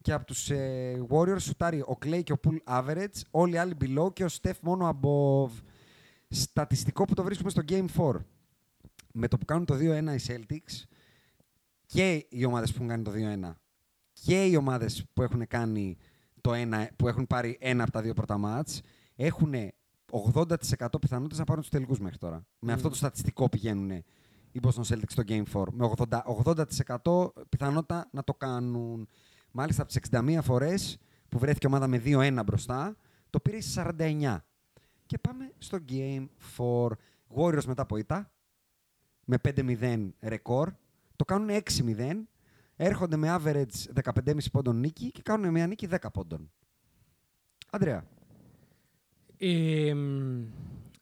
[SPEAKER 4] Και από τους ε, Warriors σουτάρει ο Clay και ο Pool average. Όλοι οι άλλοι below και ο Steph μόνο above. Στατιστικό που το βρίσκουμε στο Game 4. Με το που κάνουν το 2-1 οι Celtics και οι ομάδες που έχουν κάνει το 2-1 και οι ομάδες που έχουν κάνει το 1, που έχουν πάρει ένα από τα δύο πρώτα μάτς έχουν 80% πιθανότητες να πάρουν τους τελικούς μέχρι τώρα. Με αυτό το στατιστικό πηγαίνουν οι Boston Celtics στο Game 4. Με 80%, 80% πιθανότητα να το κάνουν. Μάλιστα από τις 61 φορές που βρέθηκε η ομάδα με 2-1 μπροστά, το πήρε στις 49. Και πάμε στο Game 4. Warriors μετά από ήττα, με 5-0 ρεκόρ. Το κάνουν 6-0. Έρχονται με average 15,5 πόντων νίκη και κάνουν μια νίκη 10 πόντων. Αντρέα.
[SPEAKER 2] Ε, μ,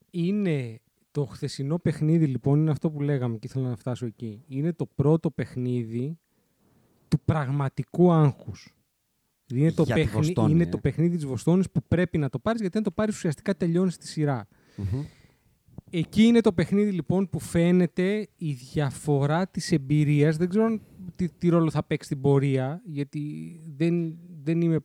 [SPEAKER 2] είναι το χθεσινό παιχνίδι, λοιπόν, είναι αυτό που λέγαμε και ήθελα να φτάσω εκεί. Είναι το πρώτο παιχνίδι του πραγματικού άγχους. Δηλαδή Είναι, το,
[SPEAKER 4] Για τη
[SPEAKER 2] παιχνί-
[SPEAKER 4] Βοστόνη,
[SPEAKER 2] είναι
[SPEAKER 4] ε.
[SPEAKER 2] το παιχνίδι της Βοστόνης που πρέπει να το πάρεις, γιατί αν το πάρεις ουσιαστικά τελειώνεις τη σειρά. Εκεί είναι το παιχνίδι λοιπόν που φαίνεται η διαφορά της εμπειρίας. Δεν ξέρω αν τι, τι ρόλο θα παίξει στην πορεία, γιατί δεν, δεν είμαι...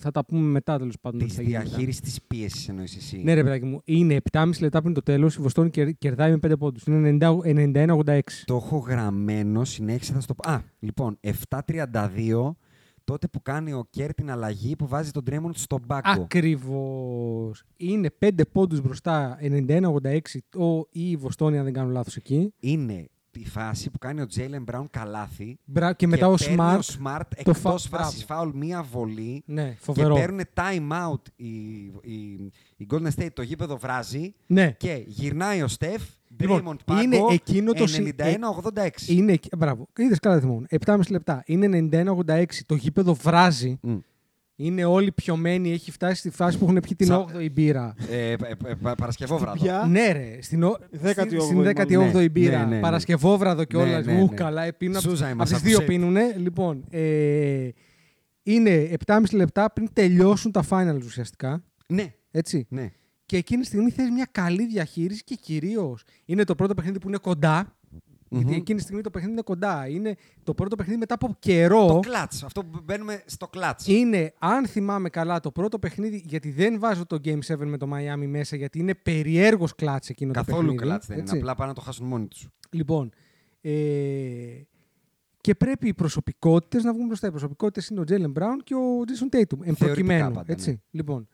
[SPEAKER 2] Θα τα πούμε μετά τέλος πάντων.
[SPEAKER 4] Της
[SPEAKER 2] τι θα γίνει μετά.
[SPEAKER 4] διαχείρισης της πίεσης εννοείς εσύ.
[SPEAKER 2] Ναι, ρε παιδάκι μου. Είναι 7,5 λεπτά πριν το τέλος. Η Βοστόνη κερ- κερδάει με 5 πόντους. Είναι 90 91-86.
[SPEAKER 4] Το έχω γραμμένο, συνέχισε θα στο πω. Α, λοιπόν, 7-32, τότε που κάνει ο Κέρ την αλλαγή που βάζει τον Τρέμοντ στον πάγκο.
[SPEAKER 2] Ακριβώς. Είναι 5 πόντους μπροστά. 91-86 ο, ή η Βοστόνη, αν δεν κάνω λάθος εκεί.
[SPEAKER 4] Είναι η φάση που κάνει ο Τζέιλεν Μπράουν καλάθι
[SPEAKER 2] Μπρα- και μετά ο
[SPEAKER 4] παίρνει
[SPEAKER 2] Smart.
[SPEAKER 4] ο Smart
[SPEAKER 2] το
[SPEAKER 4] εκτός
[SPEAKER 2] φα-
[SPEAKER 4] φάσης
[SPEAKER 2] μπράβο.
[SPEAKER 4] φάουλ μία βολή
[SPEAKER 2] Ναι, φοβερό.
[SPEAKER 4] και παίρνουν time out η, η, η Golden State, το γήπεδο βράζει
[SPEAKER 2] Ναι.
[SPEAKER 4] και γυρνάει ο Στεφ,
[SPEAKER 2] Λοιπόν,
[SPEAKER 4] Draymond πάγκο,
[SPEAKER 2] είναι εκείνο το συ-
[SPEAKER 4] 91-86.
[SPEAKER 2] Είναι, εκεί- μπράβο, είδες καλά δεν θυμόμουν. 7,5 λεπτά. Είναι 91-86. Το γήπεδο βράζει.
[SPEAKER 4] Μμ.
[SPEAKER 2] Είναι όλοι πιωμένοι. Έχει φτάσει στη φάση που έχουν πιει την
[SPEAKER 4] Σα-
[SPEAKER 2] 8η μπύρα.
[SPEAKER 4] Ε, ε, ε, πα- Παρασκευόβραδο.
[SPEAKER 3] Πια.
[SPEAKER 2] Ναι, ρε. Στην, ο...
[SPEAKER 3] 18η
[SPEAKER 2] στην, στην
[SPEAKER 3] μάλλον.
[SPEAKER 2] 18η
[SPEAKER 4] Ναι,
[SPEAKER 2] μπύρα.
[SPEAKER 4] ναι, ναι, ναι.
[SPEAKER 2] Παρασκευόβραδο και
[SPEAKER 4] Ναι,
[SPEAKER 2] όλα.
[SPEAKER 4] ναι,
[SPEAKER 2] Ου,
[SPEAKER 4] ναι.
[SPEAKER 2] καλά. ε, Πίνουν
[SPEAKER 4] Σούζα
[SPEAKER 2] από
[SPEAKER 4] είμαστε
[SPEAKER 2] τις
[SPEAKER 4] από
[SPEAKER 2] δύο
[SPEAKER 4] shape.
[SPEAKER 2] πίνουνε. Λοιπόν, ε, είναι 7,5 λεπτά πριν τελειώσουν τα finals ουσιαστικά.
[SPEAKER 4] Ναι,
[SPEAKER 2] Έτσι.
[SPEAKER 4] ναι.
[SPEAKER 2] Και εκείνη τη στιγμή θες μια καλή διαχείριση και κυρίως είναι το πρώτο παιχνίδι που είναι κοντά. Γιατί εκείνη τη στιγμή το παιχνίδι είναι κοντά. Είναι το πρώτο παιχνίδι μετά από καιρό.
[SPEAKER 4] Το κλατς, αυτό που μπαίνουμε στο κλατς.
[SPEAKER 2] Είναι, αν θυμάμαι καλά, το πρώτο παιχνίδι. Γιατί δεν βάζω το Game 7 με το Miami μέσα, γιατί είναι περιέργως κλάτς εκείνο το
[SPEAKER 4] Καθόλου
[SPEAKER 2] παιχνίδι.
[SPEAKER 4] κλατς δεν είναι,
[SPEAKER 2] έτσι.
[SPEAKER 4] απλά πάνε να το χάσουν μόνοι τους.
[SPEAKER 2] Λοιπόν. Ε, και πρέπει οι προσωπικότητες να βγουν μπροστά. Οι προσωπικότητες είναι ο Jalen Brown και ο Jason Tatum. Εν προκειμένου.
[SPEAKER 4] πάντα,
[SPEAKER 2] έτσι.
[SPEAKER 4] ναι.
[SPEAKER 2] Λοιπόν,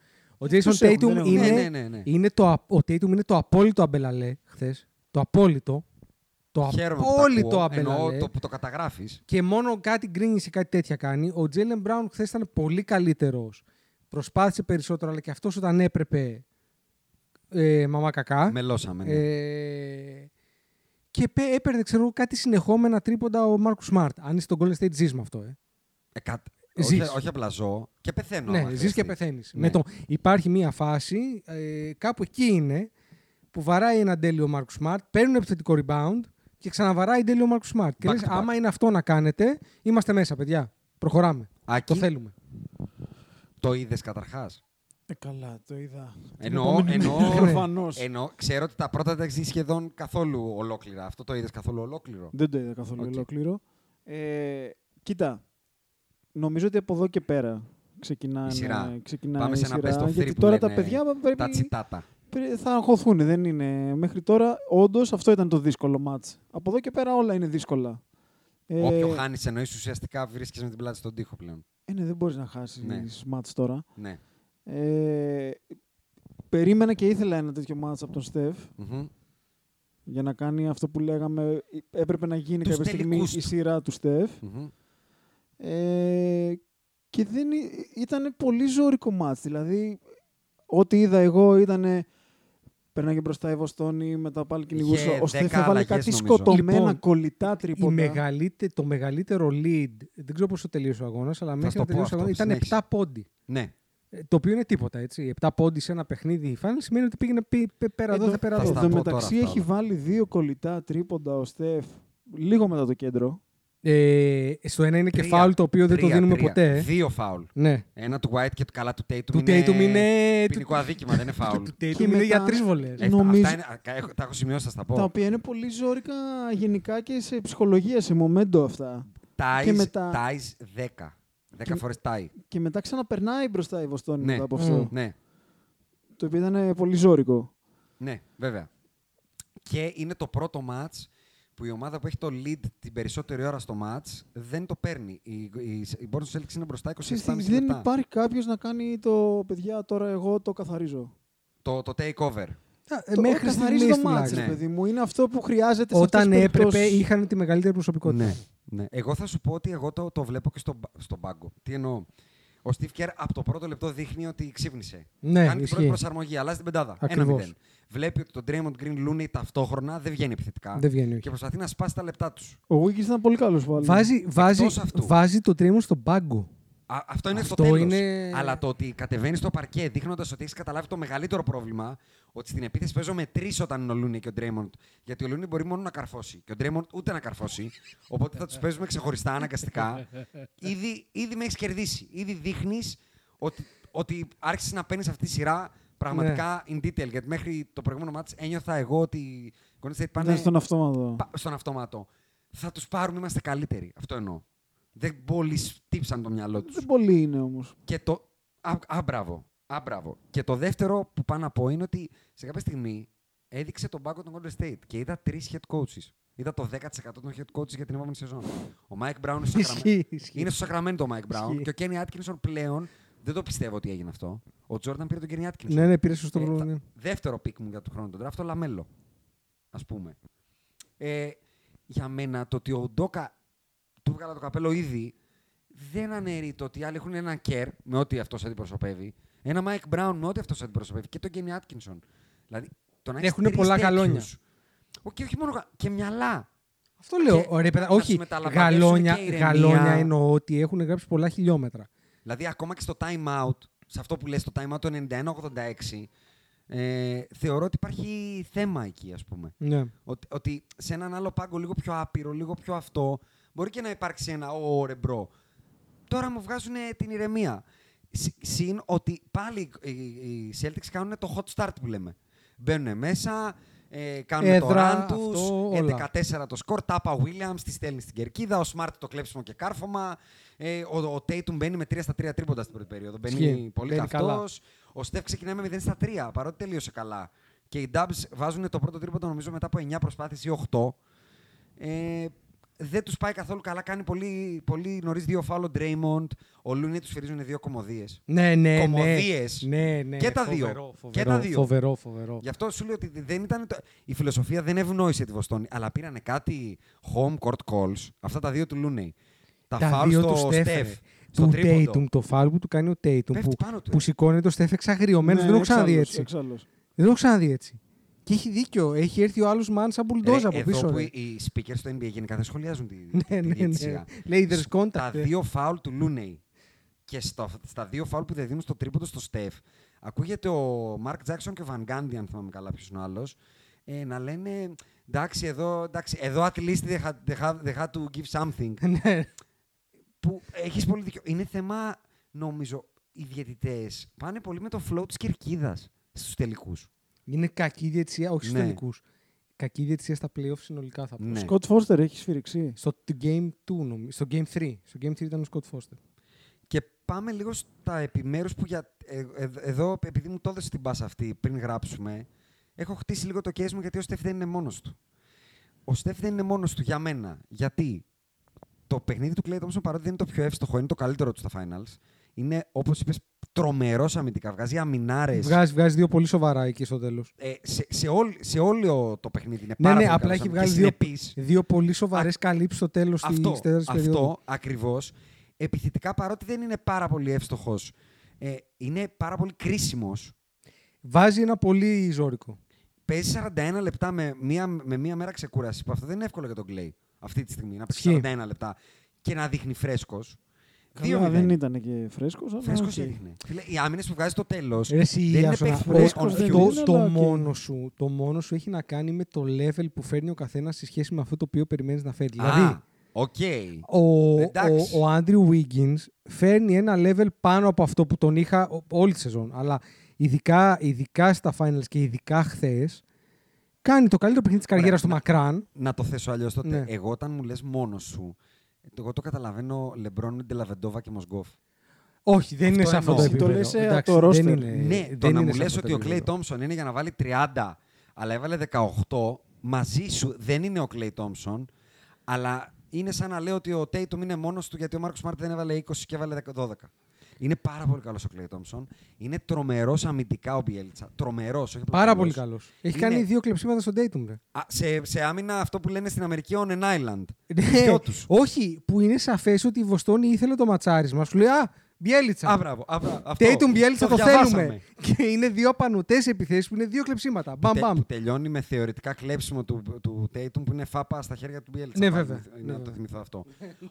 [SPEAKER 2] ο
[SPEAKER 3] Αυτούς
[SPEAKER 2] Jason
[SPEAKER 3] έχουν,
[SPEAKER 2] Tatum
[SPEAKER 3] δεν έχουν.
[SPEAKER 2] είναι,
[SPEAKER 4] Ναι, ναι, ναι, ναι.
[SPEAKER 2] είναι το, α- ο Tatum είναι το απόλυτο αμπελαλέ χθες. Το απόλυτο. Το
[SPEAKER 4] Χαίρομαι που τα
[SPEAKER 2] απόλυτο
[SPEAKER 4] ακούω, εννοώ
[SPEAKER 2] αμπελαλέ.
[SPEAKER 4] το που το καταγράφεις.
[SPEAKER 2] Και μόνο κάτι γκρίνισε κάτι τέτοια κάνει. Ο Τζέλεν Μπράουν χθες ήταν πολύ καλύτερος. Προσπάθησε περισσότερο, αλλά και αυτός όταν έπρεπε. Ε, μαμά κακά.
[SPEAKER 4] Μελώσαμε. ναι.
[SPEAKER 2] Ε, και πέ- έπαιρνε, ξέρω εγώ, κάτι συνεχόμενα τρίποντα ο Μάρκο Σμαρτ. Αν είσαι στο Golden State, ζεις με αυτό. Ε.
[SPEAKER 4] Ε, κα-
[SPEAKER 2] Ζεις.
[SPEAKER 4] όχι, όχι απλά ζω και πεθαίνω.
[SPEAKER 2] ναι,
[SPEAKER 4] άμα
[SPEAKER 2] ζεις
[SPEAKER 4] χρειαστεί.
[SPEAKER 2] και πεθαίνεις.
[SPEAKER 4] Ναι.
[SPEAKER 2] Το... Υπάρχει μία φάση, ε, κάπου εκεί είναι, που βαράει ένα τέλειο Μάρκο Σμαρτ, παίρνουν επιθετικό rebound και ξαναβαράει τέλειο Μάρκο Σμαρτ. Και
[SPEAKER 4] Back
[SPEAKER 2] λες,
[SPEAKER 4] to back.
[SPEAKER 2] άμα είναι αυτό να κάνετε, είμαστε μέσα, παιδιά. Προχωράμε.
[SPEAKER 4] Άκη,
[SPEAKER 2] Το θέλουμε.
[SPEAKER 4] το είδες καταρχάς;
[SPEAKER 3] Ε, καλά, το είδα.
[SPEAKER 4] Εννοώ,
[SPEAKER 3] Την επόμενη
[SPEAKER 4] εννοώ,
[SPEAKER 3] μέρα, προφανώς.
[SPEAKER 4] εννοώ, ξέρω ότι τα πρώτα τα έχει δει σχεδόν καθόλου ολόκληρα. Αυτό το είδες καθόλου ολόκληρο;
[SPEAKER 3] Δεν το είδα καθόλου
[SPEAKER 4] Οκ.
[SPEAKER 3] ολόκληρο. Ε, κοίτα, νομίζω ότι από εδώ και πέρα ξεκινάνε,
[SPEAKER 4] Η σειρά.
[SPEAKER 3] ξεκινάει
[SPEAKER 4] Πάμε
[SPEAKER 3] η
[SPEAKER 4] σε ένα
[SPEAKER 3] σειρά,
[SPEAKER 4] best of three
[SPEAKER 3] γιατί
[SPEAKER 4] που
[SPEAKER 3] τώρα τα
[SPEAKER 4] λένε
[SPEAKER 3] παιδιά
[SPEAKER 4] Τα
[SPEAKER 3] πρέπει,
[SPEAKER 4] τσιτάτα.
[SPEAKER 3] πρέ- θα αγχωθούν. Δεν είναι. Μέχρι τώρα, όντως, αυτό ήταν το δύσκολο ματς. Από εδώ και πέρα όλα είναι δύσκολα. Ε,
[SPEAKER 4] Όποιο χάνεις εννοείς ουσιαστικά βρίσκεσαι με την πλάτη στον τοίχο πλέον.
[SPEAKER 3] ε, ναι, δεν μπορείς να χάσεις
[SPEAKER 4] Ναι.
[SPEAKER 3] μάτς τώρα.
[SPEAKER 4] Ναι.
[SPEAKER 3] Ε, περίμενα και ήθελα ένα τέτοιο μάτς από τον Στεφ
[SPEAKER 4] Μμμ.
[SPEAKER 3] για να κάνει αυτό που λέγαμε. Έπρεπε να γίνει
[SPEAKER 4] Τους
[SPEAKER 3] κάποια στιγμή
[SPEAKER 4] τελικούς
[SPEAKER 3] η
[SPEAKER 4] του.
[SPEAKER 3] σειρά του Στεφ.
[SPEAKER 4] Μμμ.
[SPEAKER 3] Ε, και δεν ήταν πολύ ζώρικο μάτς. Δηλαδή, ό,τι είδα εγώ ήταν. Περνάγε μπροστά η Βοστόνη, μετά πάλι κυνηγούσε.
[SPEAKER 4] Είχε
[SPEAKER 3] Ο Στεφ
[SPEAKER 4] 10
[SPEAKER 3] έβαλε
[SPEAKER 4] αλλαγές,
[SPEAKER 3] κάτι
[SPEAKER 4] νομίζω.
[SPEAKER 3] σκοτωμένα
[SPEAKER 2] Λοιπόν,
[SPEAKER 3] κολλητά
[SPEAKER 2] Η
[SPEAKER 3] τρίποτα.
[SPEAKER 2] μεγαλύτε, το μεγαλύτερο lead, δεν ξέρω πόσο τελείωσε ο αγώνας, αλλά μέχρι
[SPEAKER 4] στο
[SPEAKER 2] να
[SPEAKER 4] πω
[SPEAKER 2] τελείωσε ο
[SPEAKER 4] αυτό,
[SPEAKER 2] αγώνας ήταν
[SPEAKER 4] συνέχισε.
[SPEAKER 2] 7 πόντι.
[SPEAKER 4] Ναι.
[SPEAKER 2] Ε, Το οποίο είναι τίποτα, έτσι. 7 πόντι σε ένα παιχνίδι final σημαίνει ότι πήγαινε πι- πι- πέρα εδώ,
[SPEAKER 3] Εν
[SPEAKER 2] θα
[SPEAKER 3] τω-
[SPEAKER 2] πέρα
[SPEAKER 4] θα
[SPEAKER 2] εδώ.
[SPEAKER 4] στα
[SPEAKER 3] Εν τω
[SPEAKER 4] πω τώρα
[SPEAKER 3] μεταξύ
[SPEAKER 4] αυτά
[SPEAKER 3] έχει
[SPEAKER 4] όλα.
[SPEAKER 3] βάλει δύο κολλητά τρίποντα ο Στεφ λίγο μετά το κέντρο.
[SPEAKER 2] Ε, στο ένα είναι και
[SPEAKER 4] Τρία.
[SPEAKER 2] φάουλ το οποίο δεν το
[SPEAKER 4] Τρία,
[SPEAKER 2] δίνουμε
[SPEAKER 4] τρία.
[SPEAKER 2] ποτέ. ε.
[SPEAKER 4] Δύο φάουλ.
[SPEAKER 2] Ναι.
[SPEAKER 4] Ένα του White και του καλά του Tatum
[SPEAKER 2] Του
[SPEAKER 4] είναι...
[SPEAKER 2] Tatum είναι-
[SPEAKER 4] Ποινικό αδίκημα, δεν είναι φάουλ.
[SPEAKER 2] Του Tatum
[SPEAKER 3] Και
[SPEAKER 2] είναι
[SPEAKER 3] μετά-
[SPEAKER 2] για τρεις βολές.
[SPEAKER 4] Ε,
[SPEAKER 3] Νομίζω-
[SPEAKER 4] Αυτά είναι, α, έχω- τα έχω σημειώσει, θα στα πω.
[SPEAKER 3] Τα οποία είναι πολύ ζώρικα γενικά και σε ψυχολογία, σε μομέντο αυτά.
[SPEAKER 4] Ties,
[SPEAKER 3] και μετά-
[SPEAKER 4] ties 10. 10
[SPEAKER 3] Και-
[SPEAKER 4] φορές tie.
[SPEAKER 3] Και μετά ξαναπερνάει μπροστά η Βοστόνη
[SPEAKER 4] Ναι.
[SPEAKER 3] μετά από αυτό.
[SPEAKER 2] Μμ.
[SPEAKER 4] Ναι,
[SPEAKER 3] Το οποίο ήταν πολύ ζώρικο.
[SPEAKER 4] ναι, βέβαια. Και είναι το πρώτο match που η ομάδα που έχει το lead την περισσότερη ώρα στο match δεν το παίρνει. Η, η, η Boston Celtics είναι μπροστά 27,5
[SPEAKER 3] Ξέρεις τι, δεν
[SPEAKER 4] λεπτά.
[SPEAKER 3] υπάρχει κάποιος να κάνει το παιδιά τώρα εγώ το καθαρίζω.
[SPEAKER 4] Το, το takeover.
[SPEAKER 2] Ε,
[SPEAKER 3] το
[SPEAKER 2] μέχρι
[SPEAKER 3] καθαρίζει
[SPEAKER 2] στιγμής
[SPEAKER 3] το μάτς,
[SPEAKER 2] τουλάχιστον.
[SPEAKER 3] ρε παιδί μου. Είναι αυτό που χρειάζεται σε
[SPEAKER 2] Όταν
[SPEAKER 3] αυτές τις
[SPEAKER 2] έπρεπε
[SPEAKER 3] περιπτώσεις.
[SPEAKER 2] είχαν τη μεγαλύτερη προσωπικότητα.
[SPEAKER 4] Ναι, ναι. Εγώ θα σου πω ότι εγώ το, το βλέπω και στο, μπα- στον πάγκο. Τι εννοώ; Ο Steve Kerr από το πρώτο λεπτό δείχνει ότι ξύπνησε.
[SPEAKER 2] Ναι,
[SPEAKER 4] Κάνει την
[SPEAKER 2] ισχύει.
[SPEAKER 4] πρώτη προσαρμογή, αλλάζει την πεντάδα.
[SPEAKER 2] Ακριβώς.
[SPEAKER 4] Ένα 0. Βλέπει ότι το Draymond Green Looney ταυτόχρονα δεν βγαίνει επιθετικά.
[SPEAKER 2] Δεν βγαίνει, όχι.
[SPEAKER 4] Και προσπαθεί να σπάσει τα λεπτά τους.
[SPEAKER 3] Ο Wiggins ήταν πολύ καλός πάλι.
[SPEAKER 2] Βάζει, βάζει,
[SPEAKER 4] αυτού.
[SPEAKER 2] βάζει το τρίμον στον πάγκο.
[SPEAKER 4] Α, αυτό είναι
[SPEAKER 2] Αυτό
[SPEAKER 4] στο τέλος.
[SPEAKER 2] είναι-
[SPEAKER 4] Αλλά το ότι κατεβαίνεις στο παρκέ δείχνοντας ότι έχεις καταλάβει το μεγαλύτερο πρόβλημα, ότι στην επίθεση παίζω με τρεις όταν είναι ο Λούνι και ο Ντρέιμοντ. Γιατί ο Λούνι μπορεί μόνο να καρφώσει. Και ο Ντρέιμοντ ούτε να καρφώσει. Οπότε θα τους παίζουμε ξεχωριστά αναγκαστικά. ήδη, ήδη με έχεις κερδίσει. Ήδη δείχνεις ότι, ότι άρχισες να παίρνεις αυτή τη σειρά πραγματικά
[SPEAKER 2] Ναι.
[SPEAKER 4] in detail. Γιατί μέχρι το προηγούμενο μάτι ένιωθα εγώ ότι οι Golden State πάνε
[SPEAKER 3] Ήταν στον αυτόματο.
[SPEAKER 4] πα- στον αυτόματο. Θα τους πάρουμε, είμαστε καλύτεροι. Αυτό εννοώ. Δεν πολύ στύψαν το μυαλό τους.
[SPEAKER 3] Δεν πολύ είναι όμως.
[SPEAKER 4] Και το. Α, α, μπράβο. Α, μπράβο. Και το δεύτερο που πάω να πω είναι ότι σε κάποια στιγμή έδειξε τον πάγκο των Golden State και είδα τρεις head coaches. Είδα το 10% των head coaches για την επόμενη σεζόν. Ο Mike Brown είναι στο
[SPEAKER 2] Ισχύει,
[SPEAKER 4] Sacramento.
[SPEAKER 2] ισχύει.
[SPEAKER 4] Είναι στο Sacramento ο Mike Brown.
[SPEAKER 2] Ισχύει.
[SPEAKER 4] Και ο Kenny Atkinson πλέον δεν το πιστεύω ότι έγινε αυτό. Ο Jordan πήρε τον Kenny Atkinson.
[SPEAKER 2] Ναι, ναι, πήρε σωστό
[SPEAKER 4] Ε,
[SPEAKER 2] πρόβλημα.
[SPEAKER 4] θα- Δεύτερο pick μου για του χρόνου το draft, το LaMelo. Ας πούμε. Ε, για μένα το ότι Udoka του βγάλα το καπέλο ήδη δεν αναιρεί το ότι οι άλλοι έχουν έναν Kerr με ό,τι αυτός αντιπροσωπεύει. Ένα Mike Brown με ό,τι αυτός αντιπροσωπεύει. Και τον Kenny Atkinson. Δηλαδή, το να έχεις
[SPEAKER 2] Έχουνε
[SPEAKER 4] τρεις
[SPEAKER 2] πολλά
[SPEAKER 4] τέτοιους.
[SPEAKER 2] γαλόνια.
[SPEAKER 4] Ο, και όχι μόνο γα- και μυαλά.
[SPEAKER 2] Αυτό λέω.
[SPEAKER 4] Και
[SPEAKER 2] Ωραία, παιδιά,
[SPEAKER 4] να
[SPEAKER 2] όχι,
[SPEAKER 4] σου μεταλαμπαδεύσουν
[SPEAKER 2] γαλόνια,
[SPEAKER 4] και ηρεμία.
[SPEAKER 2] γαλόνια εννοώ ότι έχουν γράψει πολλά χιλιόμετρα.
[SPEAKER 4] Δηλαδή, ακόμα και στο time out, σε αυτό που λες, το time out το 91-86, ε, θεωρώ ότι υπάρχει θέμα εκεί, ας πούμε.
[SPEAKER 2] Ναι.
[SPEAKER 4] Ότι, ότι σε έναν άλλο πάγκο λίγο πιο άπειρο, λίγο πιο αυτό, μπορεί και να υπάρξει ένα «Ώρε bro». Τώρα μου βγάζουν την ηρεμία. Συ- Συν ότι πάλι οι- οι οι Celtics κάνουν το hot start που λέμε. Μπαίνουν μέσα, ε, κάνουν το
[SPEAKER 2] Έδρα,
[SPEAKER 4] run τους,
[SPEAKER 2] αυτό, όλα.
[SPEAKER 4] 11-4 το σκορ, Τάπα Williams τη στέλνει στην κερκίδα, ο Smart το κλέψιμο και κάρφωμα, ε, ο, ο Tatum μπαίνει με 3 στα 3 τρίποντα στην πρώτη περίοδο. Μπαίνει
[SPEAKER 2] Ισχύει.
[SPEAKER 4] πολύ
[SPEAKER 2] Μπαίνει καλά.
[SPEAKER 4] καυτός. Ο Steph ξεκινάει με 0 στα 3, παρότι τελείωσε καλά. Και οι Dubs βάζουν το πρώτο τρίποντο νομίζω μετά από 9 προσπάθειες ή 8. Ε, δεν τους πάει καθόλου καλά. Κάνει πολύ, πολύ νωρίς δύο φάουλ ο Draymond. Ο Looney τους φυρίζουν δύο κομμωδίες.
[SPEAKER 2] Ναι, ναι, ναι.
[SPEAKER 4] Κομμωδίες.
[SPEAKER 2] Ναι, ναι.
[SPEAKER 4] Και τα δύο.
[SPEAKER 2] Φοβερό,
[SPEAKER 4] Και
[SPEAKER 2] φοβερό,
[SPEAKER 4] τα δύο.
[SPEAKER 2] Φοβερό, φοβερό.
[SPEAKER 4] Γι' αυτό σου λέω ότι δεν ήταν το... η φιλοσοφία δεν ευνόησε τη Βοστόνη, αλλά πήρανε κάτι home court calls, αυτά τα δύο του Looney. Τα,
[SPEAKER 2] Τα
[SPEAKER 4] φάουλ
[SPEAKER 2] δύο
[SPEAKER 4] στο
[SPEAKER 2] του Στεφ.
[SPEAKER 4] Steph,
[SPEAKER 2] ρε.
[SPEAKER 4] στο
[SPEAKER 2] Του
[SPEAKER 4] τρίποντο.
[SPEAKER 2] Tatum, το φάουλ που του κάνει ο Tatum.
[SPEAKER 4] Πέφτει
[SPEAKER 2] Που,
[SPEAKER 4] πάνω του,
[SPEAKER 2] που
[SPEAKER 4] ε.
[SPEAKER 2] σηκώνει το Στεφ εξαγριωμένος.
[SPEAKER 3] Ναι,
[SPEAKER 2] δεν το έχω ξαναδεί
[SPEAKER 3] εξάλλος,
[SPEAKER 2] έτσι.
[SPEAKER 3] εξάλλος.
[SPEAKER 2] Δεν το έχω ξαναδεί έτσι. Και έχει δίκιο. Έχει έρθει ο άλλος man σαν μπουλντόζα από
[SPEAKER 4] Ρε,
[SPEAKER 2] πίσω.
[SPEAKER 4] εδώ που
[SPEAKER 2] ρε.
[SPEAKER 4] οι οι speakers στο NBA γενικά δεν σχολιάζουν τη,
[SPEAKER 2] Ναι,
[SPEAKER 4] τη
[SPEAKER 2] ναι, ναι.
[SPEAKER 4] διαιτησία.
[SPEAKER 2] Λέει there's contact.
[SPEAKER 4] Τα
[SPEAKER 2] ε.
[SPEAKER 4] δύο φάουλ του Looney και στο, στα δύο φάουλ που δεν δίνουν στο τρίποντο στο Στεφ, ακούγεται ο Mark Jackson και ο Van Gundy, αν θυμάμαι καλά ποιος είναι ο άλλος, ε, να λένε εντάξει εδώ, εντάξει, εδώ at least they had, they had, they had to give something.
[SPEAKER 2] Ναι.
[SPEAKER 4] που έχεις πολύ δίκιο. Είναι θέμα, νομίζω, οι διαιτητές πάνε πολύ με το flow της κερκίδας στους τελικούς.
[SPEAKER 2] Είναι κακή διαιτησία, όχι στους
[SPEAKER 4] Ναι.
[SPEAKER 2] τελικούς. Κακή διαιτησία στα playoff συνολικά θα πω.
[SPEAKER 4] Ναι.
[SPEAKER 3] Σκοτ Φώστερ έχεις σφυριξεί.
[SPEAKER 2] Στο Game 2, νομίζω. Στο Game 3. Στο Game 3 ήταν ο Scott Foster.
[SPEAKER 4] Και πάμε λίγο στα επιμέρους που για, ε, ε, εδώ, επειδή μου το έδωσε την πάσα αυτή πριν γράψουμε, έχω χτίσει λίγο το case μου γιατί ο Στεφ δεν είναι μόνος του. Ο Στεφ δεν είναι μόνος του για μένα. Γιατί το παιχνίδι του Clay Thompson παρότι δεν είναι το πιο εύστοχο, είναι το καλύτερο του στα finals. Είναι, όπως είπες, τρομερός αμυντικά. Βγάζει αμυνάρες.
[SPEAKER 2] Βγάζει, βγάζει δύο πολύ σοβαρά εκεί στο τέλος.
[SPEAKER 4] Ε, σε, σε, όλ- σε όλο το παιχνίδι είναι
[SPEAKER 2] Ναι,
[SPEAKER 4] πάρα
[SPEAKER 2] ναι,
[SPEAKER 4] πολύ
[SPEAKER 2] απλά
[SPEAKER 4] καλός
[SPEAKER 2] έχει
[SPEAKER 4] αμυντικός
[SPEAKER 2] βγάλει
[SPEAKER 4] και
[SPEAKER 2] δύο,
[SPEAKER 4] συνεπής.
[SPEAKER 2] δύο πολύ σοβαρές καλύψεις στο τέλος της
[SPEAKER 4] Αυτό,
[SPEAKER 2] τέταρτης περίοδου.
[SPEAKER 4] αυτό ακριβώς. Επιθετικά παρότι δεν είναι πάρα πολύ εύστοχος, ε, είναι πάρα πολύ κρίσιμος.
[SPEAKER 2] Βάζει ένα πολύ ζόρικο.
[SPEAKER 4] Παίζει 41 λεπτά με μία, με μία μέρα ξεκούραση. Που αυτό δεν είναι εύκολο για τον Κλέι αυτή τη στιγμή. Να παίξει
[SPEAKER 2] Ισχύει.
[SPEAKER 4] 41 λεπτά και να δείχνει φρέσκος.
[SPEAKER 3] Καλά, δεν ήταν και φρέσκος.
[SPEAKER 4] Φρέσκος έδειχνε. Φίλε, οι άμυνες που βγάζει στο τέλος.
[SPEAKER 2] Ρε, εσύ,
[SPEAKER 4] δεν είναι
[SPEAKER 2] Ιάσονα,
[SPEAKER 4] παίχτη
[SPEAKER 2] ο-
[SPEAKER 4] που
[SPEAKER 3] φρέσκος
[SPEAKER 4] παίζει
[SPEAKER 3] δεν
[SPEAKER 4] on
[SPEAKER 2] το,
[SPEAKER 3] είναι,
[SPEAKER 4] fumes.
[SPEAKER 2] το,
[SPEAKER 3] αλλά και-
[SPEAKER 2] μόνο σου, το μόνο σου έχει να κάνει με το level που φέρνει ο καθένας σε σχέση με αυτό το οποίο περιμένεις να φέρει. δηλαδή,
[SPEAKER 4] Α, οκ.
[SPEAKER 2] ο,
[SPEAKER 4] Εντάξει.
[SPEAKER 2] ο, ο Άντριου Wiggins φέρνει ένα level πάνω από αυτό που τον είχα ο- όλη τη σεζόν. Αλλά ειδικά, ειδικά στα finals και ειδικά χθες, κάνει το καλύτερο παιχνίδι της καριέρας του
[SPEAKER 4] να-
[SPEAKER 2] Μακράν.
[SPEAKER 4] Να το θέσω αλλιώς τότε.
[SPEAKER 2] Ναι.
[SPEAKER 4] Εγώ όταν μου λες μόνος σου, εγώ το καταλαβαίνω Λεμπρόν, Ντελαβεντόβα και Μοσγκόφ.
[SPEAKER 2] Όχι, δεν
[SPEAKER 4] Αυτό
[SPEAKER 2] είναι σε αυτό το
[SPEAKER 4] εννοώ.
[SPEAKER 2] επίπεδο.
[SPEAKER 3] Το λες, ε,
[SPEAKER 2] Εντάξει,
[SPEAKER 3] από το
[SPEAKER 2] δεν
[SPEAKER 3] roster.
[SPEAKER 2] είναι-
[SPEAKER 4] ναι,
[SPEAKER 2] δεν
[SPEAKER 4] το να
[SPEAKER 2] είναι
[SPEAKER 4] μου
[SPEAKER 2] σε
[SPEAKER 4] λες
[SPEAKER 2] αυτό
[SPEAKER 4] ότι
[SPEAKER 2] το
[SPEAKER 4] ο Κλέι
[SPEAKER 2] επίπεδο.
[SPEAKER 4] Τόμψον είναι για να βάλει 30, αλλά έβαλε 18, μαζί σου δεν είναι ο Κλέι Τόμψον, αλλά είναι σαν να λέω ότι ο Τέιτουμ είναι μόνος του γιατί ο Μάρκο Μάρτιν δεν έβαλε 20 και έβαλε 12. Είναι πάρα πολύ καλός ο Κλέι Τόμψον. Είναι τρομερός αμυντικά ο Μπιέλτσα. Τρομερός, όχι απλά
[SPEAKER 2] Πάρα πολύ
[SPEAKER 4] καλός.
[SPEAKER 2] καλό. Έχει
[SPEAKER 4] Είναι-
[SPEAKER 2] κάνει δύο κλεψίματα στον Tatum. Ρε.
[SPEAKER 4] Α, σε, σε άμυνα αυτό που λένε στην Αμερική on an island.
[SPEAKER 2] Ναι,
[SPEAKER 4] Δυο τους.
[SPEAKER 2] όχι, που είναι σαφές ότι η Βοστόνη ήθελε το ματσάρισμα. Σου λέει Α, Μπιέλιτσα.
[SPEAKER 4] Α, μπράβο. Α, μπράβο, αυτό.
[SPEAKER 2] Τέιτουμ Μπιέλιτσα το,
[SPEAKER 4] διαβάσαμε.
[SPEAKER 2] θέλουμε. Και είναι δύο απανωτές επιθέσεις που είναι δύο κλεψίματα. Μπαμ,
[SPEAKER 4] Τε-
[SPEAKER 2] μπαμ.
[SPEAKER 4] Που τελειώνει με θεωρητικά κλέψιμο του, του Tatum που είναι φάπα στα χέρια του Μπιέλτσα.
[SPEAKER 2] Ναι,
[SPEAKER 4] πάλι,
[SPEAKER 2] βέβαια.
[SPEAKER 4] είναι
[SPEAKER 2] Ναι,
[SPEAKER 4] να το
[SPEAKER 2] βέβαια.
[SPEAKER 4] θυμηθώ αυτό.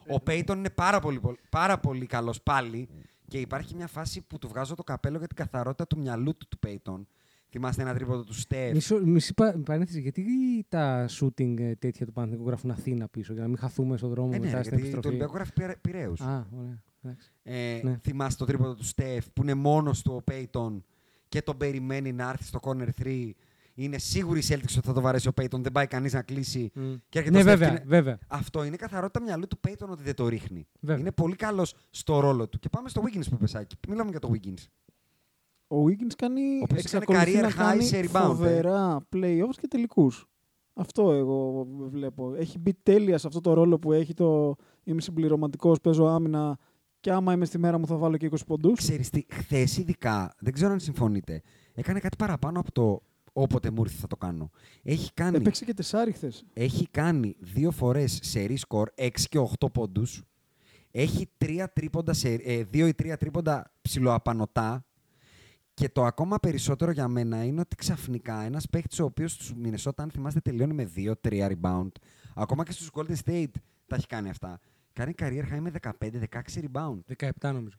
[SPEAKER 4] Ο Πέιτον είναι πάρα πολύ, πολύ- πάρα πολύ καλός πάλι και υπάρχει μια φάση που του βγάζω το καπέλο για την καθαρότητα του μυαλού του του Πέιτον. Θυμάστε ένα τρίποδο του Στεφ.
[SPEAKER 2] Μισό, μισή πα- παρένθεση, γιατί τα shooting ε, τέτοια του Παναθηνικού γράφουν Αθήνα πίσω, για να μην χαθούμε στον δρόμο
[SPEAKER 4] Ε, ναι,
[SPEAKER 2] μετά
[SPEAKER 4] ρε,
[SPEAKER 2] στην
[SPEAKER 4] γιατί το
[SPEAKER 2] επιστροφή.
[SPEAKER 4] Ολυμπιακό γράφει Πειρα- Πειραίους.
[SPEAKER 2] Α, ωραία. εντάξει.
[SPEAKER 4] Ε,
[SPEAKER 2] Ναι.
[SPEAKER 4] Θυμάστε το τρίποδο του Στεφ που είναι μόνος του ο Πέιτον και τον περιμένει να έρθει στο corner 3. Είναι σίγουρη η Celtics ότι θα το βαρέσει ο Πέιτον. Δεν πάει κανείς να κλείσει.
[SPEAKER 2] Μμ.
[SPEAKER 4] Και έρχεται
[SPEAKER 2] Ναι,
[SPEAKER 4] ο Steph
[SPEAKER 2] βέβαια,
[SPEAKER 4] και είναι-
[SPEAKER 2] βέβαια.
[SPEAKER 4] Αυτό είναι καθαρότητα μυαλού του Πέιτον ότι δεν το ρίχνει.
[SPEAKER 2] Βέβαια.
[SPEAKER 4] Είναι πολύ καλός στο ρόλο του. Και πάμε στο Wiggins που είπες, Άκη. Μιλάμε για το Wiggins.
[SPEAKER 3] Ο Wiggins κάνει,
[SPEAKER 4] οποίος έκανε
[SPEAKER 3] εξακολουθεί
[SPEAKER 4] career
[SPEAKER 3] να
[SPEAKER 4] high
[SPEAKER 3] κάνει
[SPEAKER 4] σε rebound, ε.
[SPEAKER 3] φοβερά playoffs και τελικούς. Αυτό εγώ βλέπω. Έχει μπει τέλεια σε αυτό το ρόλο που έχει το είμαι συμπληρωματικός, παίζω άμυνα και άμα είμαι στη μέρα μου θα βάλω και 20 πόντους.
[SPEAKER 4] Ξέρεις τι, χθες ειδικά, δεν ξέρω αν συμφωνείτε, έκανε κάτι παραπάνω από το όποτε μου ήρθε θα το κάνω. Έχει κάνει,
[SPEAKER 3] Έπαιξε και τεσσάρι χθες.
[SPEAKER 4] έχει κάνει δύο φορές σε ρίσκορ 6 και 8 πόντους. Έχει τρία τρίποντα σε, ε, δύο ή τρία τρίποντα ψηλοαπανωτά. Και το ακόμα περισσότερο για μένα είναι ότι ξαφνικά ένας παίχτη ο οποίος στους Μινεσότα, αν θυμάστε, τελειώνει με 2-3 rebound. Ακόμα και στους Golden State τα έχει κάνει αυτά. Κάνει career high με 15-16 rebound.
[SPEAKER 2] 17 νομίζω.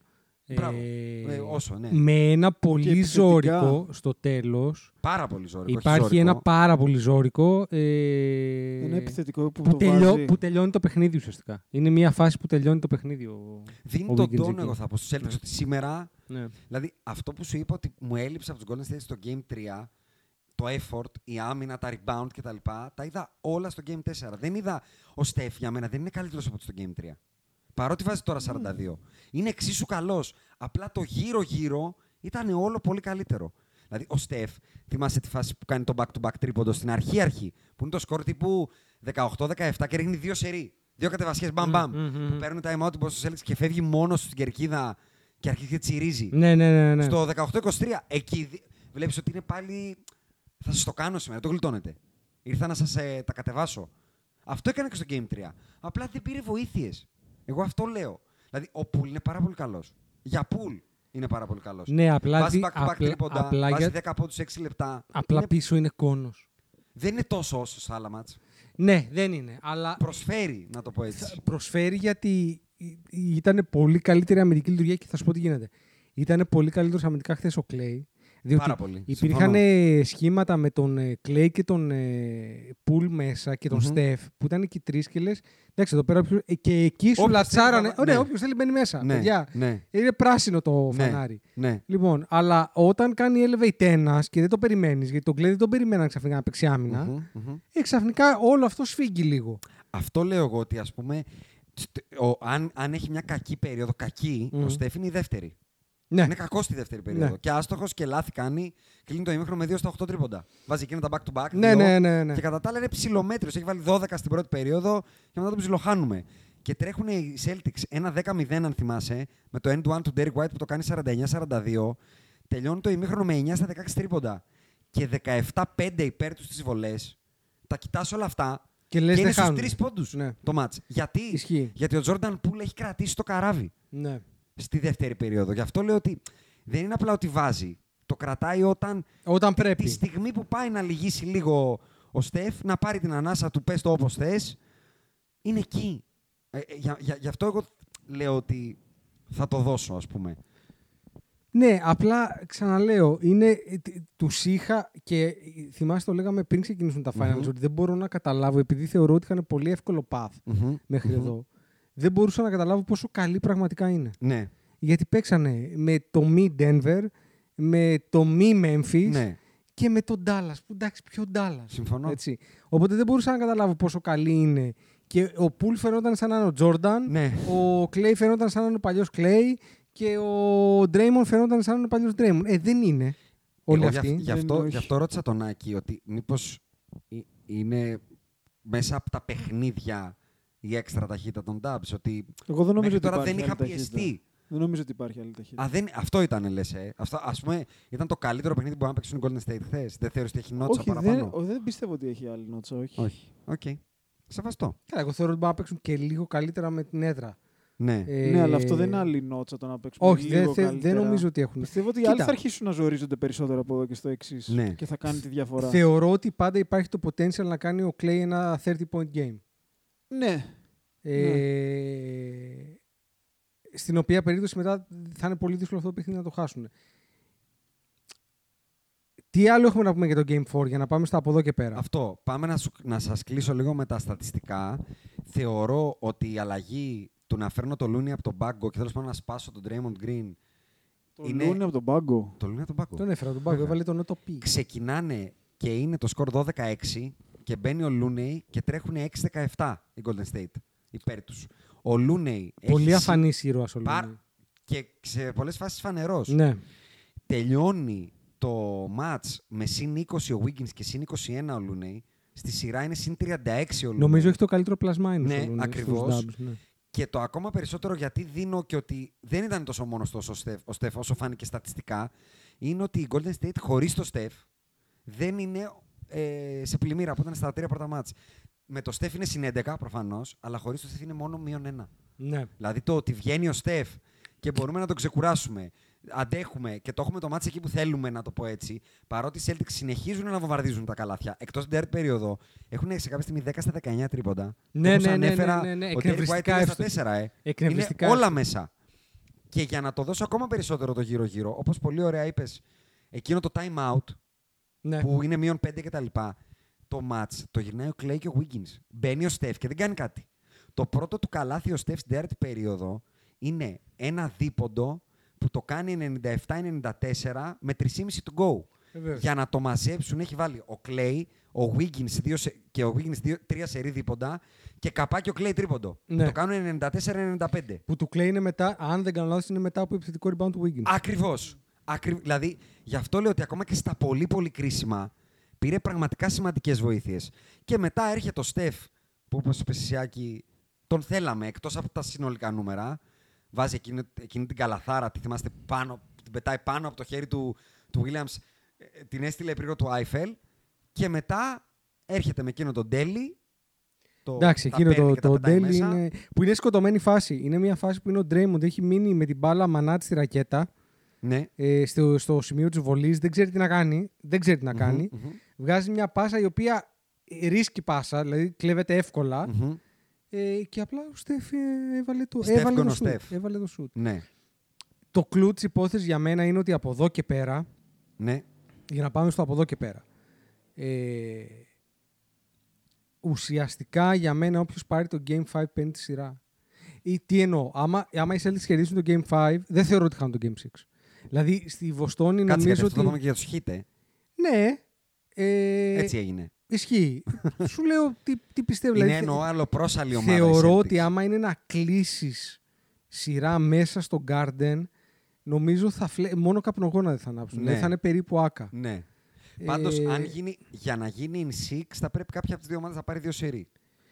[SPEAKER 4] Μπράβο. Ε, όσο, ναι.
[SPEAKER 2] Με ένα
[SPEAKER 3] Και
[SPEAKER 2] πολύ
[SPEAKER 3] επιθετικά.
[SPEAKER 2] ζώρικο στο τέλος.
[SPEAKER 4] Πάρα πολύ ζώρικο. όχι
[SPEAKER 2] Υπάρχει
[SPEAKER 4] ζώρικο.
[SPEAKER 2] ένα πάρα πολύ ζώρικο. Ε,
[SPEAKER 3] Ένα επιθετικό που,
[SPEAKER 2] που,
[SPEAKER 3] το
[SPEAKER 2] τελειώ-
[SPEAKER 3] βάζει.
[SPEAKER 2] που τελειώνει το παιχνίδι ουσιαστικά. Είναι μια φάση που τελειώνει το παιχνίδι. Ο...
[SPEAKER 4] Δίνει
[SPEAKER 2] ο
[SPEAKER 4] τον
[SPEAKER 2] Wiggins
[SPEAKER 4] τόνο,
[SPEAKER 2] εκεί.
[SPEAKER 4] εγώ θα πω στους Celtics, ότι σήμερα.
[SPEAKER 2] Ναι.
[SPEAKER 4] Δηλαδή, αυτό που σου είπα ότι μου έλειψε από τους Golden State στο Game 3, το effort, η άμυνα, τα rebound κτλ. Τα είδα όλα στο Game 4. Δεν είδα ο Στεφ για μένα, δεν είναι καλύτερος από το στο Game 3. Παρότι βάζει τώρα 42. Είναι εξίσου καλός. Απλά το γύρω-γύρω ήταν όλο πολύ καλύτερο. Δηλαδή, ο Στεφ, θυμάσαι τη φάση που κάνει το back-to-back τρίποντο στην αρχή-αρχή, που είναι το σκορ τύπου 18-17 και ρίχνει δύο σερί. Δύο κατεβασιές μπαμ-μπαμ.
[SPEAKER 2] Μμμ, μμμ.
[SPEAKER 4] Που παίρνουν time out του Boston Celtics και φεύγει μόνος στην κερκίδα και αρχίζει και τσιρίζει.
[SPEAKER 2] ναι, ναι, ναι. ναι.
[SPEAKER 4] Στο 18-23, εκεί βλέπεις ότι είναι πάλι. Θα σας το κάνω σήμερα, το γλιτώνετε. Ήρθα να σας τα κατεβάσω. Αυτό έκανε και στο Game 3. Απλά δεν πήρε βοήθειες. Εγώ αυτό λέω. Δηλαδή, ο Πουλ είναι πάρα πολύ καλός. Για Πουλ είναι πάρα πολύ καλός.
[SPEAKER 2] Ναι, απλά
[SPEAKER 4] Βάζει
[SPEAKER 2] δι-
[SPEAKER 4] back to back
[SPEAKER 2] απλά-
[SPEAKER 4] τρίποντα,
[SPEAKER 2] απλά
[SPEAKER 4] βάζει
[SPEAKER 2] για-
[SPEAKER 4] 10 από του 6 λεπτά.
[SPEAKER 2] Απλά
[SPEAKER 4] Είναι-
[SPEAKER 2] πίσω είναι κόνος.
[SPEAKER 4] Δεν είναι τόσο όσο στα άλλα μάτς.
[SPEAKER 2] Ναι, δεν είναι. Αλλά
[SPEAKER 4] Προσφέρει, να το πω έτσι.
[SPEAKER 2] θα- προσφέρει γιατί ήταν πολύ καλύτερη αμυντική λειτουργία και θα σου πω τι γίνεται. Ήταν πολύ καλύτερος αμυντικά χθες ο Κλέη. Διότι
[SPEAKER 4] Πάρα πολύ.
[SPEAKER 2] υπήρχαν
[SPEAKER 4] Συμφωνώ.
[SPEAKER 2] ε, σχήματα με τον Κλέη και τον Πουλ μέσα και τον
[SPEAKER 4] Μμμ.
[SPEAKER 2] Στεφ που ήταν και οι τρεις και λες. Εντάξει, εδώ πέρα. όποιος- ε, Και εκεί σου
[SPEAKER 4] Όποιος
[SPEAKER 2] λατσάρανε.
[SPEAKER 4] θέλει να-
[SPEAKER 2] Ωραία,
[SPEAKER 4] ναι.
[SPEAKER 2] όποιος θέλει μπαίνει μέσα.
[SPEAKER 4] Ναι,
[SPEAKER 2] Παιδιά,
[SPEAKER 4] ναι.
[SPEAKER 2] είναι πράσινο το
[SPEAKER 4] Ναι,
[SPEAKER 2] φανάρι.
[SPEAKER 4] Ναι.
[SPEAKER 2] Λοιπόν, αλλά όταν κάνει elevate ένας και δεν το περιμένεις, γιατί τον Κλέη δεν τον περιμέναν ξαφνικά να παίξει άμυνα,
[SPEAKER 4] Μμμ, μμμ.
[SPEAKER 2] ε, ξαφνικά όλο αυτό σφίγγει λίγο.
[SPEAKER 4] Αυτό λέω εγώ ότι ας πούμε, στ- ο, αν, αν έχει μια κακή περίοδο, κακή,
[SPEAKER 2] Μμμ.
[SPEAKER 4] ο Στέφ είναι η δεύτερη.
[SPEAKER 2] Ναι.
[SPEAKER 4] Είναι κακό στη δεύτερη περίοδο.
[SPEAKER 2] Ναι.
[SPEAKER 4] Και άστοχος και λάθη κάνει. Κλείνει το ημίχρονο με 2 στα 8 τρίποντα. Βάζει εκείνα τα back to back.
[SPEAKER 2] Ναι,
[SPEAKER 4] δύο,
[SPEAKER 2] ναι, ναι, ναι.
[SPEAKER 4] Και κατά τα άλλα είναι ψηλομέτριος. Έχει βάλει 12 στην πρώτη περίοδο και μετά τον ψιλοχάνουμε. και τρέχουν οι Celtics ένα 10-0, αν θυμάσαι, με το end-one του Derek White που το κάνει 49-42. Τελειώνει το ημίχρονο με 9 στα 16 τρίποντα. Και 17-5 υπέρ τους στις βολές. Τα κοιτάς όλα αυτά.
[SPEAKER 2] Και λες,
[SPEAKER 4] είναι
[SPEAKER 2] δεν
[SPEAKER 4] στους
[SPEAKER 2] χάνουν.
[SPEAKER 4] τρεις πόντους
[SPEAKER 2] Ναι.
[SPEAKER 4] το μάτς. Γιατί;
[SPEAKER 2] Ισχύει.
[SPEAKER 4] Γιατί ο Τζόρνταν Πούλ έχει κρατήσει το καράβι
[SPEAKER 2] Ναι.
[SPEAKER 4] Στη δεύτερη περίοδο. Γι' αυτό λέω ότι δεν είναι απλά ότι βάζει. Το κρατάει όταν
[SPEAKER 2] Όταν
[SPEAKER 4] τη-
[SPEAKER 2] πρέπει.
[SPEAKER 4] Τη στιγμή που πάει να λυγίσει λίγο ο Στεφ, να πάρει την ανάσα του, πες το όπως θες, είναι εκεί. Ε, ε, για, για- γι' αυτό εγώ λέω ότι θα το δώσω, ας πούμε.
[SPEAKER 2] Ναι, απλά ξαναλέω, είναι, τους είχα και ε, θυμάστε το λέγαμε πριν ξεκινήσουν τα finals,
[SPEAKER 4] Μμμ.
[SPEAKER 2] ότι δεν μπορώ να καταλάβω, επειδή θεωρώ ότι είχαν πολύ εύκολο path
[SPEAKER 4] Μμμ,
[SPEAKER 2] μέχρι
[SPEAKER 4] μμμ.
[SPEAKER 2] εδώ, δεν μπορούσα να καταλάβω πόσο καλή πραγματικά είναι.
[SPEAKER 4] Ναι,
[SPEAKER 2] Γιατί παίξανε με το μη Denver, με το μη Memphis
[SPEAKER 4] ναι.
[SPEAKER 2] και με τον Dallas. Που εντάξει, ποιο Dallas.
[SPEAKER 4] Συμφωνώ.
[SPEAKER 2] Έτσι. Οπότε δεν μπορούσα να καταλάβω πόσο καλή είναι. Και ο Πουλ φαινόταν σαν να είναι ο Τζόρνταν,
[SPEAKER 4] Ναι.
[SPEAKER 2] ο Κλέη φαινόταν σαν να είναι ο παλιός Κλέη και ο Ντρέιμον φαινόταν σαν να είναι ο παλιός Ντρέιμον. Ε, δεν είναι όλοι
[SPEAKER 4] Εγώ γι'
[SPEAKER 2] αυτοί.
[SPEAKER 4] αυ- Γι'
[SPEAKER 3] Δεν
[SPEAKER 4] αυτό,
[SPEAKER 3] όχι.
[SPEAKER 4] γι' αυτό ρώτησα τον Άκη ότι μήπως ε- είναι μέσα από τα παιχνίδια η έξτρα ταχύτητα των Dubs. Ότι
[SPEAKER 3] Εγώ δεν νομίζω
[SPEAKER 4] μέχρι
[SPEAKER 3] ότι
[SPEAKER 4] τώρα
[SPEAKER 3] υπάρχει
[SPEAKER 4] δεν είχα
[SPEAKER 3] άλλη ταχύτητα.
[SPEAKER 4] πιεστεί.
[SPEAKER 3] Δεν νομίζω ότι υπάρχει άλλη ταχύτητα.
[SPEAKER 4] Α, δεν, αυτό ήταν, λες. Ε. Αυτό, ας πούμε, ήταν το καλύτερο παιχνίδι που μπορούν να παίξουν οι Golden State χθες. Δεν θεωρείς ότι έχει νότσα
[SPEAKER 3] όχι, δεν,
[SPEAKER 4] παραπάνω;
[SPEAKER 3] ο- δεν πιστεύω ότι έχει άλλη νότσα. Όχι.
[SPEAKER 4] Όχι. Οκ. Σεβαστό.
[SPEAKER 2] Καλά, εγώ θεωρώ ότι μπορούν να παίξουν και λίγο καλύτερα με την έδρα.
[SPEAKER 4] Ναι.
[SPEAKER 2] Ε,
[SPEAKER 3] Ναι, αλλά αυτό δεν είναι άλλη νότσα το να παίξουμε
[SPEAKER 2] Όχι,
[SPEAKER 3] λίγο
[SPEAKER 2] δεν, θε- δεν
[SPEAKER 3] καλύτερα.
[SPEAKER 2] νομίζω ότι έχουν.
[SPEAKER 3] Πιστεύω ότι οι
[SPEAKER 2] Κοίτα.
[SPEAKER 3] άλλοι θα αρχίσουν να ζορίζονται περισσότερο από εδώ και στο εξής.
[SPEAKER 4] Ναι.
[SPEAKER 3] Και θα κάνει τη διαφορά.
[SPEAKER 2] Θεωρώ ότι πάντα υπάρχει το potential να κάνει ο Clay ένα 30 point game.
[SPEAKER 3] Ναι.
[SPEAKER 2] Ε, στην οποία περίπτωση μετά θα είναι πολύ δύσκολο αυτό το παιχνίδι να το χάσουν. Τι άλλο έχουμε να πούμε για το Game 4 για να πάμε στα από εδώ και πέρα;
[SPEAKER 4] Αυτό. Πάμε να, σου, να σας κλείσω λίγο με τα στατιστικά. Θεωρώ ότι η αλλαγή του να φέρνω το Looney από τον πάγκο και τέλος πάντων να σπάσω τον Draymond Green.
[SPEAKER 3] Το
[SPEAKER 4] Είναι-
[SPEAKER 3] Λούνε από τον πάγκο;
[SPEAKER 4] Το Looney από τον πάγκο.
[SPEAKER 2] Τον έφερα τον πάγκο,
[SPEAKER 4] Βέβαια.
[SPEAKER 2] έβαλε τον Ότο Πι.
[SPEAKER 4] Ξεκινάνε και είναι το σκορ 12-6 και μπαίνει ο Looney και τρέχουν 6-17 οι Golden State υπέρ τους. Ο Looney
[SPEAKER 2] Πολύ
[SPEAKER 4] έχει
[SPEAKER 2] αφανής ήρωας ο
[SPEAKER 4] Πάρ-
[SPEAKER 2] Λούνι.
[SPEAKER 4] και σε πολλές φάσεις φανερός.
[SPEAKER 2] Ναι.
[SPEAKER 4] τελειώνει το match με συν 20 ο Wiggins και συν 21 ο Looney. Στη σειρά είναι συν 36 ο Looney.
[SPEAKER 2] Νομίζω έχει το καλύτερο plus minus.
[SPEAKER 4] Ναι,
[SPEAKER 2] ο Looney
[SPEAKER 4] ακριβώς.
[SPEAKER 2] στους dubs, ναι.
[SPEAKER 4] Και το ακόμα περισσότερο γιατί δίνω και ότι δεν ήταν τόσο μόνος ο Στεφ, ο Στεφ όσο φάνηκε στατιστικά, είναι ότι η Golden State χωρίς το Στεφ δεν είναι ε, σε πλημμύρα που ήταν στα τρία πρώτα μάτς. Με το Στεφ είναι συν 11 προφανώς, αλλά χωρίς το Στεφ είναι μόνο μείον ένα.
[SPEAKER 2] Ναι.
[SPEAKER 4] Δηλαδή το ότι βγαίνει ο Στεφ και μπορούμε να τον ξεκουράσουμε, αντέχουμε και το έχουμε το μάτι εκεί που θέλουμε, να το πω έτσι. Παρότι οι Celtics συνεχίζουν να βομβαρδίζουν τα καλάθια. Εκτός την τέταρτη περίοδο έχουν σε κάποια στιγμή 10 στα 19 τρίποντα.
[SPEAKER 2] Ναι,
[SPEAKER 4] Όπως
[SPEAKER 2] ναι, ναι,
[SPEAKER 4] ανέφερα,
[SPEAKER 2] ναι, ναι, ναι.
[SPEAKER 4] Ο Derek White
[SPEAKER 2] Εκνευριστικά
[SPEAKER 4] είναι στα
[SPEAKER 2] εύστοχοι.
[SPEAKER 4] 4, ε.
[SPEAKER 2] Εκνευριστικά
[SPEAKER 4] Είναι όλα
[SPEAKER 2] εύστοχοι.
[SPEAKER 4] μέσα. Και για να το δώσω ακόμα περισσότερο το γύρω-γύρω, όπως πολύ ωραία είπες, εκείνο το time out
[SPEAKER 2] Ναι.
[SPEAKER 4] που είναι μείον 5 κτλ. Το match το γυρνάει ο Clay και ο Wiggins. Μπαίνει ο Στεφ και δεν κάνει κάτι. Το πρώτο του καλάθι ο Στεφ στην τέταρτη περίοδο είναι ένα δίποντο που το κάνει 97-94 με 3,5 του go.
[SPEAKER 2] Βεβαίως.
[SPEAKER 4] Για να το μαζέψουν έχει βάλει ο Clay, ο Wiggins δύο σε- και ο Wiggins δύο, τρία σερή δίποντα και καπάκι ο Clay τρίποντο.
[SPEAKER 2] Ναι.
[SPEAKER 4] Το κάνουν 94-95.
[SPEAKER 2] Που του κλαίει είναι μετά, αν δεν κάνω λάθος, είναι μετά από επιθετικό rebound του Wiggins.
[SPEAKER 4] Ακριβώς. Ακρι... Δηλαδή, γι' αυτό λέω ότι ακόμα και στα πολύ πολύ κρίσιμα πήρε πραγματικά σημαντικές βοήθειες. Και μετά έρχεται ο Στεφ, που όπως είπε Σιάκη, τον θέλαμε εκτός από τα συνολικά νούμερα. Βάζει εκείνη, εκείνη την καλαθάρα, τη θυμάστε, πάνω, την πετάει πάνω από το χέρι του, του Williams, ε, την έστειλε πριν του Άιφελ. Και μετά έρχεται με εκείνο τον Ντέλι. Το,
[SPEAKER 2] Εντάξει,
[SPEAKER 4] τα
[SPEAKER 2] εκείνο
[SPEAKER 4] παίρνει
[SPEAKER 2] το,
[SPEAKER 4] και τα
[SPEAKER 2] το
[SPEAKER 4] πετάει
[SPEAKER 2] Deli
[SPEAKER 4] μέσα.
[SPEAKER 2] είναι. που είναι σκοτωμένη φάση. Είναι μια φάση που είναι ο Draymond, έχει μείνει με την μπάλα μανάτη στη ρακέτα
[SPEAKER 4] Ναι.
[SPEAKER 2] ε, στο, στο σημείο της βολής. Δεν ξέρει τι να κάνει. Δεν ξέρει τι να κάνει.
[SPEAKER 4] Μμμ, μμμ.
[SPEAKER 2] Βγάζει μια πάσα η οποία ε, ρίσκει πάσα, δηλαδή κλέβεται εύκολα.
[SPEAKER 4] Μμμ.
[SPEAKER 2] Ε, και απλά ο Στεφ ε, έβαλε το,
[SPEAKER 4] Στεφ
[SPEAKER 2] έβαλε το
[SPEAKER 4] γκόνο
[SPEAKER 2] σουτ.
[SPEAKER 4] Στεφ.
[SPEAKER 2] Έβαλε το σουτ.
[SPEAKER 4] Ναι.
[SPEAKER 2] Το κλου τη υπόθεση για μένα είναι ότι από εδώ και πέρα,
[SPEAKER 4] Ναι.
[SPEAKER 2] για να πάμε στο από εδώ και πέρα, ε, ουσιαστικά για μένα όποιος πάρει το Game 5 παίρνει τη σειρά. Ή τι εννοώ, άμα, άμα οι Celtics κερδίσουν το Game 5, δεν θεωρώ ότι χάνουν το Game 6. Δηλαδή στη Βοστόνη
[SPEAKER 4] Κάτσε γιατί
[SPEAKER 2] νομίζω
[SPEAKER 4] αυτό το
[SPEAKER 2] ότι.
[SPEAKER 4] είπαμε και για τους Χίτε.
[SPEAKER 2] Ναι. Ε,
[SPEAKER 4] Έτσι έγινε.
[SPEAKER 2] Ισχύει. Σου λέω τι, τι πιστεύω.
[SPEAKER 4] Είναι
[SPEAKER 2] δηλαδή,
[SPEAKER 4] εννοώ άλλο πρόσαλη ομάδα. οι
[SPEAKER 2] Θεωρώ
[SPEAKER 4] Celtics.
[SPEAKER 2] ότι άμα είναι να κλείσεις σειρά μέσα στο Garden, νομίζω θα φλε... μόνο καπνογόνα δεν θα ανάψουν.
[SPEAKER 4] Ναι.
[SPEAKER 2] Δηλαδή θα είναι περίπου άκα.
[SPEAKER 4] Ναι. Πάντως,
[SPEAKER 2] Ε,
[SPEAKER 4] αν γίνει, για να γίνει in six, θα πρέπει κάποια από τις δύο ομάδες να πάρει δύο σερί.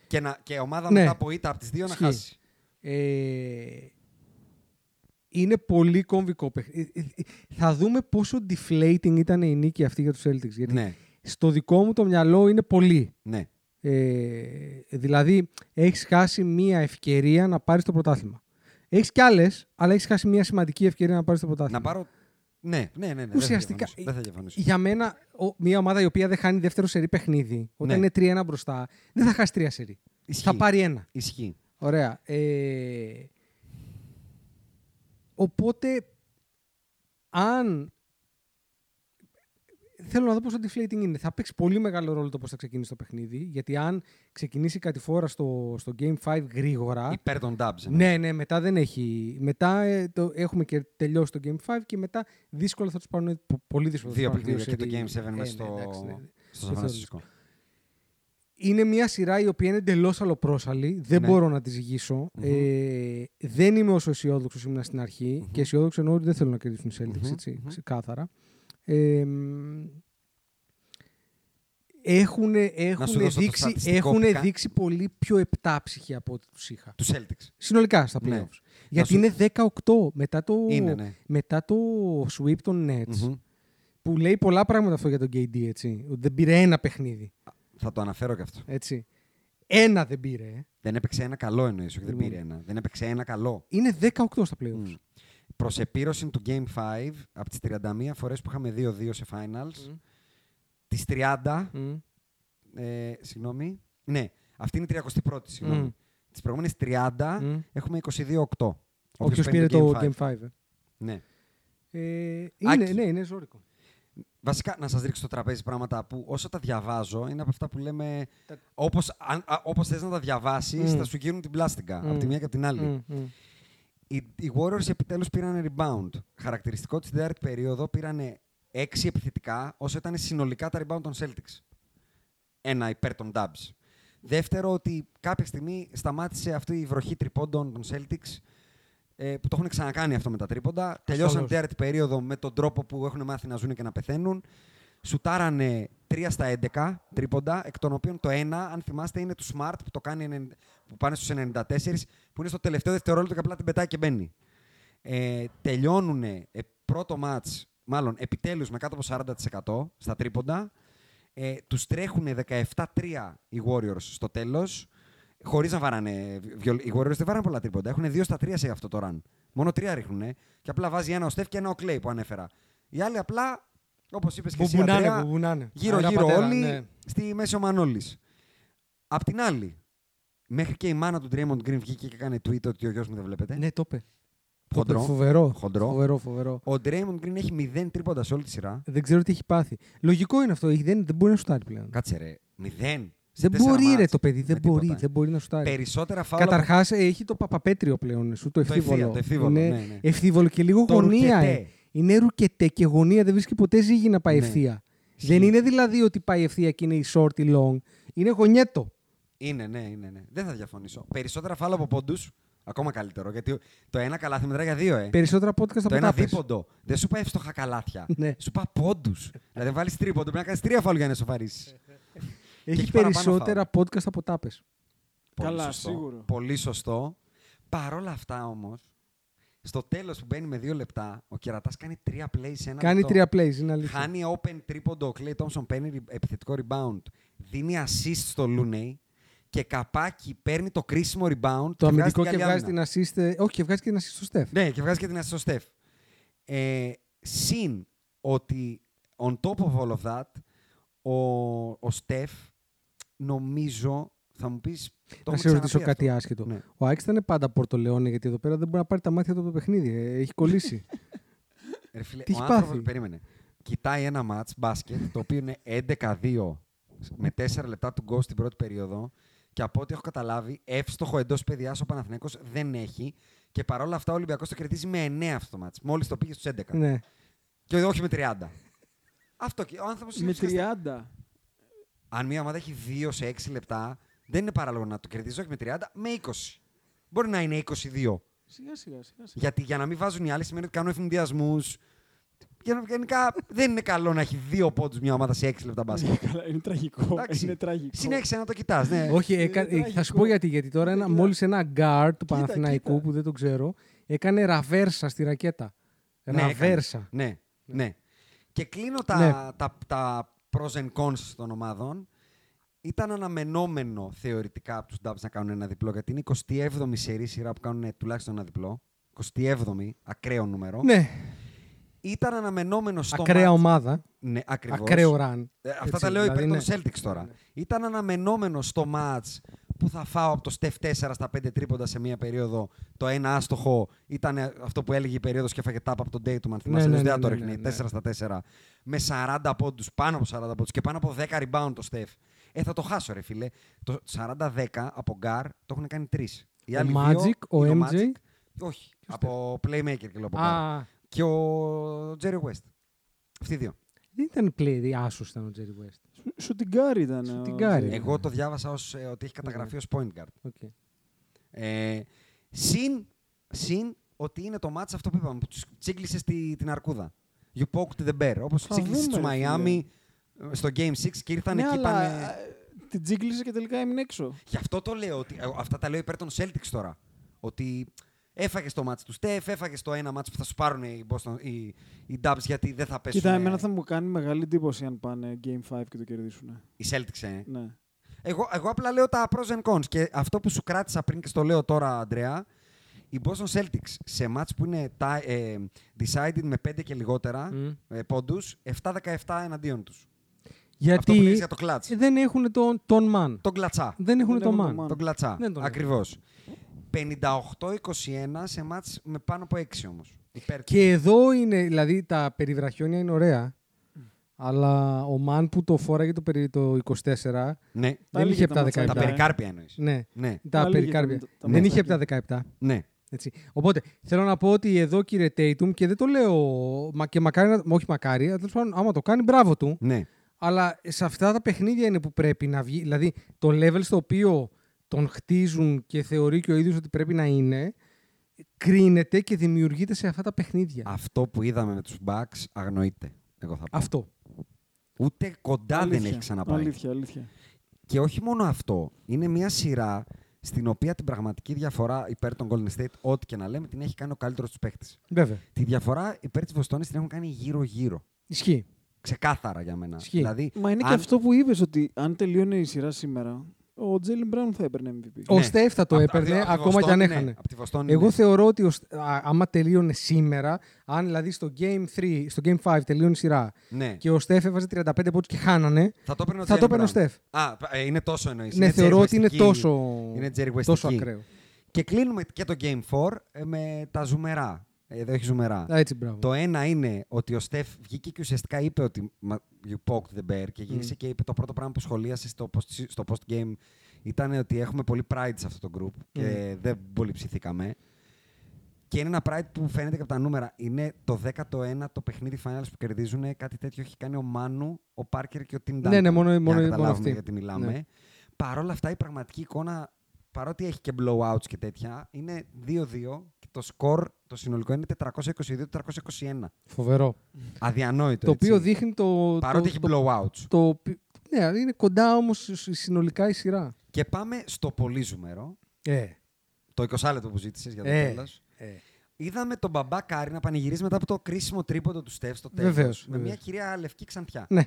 [SPEAKER 4] Και, να, και ομάδα
[SPEAKER 2] Ναι.
[SPEAKER 4] μετά από ήττα από τις δύο να
[SPEAKER 2] Ισχύει.
[SPEAKER 4] χάσει.
[SPEAKER 2] Ε, είναι πολύ κομβικό παιχνίδι. Ε, ε, Θα δούμε πόσο deflating ήταν η νίκη αυτή για τους Celtics. Γιατί
[SPEAKER 4] Ναι,
[SPEAKER 2] στο δικό μου το μυαλό είναι πολύ.
[SPEAKER 4] ναι.
[SPEAKER 2] Ε, δηλαδή, έχεις χάσει μία ευκαιρία να πάρεις το πρωτάθλημα. Έχεις κι άλλες, αλλά έχεις χάσει μία σημαντική ευκαιρία να πάρεις το πρωτάθλημα.
[SPEAKER 4] Να πάρω. Ναι, ναι, ναι. ναι.
[SPEAKER 2] Ουσιαστικά,
[SPEAKER 4] Δεν θα διαφωνήσω. Δεν θα διαφωνήσω.
[SPEAKER 2] για μένα, ο- μια ομάδα η οποία δεν χάνει δεύτερο σερί παιχνίδι, όταν
[SPEAKER 4] Ναι.
[SPEAKER 2] είναι 3-1 μπροστά, δεν θα χάσει τρία σερί.
[SPEAKER 4] Ισχύει.
[SPEAKER 2] Θα πάρει ένα.
[SPEAKER 4] Ισχύει.
[SPEAKER 2] Ωραία. Ε, οπότε, αν... Θέλω να δω πόσο deflating είναι. Θα παίξει πολύ μεγάλο ρόλο το πώς θα ξεκινήσει το παιχνίδι. Γιατί αν ξεκινήσει κάτι φορά στο, στο Game 5 γρήγορα...
[SPEAKER 4] Υπέρ των dubs.
[SPEAKER 2] Ναι, ναι, μετά δεν έχει. Μετά ε, το, έχουμε και τελειώσει το Game 5 και μετά δύσκολα θα τους πάρουν. πο- Πολύ δύσκολα. θα
[SPEAKER 4] Δύο
[SPEAKER 2] τους πάρουν
[SPEAKER 4] παιχνίδια και το
[SPEAKER 2] σερί.
[SPEAKER 4] Game 7
[SPEAKER 2] Ε,
[SPEAKER 4] μέσα
[SPEAKER 2] ναι,
[SPEAKER 4] στο,
[SPEAKER 2] εντάξει, ναι.
[SPEAKER 4] στο
[SPEAKER 2] Το
[SPEAKER 4] Σαν Φρανσίσκο.
[SPEAKER 2] Είναι μια σειρά η οποία είναι εντελώς αλλοπρόσαλη. Δεν
[SPEAKER 4] Ναι.
[SPEAKER 2] μπορώ να τη ζυγίσω. Ε, δεν είμαι όσο αισιόδοξος ήμουν στην αρχη Και αισιόδοξος εννοώ ότι δεν θέλω να κερδίσουν οι Celtics,
[SPEAKER 4] Μμμ,
[SPEAKER 2] έτσι,
[SPEAKER 4] μμμ.
[SPEAKER 2] ξεκάθαρα. Ε, μ, έχουν, έχουν,
[SPEAKER 4] σου δώσω το
[SPEAKER 2] δείξει,
[SPEAKER 4] στατιστικό
[SPEAKER 2] έχουν
[SPEAKER 4] που κα-
[SPEAKER 2] δείξει πολύ πιο επτάψυχοι από ό,τι τους είχα.
[SPEAKER 4] Τους Celtics.
[SPEAKER 2] Συνολικά στα playoffs.
[SPEAKER 4] Ναι.
[SPEAKER 2] Γιατί
[SPEAKER 4] σου-
[SPEAKER 2] είναι 18 μετά το,
[SPEAKER 4] Είναι, ναι.
[SPEAKER 2] μετά το sweep των Nets.
[SPEAKER 4] Μμμ.
[SPEAKER 2] Που λέει πολλά πράγματα αυτό για τον KD, έτσι. Ότι δεν πήρε ένα παιχνίδι.
[SPEAKER 4] Θα το αναφέρω και αυτό.
[SPEAKER 2] Έτσι. Ένα δεν πήρε. ε.
[SPEAKER 4] Δεν έπαιξε ένα καλό εννοείς, όχι δεν
[SPEAKER 2] Λοιπόν.
[SPEAKER 4] πήρε ένα. Δεν έπαιξε ένα καλό.
[SPEAKER 2] Είναι 18 στα playoffs.
[SPEAKER 4] Μμ. Προς επίρρωση του Game 5, από τις 31 φορές που είχαμε 2-2 σε finals,
[SPEAKER 2] Μμ.
[SPEAKER 4] τις 30,
[SPEAKER 2] Μμ.
[SPEAKER 4] ε, συγγνώμη, ναι, αυτή είναι η 31η, συγγνώμη.
[SPEAKER 2] Μμ.
[SPEAKER 4] Τις προηγούμενες 30
[SPEAKER 2] Μμ.
[SPEAKER 4] έχουμε 22-8.
[SPEAKER 2] Όποιος
[SPEAKER 4] παίρνει
[SPEAKER 2] πήρε το
[SPEAKER 4] Game
[SPEAKER 2] Game 5. ε.
[SPEAKER 4] Ναι.
[SPEAKER 2] Ε, είναι,
[SPEAKER 4] Άκη.
[SPEAKER 2] ναι, είναι ζώρικο.
[SPEAKER 4] Βασικά, να σας ρίξω στο τραπέζι πράγματα που όσο τα διαβάζω, είναι από αυτά που λέμε,
[SPEAKER 2] Τα-
[SPEAKER 4] όπως, αν, α, όπως θες να τα διαβάσεις,
[SPEAKER 2] Μμ.
[SPEAKER 4] θα σου γίνουν την πλάστικα, από τη
[SPEAKER 2] Μμ.
[SPEAKER 4] μία και από την άλλη.
[SPEAKER 2] Μμ, μμ.
[SPEAKER 4] Οι, οι Warriors επιτέλους πήραν rebound. Χαρακτηριστικό της τέταρτη περίοδο πήραν 6 επιθετικά, όσο ήταν συνολικά τα rebound των Celtics. Ένα υπέρ των Dubs. Δεύτερο, ότι κάποια στιγμή σταμάτησε αυτή η βροχή τριπώντων των Celtics, ε, που το έχουν ξανακάνει αυτό με τα τρίποντα. Τελειώσαν
[SPEAKER 2] Ασφαλώς.
[SPEAKER 4] την τέταρτη περίοδο με τον τρόπο που έχουν μάθει να ζουν και να πεθαίνουν. Σουτάρανε 3 στα 11 τρίποντα, εκ των οποίων το ένα, αν θυμάστε, είναι του Smart που, το κάνει, 90 που πάνε στους 94, που είναι στο τελευταίο δευτερόλεπτο και απλά την πετάει και μπαίνει. Ε, τελειώνουν πρώτο μάτς, μάλλον επιτέλους με κάτω από 40% στα τρίποντα. Ε, τους τρέχουν 17-3 οι Warriors στο τέλος, χωρίς να βάρανε, βιολ- οι Warriors δεν βάρανε πολλά τρίποντα, έχουν 2 στα 3 σε αυτό το run. Μόνο 3 ρίχνουν και απλά βάζει ένα ο Στεφ και ένα ο Clay που ανέφερα. Οι άλλοι απλά, όπως είπες και εσύ
[SPEAKER 2] Μπουμπουνάνε,
[SPEAKER 4] Αντρέα,
[SPEAKER 2] μπουμπουνάνε.
[SPEAKER 4] γύρω-γύρω
[SPEAKER 2] Αέρα πατέρα,
[SPEAKER 4] όλοι
[SPEAKER 2] ναι.
[SPEAKER 4] στη μέση ο Μανώλης. Απ' την άλλη, μέχρι και η μάνα του Draymond Green βγήκε και έκανε tweet ότι ο γιος μου δεν βλέπετε.
[SPEAKER 2] Ναι, το είπε.
[SPEAKER 4] Χοντρό.
[SPEAKER 2] Το είπε, Φοβερό.
[SPEAKER 4] Χοντρό.
[SPEAKER 2] Φοβερό, φοβερό.
[SPEAKER 4] Ο Draymond Green έχει 0 τρίποντα σε όλη τη σειρά.
[SPEAKER 2] Δεν ξέρω τι έχει πάθει. Λογικό είναι αυτό. Δεν, δεν μπορεί να σουτάρει πλέον.
[SPEAKER 4] Κάτσε ρε, 0.
[SPEAKER 2] Δεν μπορεί, ρε το παιδί. Δεν μπορεί, δεν μπορεί να σουτάρει.
[SPEAKER 4] Περισσότερα φάουλα.
[SPEAKER 2] Καταρχάς έχει το παπαπέτριο πλέον σου, το
[SPEAKER 4] Το
[SPEAKER 2] ευθύβολο.
[SPEAKER 4] ευθεία, το ευθύβολο,
[SPEAKER 2] είναι
[SPEAKER 4] ναι, ναι.
[SPEAKER 2] ευθύβολο και λίγο
[SPEAKER 4] Το
[SPEAKER 2] γωνία.
[SPEAKER 4] ρουκετέ.
[SPEAKER 2] ε. Είναι ρουκετέ και γωνία δεν βρίσκει ποτέ ζύγι να πάει
[SPEAKER 4] Ναι.
[SPEAKER 2] ευθεία.
[SPEAKER 4] Ισχύει.
[SPEAKER 2] Δεν είναι δηλαδή ότι πάει ευθεία και είναι η short ή long. Είναι γωνιέτο.
[SPEAKER 4] Είναι, ναι, είναι, ναι. Δεν θα διαφωνήσω. Περισσότερα φάουλα από πόντους. Ακόμα καλύτερο. Γιατί το ένα καλάθι μετράει για δύο, ε.
[SPEAKER 2] Περισσότερα podcast
[SPEAKER 4] Το
[SPEAKER 2] από
[SPEAKER 4] ένα
[SPEAKER 2] τα πες.
[SPEAKER 4] δίποντο. Δεν σου πάει εύστοχα καλάθια.
[SPEAKER 2] Ναι.
[SPEAKER 4] Σου πάει πόντους. δηλαδή, βάλεις τρίποντο, πρέπει να κάνεις τρία φάουλ για να σοφαρίσει.
[SPEAKER 2] Έχει
[SPEAKER 4] έχει παραπάνω
[SPEAKER 2] περισσότερα podcast από τάπες.
[SPEAKER 3] Καλά,
[SPEAKER 4] σωστό.
[SPEAKER 3] σίγουρο.
[SPEAKER 4] Πολύ σωστό. Παρ' όλα αυτά όμως, στο τέλος που μπαίνει με δύο λεπτά, ο κερατάς κάνει τρία plays σε ένα
[SPEAKER 2] Κάνει
[SPEAKER 4] λεπτό.
[SPEAKER 2] τρία plays, είναι αλήθεια.
[SPEAKER 4] Χάνει open τρίποντο ο Clay Thompson, παίρνει ρι- επιθετικό rebound. Δίνει assist στο Looney και καπάκι παίρνει το κρίσιμο rebound.
[SPEAKER 2] Το
[SPEAKER 4] βγάζει
[SPEAKER 2] αμυντικό
[SPEAKER 4] την
[SPEAKER 2] και
[SPEAKER 4] καλή
[SPEAKER 2] βγάζει
[SPEAKER 4] άμυνα.
[SPEAKER 2] την assist. ε, Όχι, και βγάζει και την assist στο Steph.
[SPEAKER 4] Ναι, και βγάζει και την assist στο Steph. Ε, συν ότι on top of all of that, ο, ο Steph νομίζω θα μου πεις.
[SPEAKER 2] Να σε ρωτήσω κάτι άσχετο.
[SPEAKER 4] Ναι.
[SPEAKER 2] Ο Άκης ήταν πάντα Πορτολεόνε γιατί εδώ πέρα δεν μπορεί να πάρει τα μάτια του από το παιχνίδι. ε, Έχει κολλήσει.
[SPEAKER 4] Ρε φίλε,
[SPEAKER 2] Τι
[SPEAKER 4] ο
[SPEAKER 2] έχει
[SPEAKER 4] άνθρωπος,
[SPEAKER 2] πάθει;
[SPEAKER 4] περίμενε. Κοιτάει ένα μάτς μπάσκετ, το οποίο είναι 11-2 με 4 λεπτά του γκολ στην πρώτη περίοδο και από ό,τι έχω καταλάβει, εύστοχο εντός παιδιάς ο Παναθηναίκος δεν έχει και παρόλα αυτά ο Ολυμπιακός το κερδίζει με 9 αυτό το μάτς. Μόλις το πήγε στους 11.
[SPEAKER 2] ναι.
[SPEAKER 4] Και όχι με 30. Αυτό και ο άνθρωπος είναι
[SPEAKER 3] Με
[SPEAKER 4] ουσιαστικά-
[SPEAKER 3] 30.
[SPEAKER 4] Αν μια ομάδα έχει 2 σε 6 λεπτά, δεν είναι παράλογο να το κερδίζει όχι με 30, με 20. Μπορεί να είναι 22.
[SPEAKER 3] Σιγά σιγά. σιγά, σιγά.
[SPEAKER 4] Γιατί για να μην βάζουν οι άλλοι σημαίνει ότι κάνουν ευνηδιασμού. Και γενικά δεν είναι καλό να έχει δύο πόντους μια ομάδα σε έξι λεπτά μπάσκετ.
[SPEAKER 3] Καλά, είναι τραγικό.
[SPEAKER 4] Εντάξει.
[SPEAKER 3] Είναι τραγικό.
[SPEAKER 4] Συνέχισε να το κοιτάς. Ναι.
[SPEAKER 2] Όχι,
[SPEAKER 3] Είναι
[SPEAKER 2] έκα- ε, θα σου
[SPEAKER 3] τραγικό.
[SPEAKER 2] πω γιατί. Γιατί τώρα ένα,
[SPEAKER 3] Κοίτα.
[SPEAKER 2] μόλις ένα guard του Παναθηναϊκού
[SPEAKER 3] κοίτα.
[SPEAKER 2] που δεν το ξέρω έκανε ραβέρσα στη ρακέτα.
[SPEAKER 4] Ναι, έκανε.
[SPEAKER 2] Ραβέρσα.
[SPEAKER 4] Ναι, ναι. Και κλείνω τα,
[SPEAKER 2] Ναι.
[SPEAKER 4] τα, τα pros and cons των ομάδων. Ήταν αναμενόμενο θεωρητικά από τους Dubs να κάνουν ένα διπλό, γιατί είναι η 27η σερή σειρά που κάνουν τουλάχιστον ένα διπλό. 27η, ακραίο νούμερο.
[SPEAKER 2] Ναι,
[SPEAKER 4] Ήταν αναμενόμενο στο
[SPEAKER 2] ακραία
[SPEAKER 4] match-
[SPEAKER 2] ομάδα.
[SPEAKER 4] Ναι, ακριβώς.
[SPEAKER 2] Ακραίο run.
[SPEAKER 4] Ε, αυτά
[SPEAKER 2] Έτσι,
[SPEAKER 4] τα λέω
[SPEAKER 2] δηλαδή,
[SPEAKER 4] υπέρ των
[SPEAKER 2] ναι.
[SPEAKER 4] Celtics τώρα. Ήταν αναμενόμενο στο match που θα φάω από το Steph 4 στα 5 τρίποντα σε μία περίοδο. Το ένα άστοχο ήταν αυτό που έλεγε η περίοδος και έφαγε τάπ από τον Dayton. Αν θυμάσαι,
[SPEAKER 2] ναι,
[SPEAKER 4] ναι,
[SPEAKER 2] ναι,
[SPEAKER 4] δεν το
[SPEAKER 2] ναι,
[SPEAKER 4] ρίχνει.
[SPEAKER 2] ναι, ναι.
[SPEAKER 4] 4 στα 4. Με 40 πόντους, πάνω από 40 πόντους και πάνω από 10 rebound το Steph. Ε, θα το χάσω, ρε φίλε. Το 40-10 από Γκάρ το έχουν κάνει τρεις. Οι
[SPEAKER 2] Ο
[SPEAKER 4] άλλοι
[SPEAKER 2] Magic,
[SPEAKER 4] δύο
[SPEAKER 2] ο
[SPEAKER 4] είναι
[SPEAKER 2] MJ.
[SPEAKER 4] Magic. Όχι. από playmaker και λέω από Γκάρ.
[SPEAKER 2] Α,
[SPEAKER 4] Και ο Jerry West. Αυτοί οι δύο.
[SPEAKER 2] δεν ήταν play, άσος ήταν ο Jerry West.
[SPEAKER 3] Shooting guard ήταν. ο
[SPEAKER 2] shooting guard.
[SPEAKER 3] Τζέι.
[SPEAKER 4] Εγώ το διάβασα ως, ε, ότι έχει καταγραφεί ως point guard.
[SPEAKER 2] Οκ.
[SPEAKER 4] Ε, συν, συν ότι είναι το ματς αυτό που είπαμε, που τους τσίγκλισε στη, την αρκούδα. You poked the bear. Όπως
[SPEAKER 3] Θα
[SPEAKER 4] τσίγκλισε
[SPEAKER 3] δούμε,
[SPEAKER 4] τους
[SPEAKER 3] ρε
[SPEAKER 4] Miami ε, στο Game 6 και ήρθαν
[SPEAKER 3] Ναι,
[SPEAKER 4] εκεί
[SPEAKER 3] αλλά
[SPEAKER 4] πάνε...
[SPEAKER 3] ε, την τσίγκλισε και τελικά έμεινε έξω.
[SPEAKER 4] Γι' αυτό το λέω, ότι, ε, αυτά τα λέω υπέρ των Celtics τώρα. Ότι έφαγε το μάτς του Steph, έφαγε το ένα μάτς που θα σου πάρουν οι, Boston, οι, οι Dubs γιατί δεν θα πέσουν
[SPEAKER 3] Κοίτα, εμένα θα μου κάνει μεγάλη εντύπωση αν πάνε Game 5 και το κερδίσουν.
[SPEAKER 4] οι Celtics. Ε.
[SPEAKER 3] Ναι.
[SPEAKER 4] Εγώ, εγώ απλά λέω τα pros and cons. Και αυτό που σου κράτησα πριν και στο λέω τώρα, Αντρέα, οι Boston Celtics σε μάτς που είναι τα, ε, decided με 5 και λιγότερα
[SPEAKER 2] Μμ.
[SPEAKER 4] ε, πόντους, 7-17 εναντίον τους. Αυτό που
[SPEAKER 2] Γιατί
[SPEAKER 4] λες για το κλατς.
[SPEAKER 2] ε, δεν έχουν τον, τον man.
[SPEAKER 4] Τον κλατσά.
[SPEAKER 2] Δεν έχουν
[SPEAKER 3] Δεν
[SPEAKER 2] τον
[SPEAKER 3] έχουν
[SPEAKER 2] man.
[SPEAKER 3] τον man.
[SPEAKER 4] Τον κλατσά.
[SPEAKER 2] Δεν τον
[SPEAKER 4] Ακριβώς. 58-21 σε μάτς με πάνω από 6 όμως. Υπέρ τους.
[SPEAKER 2] Και εδώ είναι, δηλαδή τα περιβραχιόνια είναι ωραία. Αλλά ο man που το φόραγε το, περι, το 24
[SPEAKER 4] Ναι.
[SPEAKER 2] δεν
[SPEAKER 3] έλεγε
[SPEAKER 2] είχε
[SPEAKER 3] τα
[SPEAKER 2] 7-17.
[SPEAKER 3] ματσάκια.
[SPEAKER 4] Τα περικάρπια εννοείς.
[SPEAKER 2] Ναι,
[SPEAKER 4] Ναι.
[SPEAKER 2] τα
[SPEAKER 3] έλεγε
[SPEAKER 2] περικάρπια.
[SPEAKER 3] τα- τα
[SPEAKER 2] δεν είχε
[SPEAKER 3] ματσάκια.
[SPEAKER 2] 7-17.
[SPEAKER 4] Ναι.
[SPEAKER 2] Έτσι. Οπότε θέλω να πω ότι εδώ κύριε Tatum και δεν το λέω μα και μακάρι, να- όχι μακάρι, αλλά τέλος πάντων, άμα το κάνει μπράβο του.
[SPEAKER 4] Ναι.
[SPEAKER 2] Αλλά σε αυτά τα παιχνίδια είναι που πρέπει να βγει. Δηλαδή το level στο οποίο τον χτίζουν και θεωρεί και ο ίδιος ότι πρέπει να είναι, κρίνεται και δημιουργείται σε αυτά τα παιχνίδια.
[SPEAKER 4] Αυτό που είδαμε με τους Bucks αγνοείται. Εγώ θα πω.
[SPEAKER 2] Αυτό.
[SPEAKER 4] Ούτε κοντά δεν
[SPEAKER 3] Αλήθεια.
[SPEAKER 4] έχει ξαναπάει.
[SPEAKER 3] Αλήθεια, αλήθεια.
[SPEAKER 4] Και όχι μόνο αυτό. Είναι μια σειρά στην οποία την πραγματική διαφορά υπέρ των Golden State, ό,τι και να λέμε, την έχει κάνει ο καλύτερος τους παίχτη.
[SPEAKER 2] Βέβαια.
[SPEAKER 4] Τη διαφορά υπέρ της Βοστόνης την έχουν κάνει γύρω-γύρω.
[SPEAKER 2] Ισχύει.
[SPEAKER 4] Ξεκάθαρα για μένα.
[SPEAKER 2] Ισχύει.
[SPEAKER 4] Δηλαδή,
[SPEAKER 3] Μα είναι και
[SPEAKER 4] αν-
[SPEAKER 3] αυτό που είπες ότι αν τελείωνε η σειρά σήμερα, ο Τζέιλιν Μπράουν θα έπαιρνε MVP.
[SPEAKER 2] Ο
[SPEAKER 4] Ναι.
[SPEAKER 2] Στεφ θα το
[SPEAKER 4] απ'
[SPEAKER 2] έπαιρνε
[SPEAKER 4] απ' τη
[SPEAKER 2] ακόμα και αν
[SPEAKER 4] Βοστόνη,
[SPEAKER 2] έχανε.
[SPEAKER 4] Ναι, απ' τη Βοστόνη,
[SPEAKER 2] Εγώ
[SPEAKER 4] ναι.
[SPEAKER 2] θεωρώ ότι ο Στ- α, άμα τελείωνε σήμερα, αν δηλαδή στο Game 3, στο Game 5 τελείωνε η σειρά
[SPEAKER 4] Ναι.
[SPEAKER 2] και ο Στεφ έβαζε 35 πόντους και χάνανε,
[SPEAKER 4] Θα το έπαιρνε ο
[SPEAKER 2] θα το
[SPEAKER 4] Jaylen
[SPEAKER 2] έπαιρνε ο
[SPEAKER 4] Brown.
[SPEAKER 2] Στεφ.
[SPEAKER 4] Α, ε, είναι τόσο εννοείς.
[SPEAKER 2] Ναι,
[SPEAKER 4] Είναι
[SPEAKER 2] θεωρώ
[SPEAKER 4] Jerry
[SPEAKER 2] ότι είναι
[SPEAKER 4] Westική.
[SPEAKER 2] τόσο,
[SPEAKER 4] Είναι Jerry Westική.
[SPEAKER 2] τόσο ακραίο.
[SPEAKER 4] Και κλείνουμε και το Game 4 ε, με τα ζουμερά. Εδώ έχει ζουμερά.
[SPEAKER 2] Α, Έτσι, μπράβο.
[SPEAKER 4] Το ένα είναι ότι ο Στεφ βγήκε και ουσιαστικά είπε ότι «Μα, you poked the bear και γύρισε και είπε το πρώτο πράγμα που σχολίασε στο post, στο post game ήταν ότι έχουμε πολύ pride σε αυτό το group και δεν πολύ ψηθήκαμε. Και είναι ένα pride που φαίνεται και από τα νούμερα. Είναι το 19ο παιχνίδι finals που κερδίζουν. Κάτι τέτοιο έχει κάνει ο Μάνου, ο Πάρκερ και ο Τιν
[SPEAKER 2] Ναι, ναι, μόνο-
[SPEAKER 4] για
[SPEAKER 2] μόνο-
[SPEAKER 4] να
[SPEAKER 2] μόνο
[SPEAKER 4] καταλάβουμε
[SPEAKER 2] αυτοί.
[SPEAKER 4] γιατί μιλάμε.
[SPEAKER 2] Ναι.
[SPEAKER 4] Παρ' όλα αυτά η πραγματική εικόνα, παρότι έχει και blowouts και τέτοια, είναι 2-2 και το score το συνολικό είναι 422-421.
[SPEAKER 2] Φοβερό.
[SPEAKER 4] Αδιανόητο.
[SPEAKER 2] το οποίο
[SPEAKER 4] έτσι.
[SPEAKER 2] δείχνει το.
[SPEAKER 4] Παρότι
[SPEAKER 2] το,
[SPEAKER 4] έχει
[SPEAKER 2] το,
[SPEAKER 4] blowouts.
[SPEAKER 2] το, πι- ναι, είναι κοντά όμως συνολικά η σειρά.
[SPEAKER 4] Και πάμε στο πολύ ζουμερό.
[SPEAKER 2] Ε.
[SPEAKER 4] Το 20 λεπτό που ζήτησες για το
[SPEAKER 2] Ε,
[SPEAKER 4] τέλος.
[SPEAKER 2] ε.
[SPEAKER 4] Είδαμε τον μπαμπά Κάρι να πανηγυρίζει μετά από το κρίσιμο τρίποντο του Στεφ στο τέλος.
[SPEAKER 2] Βεβαίως,
[SPEAKER 4] Με μια
[SPEAKER 2] βεβαίως.
[SPEAKER 4] κυρία λευκή ξανθιά.
[SPEAKER 2] Ναι.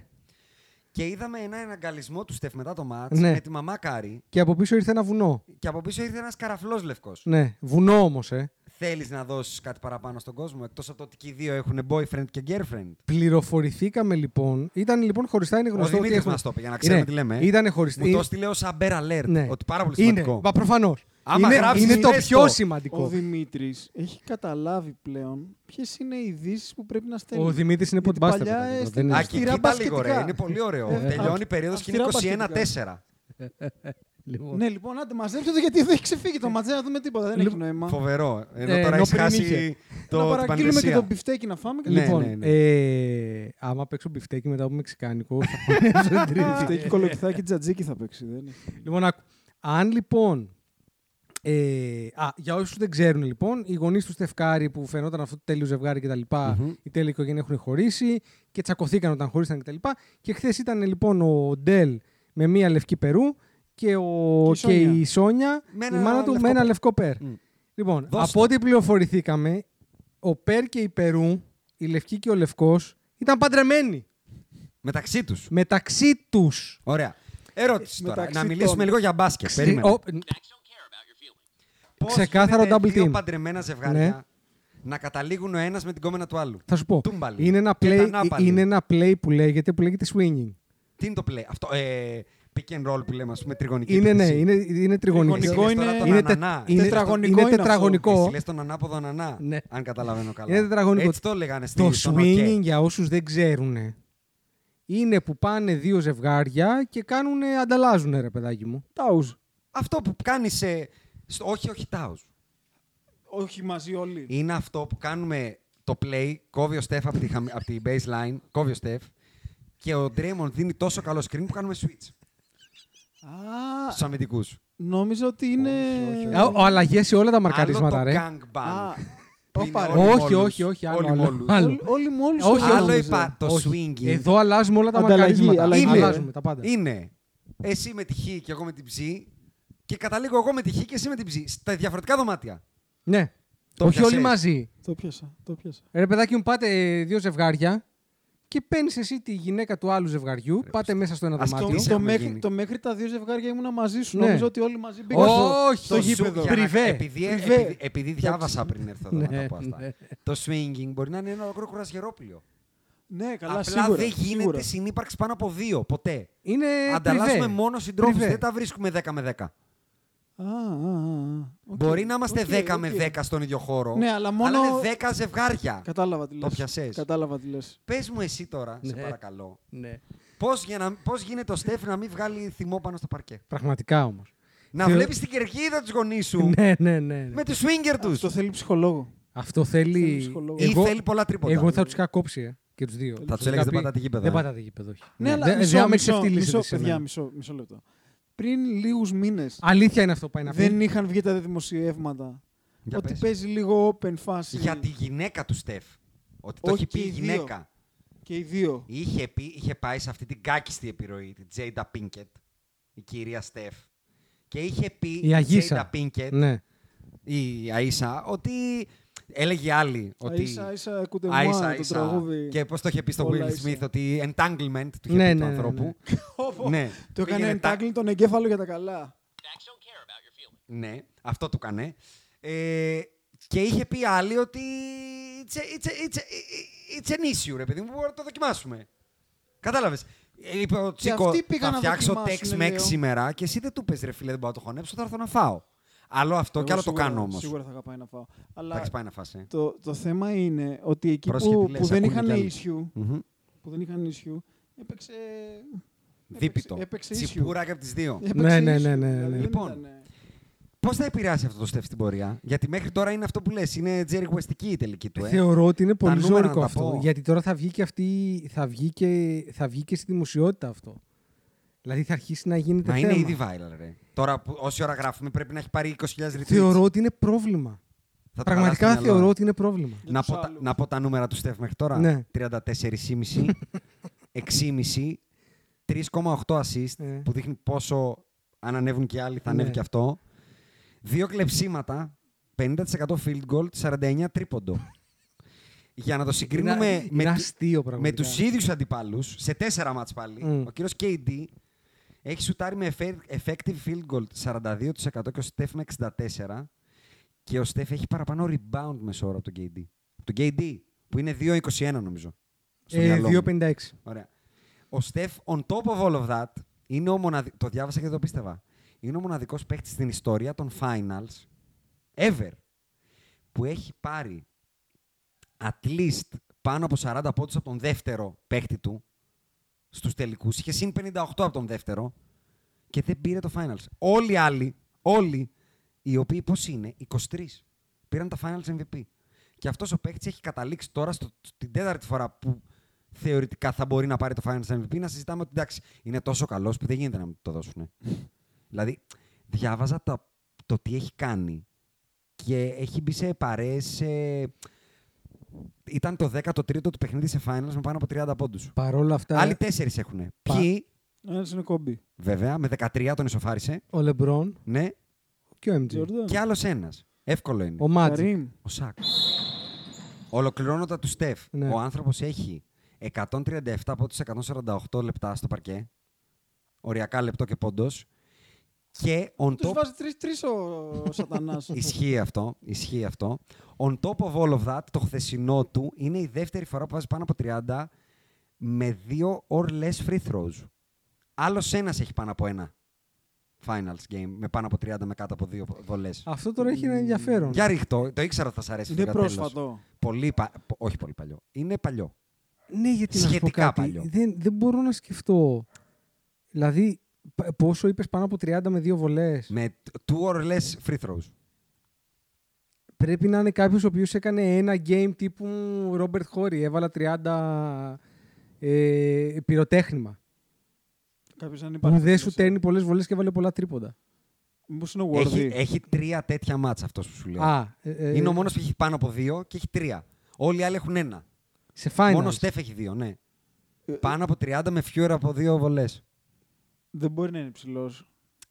[SPEAKER 4] Και είδαμε ένα εναγκαλισμό του Στεφ μετά το ματς
[SPEAKER 2] Ναι.
[SPEAKER 4] με τη μαμά Κάρι.
[SPEAKER 2] Και από πίσω ήρθε ένα βουνό.
[SPEAKER 4] Και από πίσω ήρθε ένας καραφλός λευκός.
[SPEAKER 2] Ναι, βουνό όμως, ε.
[SPEAKER 4] Θέλεις να δώσεις κάτι παραπάνω στον κόσμο, εκτός από το ότι και οι δύο έχουν boyfriend και girlfriend.
[SPEAKER 2] Πληροφορηθήκαμε λοιπόν. Ήταν λοιπόν χωριστά, είναι
[SPEAKER 4] Ο
[SPEAKER 2] γνωστό. ότι
[SPEAKER 4] Δημήτρης
[SPEAKER 2] έχουν-
[SPEAKER 4] μας το είπε, για να ξέρουμε
[SPEAKER 2] Ναι,
[SPEAKER 4] τι λέμε. ε.
[SPEAKER 2] Ήταν χωριστή.
[SPEAKER 4] Μου το στείλε ως Amber Alert.
[SPEAKER 2] Ναι.
[SPEAKER 4] Ότι πάρα πολύ
[SPEAKER 2] Είναι,
[SPEAKER 4] σημαντικό.
[SPEAKER 2] μα προφανώς.
[SPEAKER 4] Άμα
[SPEAKER 2] Είναι,
[SPEAKER 4] γράψεις,
[SPEAKER 2] είναι το
[SPEAKER 4] πες
[SPEAKER 2] πιο
[SPEAKER 4] το.
[SPEAKER 2] σημαντικό.
[SPEAKER 3] Ο Δημήτρης έχει καταλάβει πλέον ποιες είναι οι ειδήσεις που πρέπει να στέλνει.
[SPEAKER 2] Ο Δημήτρης είναι
[SPEAKER 3] Γιατί
[SPEAKER 2] podbuster.
[SPEAKER 3] παλιά
[SPEAKER 2] παιδάκι μου,
[SPEAKER 3] έστειλε-
[SPEAKER 2] δεν
[SPEAKER 4] Α,
[SPEAKER 2] είναι
[SPEAKER 4] και
[SPEAKER 3] αυστηρά
[SPEAKER 4] κοίτα λίγο, ρε.
[SPEAKER 3] μπασκετικά.
[SPEAKER 4] Είναι πολύ ωραίο.
[SPEAKER 3] Ε,
[SPEAKER 4] Τελειώνει η
[SPEAKER 3] αυ-
[SPEAKER 4] περίοδος και είναι
[SPEAKER 3] αυστηρά
[SPEAKER 4] 21-4.
[SPEAKER 2] Λοιπόν.
[SPEAKER 3] Ναι, λοιπόν, άντε μαζέψτε το γιατί δεν έχει ξεφύγει το ματζέ να δούμε τίποτα. Δεν έχει
[SPEAKER 2] Λοιπόν,
[SPEAKER 3] νόημα.
[SPEAKER 4] Φοβερό. Ενώ
[SPEAKER 2] Ε,
[SPEAKER 4] τώρα
[SPEAKER 2] ενώ
[SPEAKER 4] έχεις
[SPEAKER 2] πριν
[SPEAKER 4] χάσει
[SPEAKER 2] είχε.
[SPEAKER 4] το,
[SPEAKER 3] να
[SPEAKER 4] την
[SPEAKER 3] παραγγείλουμε και
[SPEAKER 4] πανδαισία.
[SPEAKER 3] το μπιφτέκι να φάμε. Και
[SPEAKER 4] Ναι,
[SPEAKER 2] Λοιπόν,
[SPEAKER 4] ναι, ναι.
[SPEAKER 2] ε, άμα παίξω μπιφτέκι μετά από μεξικάνικο, θα πονέσω την Τρίτη.
[SPEAKER 3] Μπιφτέκι, κολοκυθάκι, τζατζίκι θα παίξει. Δεν είναι.
[SPEAKER 2] Λοιπόν, άκου. αν λοιπόν Ε, α, για όσους δεν ξέρουν λοιπόν, οι γονείς του Στεφ Κάρι που φαινόταν αυτό το τέλειο ζευγάρι κτλ. Η τέλεια οικογένεια έχουν χωρίσει και τσακωθήκαν όταν χωρίσαν κτλ. Και, και χθες ήταν λοιπόν ο Ντέλ με μία λευκή περού και, ο,
[SPEAKER 3] Και η
[SPEAKER 2] και
[SPEAKER 3] Σόνια.
[SPEAKER 2] η Σόνια,
[SPEAKER 4] Με
[SPEAKER 2] η
[SPEAKER 4] ένα
[SPEAKER 2] μάνα του,
[SPEAKER 4] λευκό
[SPEAKER 2] με ένα
[SPEAKER 4] περ.
[SPEAKER 2] λευκό περ.
[SPEAKER 4] Μμ.
[SPEAKER 2] Λοιπόν,
[SPEAKER 4] Δώσ'
[SPEAKER 2] από
[SPEAKER 4] το.
[SPEAKER 2] ό,τι πληροφορηθήκαμε, ο Περ και η Περού, η λευκή και ο λευκός, ήταν παντρεμένοι.
[SPEAKER 4] Μεταξύ τους.
[SPEAKER 2] Μεταξύ τους.
[SPEAKER 4] Ωραία. Ερώτηση τώρα.
[SPEAKER 3] Μεταξύ
[SPEAKER 4] Να μιλήσουμε
[SPEAKER 3] των.
[SPEAKER 4] λίγο για μπάσκετ. Περίμενε. Πώς
[SPEAKER 2] ξεκάθαρο
[SPEAKER 4] γίνεται
[SPEAKER 2] double
[SPEAKER 4] δύο
[SPEAKER 2] team.
[SPEAKER 4] παντρεμένα ζευγάρια
[SPEAKER 2] Ναι.
[SPEAKER 4] να καταλήγουν ο ένας με την κόμενα του άλλου;
[SPEAKER 2] Θα σου πω.
[SPEAKER 4] Τούμπαλι.
[SPEAKER 2] Είναι ένα,
[SPEAKER 4] Και
[SPEAKER 2] play,
[SPEAKER 4] τα νάπαλι.
[SPEAKER 2] είναι ένα play που λέγεται, που λέγεται swinging.
[SPEAKER 4] Τι είναι το play; Αυτό. Ε, pick and roll που λέμε, ας πούμε, τριγωνική.
[SPEAKER 2] Είναι, ναι,
[SPEAKER 4] επίθεση.
[SPEAKER 2] είναι, είναι τριγωνικό.
[SPEAKER 4] Εσύ
[SPEAKER 3] Τριγωνικό
[SPEAKER 4] λες τώρα
[SPEAKER 3] είναι-
[SPEAKER 4] τον
[SPEAKER 2] είναι, τε-
[SPEAKER 4] ανανά.
[SPEAKER 2] είναι,
[SPEAKER 3] Τετραγωνικό
[SPEAKER 2] είναι
[SPEAKER 3] είναι αυτό.
[SPEAKER 2] τετραγωνικό.
[SPEAKER 4] Εσύ λες τον ανάποδο ανανά.
[SPEAKER 2] Ναι.
[SPEAKER 4] Αν καταλαβαίνω καλά.
[SPEAKER 2] Είναι τετραγωνικό.
[SPEAKER 4] Έτσι το λέγανε στη
[SPEAKER 2] Το
[SPEAKER 4] στον
[SPEAKER 2] swinging,
[SPEAKER 4] ΟΚΕ.
[SPEAKER 2] για όσους δεν ξέρουν, είναι που πάνε δύο ζευγάρια και κάνουν, ανταλλάζουν ρε παιδάκι μου.
[SPEAKER 3] Τάουζ.
[SPEAKER 4] Αυτό που κάνει σε. στο- όχι, όχι, τάους.
[SPEAKER 3] Όχι μαζί όλοι.
[SPEAKER 4] Είναι αυτό που κάνουμε το play, κόβει ο Στεφ από τη, χαμη- από τη baseline, κόβει ο Στεφ και ο Draymond δίνει τόσο καλό screen που κάνουμε switch
[SPEAKER 3] Α,
[SPEAKER 4] στους αμυντικούς.
[SPEAKER 3] νόμιζα ότι είναι...
[SPEAKER 2] Ε, Ο αλλαγές σε όλα τα
[SPEAKER 4] Άλλο
[SPEAKER 2] μαρκαρίσματα,
[SPEAKER 4] το
[SPEAKER 2] ρε.
[SPEAKER 4] gangbang.
[SPEAKER 3] Α,
[SPEAKER 4] που
[SPEAKER 3] όπα,
[SPEAKER 4] είναι
[SPEAKER 3] ρε.
[SPEAKER 4] όλοι
[SPEAKER 2] Όχι,
[SPEAKER 4] μόλους.
[SPEAKER 2] όχι, όχι, άλλο,
[SPEAKER 4] Όλοι
[SPEAKER 2] άλλο.
[SPEAKER 4] μόλους.
[SPEAKER 2] Άλλο.
[SPEAKER 3] Όλοι, όλοι μόλις
[SPEAKER 2] Όχι,
[SPEAKER 3] το
[SPEAKER 4] Άλλο
[SPEAKER 3] νόμιζα.
[SPEAKER 4] είπα, το
[SPEAKER 2] Όχι.
[SPEAKER 4] swinging
[SPEAKER 2] Εδώ αλλάζουμε όλα τα
[SPEAKER 3] Ανταλλαγή,
[SPEAKER 2] μαρκαρίσματα.
[SPEAKER 3] αλλαγή.
[SPEAKER 4] Είναι.
[SPEAKER 2] Αλλάζουμε τα πάντα.
[SPEAKER 4] είναι εσύ με τη χ και εγώ με την ψ και καταλήγω εγώ με τη χ και εσύ με την ψ. Στα διαφορετικά δωμάτια.
[SPEAKER 2] Ναι.
[SPEAKER 4] Το
[SPEAKER 2] Όχι
[SPEAKER 4] πιασες.
[SPEAKER 2] όλοι μαζί.
[SPEAKER 3] Το πιάσα, το πιάσα.
[SPEAKER 2] Ρε παιδάκι μου, πάτε ε, δύο ζευγάρια και παίρνεις εσύ τη γυναίκα του άλλου ζευγαριού, πάτε μέσα στο ένα
[SPEAKER 4] Ας
[SPEAKER 2] δωμάτιο.
[SPEAKER 4] το-
[SPEAKER 3] Το,
[SPEAKER 4] έχουμε
[SPEAKER 3] μέχρι,
[SPEAKER 4] γίνει;
[SPEAKER 3] το μέχρι τα δύο ζευγάρια ήμουνα μαζί σου.
[SPEAKER 2] Ναι.
[SPEAKER 3] Νόμιζα ότι όλοι μαζί μπήκαν
[SPEAKER 2] Όχι,
[SPEAKER 3] στο,
[SPEAKER 2] το
[SPEAKER 3] στο
[SPEAKER 2] σου-
[SPEAKER 3] γήπεδο.
[SPEAKER 2] για- Πριβέ.
[SPEAKER 4] Επειδή,
[SPEAKER 3] Πριβέ.
[SPEAKER 4] επειδή, επειδή διάβασα πριν έρθω εδώ να
[SPEAKER 2] Ναι,
[SPEAKER 4] τα πω αυτά.
[SPEAKER 2] ναι.
[SPEAKER 4] Το swinging μπορεί να είναι ένα ολόκληρο κουρασγερόπλιο.
[SPEAKER 3] Ναι, καλά,
[SPEAKER 4] Απλά
[SPEAKER 3] σίγουρα.
[SPEAKER 4] δεν γίνεται
[SPEAKER 3] σίγουρα.
[SPEAKER 4] συνύπαρξη πάνω από δύο, ποτέ.
[SPEAKER 2] Είναι
[SPEAKER 4] Ανταλλάσσουμε
[SPEAKER 2] πριβέ.
[SPEAKER 4] μόνο συντρόφους.
[SPEAKER 2] Πριβέ.
[SPEAKER 4] Δεν τα βρίσκουμε 10 με 10.
[SPEAKER 3] Α, α, α, α. Οκ,
[SPEAKER 4] Μπορεί να είμαστε
[SPEAKER 3] οκ,
[SPEAKER 4] 10
[SPEAKER 3] οκ.
[SPEAKER 4] με 10 στον ίδιο χώρο.
[SPEAKER 3] Ναι, αλλά μόνο-
[SPEAKER 4] είναι 10 ζευγάρια.
[SPEAKER 3] Κατάλαβα τι λες.
[SPEAKER 4] Το 'πιασες.
[SPEAKER 3] Κατάλαβα τι λες.
[SPEAKER 4] Πες μου εσύ τώρα, σε
[SPEAKER 2] Ναι.
[SPEAKER 4] παρακαλώ.
[SPEAKER 2] Ναι.
[SPEAKER 4] Πώς, για να, πώς γίνεται ο Στέφ να μην βγάλει θυμό πάνω στο παρκέ;
[SPEAKER 2] Πραγματικά όμως.
[SPEAKER 4] Να
[SPEAKER 2] Θεω-
[SPEAKER 4] βλέπεις την κερκίδα τους γονείς σου
[SPEAKER 2] Ναι, ναι, ναι. ναι.
[SPEAKER 4] με τους swinger τους.
[SPEAKER 3] Αυτό θέλει ψυχολόγο.
[SPEAKER 2] Αυτό
[SPEAKER 3] Θέλει
[SPEAKER 2] θέλει.
[SPEAKER 3] ψυχολόγο.
[SPEAKER 4] Ή θέλει πολλά τρίποντα.
[SPEAKER 2] Εγώ θα τους είχα κόψει ε, και τους δύο.
[SPEAKER 4] Θα
[SPEAKER 2] τους
[SPEAKER 4] τους έλεγες
[SPEAKER 2] είχα
[SPEAKER 4] δεν
[SPEAKER 2] πει,
[SPEAKER 4] πατάτε γήπεδο,
[SPEAKER 2] Δεν
[SPEAKER 4] ε.
[SPEAKER 2] πατάτε γήπεδο, όχι.
[SPEAKER 3] Ναι, αλλά
[SPEAKER 2] Δεν-
[SPEAKER 3] μισό,
[SPEAKER 2] δεν με
[SPEAKER 3] μισό,
[SPEAKER 2] ξεφτύλισετε
[SPEAKER 3] μισό,
[SPEAKER 2] σε
[SPEAKER 3] παιδιά,
[SPEAKER 2] μένα.
[SPEAKER 3] μισό, μισό λεπτό. Πριν λίγους μήνες
[SPEAKER 2] Αλήθεια είναι αυτό που πάει να πει.
[SPEAKER 3] δεν είχαν βγει τα δημοσιεύματα
[SPEAKER 4] Για
[SPEAKER 3] ότι
[SPEAKER 4] πες.
[SPEAKER 3] παίζει λίγο open φάση.
[SPEAKER 4] Για τη γυναίκα του Στεφ. Ότι το
[SPEAKER 3] Όχι,
[SPEAKER 4] έχει πει
[SPEAKER 3] και
[SPEAKER 4] η
[SPEAKER 3] οι δύο.
[SPEAKER 4] γυναίκα.
[SPEAKER 3] Και οι δύο.
[SPEAKER 4] Είχε, πει, είχε πάει σε αυτή την κάκιστη επιρροή, τη Τζέιντα Πίνκετ, η κυρία Στεφ. Και είχε πει
[SPEAKER 2] Η Αγίσα.
[SPEAKER 4] Τζέιντα Πίνκετ,
[SPEAKER 2] Ναι.
[SPEAKER 4] η Αΐσα, ότι έλεγε άλλη. Ότι...
[SPEAKER 3] Αΐσα, Αΐσα, ακούτε
[SPEAKER 4] Άισα,
[SPEAKER 3] μου το
[SPEAKER 4] Άισα.
[SPEAKER 3] τραγούδι.
[SPEAKER 4] Και πώς το είχε πει στο
[SPEAKER 3] Όλα
[SPEAKER 4] Will
[SPEAKER 3] Άισα.
[SPEAKER 4] Smith, ότι entanglement του είχε
[SPEAKER 2] Ναι,
[SPEAKER 4] πει
[SPEAKER 2] ναι,
[SPEAKER 4] του
[SPEAKER 2] ναι,
[SPEAKER 4] ανθρώπου.
[SPEAKER 3] Όπο,
[SPEAKER 4] ναι.
[SPEAKER 3] Το έκανε
[SPEAKER 4] Πήγαινε τα-
[SPEAKER 3] entangling τον εγκέφαλο για τα καλά.
[SPEAKER 4] Ναι, αυτό του έκανε. Ε, και είχε πει άλλη ότι it's, a, it's, a, it's, a, it's an issue, ρε παιδί μου, μπορούμε να το δοκιμάσουμε. Κατάλαβες. Ε, Είπε ο Τσίκο,
[SPEAKER 3] αυτοί πήγαν
[SPEAKER 4] θα
[SPEAKER 3] να
[SPEAKER 4] φτιάξω
[SPEAKER 3] δοκιμάσουν,
[SPEAKER 4] Tex-Mex
[SPEAKER 3] λέω.
[SPEAKER 4] σήμερα και εσύ δεν του πες ρε φίλε, δεν μπορώ να το χωνέψω, θα έρθω να φάω. Άλλο αυτό και
[SPEAKER 3] Εγώ
[SPEAKER 4] άλλο το
[SPEAKER 3] σίγουρα-
[SPEAKER 4] κάνω όμως.
[SPEAKER 3] Σίγουρα θα είχα πάει να φάω.
[SPEAKER 4] Θα
[SPEAKER 3] Αλλά
[SPEAKER 4] έχεις πάει να φας, ε.
[SPEAKER 3] το, το θέμα είναι ότι εκεί
[SPEAKER 4] Πρόσεχε
[SPEAKER 3] που,
[SPEAKER 4] τι λες,
[SPEAKER 3] που δεν
[SPEAKER 4] ακούνε
[SPEAKER 3] είχαν
[SPEAKER 4] κι άλλοι.
[SPEAKER 3] issue,
[SPEAKER 4] Μμμ.
[SPEAKER 3] που δεν είχαν issue, έπαιξε...
[SPEAKER 4] Δίπητο.
[SPEAKER 3] έπαιξε issue.
[SPEAKER 4] Τσιπούρα και από τις δύο.
[SPEAKER 3] Έπαιξε
[SPEAKER 2] Ναι, ναι,
[SPEAKER 3] issue,
[SPEAKER 2] ναι, ναι,
[SPEAKER 3] δηλαδή
[SPEAKER 2] ναι.
[SPEAKER 3] δεν
[SPEAKER 4] Λοιπόν,
[SPEAKER 3] ήτανε-
[SPEAKER 4] Πώς θα επηρεάσει αυτό το Στεφ στην πορεία, Γιατί μέχρι τώρα είναι αυτό που λες, είναι Jerry Westική η τελική του. Ε.
[SPEAKER 2] Θεωρώ ότι είναι πολύ
[SPEAKER 4] νούμερα
[SPEAKER 2] ζώρικο
[SPEAKER 4] να τα
[SPEAKER 2] αυτό.
[SPEAKER 4] πω.
[SPEAKER 2] Γιατί τώρα θα βγει και αυτή. Θα βγει και, θα βγει και στη δημοσιότητα αυτό. Δηλαδή θα αρχίσει να γίνεται
[SPEAKER 4] Μα
[SPEAKER 2] θέμα.
[SPEAKER 4] είναι ήδη viral, ρε. Τώρα, που, όση ώρα γράφουμε, πρέπει να έχει πάρει 20.000 retweets.
[SPEAKER 2] Θεωρώ ότι είναι πρόβλημα.
[SPEAKER 4] Θα το
[SPEAKER 2] Πραγματικά
[SPEAKER 4] περάσει το μυαλό.
[SPEAKER 2] θεωρώ ότι είναι πρόβλημα.
[SPEAKER 3] Για
[SPEAKER 4] Να
[SPEAKER 3] τους
[SPEAKER 4] πω, τα,
[SPEAKER 3] άλλους.
[SPEAKER 4] να πω τα νούμερα του Στεφ μέχρι τώρα.
[SPEAKER 2] Ναι.
[SPEAKER 4] 34,5, 6,5, 3,8 assist,
[SPEAKER 2] Ε.
[SPEAKER 4] που δείχνει πόσο αν ανέβουν και άλλοι θα ανέβει
[SPEAKER 2] Ναι.
[SPEAKER 4] και αυτό. Δύο κλεψίματα, 50% field goal, 49 τρίποντο. Για να το συγκρίνουμε
[SPEAKER 2] είναι,
[SPEAKER 4] με,
[SPEAKER 2] είναι
[SPEAKER 4] τη-
[SPEAKER 2] αστείο
[SPEAKER 4] με
[SPEAKER 2] πραγματικά.
[SPEAKER 4] τους ίδιους αντιπάλους, σε τέσσερα μάτς πάλι,
[SPEAKER 2] Μμ.
[SPEAKER 4] ο κύριος KD έχει σουτάρει με effe- effective field goal 42% και ο Steph με 64% και ο Steph έχει παραπάνω rebound μεσόωρο από τον KD. Τον KD, που είναι 2-21 νομίζω. στο
[SPEAKER 2] Ε,
[SPEAKER 4] μυαλό μου.
[SPEAKER 2] 2,56.
[SPEAKER 4] Ωραία. Ο Στεφ, on top of all of that, είναι ο μοναδι... το διάβασα και δεν το πίστευα. Είναι ο μοναδικός παίκτης στην ιστορία των finals, ever, που έχει πάρει at least πάνω από 40 πόντους από τον δεύτερο παίκτη του στους τελικούς. Είχε συν 58 από τον δεύτερο και δεν πήρε το finals. Όλοι οι άλλοι, όλοι οι οποίοι πώς είναι, 23, πήραν τα finals MVP. Και αυτός ο παίκτης έχει καταλήξει τώρα στο, την τέταρτη φορά που θεωρητικά θα μπορεί να πάρει το finals MVP να συζητάμε ότι εντάξει, είναι τόσο καλός που δεν γίνεται να μην το δώσουν. δηλαδή, διάβαζα τα, το τι έχει κάνει και έχει μπει σε παρέες... ε, Ήταν το 13ο του παιχνίδι σε finals με πάνω από 30 πόντους.
[SPEAKER 2] Παρ' όλα αυτά,
[SPEAKER 4] Άλλοι τέσσερις έχουν.
[SPEAKER 2] Πα-
[SPEAKER 4] Ποιοι,
[SPEAKER 3] Ένας είναι κόμπι.
[SPEAKER 4] βέβαια, με 13 τον ισοφάρισε.
[SPEAKER 2] ο Λεμπρόν
[SPEAKER 4] Ναι,
[SPEAKER 2] και ο MJ.
[SPEAKER 3] Τζόρνταν.
[SPEAKER 4] και άλλος ένας. Εύκολο είναι.
[SPEAKER 2] Ο Magic.
[SPEAKER 3] Καρύμ.
[SPEAKER 4] Ο Σάκ. Ολοκληρώνοντα του Στεφ.
[SPEAKER 2] Ναι.
[SPEAKER 4] Ο άνθρωπος έχει 137 από τους 148 λεπτά στο παρκέ. Οριακά λεπτό και πόντος. Και on
[SPEAKER 3] Τους
[SPEAKER 4] top.
[SPEAKER 3] βάζει τρεις-τρεις ο σατανάς.
[SPEAKER 4] Ισχύει αυτό. Ισχύει αυτό. On top of all of that, το χθεσινό του είναι η δεύτερη φορά που βάζει πάνω από 30 με δύο or less free throws. Άλλος ένας έχει πάνω από ένα finals game με πάνω από 30 με κάτω από δύο βολές.
[SPEAKER 2] Αυτό τώρα έχει ένα ενδιαφέρον.
[SPEAKER 4] Για ρίχτω, το ήξερα ότι θα σα αρέσει.
[SPEAKER 3] Είναι
[SPEAKER 4] αυτό για τέλος.
[SPEAKER 3] πρόσφατο.
[SPEAKER 4] Πολύ πα... πο- Όχι πολύ παλιό. Είναι παλιό.
[SPEAKER 2] Ναι, γιατί να σου πω
[SPEAKER 4] Σχετικά
[SPEAKER 2] κάτι.
[SPEAKER 4] παλιό.
[SPEAKER 2] Δεν, δεν μπορώ να σκεφτώ. Δηλαδή, π- πόσο είπες πάνω από 30 με δύο βολές;
[SPEAKER 4] Με two or less free throws.
[SPEAKER 2] Πρέπει να είναι κάποιος ο οποίος έκανε ένα game τύπου Ρόμπερτ Χόρι. Έβαλα 30 ε, πυροτέχνημα.
[SPEAKER 3] Κάποιος αν
[SPEAKER 2] Που
[SPEAKER 3] υπάρχει.
[SPEAKER 2] δεν σου τέρνει πολλές βολές και έβαλε πολλά τρίποντα.
[SPEAKER 3] Μήπως είναι ο
[SPEAKER 4] Έχει,
[SPEAKER 3] Worthy.
[SPEAKER 4] έχει τρία τέτοια μάτσα αυτός που σου λέω.
[SPEAKER 2] Α, ε, ε,
[SPEAKER 4] είναι ο μόνος που έχει πάνω από δύο και έχει τρία. Όλοι οι άλλοι έχουν ένα.
[SPEAKER 2] Σε finals.
[SPEAKER 4] Μόνο ο Στεφ έχει δύο, ναι.
[SPEAKER 3] Ε,
[SPEAKER 4] Πάνω από 30 με fewer από δύο βολές.
[SPEAKER 3] Δεν μπορεί να είναι ψηλός.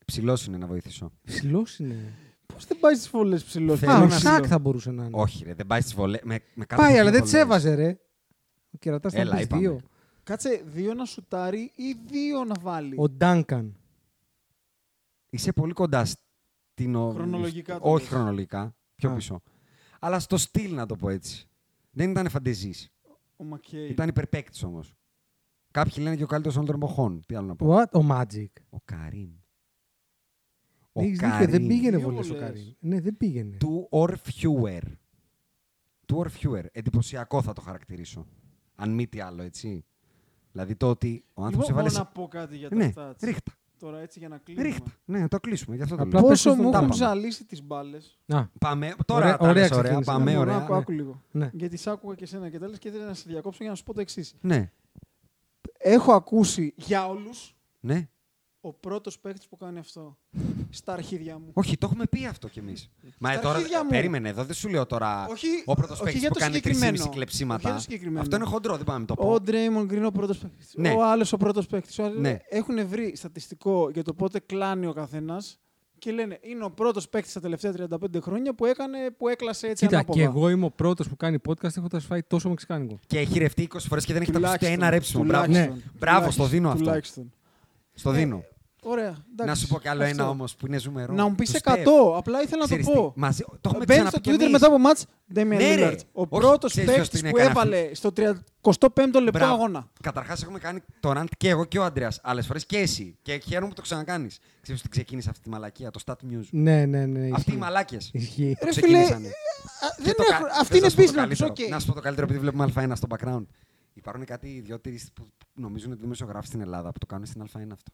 [SPEAKER 4] Ψηλός είναι να βοηθήσω.
[SPEAKER 2] Ψηλός είναι.
[SPEAKER 3] Πώς δεν πάει στις βολές ψηλός.
[SPEAKER 4] Θέλω
[SPEAKER 2] Α, ο
[SPEAKER 4] να
[SPEAKER 2] Σάκ θα μπορούσε να είναι.
[SPEAKER 4] Όχι, ρε, δεν πάει στις βολές. Με, με κάτω
[SPEAKER 2] Πάει,
[SPEAKER 4] από
[SPEAKER 2] αλλά
[SPEAKER 4] δύο
[SPEAKER 2] δεν τι
[SPEAKER 4] βολές.
[SPEAKER 2] έβαζε, ρε. Ο κερατά ήταν
[SPEAKER 4] Έλα,
[SPEAKER 2] πεις
[SPEAKER 4] είπαμε.
[SPEAKER 2] δύο.
[SPEAKER 3] Κάτσε δύο να σουτάρει ή δύο να βάλει.
[SPEAKER 2] Ο Ντάνκαν.
[SPEAKER 4] Είσαι πολύ κοντά στην. ο-
[SPEAKER 3] Χρονολογικά το
[SPEAKER 4] Όχι
[SPEAKER 3] λες.
[SPEAKER 4] χρονολογικά. Πιο
[SPEAKER 2] Α.
[SPEAKER 4] πίσω. Αλλά στο στυλ, να το πω έτσι. Δεν ήταν φαντεζής.
[SPEAKER 3] Ο Μακέι.
[SPEAKER 4] Ήταν υπερπαίκτη όμως. Κάποιοι λένε και ο καλύτερος όλων των εποχών. Τι άλλο να πω.
[SPEAKER 2] What? Ο Magic.
[SPEAKER 4] Ο Καρίν.
[SPEAKER 2] Ναι, έχεις δίκιο, δεν πήγαινε
[SPEAKER 3] Δύο
[SPEAKER 2] βολές ο
[SPEAKER 3] βολές.
[SPEAKER 2] Καρύμ. Ναι, δεν πήγαινε.
[SPEAKER 4] Two or fewer. Two or fewer. Εντυπωσιακό θα το χαρακτηρίσω. Αν μη τι άλλο, έτσι. Δηλαδή το ότι ο
[SPEAKER 3] Λοιπόν,
[SPEAKER 4] άνθρωπο
[SPEAKER 3] μπορώ
[SPEAKER 4] έβαλε.
[SPEAKER 3] να πω κάτι για τα
[SPEAKER 4] Ναι,
[SPEAKER 3] stats.
[SPEAKER 4] ρίχτα.
[SPEAKER 3] Τώρα έτσι για να κλείσουμε.
[SPEAKER 4] Ρίχτα. Ναι, να το κλείσουμε. Γι' αυτό το
[SPEAKER 2] Απλά
[SPEAKER 4] λέω.
[SPEAKER 2] πες
[SPEAKER 3] Πόσο
[SPEAKER 2] το
[SPEAKER 3] μου
[SPEAKER 2] στον
[SPEAKER 3] έχουν
[SPEAKER 2] τάπα.
[SPEAKER 3] ζαλίσει τις μπάλες.
[SPEAKER 2] Α,
[SPEAKER 4] Πάμε. Τώρα
[SPEAKER 2] Ωραία-
[SPEAKER 4] τα
[SPEAKER 2] ωραία
[SPEAKER 4] λες ωραία.
[SPEAKER 2] ξεκίνησε.
[SPEAKER 4] Πάμε
[SPEAKER 3] Ναι,
[SPEAKER 4] ωραία.
[SPEAKER 3] άκου, άκου λίγο.
[SPEAKER 2] ναι.
[SPEAKER 3] Γιατί σ' άκουγα και εσένα και τα λες και ήθελα να σε διακόψω για να σου πω το εξής.
[SPEAKER 4] Ναι.
[SPEAKER 3] Έχω ακούσει για όλους
[SPEAKER 4] Ναι.
[SPEAKER 3] ο πρώτος παίκτη που κάνει αυτό. Στα αρχίδια μου.
[SPEAKER 4] Όχι, το έχουμε πει αυτό κι εμείς. Μα
[SPEAKER 3] Στα
[SPEAKER 4] τώρα.
[SPEAKER 3] αρχίδια μου.
[SPEAKER 4] Περίμενε, εδώ δεν σου λέω τώρα.
[SPEAKER 3] Όχι,
[SPEAKER 4] ο πρώτος
[SPEAKER 3] όχι
[SPEAKER 4] παίκτη
[SPEAKER 3] για
[SPEAKER 4] που
[SPEAKER 3] το
[SPEAKER 4] κάνει
[SPEAKER 3] συγκεκριμένο.
[SPEAKER 4] 3,5 κλεψίματα.
[SPEAKER 3] Όχι για το συγκεκριμένο.
[SPEAKER 4] Αυτό είναι χοντρό, δεν πάμε να το πω.
[SPEAKER 3] Ο Ντρέιμον Γκριν ο πρώτος παίκτη.
[SPEAKER 4] Ναι.
[SPEAKER 3] Ο άλλος ο πρώτος παίκτη.
[SPEAKER 4] Ναι.
[SPEAKER 3] Έχουν βρει στατιστικό για το πότε κλάνει ο καθένας και λένε είναι ο πρώτος παίκτης τα τελευταία 35 χρόνια που, έκανε, που έκλασε έτσι
[SPEAKER 2] Κοίτα,
[SPEAKER 3] ανάποδα.
[SPEAKER 2] και εγώ είμαι ο πρώτος που κάνει podcast έχοντας φάει τόσο μεξικάνικο.
[SPEAKER 4] Και έχει ρευτεί 20 φορές και δεν έχει ταυτίσει ούτε
[SPEAKER 3] Τουλάχιστον,
[SPEAKER 4] ένα ρέψιμο. Μπράβο.
[SPEAKER 3] τουλάχιστον,
[SPEAKER 4] Ναι. Μπράβο, στο
[SPEAKER 3] τουλάχιστον,
[SPEAKER 4] δίνω αυτό.
[SPEAKER 3] τουλάχιστον.
[SPEAKER 4] Στο
[SPEAKER 3] Ναι,
[SPEAKER 4] δίνω.
[SPEAKER 3] Ωραία. εντάξει,
[SPEAKER 4] Να σου πω κι άλλο
[SPEAKER 3] αυτό.
[SPEAKER 4] ένα όμως που είναι ζουμερό.
[SPEAKER 3] Να μου πεις
[SPEAKER 4] Τους
[SPEAKER 3] 100.
[SPEAKER 4] Στεφ.
[SPEAKER 3] Απλά ήθελα να
[SPEAKER 4] Ξέρεις
[SPEAKER 3] το
[SPEAKER 4] τι,
[SPEAKER 3] πω.
[SPEAKER 4] μαζί- το έχουμε
[SPEAKER 3] Μπαίνει
[SPEAKER 4] ξαναπεί
[SPEAKER 3] στο
[SPEAKER 4] κι
[SPEAKER 3] Twitter
[SPEAKER 4] εμείς.
[SPEAKER 3] μετά από μάτς Damian
[SPEAKER 4] Ναι, ρε.
[SPEAKER 3] Lillard. Ο
[SPEAKER 4] Όχι,
[SPEAKER 3] πρώτος
[SPEAKER 4] ξέρεις ποιος
[SPEAKER 3] παίκτη
[SPEAKER 4] την
[SPEAKER 3] που
[SPEAKER 4] έκανε
[SPEAKER 3] έβαλε στο 35ο λεπτό
[SPEAKER 4] Μπράβο.
[SPEAKER 3] αγώνα.
[SPEAKER 4] Καταρχάς, έχουμε κάνει το rant και εγώ και ο Άντρεα άλλες φορές και εσύ. Και χαίρομαι που το ξανακάνεις. Ξέρεις ότι ξεκίνησε αυτή τη μαλακία, το Stat News.
[SPEAKER 2] Ναι, ναι, ναι.
[SPEAKER 4] Αυτοί οι
[SPEAKER 2] ισχύει.
[SPEAKER 4] μαλάκες.
[SPEAKER 2] Ισχύει.
[SPEAKER 3] Ρε
[SPEAKER 4] ξεκίνησανε.
[SPEAKER 3] φίλε,
[SPEAKER 4] Και
[SPEAKER 3] δεν
[SPEAKER 4] το
[SPEAKER 3] έχω-
[SPEAKER 4] κα-
[SPEAKER 3] αυτή
[SPEAKER 4] θες
[SPEAKER 3] είναι
[SPEAKER 4] να σου πω το
[SPEAKER 3] business.
[SPEAKER 4] καλύτερο.
[SPEAKER 3] οκ.
[SPEAKER 4] Να σου πω το καλύτερο, επειδή βλέπουμε Α1 στο background. Υπάρχουν κάτι ιδιαίτεροι που νομίζουν ότι δημοσιογράφοι στην Ελλάδα που το κάνουν στην Α1 αυτό.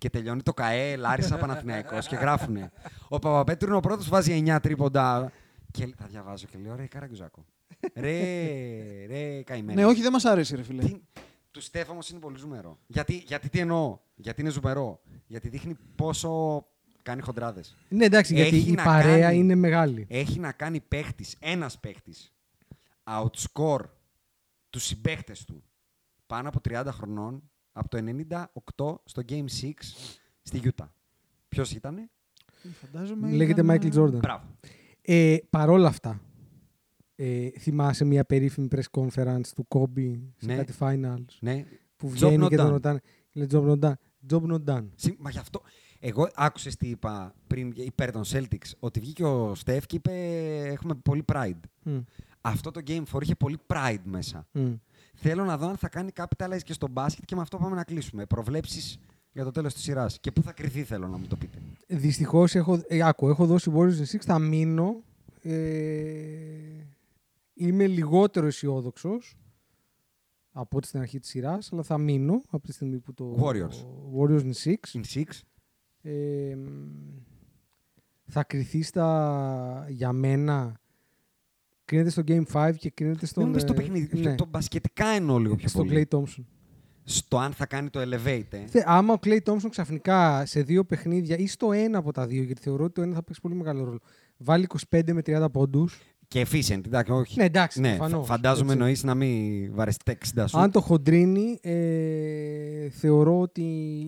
[SPEAKER 4] Και τελειώνει το ΚαΕ, Λάρισα, Παναθηναϊκός και γράφουνε. Ο Παπαπέτρου είναι ο πρώτος που βάζει 9 τρίποντα. Και τα διαβάζω και λέω ρε καραγκιοζάκο. Ρε, ρε, καημένο.
[SPEAKER 3] Ναι, όχι, δεν μας αρέσει, ρε φίλε.
[SPEAKER 4] Τι... Του Στέφ όμως είναι πολύ ζουμερό. Γιατί, γιατί τι εννοώ, γιατί είναι ζουμερό. Γιατί δείχνει πόσο κάνει χοντράδες.
[SPEAKER 2] Ναι, εντάξει, γιατί
[SPEAKER 4] Έχει
[SPEAKER 2] η
[SPEAKER 4] να
[SPEAKER 2] παρέα
[SPEAKER 4] κάνει-
[SPEAKER 2] είναι μεγάλη.
[SPEAKER 4] Έχει να κάνει παίχτης, ένας παίχτης, outscore τους συμπαίχτες του πάνω από 30 χρονών από το 98 στο Game 6 στη Utah. Ποιος ήταν,
[SPEAKER 3] Φαντάζομαι.
[SPEAKER 2] Λέγεται
[SPEAKER 3] ήταν,
[SPEAKER 2] Michael Jordan.
[SPEAKER 4] Μπράβο.
[SPEAKER 2] Ε, Παρ' όλα αυτά, ε, θυμάσαι μια περίφημη press conference του Kobe σε
[SPEAKER 4] Ναι.
[SPEAKER 2] κάτι finals
[SPEAKER 4] Ναι.
[SPEAKER 2] που
[SPEAKER 4] Job
[SPEAKER 2] βγαίνει
[SPEAKER 4] not
[SPEAKER 2] και τον
[SPEAKER 4] done.
[SPEAKER 2] ρωτάνε. Λέει job not done. Job not done.
[SPEAKER 4] Συ- Μα γι' αυτό. Εγώ άκουσες τι είπα πριν υπέρ των Celtics. Ότι βγήκε ο Στεφ και είπε: Έχουμε πολύ pride.
[SPEAKER 2] Μμ,
[SPEAKER 4] Αυτό το Game 4 είχε πολύ pride μέσα.
[SPEAKER 2] μμ.
[SPEAKER 4] Θέλω να δω αν θα κάνει capitalize και στο μπάσκετ και με αυτό πάμε να κλείσουμε. Προβλέψεις για το τέλος της σειράς. Και πού θα κρυθεί, θέλω να μου το πείτε.
[SPEAKER 2] Δυστυχώς έχω, ε, άκου, έχω δώσει Warriors in 6, θα μείνω. Ε, είμαι λιγότερο αισιόδοξος από ό,τι στην αρχή της σειράς, αλλά θα μείνω από τη στιγμή που το.
[SPEAKER 4] Warriors.
[SPEAKER 2] Warriors in 6.
[SPEAKER 4] In six.
[SPEAKER 2] Ε, θα κρυθεί στα, για μένα. Κρίνεται στο Game 5 και κρίνεται στον.
[SPEAKER 4] Δεν μου πες το
[SPEAKER 2] ε,
[SPEAKER 4] παιχνίδι.
[SPEAKER 2] ναι,
[SPEAKER 4] Το μπασκετικά εννοώ λίγο πιο
[SPEAKER 2] στον
[SPEAKER 4] πολύ.
[SPEAKER 2] Clay Thompson.
[SPEAKER 4] στο αν θα κάνει το elevate. ε.
[SPEAKER 2] Θε- άμα ο Κλέι Τόμσον ξαφνικά σε δύο παιχνίδια ή στο ένα από τα δύο, γιατί θεωρώ ότι το ένα θα παίξει πολύ μεγάλο ρόλο, βάλει 25 με 30 πόντους.
[SPEAKER 4] Και efficient, εντάξει, όχι.
[SPEAKER 2] Ναι, εντάξει,
[SPEAKER 4] Ναι,
[SPEAKER 2] προφανώς,
[SPEAKER 4] φα- φαντάζομαι
[SPEAKER 2] έτσι.
[SPEAKER 4] εννοείς να μην βαρεστεί τα 60 σου.
[SPEAKER 2] Αν το χοντρύνει, ε, θεωρώ ότι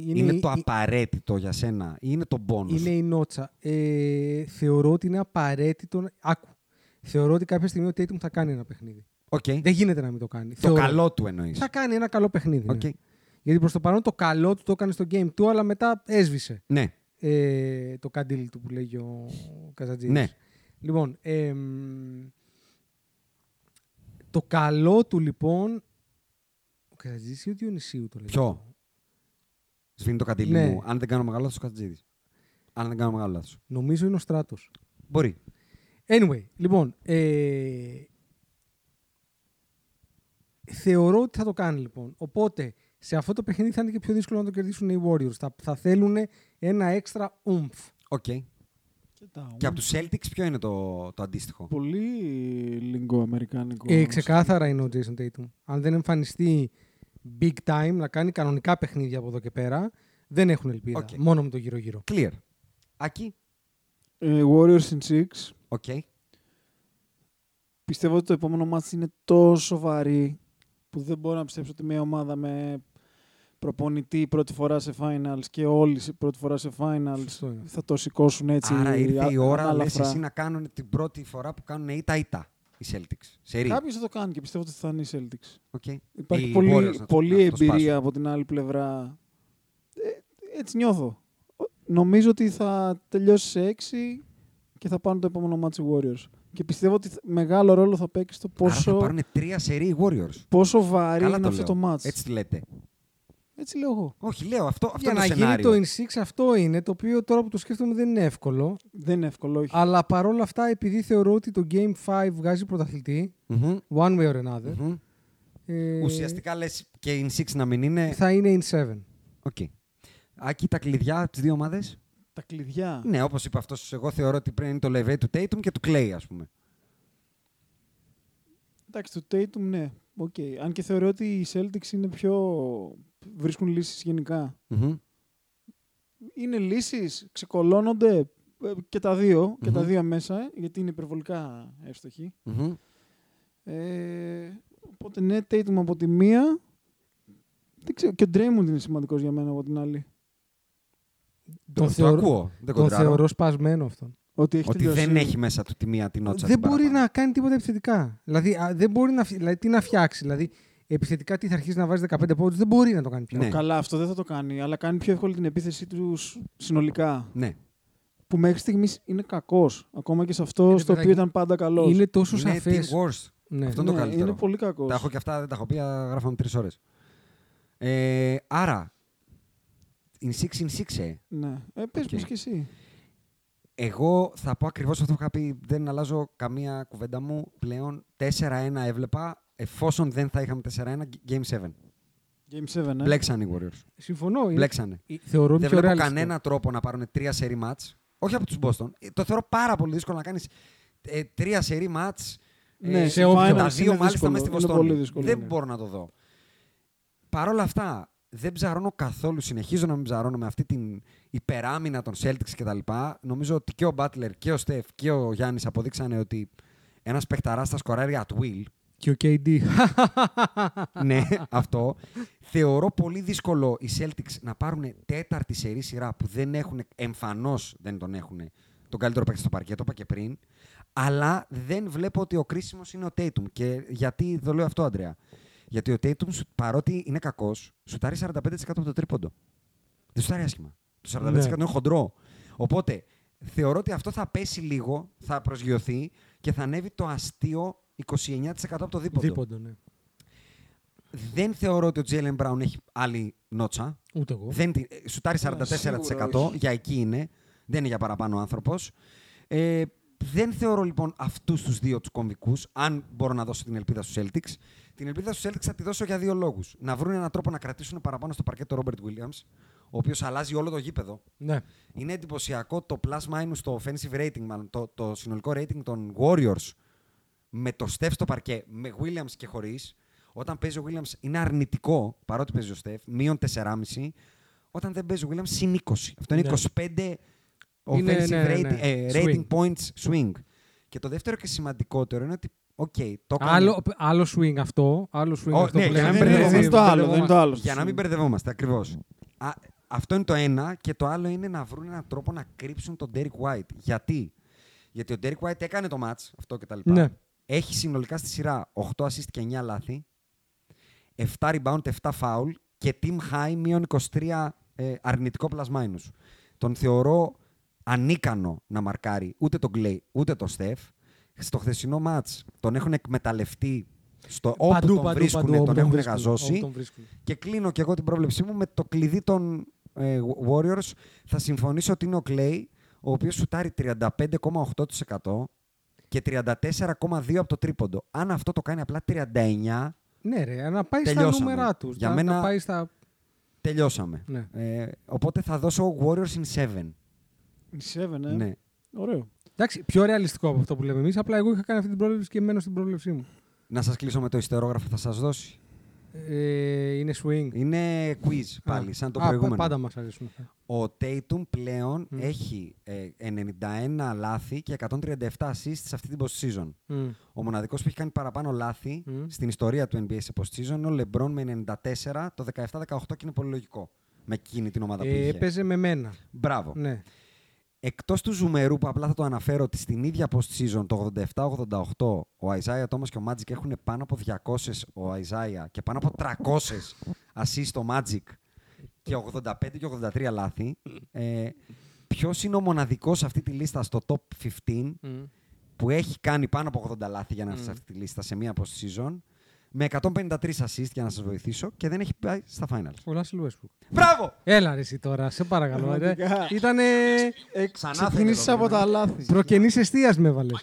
[SPEAKER 2] είναι,
[SPEAKER 4] είναι το
[SPEAKER 2] η-
[SPEAKER 4] απαραίτητο για σένα ή είναι το bonus.
[SPEAKER 2] είναι η νότσα. Ε, θεωρώ ότι είναι απαραίτητο. Άκου. Θεωρώ ότι κάποια στιγμή ο Tatum θα κάνει ένα παιχνίδι.
[SPEAKER 4] Οκ.
[SPEAKER 2] Δεν γίνεται να μην το κάνει.
[SPEAKER 4] Το
[SPEAKER 2] Θεωρώ.
[SPEAKER 4] καλό του εννοείς.
[SPEAKER 2] Θα κάνει ένα καλό παιχνίδι. ναι.
[SPEAKER 4] Οκ.
[SPEAKER 2] Γιατί προς το παρόν το καλό του το έκανε στο game του, αλλά μετά έσβησε
[SPEAKER 4] Ναι.
[SPEAKER 2] ε, το καντήλι του που λέγει ο Καζατζίδης.
[SPEAKER 4] Ναι.
[SPEAKER 2] Λοιπόν, εμ, το καλό του λοιπόν. Ο Καζατζίδης ή ο Διονυσίου το λέγει.
[SPEAKER 4] Ποιο;
[SPEAKER 2] αυτό;
[SPEAKER 4] Σβήνει το καντήλι
[SPEAKER 2] Ναι.
[SPEAKER 4] μου. Αν δεν κάνω μεγάλο λάθος, ο Κατζίδη. Αν δεν κάνω μεγάλο λάθος.
[SPEAKER 2] Νομίζω είναι ο Στράτος.
[SPEAKER 4] Μπορεί.
[SPEAKER 2] Anyway, λοιπόν. Ε, θεωρώ ότι θα το κάνει λοιπόν. Οπότε σε αυτό το παιχνίδι θα είναι και πιο δύσκολο να το κερδίσουν οι Warriors. Θα, θα θέλουν ένα έξτρα oomph.
[SPEAKER 4] Οκ.
[SPEAKER 3] Κοιτάω.
[SPEAKER 4] Και από τους Celtics, ποιο είναι το, το αντίστοιχο;
[SPEAKER 3] Πολύ lingo αμερικάνικο.
[SPEAKER 2] Ε, ξεκάθαρα είναι ο Jason Tatum. Αν δεν εμφανιστεί big time να κάνει κανονικά παιχνίδια από εδώ και πέρα, δεν έχουν ελπίδα.
[SPEAKER 4] Οκ.
[SPEAKER 2] Μόνο με το γύρω-γύρω.
[SPEAKER 4] Clear. Άκη.
[SPEAKER 3] Ε, Warriors in 6.
[SPEAKER 4] Οκ.
[SPEAKER 3] Πιστεύω ότι το επόμενο ματς είναι τόσο βαρύ που δεν μπορώ να πιστέψω ότι μια ομάδα με προπονητή πρώτη φορά σε finals και όλοι σε πρώτη φορά σε finals
[SPEAKER 2] Σωστό είναι.
[SPEAKER 3] θα το σηκώσουν έτσι
[SPEAKER 4] Άρα ήρθε η
[SPEAKER 3] α-
[SPEAKER 4] ώρα, λες
[SPEAKER 3] ανάλαφρα.
[SPEAKER 4] εσύ, να κάνουν την πρώτη φορά που κάνουν ήττα-ήττα οι Celtics. Σερί.
[SPEAKER 3] Κάποιος θα το κάνει και πιστεύω ότι θα είναι οι Celtics.
[SPEAKER 4] Οκ.
[SPEAKER 3] Υπάρχει
[SPEAKER 4] Οι
[SPEAKER 3] πολύ,
[SPEAKER 4] Warriors να το-
[SPEAKER 3] πολλή
[SPEAKER 4] να το
[SPEAKER 3] εμπειρία
[SPEAKER 4] σπάσουν.
[SPEAKER 3] από την άλλη πλευρά. Ε, έτσι νιώθω. Ο- Νομίζω ότι θα τελειώσει σε 6 και θα πάρουν το επόμενο match οι Warriors. Και πιστεύω ότι θα- μεγάλο ρόλο θα παίξει στο
[SPEAKER 4] Άρα θα
[SPEAKER 3] πόσο,
[SPEAKER 4] πάρουν τρία σερί οι Warriors.
[SPEAKER 3] πόσο βαρύ
[SPEAKER 4] Καλά
[SPEAKER 3] είναι
[SPEAKER 4] το
[SPEAKER 3] αυτό
[SPEAKER 4] λέω.
[SPEAKER 3] το match.
[SPEAKER 4] Έτσι τη λέτε.
[SPEAKER 3] Έτσι λέω εγώ.
[SPEAKER 4] Όχι, λέω αυτό, αυτό
[SPEAKER 2] Για
[SPEAKER 4] είναι
[SPEAKER 2] να
[SPEAKER 4] το
[SPEAKER 2] γίνει
[SPEAKER 4] σενάριο.
[SPEAKER 2] το in 6 αυτό είναι, το οποίο τώρα που το σκέφτομαι δεν είναι εύκολο.
[SPEAKER 3] Δεν είναι εύκολο, όχι.
[SPEAKER 2] Αλλά παρόλα αυτά, επειδή θεωρώ ότι το Game 5 βγάζει πρωταθλητή,
[SPEAKER 4] Μμμ,
[SPEAKER 2] one way or another,
[SPEAKER 4] μμμ.
[SPEAKER 2] ε,
[SPEAKER 4] Ουσιαστικά λες και in 6 να μην είναι.
[SPEAKER 2] θα είναι in 7.
[SPEAKER 4] Οκ. Άκη, τα κλειδιά από τις δύο ομάδες;
[SPEAKER 3] Τα κλειδιά.
[SPEAKER 4] Ναι, όπως είπα αυτός, εγώ θεωρώ ότι πρέπει να είναι το level του Tatum και του Klay, ας πούμε.
[SPEAKER 3] Εντάξει, το Tatum, ναι. Οκ. Αν και θεωρώ ότι οι Celtics είναι πιο... βρίσκουν λύσεις γενικά.
[SPEAKER 4] Μμμ.
[SPEAKER 3] Είναι λύσεις, ξεκλειδώνονται ε, και τα δύο, και τα
[SPEAKER 4] Μμμ.
[SPEAKER 3] δύο μέσα, ε, γιατί είναι υπερβολικά εύστοχοι.
[SPEAKER 4] Μμμ.
[SPEAKER 3] Ε, οπότε ναι, Tatum από τη μία. Δεν ξέρω, και ο Draymond είναι σημαντικός για μένα από την άλλη.
[SPEAKER 2] Τον,
[SPEAKER 4] Το
[SPEAKER 2] θεωρώ,
[SPEAKER 4] ακούω. Δεν
[SPEAKER 2] τον
[SPEAKER 4] κοντράρω.
[SPEAKER 2] θεωρώ σπασμένο αυτόν.
[SPEAKER 3] Ότι, έχει
[SPEAKER 4] Ότι
[SPEAKER 3] τελειώσει-
[SPEAKER 4] δεν έχει μέσα του τη μία την ότσα.
[SPEAKER 2] δεν
[SPEAKER 4] την
[SPEAKER 2] μπορεί
[SPEAKER 4] παραπάνω.
[SPEAKER 2] να κάνει τίποτα επιθετικά. Δηλαδή, α, δεν μπορεί να, φυ- δηλαδή, τι να φτιάξει. Δηλαδή, επιθετικά τι θα αρχίσει να βάζει 15 πόντους, δεν μπορεί να το κάνει πια.
[SPEAKER 4] Ναι.
[SPEAKER 3] Καλά, αυτό δεν θα το κάνει, αλλά κάνει πιο εύκολη την επίθεσή τους σ- συνολικά.
[SPEAKER 4] Ναι.
[SPEAKER 3] Που μέχρι στιγμής είναι κακός. Ακόμα και σε αυτό
[SPEAKER 2] Είναι,
[SPEAKER 3] στο οποίο
[SPEAKER 2] παιδάκι,
[SPEAKER 3] ήταν πάντα καλός.
[SPEAKER 2] Είναι τόσο
[SPEAKER 4] Είναι
[SPEAKER 2] σαφές.
[SPEAKER 4] team worst.
[SPEAKER 2] Ναι.
[SPEAKER 4] Αυτό είναι το καλύτερο.
[SPEAKER 3] είναι πολύ κακός.
[SPEAKER 4] Τα έχω και αυτά, δεν τα έχω πει, α, γράφαμε τρεις ώρες. Ε, άρα, in six, in six, ε.
[SPEAKER 3] Ναι. Ε, πες
[SPEAKER 4] Οκ.
[SPEAKER 3] μας και εσύ.
[SPEAKER 4] Εγώ θα πω ακριβώς αυτό που είχα πει. Δεν αλλάζω καμία κουβέντα μου. Πλέον 4-1 έβλεπα. Εφόσον δεν θα είχαμε 4-1, Game 7.
[SPEAKER 3] Game 7, ε.
[SPEAKER 4] Μπλέξανε οι Warriors.
[SPEAKER 2] Συμφωνώ. Είναι...
[SPEAKER 4] Μπλέξανε.
[SPEAKER 2] Ε, Θεωρώ
[SPEAKER 4] Δεν
[SPEAKER 2] πιο
[SPEAKER 4] βλέπω
[SPEAKER 2] ρεαλιστικό.
[SPEAKER 4] κανένα τρόπο να πάρουν τρία σερί matches. Όχι από τους Boston. Ε, Το θεωρώ πάρα πολύ δύσκολο να κάνεις ε, τρία σερί matches.
[SPEAKER 3] Ναι,
[SPEAKER 4] ε,
[SPEAKER 3] σε
[SPEAKER 4] τα
[SPEAKER 3] finals
[SPEAKER 4] δύο
[SPEAKER 3] είναι
[SPEAKER 4] μάλιστα
[SPEAKER 3] δύσκολο.
[SPEAKER 4] μέσα στη
[SPEAKER 3] Είναι
[SPEAKER 4] Βοστόνη.
[SPEAKER 3] πολύ δύσκολο,
[SPEAKER 4] δεν
[SPEAKER 3] ναι.
[SPEAKER 4] μπορώ να το δω. Παρ' όλα αυτά, δεν ψαρώνω καθόλου. Συνεχίζω να μην ψαρώνω με αυτή την υπεράμυνα των Celtics κτλ. Νομίζω ότι και ο Butler και ο Steph και ο Γιάννης αποδείξανε ότι ένας παιχταράς στα σκοράρει at will.
[SPEAKER 2] Και ο KD.
[SPEAKER 4] ναι, αυτό. Θεωρώ πολύ δύσκολο οι Celtics να πάρουν τέταρτη σερή σειρά που δεν έχουν, εμφανώς δεν τον έχουν, τον καλύτερο παίκτη στο παρκέ, το είπα και πριν. Αλλά δεν βλέπω ότι ο κρίσιμος είναι ο Tatum. Και γιατί το λέω αυτό, Αντρέα. Γιατί ο Tatum, σου- παρότι είναι κακός, σουτάρει 45% από το τρίποντο. Δεν σουτάρει άσχημα. Το 45%
[SPEAKER 2] Ναι.
[SPEAKER 4] είναι χοντρό. Οπότε θεωρώ ότι αυτό θα πέσει λίγο, θα προσγειωθεί και θα ανέβει το αστείο 29% από το δίποντο.
[SPEAKER 2] Δίποντο, ναι.
[SPEAKER 4] Δεν θεωρώ ότι ο Τζέιλεν Μπράουν έχει άλλη νότσα.
[SPEAKER 2] Ούτε εγώ.
[SPEAKER 4] Δεν, τη- ε, σουτάρει 44%.
[SPEAKER 3] σίγουρα όχι.
[SPEAKER 4] για εκεί είναι. Δεν είναι για παραπάνω άνθρωπος. Ε, δεν θεωρώ λοιπόν αυτούς τους δύο τους κομβικούς, αν μπορώ να δώσω την ελπίδα στους Celtics. Την ελπίδα στου Celtics θα τη δώσω για δύο λόγους. Να βρουν έναν τρόπο να κρατήσουν παραπάνω στο παρκέ τον Ρόμπερτ Williams, ο οποίος αλλάζει όλο το γήπεδο.
[SPEAKER 2] Ναι.
[SPEAKER 4] Είναι εντυπωσιακό το plus minus, το offensive rating, μάλλον το, το συνολικό rating των Warriors με το Steph στο παρκέ, με Williams και χωρίς. Όταν παίζει ο Williams είναι αρνητικό, παρότι παίζει ο Στεφ, μείον 4,5. Όταν δεν παίζει ο Williams, συν 20. Αυτό είναι
[SPEAKER 2] Ναι.
[SPEAKER 4] 25
[SPEAKER 2] Είναι,
[SPEAKER 4] offensive
[SPEAKER 2] ναι, ναι,
[SPEAKER 4] rating,
[SPEAKER 2] ναι.
[SPEAKER 4] ε,
[SPEAKER 2] Swing.
[SPEAKER 4] rating points swing. Και το δεύτερο και σημαντικότερο είναι ότι, οκ, το έκανε-
[SPEAKER 2] Άλλο, άλλο swing αυτό. Άλλο swing
[SPEAKER 4] Ω,
[SPEAKER 2] αυτό
[SPEAKER 4] ναι,
[SPEAKER 2] που
[SPEAKER 4] για να
[SPEAKER 2] λέμε.
[SPEAKER 4] μην
[SPEAKER 3] Δεν
[SPEAKER 4] μπερδευόμαστε.
[SPEAKER 3] είναι το άλλο. Δεν είναι το άλλο.
[SPEAKER 4] Για να μην μπερδευόμαστε, ακριβώς. Αυτό είναι το ένα. Και το άλλο είναι να βρουν έναν τρόπο να κρύψουν τον Derek White. Γιατί; Γιατί ο Derek White έκανε το match, αυτό και τα λοιπά.
[SPEAKER 2] Ναι.
[SPEAKER 4] Έχει συνολικά στη σειρά 8 assist και 9 λάθη, 7 rebound, 7 foul και team high μείον 23 ε, αρνητικό plus minus. Τον θεωρώ ανίκανο να μαρκάρει ούτε τον Clay ούτε τον Steph. Στο χθεσινό match τον έχουν εκμεταλλευτεί στο όπου
[SPEAKER 2] Παντού,
[SPEAKER 4] τον
[SPEAKER 2] παντού,
[SPEAKER 4] βρίσκουν,
[SPEAKER 2] παντού, όπου
[SPEAKER 4] τον
[SPEAKER 2] τον
[SPEAKER 4] έχουν
[SPEAKER 2] βρίσκουν,
[SPEAKER 4] γαζώσει.
[SPEAKER 2] όπου τον βρίσκουν.
[SPEAKER 4] Και κλείνω και εγώ την πρόβλεψή μου με το κλειδί των ε, Warriors. Θα συμφωνήσω ότι είναι ο Clay, ο οποίος σουτάρει 35,8% και 34,2% από το τρίποντο. Αν αυτό το κάνει απλά 39,
[SPEAKER 2] Ναι, ρε, να πάει στα
[SPEAKER 4] Τελειώσαμε.
[SPEAKER 2] νούμερά τους.
[SPEAKER 4] Για
[SPEAKER 2] να,
[SPEAKER 4] μένα-
[SPEAKER 2] να πάει στα.
[SPEAKER 4] τελειώσαμε.
[SPEAKER 2] Ναι.
[SPEAKER 4] Ε, οπότε θα δώσω Warriors in 7.
[SPEAKER 3] Seven, ε;
[SPEAKER 4] Ναι.
[SPEAKER 3] Ωραίο.
[SPEAKER 2] Εντάξει, πιο ρεαλιστικό από αυτό που λέμε εμείς. Απλά εγώ είχα κάνει αυτή την πρόβλεψη και μένω στην πρόβλεψή μου.
[SPEAKER 4] Να σας κλείσω με το ιστερόγραφο θα σας δώσει;
[SPEAKER 2] Ε, είναι swing.
[SPEAKER 4] Είναι quiz πάλι,
[SPEAKER 2] Α,
[SPEAKER 4] σαν το
[SPEAKER 2] α, πα-
[SPEAKER 4] προηγούμενο.
[SPEAKER 2] Πάντα μας αρέσουν αυτά.
[SPEAKER 4] Ο Tatum πλέον
[SPEAKER 2] Μμ.
[SPEAKER 4] έχει ε, 91 λάθη και 137 assists σε αυτή την post-season.
[SPEAKER 2] Μμ.
[SPEAKER 4] Ο μοναδικός που έχει κάνει παραπάνω λάθη
[SPEAKER 2] Μμ.
[SPEAKER 4] στην ιστορία του NBA σε post-season είναι ο LeBron με 94 το 17-18 και είναι πολύ λογικό. Με εκείνη την ομάδα που
[SPEAKER 2] Ε,
[SPEAKER 4] είχε.
[SPEAKER 2] έπαιζε με μένα.
[SPEAKER 4] Μπράβο.
[SPEAKER 2] Ναι.
[SPEAKER 4] Εκτός του ζουμερού που απλά θα το αναφέρω ότι στην ίδια post-season το 87-88 ο Isaiah Thomas και ο Magic έχουν πάνω από 200 ο Isaiah και πάνω από 300 assists το Magic και 85 και 83 λάθη. Ε, Ποιος είναι ο μοναδικός σε αυτή τη λίστα στο top 15
[SPEAKER 2] Μμ.
[SPEAKER 4] που έχει κάνει πάνω από 80 λάθη για να έρθει σε αυτή τη λίστα σε μία post-season με 153 assist για να σας βοηθήσω και δεν έχει πάει στα finals.
[SPEAKER 2] Ο Λάσιλ Westbrook.
[SPEAKER 4] Μπράβο!
[SPEAKER 2] Έλα ρε εσύ τώρα, σε παρακαλώ.
[SPEAKER 3] Πραγματικά.
[SPEAKER 2] Ήταν
[SPEAKER 3] Ε,
[SPEAKER 4] Ξανά
[SPEAKER 3] ξεκινήσεις
[SPEAKER 4] θέλω,
[SPEAKER 3] από τα λάθη.
[SPEAKER 2] προκενής εστίας με έβαλες.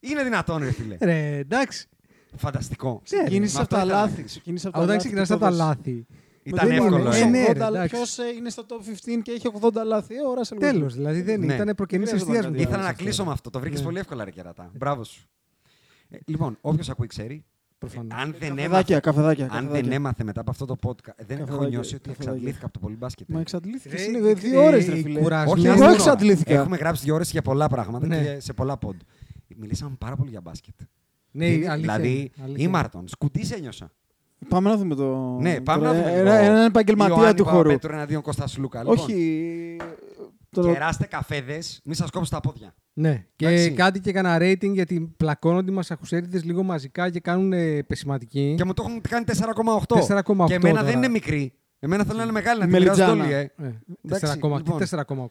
[SPEAKER 4] Είναι δυνατόν ρε φίλε.
[SPEAKER 2] Ρε, εντάξει.
[SPEAKER 4] Φανταστικό.
[SPEAKER 3] Ξεκίνησες
[SPEAKER 4] Με
[SPEAKER 3] από
[SPEAKER 4] αυτό
[SPEAKER 3] τα
[SPEAKER 4] ήθελα να
[SPEAKER 3] λάθη.
[SPEAKER 4] κλείσω.
[SPEAKER 3] Ξεκίνησες από
[SPEAKER 2] Όταν
[SPEAKER 3] τα
[SPEAKER 2] ξεκινάς
[SPEAKER 3] λάθη
[SPEAKER 2] από
[SPEAKER 3] και
[SPEAKER 2] τα
[SPEAKER 3] το
[SPEAKER 2] λάθη.
[SPEAKER 4] Ήταν
[SPEAKER 2] δεν
[SPEAKER 4] εύκολο.
[SPEAKER 2] είναι.
[SPEAKER 4] ε.
[SPEAKER 2] Ε, ναι, ρε,
[SPEAKER 3] 80
[SPEAKER 2] εντάξει.
[SPEAKER 3] Ποιος ε, είναι στο top 15 και έχει 80 λάθη. Ε, ο Russell Westbrook.
[SPEAKER 2] Τέλος, δηλαδή δεν
[SPEAKER 4] Ναι.
[SPEAKER 2] ήταν προκενής
[SPEAKER 3] Χρειάζονταν
[SPEAKER 2] εστίας
[SPEAKER 3] κάτι
[SPEAKER 2] μου.
[SPEAKER 4] Ήθελα
[SPEAKER 3] άλλο.
[SPEAKER 4] να
[SPEAKER 2] αυτό.
[SPEAKER 4] κλείσω με αυτό. Το βρήκες
[SPEAKER 2] Ναι.
[SPEAKER 4] πολύ εύκολα, ρε κερατά. Μπράβο σου. Ε, λοιπόν, όποιος ακούει ξέρει.
[SPEAKER 2] Προφανώς.
[SPEAKER 4] Αν δεν
[SPEAKER 3] Καφεδάκια,
[SPEAKER 4] έμαθε,
[SPEAKER 3] καφεδάκια.
[SPEAKER 4] αν δεν
[SPEAKER 3] καφεδάκια.
[SPEAKER 4] έμαθε μετά από αυτό το podcast, δεν έχω
[SPEAKER 3] Καφεδάκια,
[SPEAKER 4] νιώσει ότι
[SPEAKER 3] καφεδάκια.
[SPEAKER 4] εξαντλήθηκα από το πολύ μπάσκετ.
[SPEAKER 3] Μα εξαντλήθηκες.
[SPEAKER 2] Ρε,
[SPEAKER 3] Είναι
[SPEAKER 2] ε,
[SPEAKER 3] δύο ώρες, ρε
[SPEAKER 2] ε,
[SPEAKER 3] φίλε.
[SPEAKER 2] κουρασμένος.
[SPEAKER 4] Όχι,
[SPEAKER 3] εγώ
[SPEAKER 4] ένα μόνο.
[SPEAKER 3] εξαντλήθηκα.
[SPEAKER 4] Έχουμε γράψει δύο ώρες για πολλά πράγματα
[SPEAKER 2] Ναι.
[SPEAKER 4] και σε πολλά πόντ. Μιλήσαμε πάρα πολύ για μπάσκετ.
[SPEAKER 2] Ναι,
[SPEAKER 4] Είναι-
[SPEAKER 2] αλήθεια.
[SPEAKER 4] δηλαδή,
[SPEAKER 2] αλήθεια.
[SPEAKER 4] η Μάρτον, σκουτί σε ένιωσα.
[SPEAKER 3] Πάμε να δούμε το.
[SPEAKER 4] Ναι, πάμε
[SPEAKER 3] το-
[SPEAKER 4] να δούμε.
[SPEAKER 3] Ένα,
[SPEAKER 4] λίγο
[SPEAKER 3] έναν επαγγελματία
[SPEAKER 4] Ιωάννη
[SPEAKER 3] του χώρου.
[SPEAKER 4] Παπαπέτρου εναντίον Κώστα Λούκα. Λοιπόν,
[SPEAKER 3] Όχι. Το...
[SPEAKER 4] Κεράστε καφέδες, μη σας κόψω τα πόδια.
[SPEAKER 2] Ναι, και
[SPEAKER 4] Εντάξει.
[SPEAKER 2] κάτι και έκανα rating γιατί πλακώνονται οι μασαχουσέριδες λίγο μαζικά και κάνουν ε, πεσηματική.
[SPEAKER 4] Και μου το έχουν κάνει 4,8.
[SPEAKER 2] 4,8
[SPEAKER 4] Και εμένα
[SPEAKER 2] τώρα.
[SPEAKER 4] δεν είναι μικρή. Εμένα θέλω να είναι μεγάλη, να την
[SPEAKER 3] Μελιτζάνα.
[SPEAKER 4] μοιράζονται όλοι. Ε.
[SPEAKER 2] Ε,
[SPEAKER 4] Εντάξει,
[SPEAKER 2] 4,8.
[SPEAKER 4] λοιπόν.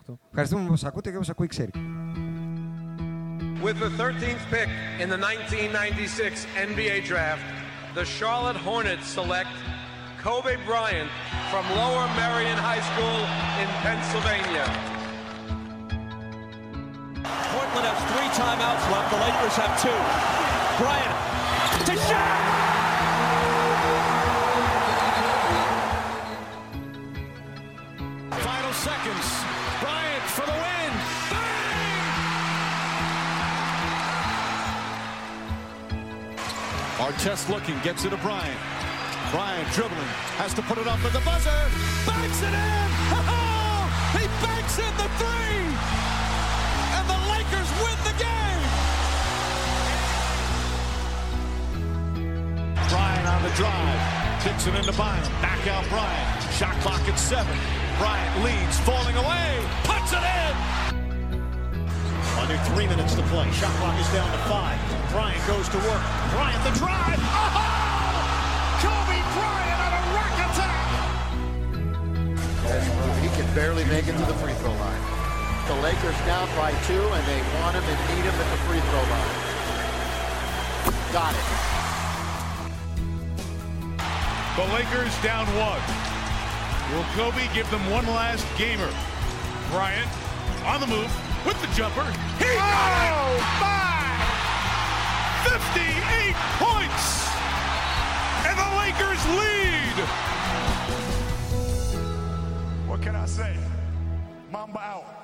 [SPEAKER 2] 4,8.
[SPEAKER 4] Ευχαριστούμε που σα ακούτε και όπω ακούει ξέρει.
[SPEAKER 5] With the 13th pick in the 1996 NBA draft, the Charlotte Hornets select Kobe Bryant from Lower Merion High School in Pennsylvania.
[SPEAKER 6] Portland has three timeouts left. The Lakers have two. Bryant to shot.
[SPEAKER 7] Final seconds. Bryant for the win. Bang! Artest looking, gets it to Bryant. Bryant dribbling, has to put it up at the buzzer. Banks it in! Oh! He banks in the three! Bryant on the drive. Kicks it into Bryant. Back out Bryant. Shot clock at seven. Bryant leads, falling away. Puts it in!
[SPEAKER 8] Under three minutes to play. Shot clock is down to five. Bryant goes to work. Bryant the drive. Oh! Kobe Bryant on a rack attack.
[SPEAKER 9] He can barely make it to the free throw line. The Lakers down by two, and they want him and need him at the free throw line. Got it.
[SPEAKER 1] The Lakers down one. Will Kobe give them one last gamer? Bryant on the move with the jumper. He got it! Oh, my! 58 points! And the Lakers lead!
[SPEAKER 10] What can I say? Mamba out.